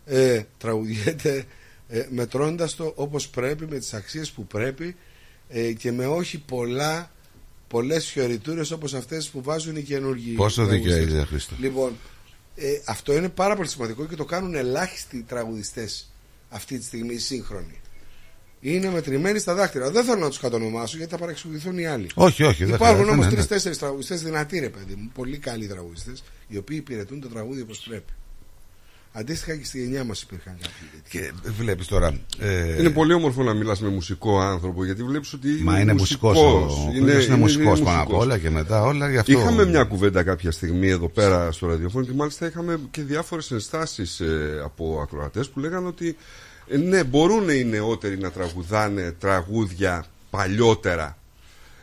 Ε, τραγουδιέται ε, μετρώντας το όπως πρέπει, με τις αξίες που πρέπει ε, και με όχι πολλά πολλές φιωριτούρες όπως αυτές που βάζουν οι καινούργοι Πόσο δίκιο τραγουδιστές. έχεις, Χρήστο. Λοιπόν, ε, αυτό είναι πάρα πολύ σημαντικό και το κάνουν ελάχιστοι τραγουδιστές αυτή τη στιγμή οι σύγχρονοι. Είναι μετρημένοι στα δάχτυλα. Δεν θέλω να τους κατονομάσω γιατί θα παρεξηγηθούν οι άλλοι. Όχι, όχι, δεν Υπάρχουν χρειάζεται, όμως ναι, ναι. τρει-τέσσερι τραγουδιστές δυνατοί, ρε παιδί μου. Πολύ καλοί τραγουδιστές, οι οποίοι υπηρετούν το τραγούδι όπως πρέπει. Αντίστοιχα και στη γενιά μας υπήρχαν κάποιοι. Και βλέπεις τώρα. Ε, Είναι πολύ όμορφο να μιλάς με μουσικό άνθρωπο γιατί βλέπεις ότι. Μα είναι μουσικός, μουσικός. ο Κούγιος είναι μουσικός πάνω απ' όλα και μετά όλα, γι' αυτό- Είχαμε μια κουβέντα κάποια στιγμή εδώ πέρα στο ραδιοφώνο και μάλιστα είχαμε και διάφορες ενστάσεις από ακροατές που λέγανε ότι ε, ναι, μπορούν οι νεότεροι να τραγουδάνε τραγούδια παλιότερα.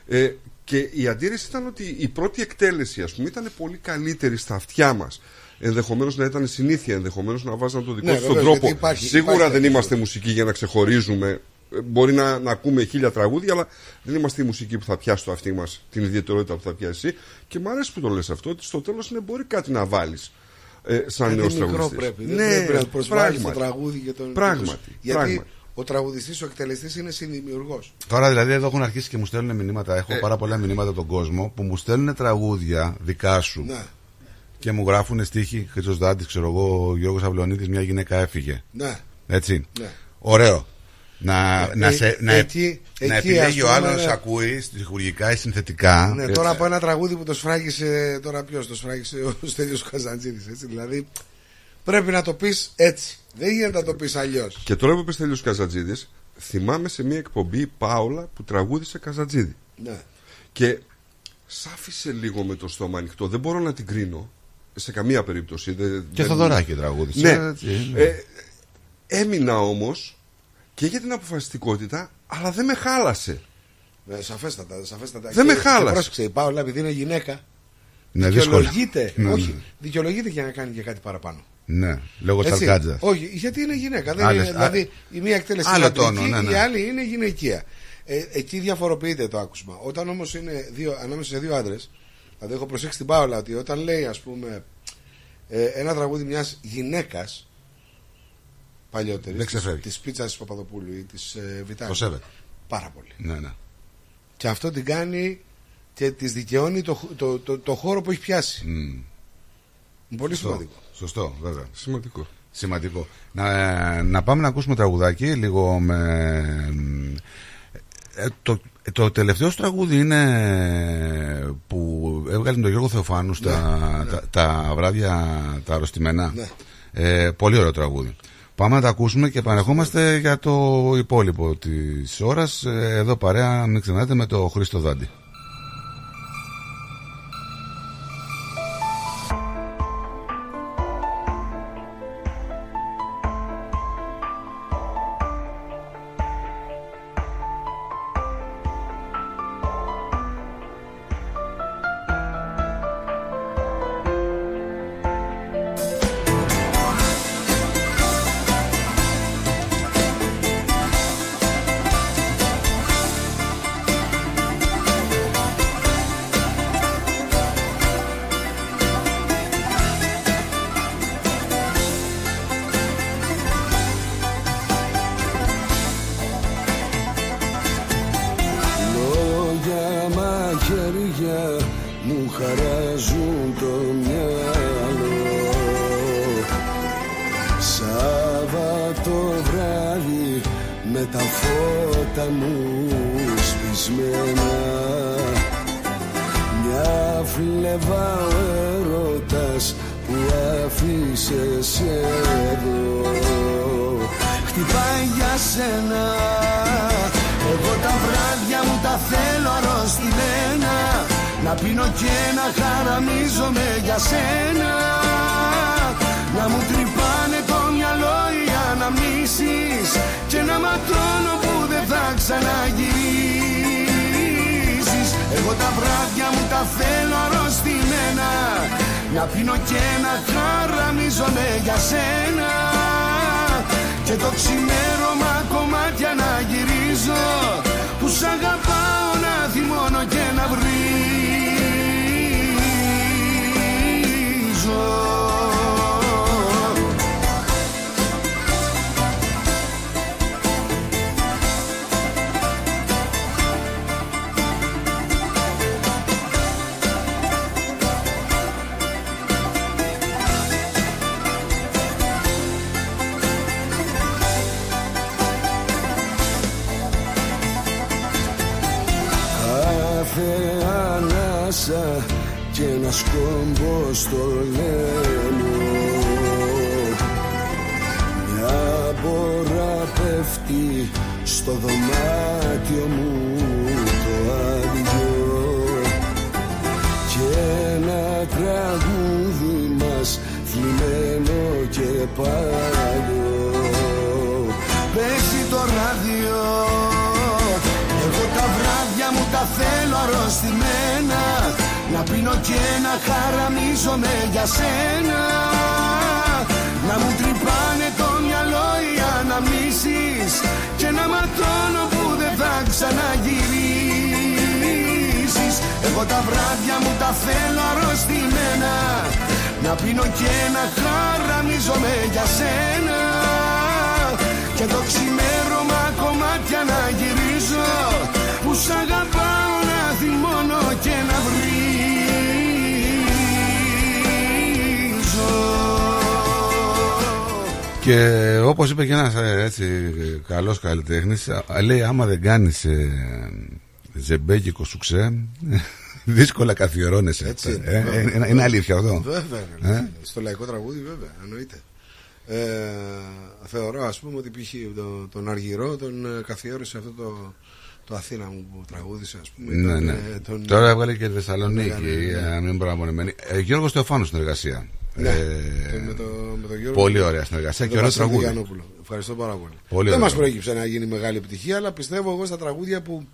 Ε, και η αντίρρηση ήταν ότι η πρώτη εκτέλεση ας πούμε ήταν πολύ καλύτερη στα αυτιά μας Ενδεχομένως να ήταν συνήθεια, ενδεχομένως να βάζαν το δικό Ναι, τους τον βεβαίως, τρόπο. γιατί υπάρχει- Σίγουρα υπάρχει δεν τέτοιο. είμαστε μουσικοί για να ξεχωρίζουμε. Ε, Μπορεί να, να ακούμε χίλια τραγούδια, αλλά δεν είμαστε η μουσική που θα πιάσει το αυτί μας, την ιδιαιτερότητα που θα πιάσει εσύ. Και μου αρέσει που το λες αυτό, ότι στο τέλος είναι μπορεί κάτι να βάλεις. Ε, σαν Κάτι νέος μικρό τραγουδιστής. πρέπει. Δεν πρέπει να προσβάλλεις το τραγούδι και τον. Πράγματι. Γιατί πράγματι. ο τραγουδιστής, ο εκτελεστής είναι συνδημιουργό. Τώρα δηλαδή εδώ έχουν αρχίσει και μου στέλνουν μηνύματα. Έχω Ε. πάρα πολλά μηνύματα από τον κόσμο που μου στέλνουν τραγούδια δικά σου. Ναι. Και μου γράφουν στίχη Χρυσό Δάντης, ξέρω εγώ, ο Γιώργος Αυλονίδη, μια γυναίκα έφυγε. Ναι. Έτσι. Ναι. Ωραίο. Να, Ε, να, ε, σε, να, εκεί- να εκεί, επιλέγει ας ο πούμε, άλλος, ναι. ακούει στοιχουργικά ή συνθετικά. Ναι, τώρα από ένα τραγούδι που το σφράγισε. Τώρα ποιος το σφράγισε, ο Στέλιος Καζαντζίδης, Έτσι, δηλαδή πρέπει να το πεις έτσι. Δεν γίνεται να το πεις αλλιώς. Και τώρα που είπε Τέλειο Καζατζίδης, θυμάμαι σε μια εκπομπή Πάολα που τραγούδισε Καζατζίδη. Ναι. Και σ' άφησε λίγο με το στόμα ανοιχτό. Δεν μπορώ να την κρίνω σε καμία περίπτωση. Δεν- Και δεν- Θοδωράκη τραγούδισε, Ναι. έτσι, ναι. Ε, έμεινα όμως και για την αποφασιστικότητα, αλλά δεν με χάλασε. Ναι, σαφέστατα, σαφέστατα. Δεν Και- με χάλασε. και Πρόσεξε, η Πάολα επειδή είναι γυναίκα. Ναι, δικαιολογείται. δύσκολα. Ναι, όχι, ναι. δικαιολογείται για να κάνει και κάτι παραπάνω. Ναι, λόγω Έτσι. Τσαλκάτζα. Όχι, γιατί είναι γυναίκα. Δεν Άλλες- είναι, δηλαδή η μία εκτέλεση άλλο είναι αντρική, τόνο, ναι, ναι. η άλλη είναι γυναικεία. Ε, εκεί διαφοροποιείται το άκουσμα. Όταν όμως είναι δύο, ανάμεσα σε δύο άντρες, δηλαδή έχω προσέξει την Πάολα ότι όταν λέει ας πούμε ε, ένα τραγούδι μιας γυναίκας παλιότερης, Δεν ξεφεύγει. της πίτσας της Παπαδοπούλου ή της ε, Βιτάλη. Το σέβεται. Πάρα πολύ. Ναι, ναι. Και αυτό την κάνει και της δικαιώνει το, χ- το, το, το χώρο που έχει πιάσει. Μμ. Είναι πολύ Σωστό. σημαντικό. Σωστό, βέβαια. Σημαντικό. Σημαντικό. Να, να πάμε να ακούσουμε τραγουδάκι λίγο με. Ε, το, το τελευταίο σου τραγούδι είναι που έβγαλε τον Γιώργο Θεοφάνους στα Τα, τα βράδια τα αρρωστημένα. Ναι. Ε, πολύ ωραίο τραγούδι. Πάμε να τα ακούσουμε και επανερχόμαστε για το υπόλοιπο της ώρας. Ε, εδώ παρέα, μην ξεχνάτε, με το Χρήστο Δάντη. Που άφησες εδώ. Χτυπάει για σένα. Εγώ τα βράδια μου τα θέλω αρρωστημένα. Να πίνω και να χαραμίζομαι για σένα. Να μου τρυπάνε το μυαλό οι αναμνήσεις. Και να ματώνω που δεν θα ξαναγυρίσεις. Εγώ τα βράδια μου τα θέλω αρρωστημένα Να πίνω και να χαραμίζομαι για σένα. Και το ξημέρωμα κομμάτια να γυρίζω. Που σ' αγαπάω να θυμώνω και να βρίζω πως το λένε Μια μπόρα πέφτει στο δωμάτιο μου το άδειο. Και ένα τραγούδι μας θλιμμένο και παλιό. Παίζει το ράδιο. Εγώ τα βράδια μου τα θέλω αρρωστημένα να πίνω και να χαραμίζομαι για σένα. Να μου τρυπάνε το μυαλό οι αναμνήσεις και να ματώνω που δεν θα ξαναγυρίσεις. Εγώ τα βράδια μου τα θέλω αρρωστημένα. Να πίνω και να χαραμίζομαι για σένα. Και το ξημέρωμα κομμάτια να γυρίζω που σ' αγαπάω Και όπως είπε και ένας έτσι καλός καλλιτέχνης, λέει: Άμα δεν κάνεις ε, ζεμπέκικο σουξέ, δύσκολα καθιερώνεσαι. Έτσι είναι. Ε, ε, είναι, είναι αλήθεια αυτό. Βέβαια. Ε; Στο λαϊκό τραγούδι, βέβαια, εννοείται. Ε, θεωρώ, ας πούμε, ότι π.χ. Το, τον Αργυρό τον ε, καθιέρωσε αυτό το, το Αθήνα μου που τραγούδισε, ας πούμε. Ναι, Τον, ναι. ε, τον- Τώρα έβγαλε και τη Θεσσαλονίκη, Ναι, ναι, ναι. αν μην παραμονεμένη. Ε, Γιώργος Στεφάνου στην εργασία. Ναι, Ε, το- με, το, με τον Γιώργο. πολύ ωραία συνεργασία με και τον ωραίο Βασίλη τραγούδι. Γιαννόπουλο. Ευχαριστώ πάρα πολύ. Πολύ Δεν ωραίο. μας προέκυψε να γίνει μεγάλη επιτυχία, αλλά πιστεύω εγώ στα τραγούδια που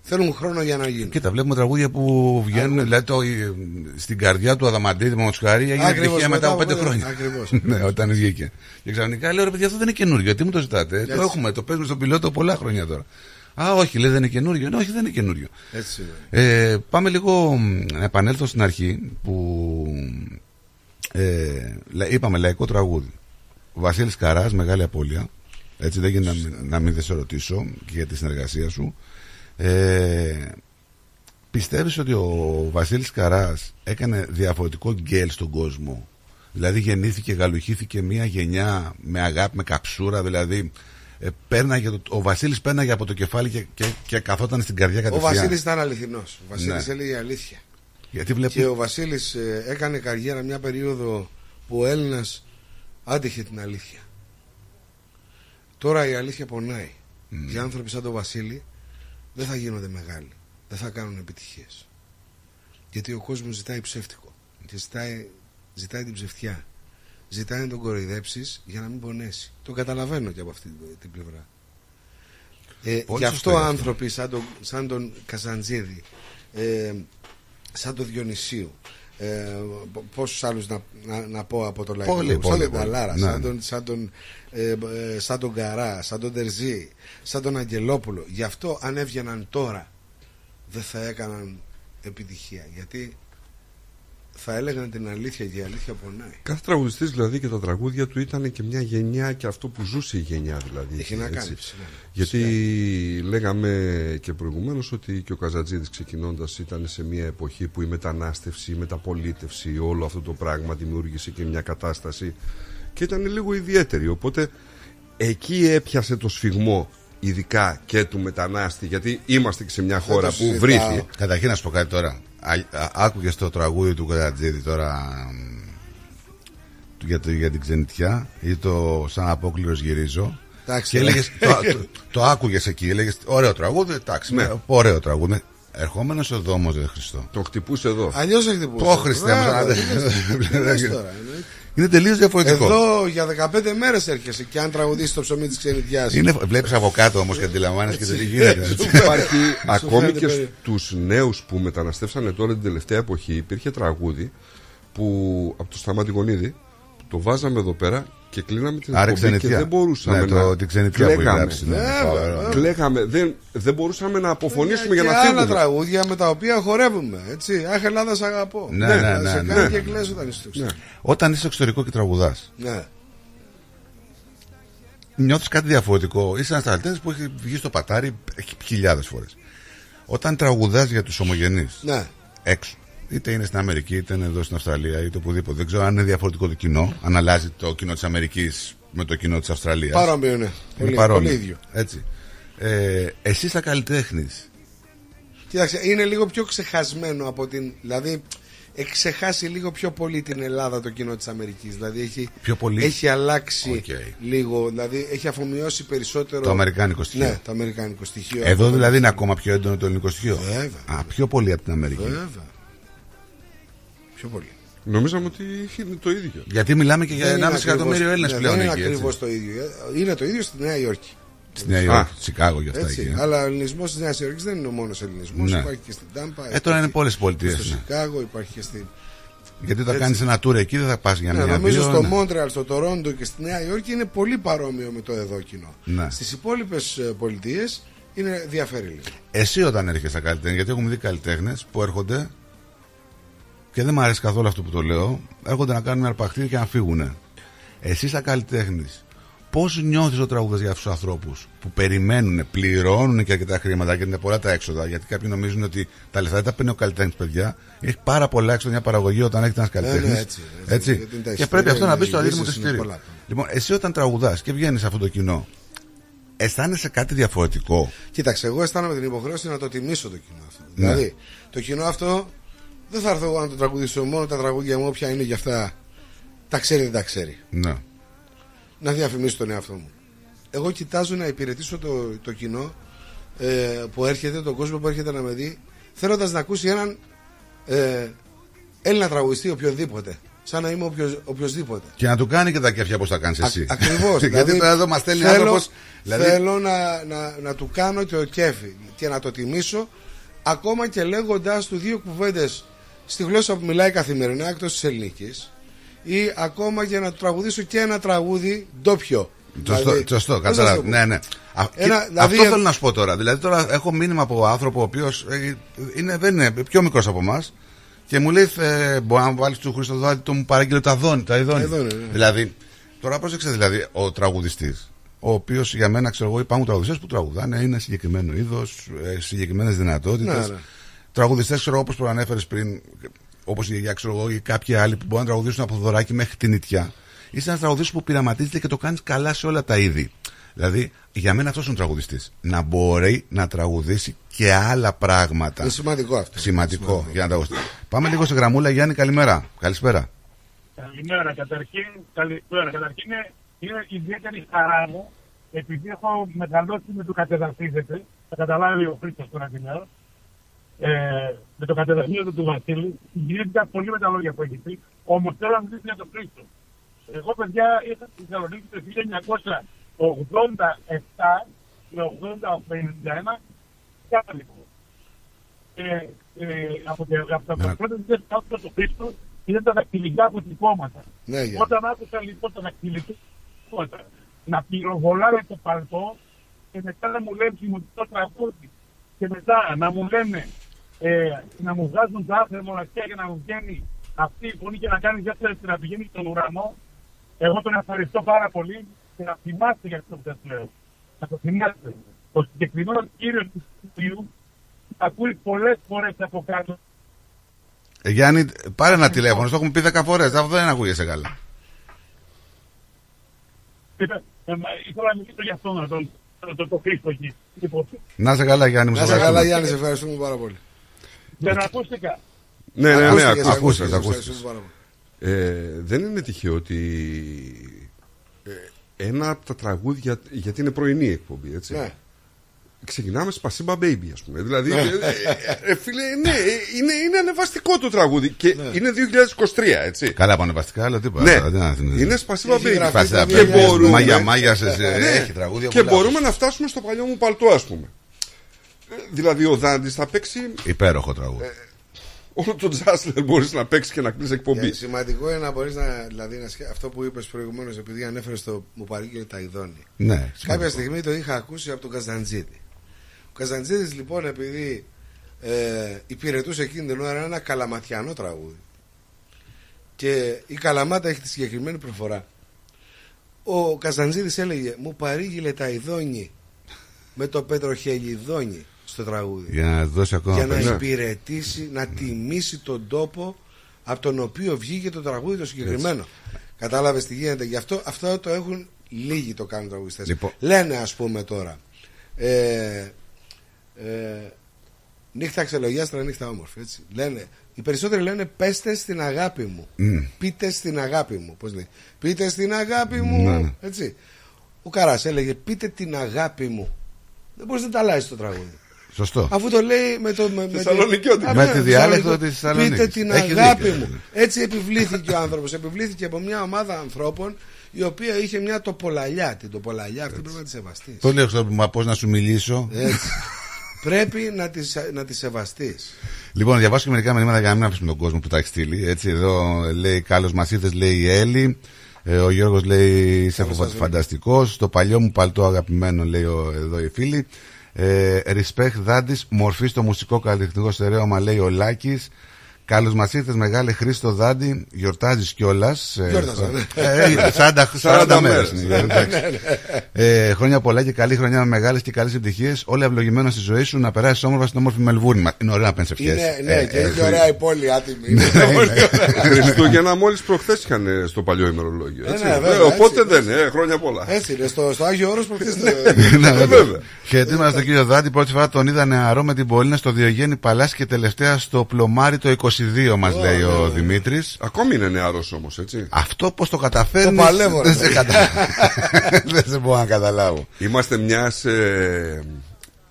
θέλουν χρόνο για να γίνουν. Κοίτα, βλέπουμε τραγούδια που βγαίνουν, δηλαδή το, ε, στην καρδιά του Αδαμαντίδη με χάρη έγινε Ακριβώς, επιτυχία μετά από μετά πέντε από χρόνια. πέντε- ακριβώς. ναι, όταν βγήκε. Και ξαφνικά λέω ρε παιδιά, αυτό δεν είναι καινούριο. Γιατί μου το ζητάτε. ε; Το Έτσι. έχουμε, το παίζουμε στον πιλότο πολλά χρόνια τώρα. Α, όχι, λέει δεν είναι καινούριο. Ναι, όχι, δεν είναι καινούριο. Έτσι είναι. Ε, πάμε λίγο μ, να επανέλθω στην αρχή που ε, λα- είπαμε λαϊκό τραγούδι. Ο Βασίλης Καράς, μεγάλη απώλεια. Έτσι δεν γίνεται να, μην- να μην δεν σε ρωτήσω και για τη συνεργασία σου. Ε, πιστεύεις ότι ο Βασίλης Καράς έκανε διαφορετικό γκέλ στον κόσμο; Δηλαδή γεννήθηκε, γαλουχήθηκε μια γενιά με αγάπη, με καψούρα, δηλαδή ε, πέρναγε, το- ο Βασίλης πέρναγε από το κεφάλι και, και, και καθόταν στην καρδιά Ο κατευθείαν. Βασίλης ήταν αληθινός. Ο Βασίλης Ναι. έλεγε αλήθεια. Γιατί βλέπουμε... Και ο Βασίλης έκανε καριέρα μια περίοδο που ο Έλληνας άντεχε την αλήθεια. Τώρα η αλήθεια πονάει. Οι άνθρωποι σαν τον Βασίλη δεν θα γίνονται μεγάλοι. Δεν θα κάνουν επιτυχίες. Γιατί ο κόσμος ζητάει ψεύτικο. Και ζητάει, ζητάει την ψευτιά. Ζητάει να τον κοροϊδέψεις για να μην πονέσει. Το καταλαβαίνω και από αυτή την πλευρά. Ε, Πολύ γι' σωστό αυτό είναι αυτό. άνθρωποι σαν τον, σαν τον Καζαντζίδη, ε, σαν τον Διονυσίου, ε, πόσους άλλους να, να, να πω από το λαϊκό, Πολύ, σαν πολύ, τον πολύ. Ταλάρα, Ναι, σαν, ναι. τον, σαν, τον, ε, ε, σαν τον Καρά, σαν τον Τερζή, σαν τον Αγγελόπουλο. Γι' αυτό αν έβγαιναν τώρα δεν θα έκαναν επιτυχία. Γιατί θα έλεγαν την αλήθεια και η αλήθεια πονάει. Κάθε τραγουδιστής δηλαδή και τα τραγούδια του ήταν και μια γενιά και αυτό που ζούσε η γενιά δηλαδή. Έχει να έτσι. κάνει, φυσικά. Γιατί λέγαμε και προηγουμένως ότι και ο Καζατζίδης ξεκινώντας ήταν σε μια εποχή που η μετανάστευση, η μεταπολίτευση, όλο αυτό το πράγμα δημιούργησε και μια κατάσταση και ήταν λίγο ιδιαίτερη. Οπότε εκεί έπιασε το σφιγμό ειδικά και του μετανάστη γιατί είμαστε και σε μια χώρα Δεν το που συζητάω. βρήθη. Καταρχήν να σου πω κάτι τώρα. Άκουγες το τραγούδι του Κατατζίδη τώρα μ, του- για, το, για την ξενιτιά ή το σαν απόκληρος γυρίζω. Εντάξει, και ρε. έλεγες, το, το, το άκουγες εκεί, έλεγες ωραίο τραγούδι, εντάξει, Ναι. ναι. ωραίο τραγούδι. Ερχόμενος εδώ όμω, δεν Χριστό. Το χτυπούσε εδώ. Αλλιώς έχει χτυπούσε. Πω Χριστέ μου, Μπράβο, σαν- τι λες- τι λες τώρα, εννοείται. Είναι τελείως διαφορετικός. Εδώ για 15 μέρες έρχεσαι και αν τραγουδίσει το ψωμί της ξενιτιάς. Είναι, βλέπεις από κάτω όμως και αντιλαμβάνεσαι και το τι Έτσι. γίνεται. Σου έτσι. Υπάρχει Σου ακόμη φαίνεται και περί- στους νέους που μεταναστεύσανε τώρα την τελευταία εποχή υπήρχε τραγούδι που από το Σταμάτη Γονίδη που το βάζαμε εδώ πέρα και κλείναμε την Άρα εκπομπή και ξενιτιά. δεν μπορούσαμε Ναι, να το- την ξενιτιά που κλαίγαμε. γράψει, ναι. Βέβαια, Φοβερό. βέβαια. Κλαίγαμε. Δεν, δεν μπορούσαμε να αποφωνήσουμε για και να άλλα φύγουμε. τραγούδια με τα οποία χορεύουμε. Έτσι. Αχ, Ελλάδα, σ' αγαπώ. Ναι, ναι, Θα ναι, σε ναι. κάνει Ναι. και κλαις όταν είσαι στο εξωτερικό. Όταν είσαι στο εξωτερικό και τραγουδάς Ναι. νιώθεις κάτι διαφορετικό. Είσαι ένας ταλτέντη που έχει βγει στο πατάρι χιλιάδες φορές. Όταν τραγουδάς για τους ομογενείς Ναι. έξω, είτε είναι στην Αμερική, είτε είναι εδώ στην Αυστραλία, είτε οπουδήποτε. Δεν ξέρω αν είναι διαφορετικό το κοινό, αν αλλάζει το κοινό της Αμερικής με το κοινό της Αυστραλίας. Παρόμοιο είναι. Είναι Πολύ- παρόμοιο. πολύ ίδιο. Έτσι. Ε, εσύ σαν καλλιτέχνης, Κοίταξε, είναι λίγο πιο ξεχασμένο από την. Δηλαδή, έχει ξεχάσει λίγο πιο πολύ την Ελλάδα το κοινό της Αμερικής. Δηλαδή έχει, Πιο πολύ; έχει αλλάξει Οκ. λίγο, δηλαδή έχει αφομοιώσει περισσότερο. Το αμερικάνικο στοιχείο. Ναι, το αμερικάνικο στοιχείο. Εδώ δηλαδή είναι ακόμα πιο έντονο το ελληνικό στοιχείο. Βέβαια. Α, πιο πολύ από την Αμερική. Βέβαια. Πιο πολύ. Νομίζαμε ότι είναι το ίδιο. Γιατί μιλάμε και για Δεν είναι 1,5 εκατομμύριο ακριβώς- Έλληνες ναι, πλέον Δεν είναι εκεί. ακριβώς έτσι. το ίδιο. Ε, Είναι το ίδιο στη Νέα Υόρκη. Στη Νέα Υόρκη, Σικάγο και αυτά Έτσι. εκεί. ε. Αλλά ο ελληνισμός της Νέας Υόρκης δεν είναι ο μόνος ελληνισμός. Ναι. Υπάρχει και στην Τάμπα. Ε, τώρα είναι πολλές και πολιτείες, Στο ναι. Σικάγο υπάρχει και στην. Γιατί όταν Έτσι. κάνεις ένα tour εκεί δεν θα πας για Ναι, μια νομίζω δύο, στο ναι. Μόντρεαλ, στο Τορόντο και στη Νέα Υόρκη είναι πολύ παρόμοιο με το εδώ κοινό. Ναι. Στις υπόλοιπες πολιτείες είναι διαφέρει λίγο. Εσύ όταν έρχεσαι στα καλλιτέχνη, γιατί έχουμε δει καλλιτέχνες που έρχονται και δεν μου αρέσει καθόλου αυτό που το λέω, έρχονται να κάνουν μια αρπακτήρια και να φύγουν. Εσύ σαν καλλιτέχνης, πώς νιώθεις ο τραγούδα για αυτούς τους ανθρώπους που περιμένουν, πληρώνουν και αρκετά χρήματα και είναι πολλά τα έξοδα. Γιατί κάποιοι νομίζουν ότι τα λεφτά δεν τα παίρνει ο καλλιτέχνης, παιδιά. Έχει πάρα πολλά έξοδα μια παραγωγή όταν έχετε ένας καλλιτέχνης. ναι, έτσι, έτσι. Γιατί είναι τα Και πρέπει αυτό εισιτήρια, να μπει οι στο αντίτιμο του λύσεις είναι εισιτήριου. πολλά. Λοιπόν, εσύ όταν τραγουδάς και βγαίνεις σε αυτό το κοινό, αισθάνεσαι κάτι διαφορετικό; Κοίταξε, εγώ αισθάνομαι την υποχρέωση να το τιμήσω το κοινό αυτό. Ναι. Δηλαδή, το κοινό αυτό δεν θα έρθω εγώ να το τραγουδήσω μόνο τα τραγούδια μου, όποια είναι για αυτά. Τα ξέρει, δεν τα ξέρει. Ναι. Να διαφημίσω τον εαυτό μου. Εγώ κοιτάζω να υπηρετήσω το, το κοινό ε, που έρχεται, τον κόσμο που έρχεται να με δει, θέλοντας να ακούσει έναν ε, Έλληνα τραγουδιστή οποιοδήποτε. Σαν να είμαι οποιος, οποιοδήποτε. Και να του κάνει και τα κέφια όπω τα κάνεις εσύ. Ακριβώς. Γιατί τώρα εδώ μας στέλνει θέλω, άνθρωπος. Δηλαδή, θέλω να, να, να του κάνω το κέφι και να το τιμήσω ακόμα και λέγοντάς του δύο κουβέντες στη γλώσσα που μιλάει καθημερινά εκτός της ελληνικής ή ακόμα και να του τραγουδήσω και ένα τραγούδι ντόπιο. Σωστό, Δηλαδή, σωστό, πώς να σου κατάλαβα. το πω; Ναι, ναι. Α, Ένα- και δηλαδή, αυτό ε- θέλω να σου πω τώρα. Δηλαδή, τώρα έχω μήνυμα από άνθρωπο ο οποίος είναι, δεν είναι πιο μικρός από εμάς και μου λέει: ε, Μπορεί να βάλεις του Χριστοδάτη το μου παράγγειλε τα δόνη. Τα ειδόνη. Τα ειδόνη, ναι. Δηλαδή, τώρα πρόσεξε δηλαδή ο τραγουδιστής. Ο οποίος για μένα ξέρω εγώ υπάρχουν τραγουδιστές που τραγουδάνε, είναι συγκεκριμένο είδος, συγκεκριμένες δυνατότητες. Ναι, ναι. Τραγουδιστές, ξέρω εγώ, όπως προανέφερες πριν, όπως η γιαγιά, ξέρω εγώ, ή κάποιοι άλλοι που μπορούν να τραγουδήσουν από δωράκι μέχρι την νητιά. Είσαι ένας τραγουδιστής που πειραματίζεται και το κάνεις καλά σε όλα τα είδη. Δηλαδή, για μένα αυτός είναι ο τραγουδιστής. Να μπορεί να τραγουδήσει και άλλα πράγματα. Είναι σημαντικό αυτό. Σημαντικό, για να τραγουδήσει. Πάμε λίγο σε γραμμούλα, Γιάννη, καλημέρα. Καλησπέρα. Καλημέρα. Καταρχήν, καλημέρα. Καταρχήν είναι, είναι ιδιαίτερη χαρά μου επειδή έχω μεγαλώσει με το κατεδαφίζεται. Θα καταλάβει ο Χρήστος τώρα την ώρα. Ε, με το κατεδαφίζεται του Βασίλη. Συγκινήθηκα πολύ με τα λόγια που έχεις πει. Όμως θέλω να μιλήσω για τον Χρήστο. Εγώ, παιδιά, ήρθα στη Θεσσαλονίκη το 1987 με 80-51 κάτοικο. Ε, ε, από, τα- από τα πρώτα δουλειές που άκουσα το Χρήστο ήταν τα δακτυλικά αποτυπώματα. Ναι, για. Όταν άκουσα λοιπόν τα δακτυλικά αποτυπώματα να πυροβολάνε το παλτό και μετά να μου λένε το τραγούδι και μετά να μου λένε ε, να μου βγάζουν τα άθρα μοναξιά και να μου βγαίνει αυτή η φωνή και να κάνει δεύτερη και να πηγαίνει στον ουρανό. Εγώ τον ευχαριστώ πάρα πολύ και να θυμάστε για αυτό που σας λέω. Να το θυμάστε. Ο συγκεκριμένος κύριος του studiu ακούει πολλές φορές από κάτω Ε, Γιάννη, πάρε ένα τηλέφωνο, στο έχουμε πει 10 φορές. Αυτό δεν ακούγεσαι καλά. Είπε, ε, μα, ήθελα να μιλήσω για αυτό, να τον το, το, το Χρήστο εκεί. Λοιπόν, Να σε καλά, Γιάννη, μου Να σε σε καλά, ευχαριστούμε. Γιάννη, σε ευχαριστούμε πάρα πολύ. Δεν ακούστηκα. Ναι, ναι, ναι, Ακούστηκε, ακούστηκε, ακούστηκε, ακούστηκε. ευχαριστούμε πάρα πολύ. Ε, δεν είναι τυχαίο ότι ε, ένα από τα τραγούδια, γιατί είναι πρωινή η εκπομπή, έτσι. Ναι. Ξεκινάμε σπασίμπα baby, ας πούμε. Δηλαδή, Ναι. ε, ε, ε, φίλε, ναι, ε, είναι, είναι ανεβαστικό το τραγούδι και είναι 2023, έτσι. Καλά πανεπαστικά, αλλά τίποτα. Ναι, τώρα, τι να θυμηθείς. είναι σπασίμπα Έχει baby. γραφεί στα Και βιβλία. μπορούμε, Μάγια, μάγιας, σε- σε- Ναι. έχει τραγούδια και πολλά. μπορούμε να φτάσουμε στο παλιό μου παλτό, ας πούμε. Ε, Δηλαδή, ο Δάντης θα παίξει Υπέροχο τραγούδι. όλο το Τζάσλερ μπορείς να παίξεις και να κλείσει εκπομπή. Και σημαντικό είναι να μπορείς να. Δηλαδή, να σκε- αυτό που είπες προηγουμένως, επειδή ανέφερες το μου παρήγγειλε τα ειδώνει. Ναι, Κάποια σημαντικό. στιγμή το είχα ακούσει από τον Καζαντζίδη. Ο Καζαντζίδη λοιπόν, επειδή ε, υπηρετούσε εκείνη την ώρα ένα καλαματιανό τραγούδι. Και η Καλαμάτα έχει τη συγκεκριμένη προφορά. Ο Καζαντζίδης έλεγε Μου παρήγγειλε τα ειδόνι με το πετροχελιδόνι στο τραγούδι. Για να δώσει ακόμα Για να περισσότερο. υπηρετήσει, να τιμήσει τον τόπο από τον οποίο βγήκε το τραγούδι το συγκεκριμένο. Κατάλαβες τι γίνεται. Γι' αυτό αυτό το έχουν λίγοι το κάνουν τραγουδιστές. Λοιπόν. Λένε, ας πούμε τώρα. Ε, ε, νύχτα ξελογιάστρα, νύχτα όμορφη. Έτσι. Λένε Οι περισσότεροι λένε πέστε στην αγάπη μου. Μμ. Πείτε στην αγάπη μου. Πώς λέει. Πείτε στην αγάπη μου. Ναι, ναι. Έτσι. Ο Καράς έλεγε πείτε την αγάπη μου. Δεν μπορείς να τα αλλάζεις το τραγούδι. Σωστό. Αφού το λέει με το. Με, με, Θεσσαλονικιώτικο. Α, Με ναι, τη διάλεκτο Θεσσαλονικιώτικο. της Θεσσαλονίκης. Πείτε την Έχει αγάπη δίκιο, μου. ναι. Έτσι επιβλήθηκε ο άνθρωπος. Επιβλήθηκε από μια ομάδα ανθρώπων η οποία είχε μια τοπολαλιά. Την τοπολαλιά αυτή πρέπει να τη σεβαστείς. Το λέω στο μα πώς να σου μιλήσω. Έτσι. πρέπει να τη να τη σεβαστείς. Λοιπόν, διαβάσω και μερικά μηνύματα για να μην αφήσουμε τον κόσμο που τα έχει στείλει. Έτσι, εδώ λέει Κάλλος Μασίθε, λέει η Έλλη. Ε, ο Γιώργος λέει είσαι Καλώς σας, φανταστικός. Το παλιό μου παλτό αγαπημένο, λέει ο, εδώ η φίλη. Ε, respect Δάντης, μορφή στο μουσικό καλλιτεχνικό στερέωμα, λέει ο Λάκη. Κάλλο Μασίθε, μεγάλε Χρήστο Δάντη, γιορτάζεις κιόλας. Γιόρταζα, ναι. Ε, 40, 40, 40 μέρες. μέρες. Ε, χρόνια πολλά και καλή χρονιά με μεγάλες και καλές επιτυχίες. Όλα ευλογημένα στη ζωή σου να περάσεις όμορφα στην όμορφη Μελβούρνη. Μα Είναι ωραία να παίρνει ευχές. Είναι, ναι, και είναι ωραία η πόλη άτιμη. Χριστούγεννα μόλις προχθές είχαν ε, στο παλιό ημερολόγιο. Ε, έτσι. ναι, Ε, βέβαια, οπότε έτσι, δεν, ε, χρόνια πολλά. Έτσι είναι. Στο, στο Άγιο Όρος προχθές το... Ναι, Ε, βέβαια. Χαιρετίσματα στον κύριο Δάντη. Πρώτη φορά τον είδα νεαρό με την Πολίνα στο Διογέννη Παλάσι και τελευταία στο Πλωμάρι το 22, μας λέει ναι, ο Δημήτρης. Ακόμη είναι νεαρός όμως, έτσι. Αυτό πώς το καταφέρνεις. Το παλεύω, ρε. Δεν σε, κατα... δεν σε μπορώ να καταλάβω. Είμαστε μιας ε,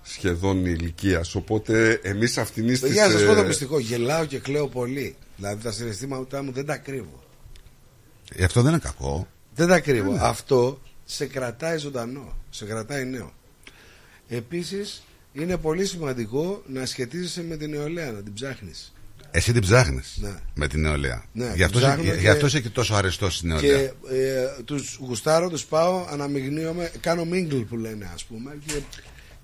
σχεδόν ηλικίας. Οπότε εμείς αυτήν τη. Για να σας πω το μυστικό, γελάω και κλαίω πολύ. Δηλαδή τα συναισθήματά μου δεν τα κρύβω. Ε, Αυτό δεν είναι κακό. Δεν τα κρύβω. Ναι. Αυτό σε κρατάει ζωντανό. Σε κρατάει νέο. Επίσης, είναι πολύ σημαντικό να σχετίζεσαι με την νεολαία, να την ψάχνεις. Εσύ την ψάχνεις Ναι. με την νεολαία. Ναι, γι, αυτός, ψάχνω γι' και- αυτός είσαι και τόσο αρεστό στην νεολαία. Και ε, τους γουστάρω, τους πάω, αναμειγνύομαι, κάνω mingle που λένε, ας πούμε. Και,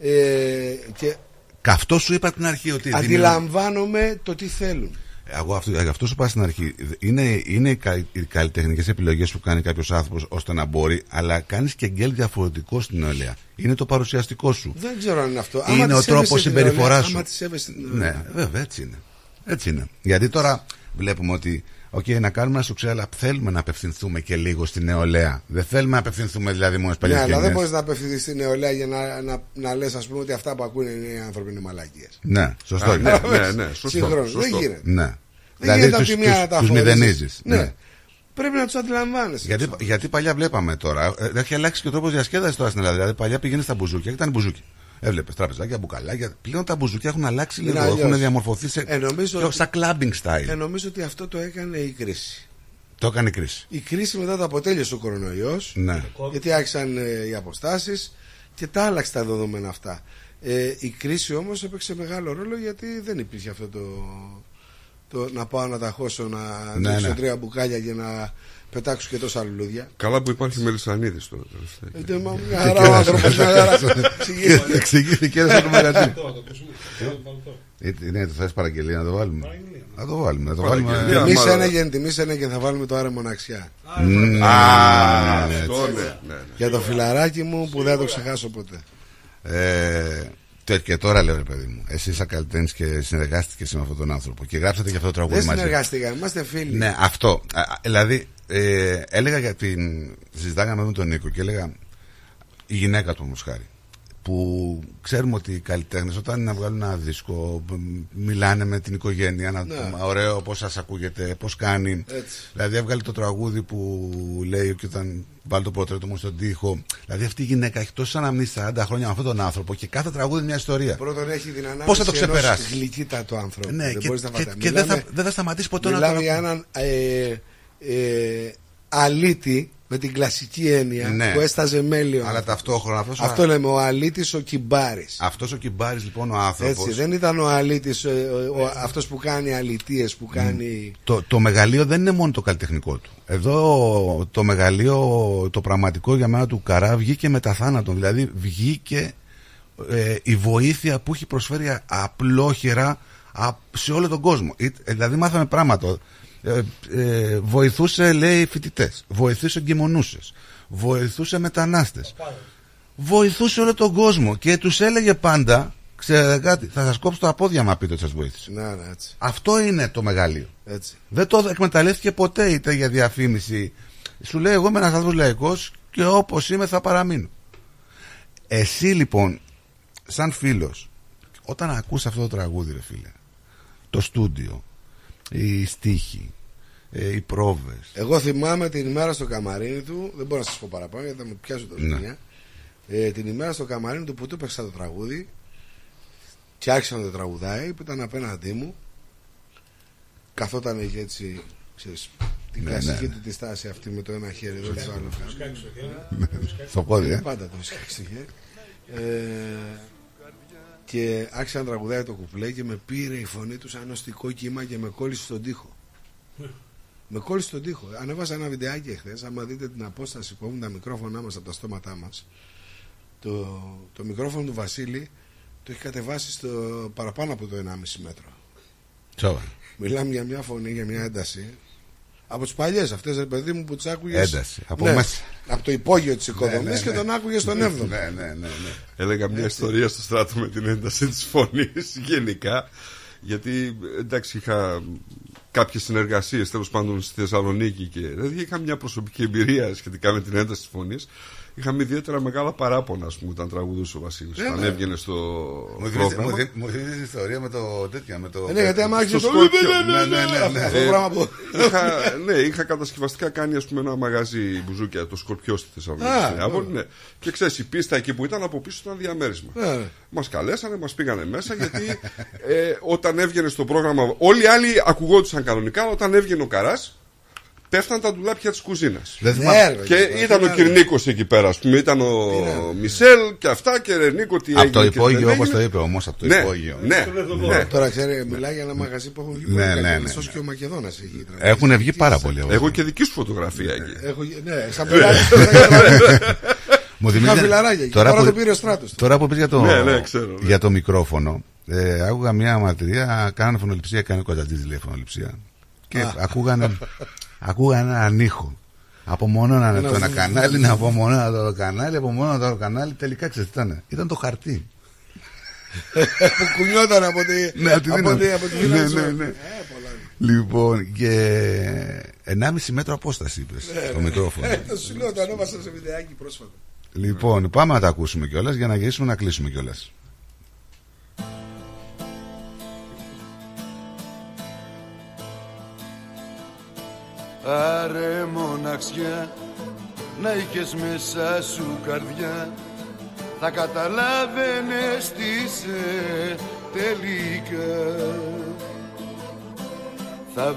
ε, και Και αυτό σου είπα από την αρχή ότι. αντιλαμβάνομαι το τι θέλουν. Εγώ αυτό, γι' αυτό σου είπα στην αρχή. Είναι, είναι οι, κα, οι καλλιτεχνικές επιλογές που κάνει κάποιος άνθρωπος ώστε να μπορεί, αλλά κάνεις και γκελ διαφορετικό στην νεολαία. Είναι το παρουσιαστικό σου. Δεν ξέρω αν είναι αυτό. Είναι Άμα ο τη τρόπος σέβεσαι την συμπεριφοράς νεολαία, σου. Άμα τη σέβεσαι την Ναι, νεολαία. βέβαια, έτσι είναι. Έτσι είναι. Γιατί τώρα βλέπουμε ότι, οκ, να κάνουμε ένα σουξέ, αλλά θέλουμε να απευθυνθούμε και λίγο στη νεολαία. Δεν θέλουμε να απευθυνθούμε δηλαδή μόνο στις Ναι, παλιές αλλά δεν μπορείς να απευθυνθείς στην νεολαία για να, να, να λες, ας πούμε, ότι αυτά που ακούνε είναι οι άνθρωποι είναι μαλακίες. Ναι, σωστό. Α, είναι. ναι, ναι, ναι, σωστό, Συγχρόνως. σωστό. Δεν γίνεται. Ναι. Δεν Δηλαδή γίνεται από τους, τη μία τους, να τα τους χωρίζεις. μηδενίζεις. Ναι. Ναι. Πρέπει να τους αντιλαμβάνεσαι. Γιατί, γιατί παλιά βλέπαμε τώρα, ε, έχει αλλάξει και ο τρόπος διασκέδασης τώρα στην Ελλάδα. Δηλαδή παλιά πήγαινε στα μπουζούκια και ήταν μπουζούκι. Έβλεπες τραπεζάκια, μπουκαλάκια. Πλέον τα μπουζούκια έχουν αλλάξει Είναι λίγο. αλλιώς. Έχουν διαμορφωθεί σε. Ε, νομίζω πιο ότι- σαν clubbing style. Ε, νομίζω ότι αυτό το έκανε η κρίση. Το έκανε η κρίση. Η κρίση μετά το αποτέλειωσε ο κορονοϊός Ναι. γιατί άρχισαν ε, οι αποστάσεις και τα άλλαξε τα δεδομένα αυτά. Ε, η κρίση όμως έπαιξε μεγάλο ρόλο γιατί δεν υπήρχε αυτό το, το να πάω να τα χώσω, να Ναι, ρίξω ναι. τρία μπουκάλια και να πετάξω και τόσα λουλούδια. Καλά που υπάρχει Μελισανίδης τώρα. τελευταία. Ε, μα, μια χαρά ο άνθρωπος, μια χαρά. Εξηγήστε. Εξηγήθηκε ένα στο μαγαζί. Ε, Ναι, το θες παραγγελία να το βάλουμε. Να το βάλουμε. Να το βάλουμε. Παραγγελία. Τιμή μάλλον. Σένεγεν, τιμή Σένεγεν θα βάλουμε το άρε μοναξιά. Μμμ. Α, Ναι, αυτό έτσι. ναι, ναι, ναι. Για το φιλαράκι μου που δεν θα το ξεχάσω ποτέ. Ε, τε- και τώρα λέω ρε παιδί μου, εσύ είσαι καλλιτέχνης και συνεργάστηκες με αυτόν τον άνθρωπο και γράψατε και αυτό το τραγούδι Δεν μαζί. συνεργαστήκαμε, είμαστε φίλοι. Ναι, αυτό. Α, α, δηλαδή, ε, έλεγα για την. Συζητάγαμε με τον Νίκο και έλεγα η γυναίκα του όμως χάρη. Που ξέρουμε ότι οι καλλιτέχνες όταν είναι να βγάλουν ένα δίσκο μ, μιλάνε με την οικογένεια. Να Ναι. πούμε, ωραίο, πώς σας ακούγεται, πώς κάνει. Έτσι. Δηλαδή, έβγαλε το τραγούδι που λέει και όταν βάλει το πορτρέτο μου στον τοίχο. Δηλαδή, αυτή η γυναίκα έχει τόσε αναμνήσεις 40 χρόνια με αυτόν τον άνθρωπο και κάθε τραγούδι είναι μια ιστορία. Πρώτον έχει την ανάγκη Πώς θα το ξεπεράσεις; γλυκύτατο άνθρωπο. Ναι, δεν και, μπορείς να και, φανταστείς. και δεν, θα, Μιλάμε- δεν θα σταματήσει ποτέ να Μιλάμε το για έναν ε, ε, αλήτη με την κλασική έννοια Ναι. που έσταζε μέλιο. Αλλά ταυτόχρονα αυτός ο- Αυτό λέμε ο αλήτης ο κυμπάρης. Αυτός ο Κυμπάρης λοιπόν ο άνθρωπο. Έτσι, δεν ήταν ο αλήτης, ε, ο, ο- αυτός που κάνει αλητίες, που κάνει... Το, το μεγαλείο δεν είναι μόνο το καλλιτεχνικό του. Εδώ το μεγαλείο, το πραγματικό για μένα του Καρά βγήκε με τα θάνατον. Δηλαδή βγήκε ε, η βοήθεια που έχει προσφέρει απλόχερα α- σε όλο τον κόσμο. Ε, δηλαδή μάθαμε πράγματα. Ε, ε, βοηθούσε λέει φοιτητές, βοηθούσε εγκυμονούσες, βοηθούσε μετανάστες βοηθούσε όλο τον κόσμο και τους έλεγε πάντα ξέρετε κάτι, θα σας κόψω τα πόδια μα πείτε ότι σας βοήθησε. Να, ναι, έτσι. Αυτό είναι το μεγαλείο. έτσι. Δεν το εκμεταλλεύτηκε ποτέ είτε για διαφήμιση. Σου λέει εγώ είμαι ένας άνθρωπος λαϊκός και όπως είμαι θα παραμείνω. Εσύ λοιπόν, σαν φίλος, όταν ακούς αυτό το τραγούδι ρε φίλε, το στούντιο, οι στίχοι, ε, οι πρόβες. Εγώ θυμάμαι την ημέρα στο καμαρίνι του, δεν μπορώ να σας πω παραπάνω γιατί θα με πιάσω το Ναι. ζημιά. Ε, την ημέρα στο καμαρίνι του που του έπαιξα το τραγούδι και άρχισα να το τραγουδάει που ήταν απέναντί μου. Καθόταν είχε έτσι, ξέρεις, την Ναι, κλασική ναι, ναι. του τη στάση αυτή με το ένα χέρι εδώ και το άλλο κάτω. Στο πόδι, ε. Πάντα το σκάκι στο χέρι. Ε, και άρχισε να τραγουδάει το κουπλέ και με πήρε η φωνή του σαν οστικό κύμα και με κόλλησε στον τοίχο. Με κόλλησε στον τοίχο. Ανέβασα ένα βιντεάκι εχθές. Άμα δείτε την απόσταση που έχουν τα μικρόφωνά μας από τα στόματά μας, το, το μικρόφωνο του Βασίλη το έχει κατεβάσει στο παραπάνω από το 1,5 μέτρο. Σοβαρά. Μιλάμε για μια φωνή, για μια ένταση. Από τις παλιές αυτές, ρε παιδί μου, που τις άκουγες. Ένταση, από μέσα. Από το υπόγειο της οικοδομής Ναι, ναι, και ναι. τον άκουγες στον Ναι, 7ο. ναι, ναι, ναι, ναι. Έλεγα μια ιστορία στο στράτο με την ένταση της φωνής γενικά γιατί εντάξει είχα κάποιες συνεργασίες τέλος πάντων στη Θεσσαλονίκη και δηλαδή είχα μια προσωπική εμπειρία σχετικά με την ένταση της φωνής είχαμε ιδιαίτερα μεγάλα παράπονα ας πούμε όταν τραγουδούσε ο Βασίλης Ε, όταν ναι. έβγαινε στο Μου θυμίζει- πρόγραμμα μου θυ- Μου θυμίζει η ιστορία με το τέτοιο. Με το... Ε, ναι, γιατί άμα άρχισε στο το- Σκόρπιο. Ναι, ναι, ναι, ναι, ναι. Αυτό το πράγμα που- είχα, ναι, είχα κατασκευαστικά κάνει ας πούμε, ένα μαγαζί μπουζούκια, το Σκορπιό στη Θεσσαλονίκη. Α, στην Άβολη, ωραία. ναι. Και ξέρεις, η πίστα εκεί που ήταν από πίσω ήταν διαμέρισμα. Ναι, ναι. Μας καλέσανε, μας πήγανε μέσα γιατί ε, όταν έβγαινε στο πρόγραμμα. Όλοι οι άλλοι ακουγόντουσαν κανονικά, αλλά όταν έβγαινε ο Καράς, πέφταν τα ντουλάπια της κουζίνας. Δεν θυμάμαι. Και ήταν ο Κυρνίκος εκεί πέρα, ας πούμε. Ήταν ο Μισελ και αυτά και Ρενίκο τι Από έγινε. το και τι υπόγειο δεν όπως έγινε. το είπε όμω, από το Ναι, υπόγειο. ναι, ναι. Τώρα ξέρει, μιλάει για ένα μαγαζί που έχουν βγει Ναι, πολύ ναι, ναι, ναι, ναι, ναι. και ο Μακεδόνας έχει τραγουδίσει. Έχουν βγει πάρα πολλοί. από Έχω εδώ. και δική σου φωτογραφία εκεί. Έχω, ναι, σαν πελάτη. Είχα Μου θυμίζει- φιλαράκια. Τώρα, το πήρε ο στράτος. Τώρα που πεις για το, Ναι, ναι, ξέρω, ναι. για το μικρόφωνο, ε, άκουγα μια μαρτυρία, κάνανε φωνοληψία, κάνει ο Κωνσταντίνης λέει φωνοληψία. Και Α. ακούγανε, ακούγανε έναν ήχο. Απομονώνανε Ένα το ένα βου- κανάλι, να απομονώνανε το άλλο κανάλι, απομονώνανε το άλλο κανάλι. Τελικά ξέρετε τι ήταν. Ήταν το χαρτί. που κουνιόταν από τη, Ναι, από τη από δύναμη. τη, από τη Ναι, δύναμη ναι, σου. ναι. Ε, πολλά. Λοιπόν, και 1,5 μέτρο απόσταση είπες το μικρόφωνο. Ε, το σου λέω, το ανέβασα σε βιντεάκι πρόσφατα. Λοιπόν, πάμε να τα ακούσουμε κιόλας για να γυρίσουμε να κλείσουμε κιόλας. Άρε μοναξιά να είχες μέσα σου καρδιά. Θα καταλάβαινες τι είσαι τελικά. Θα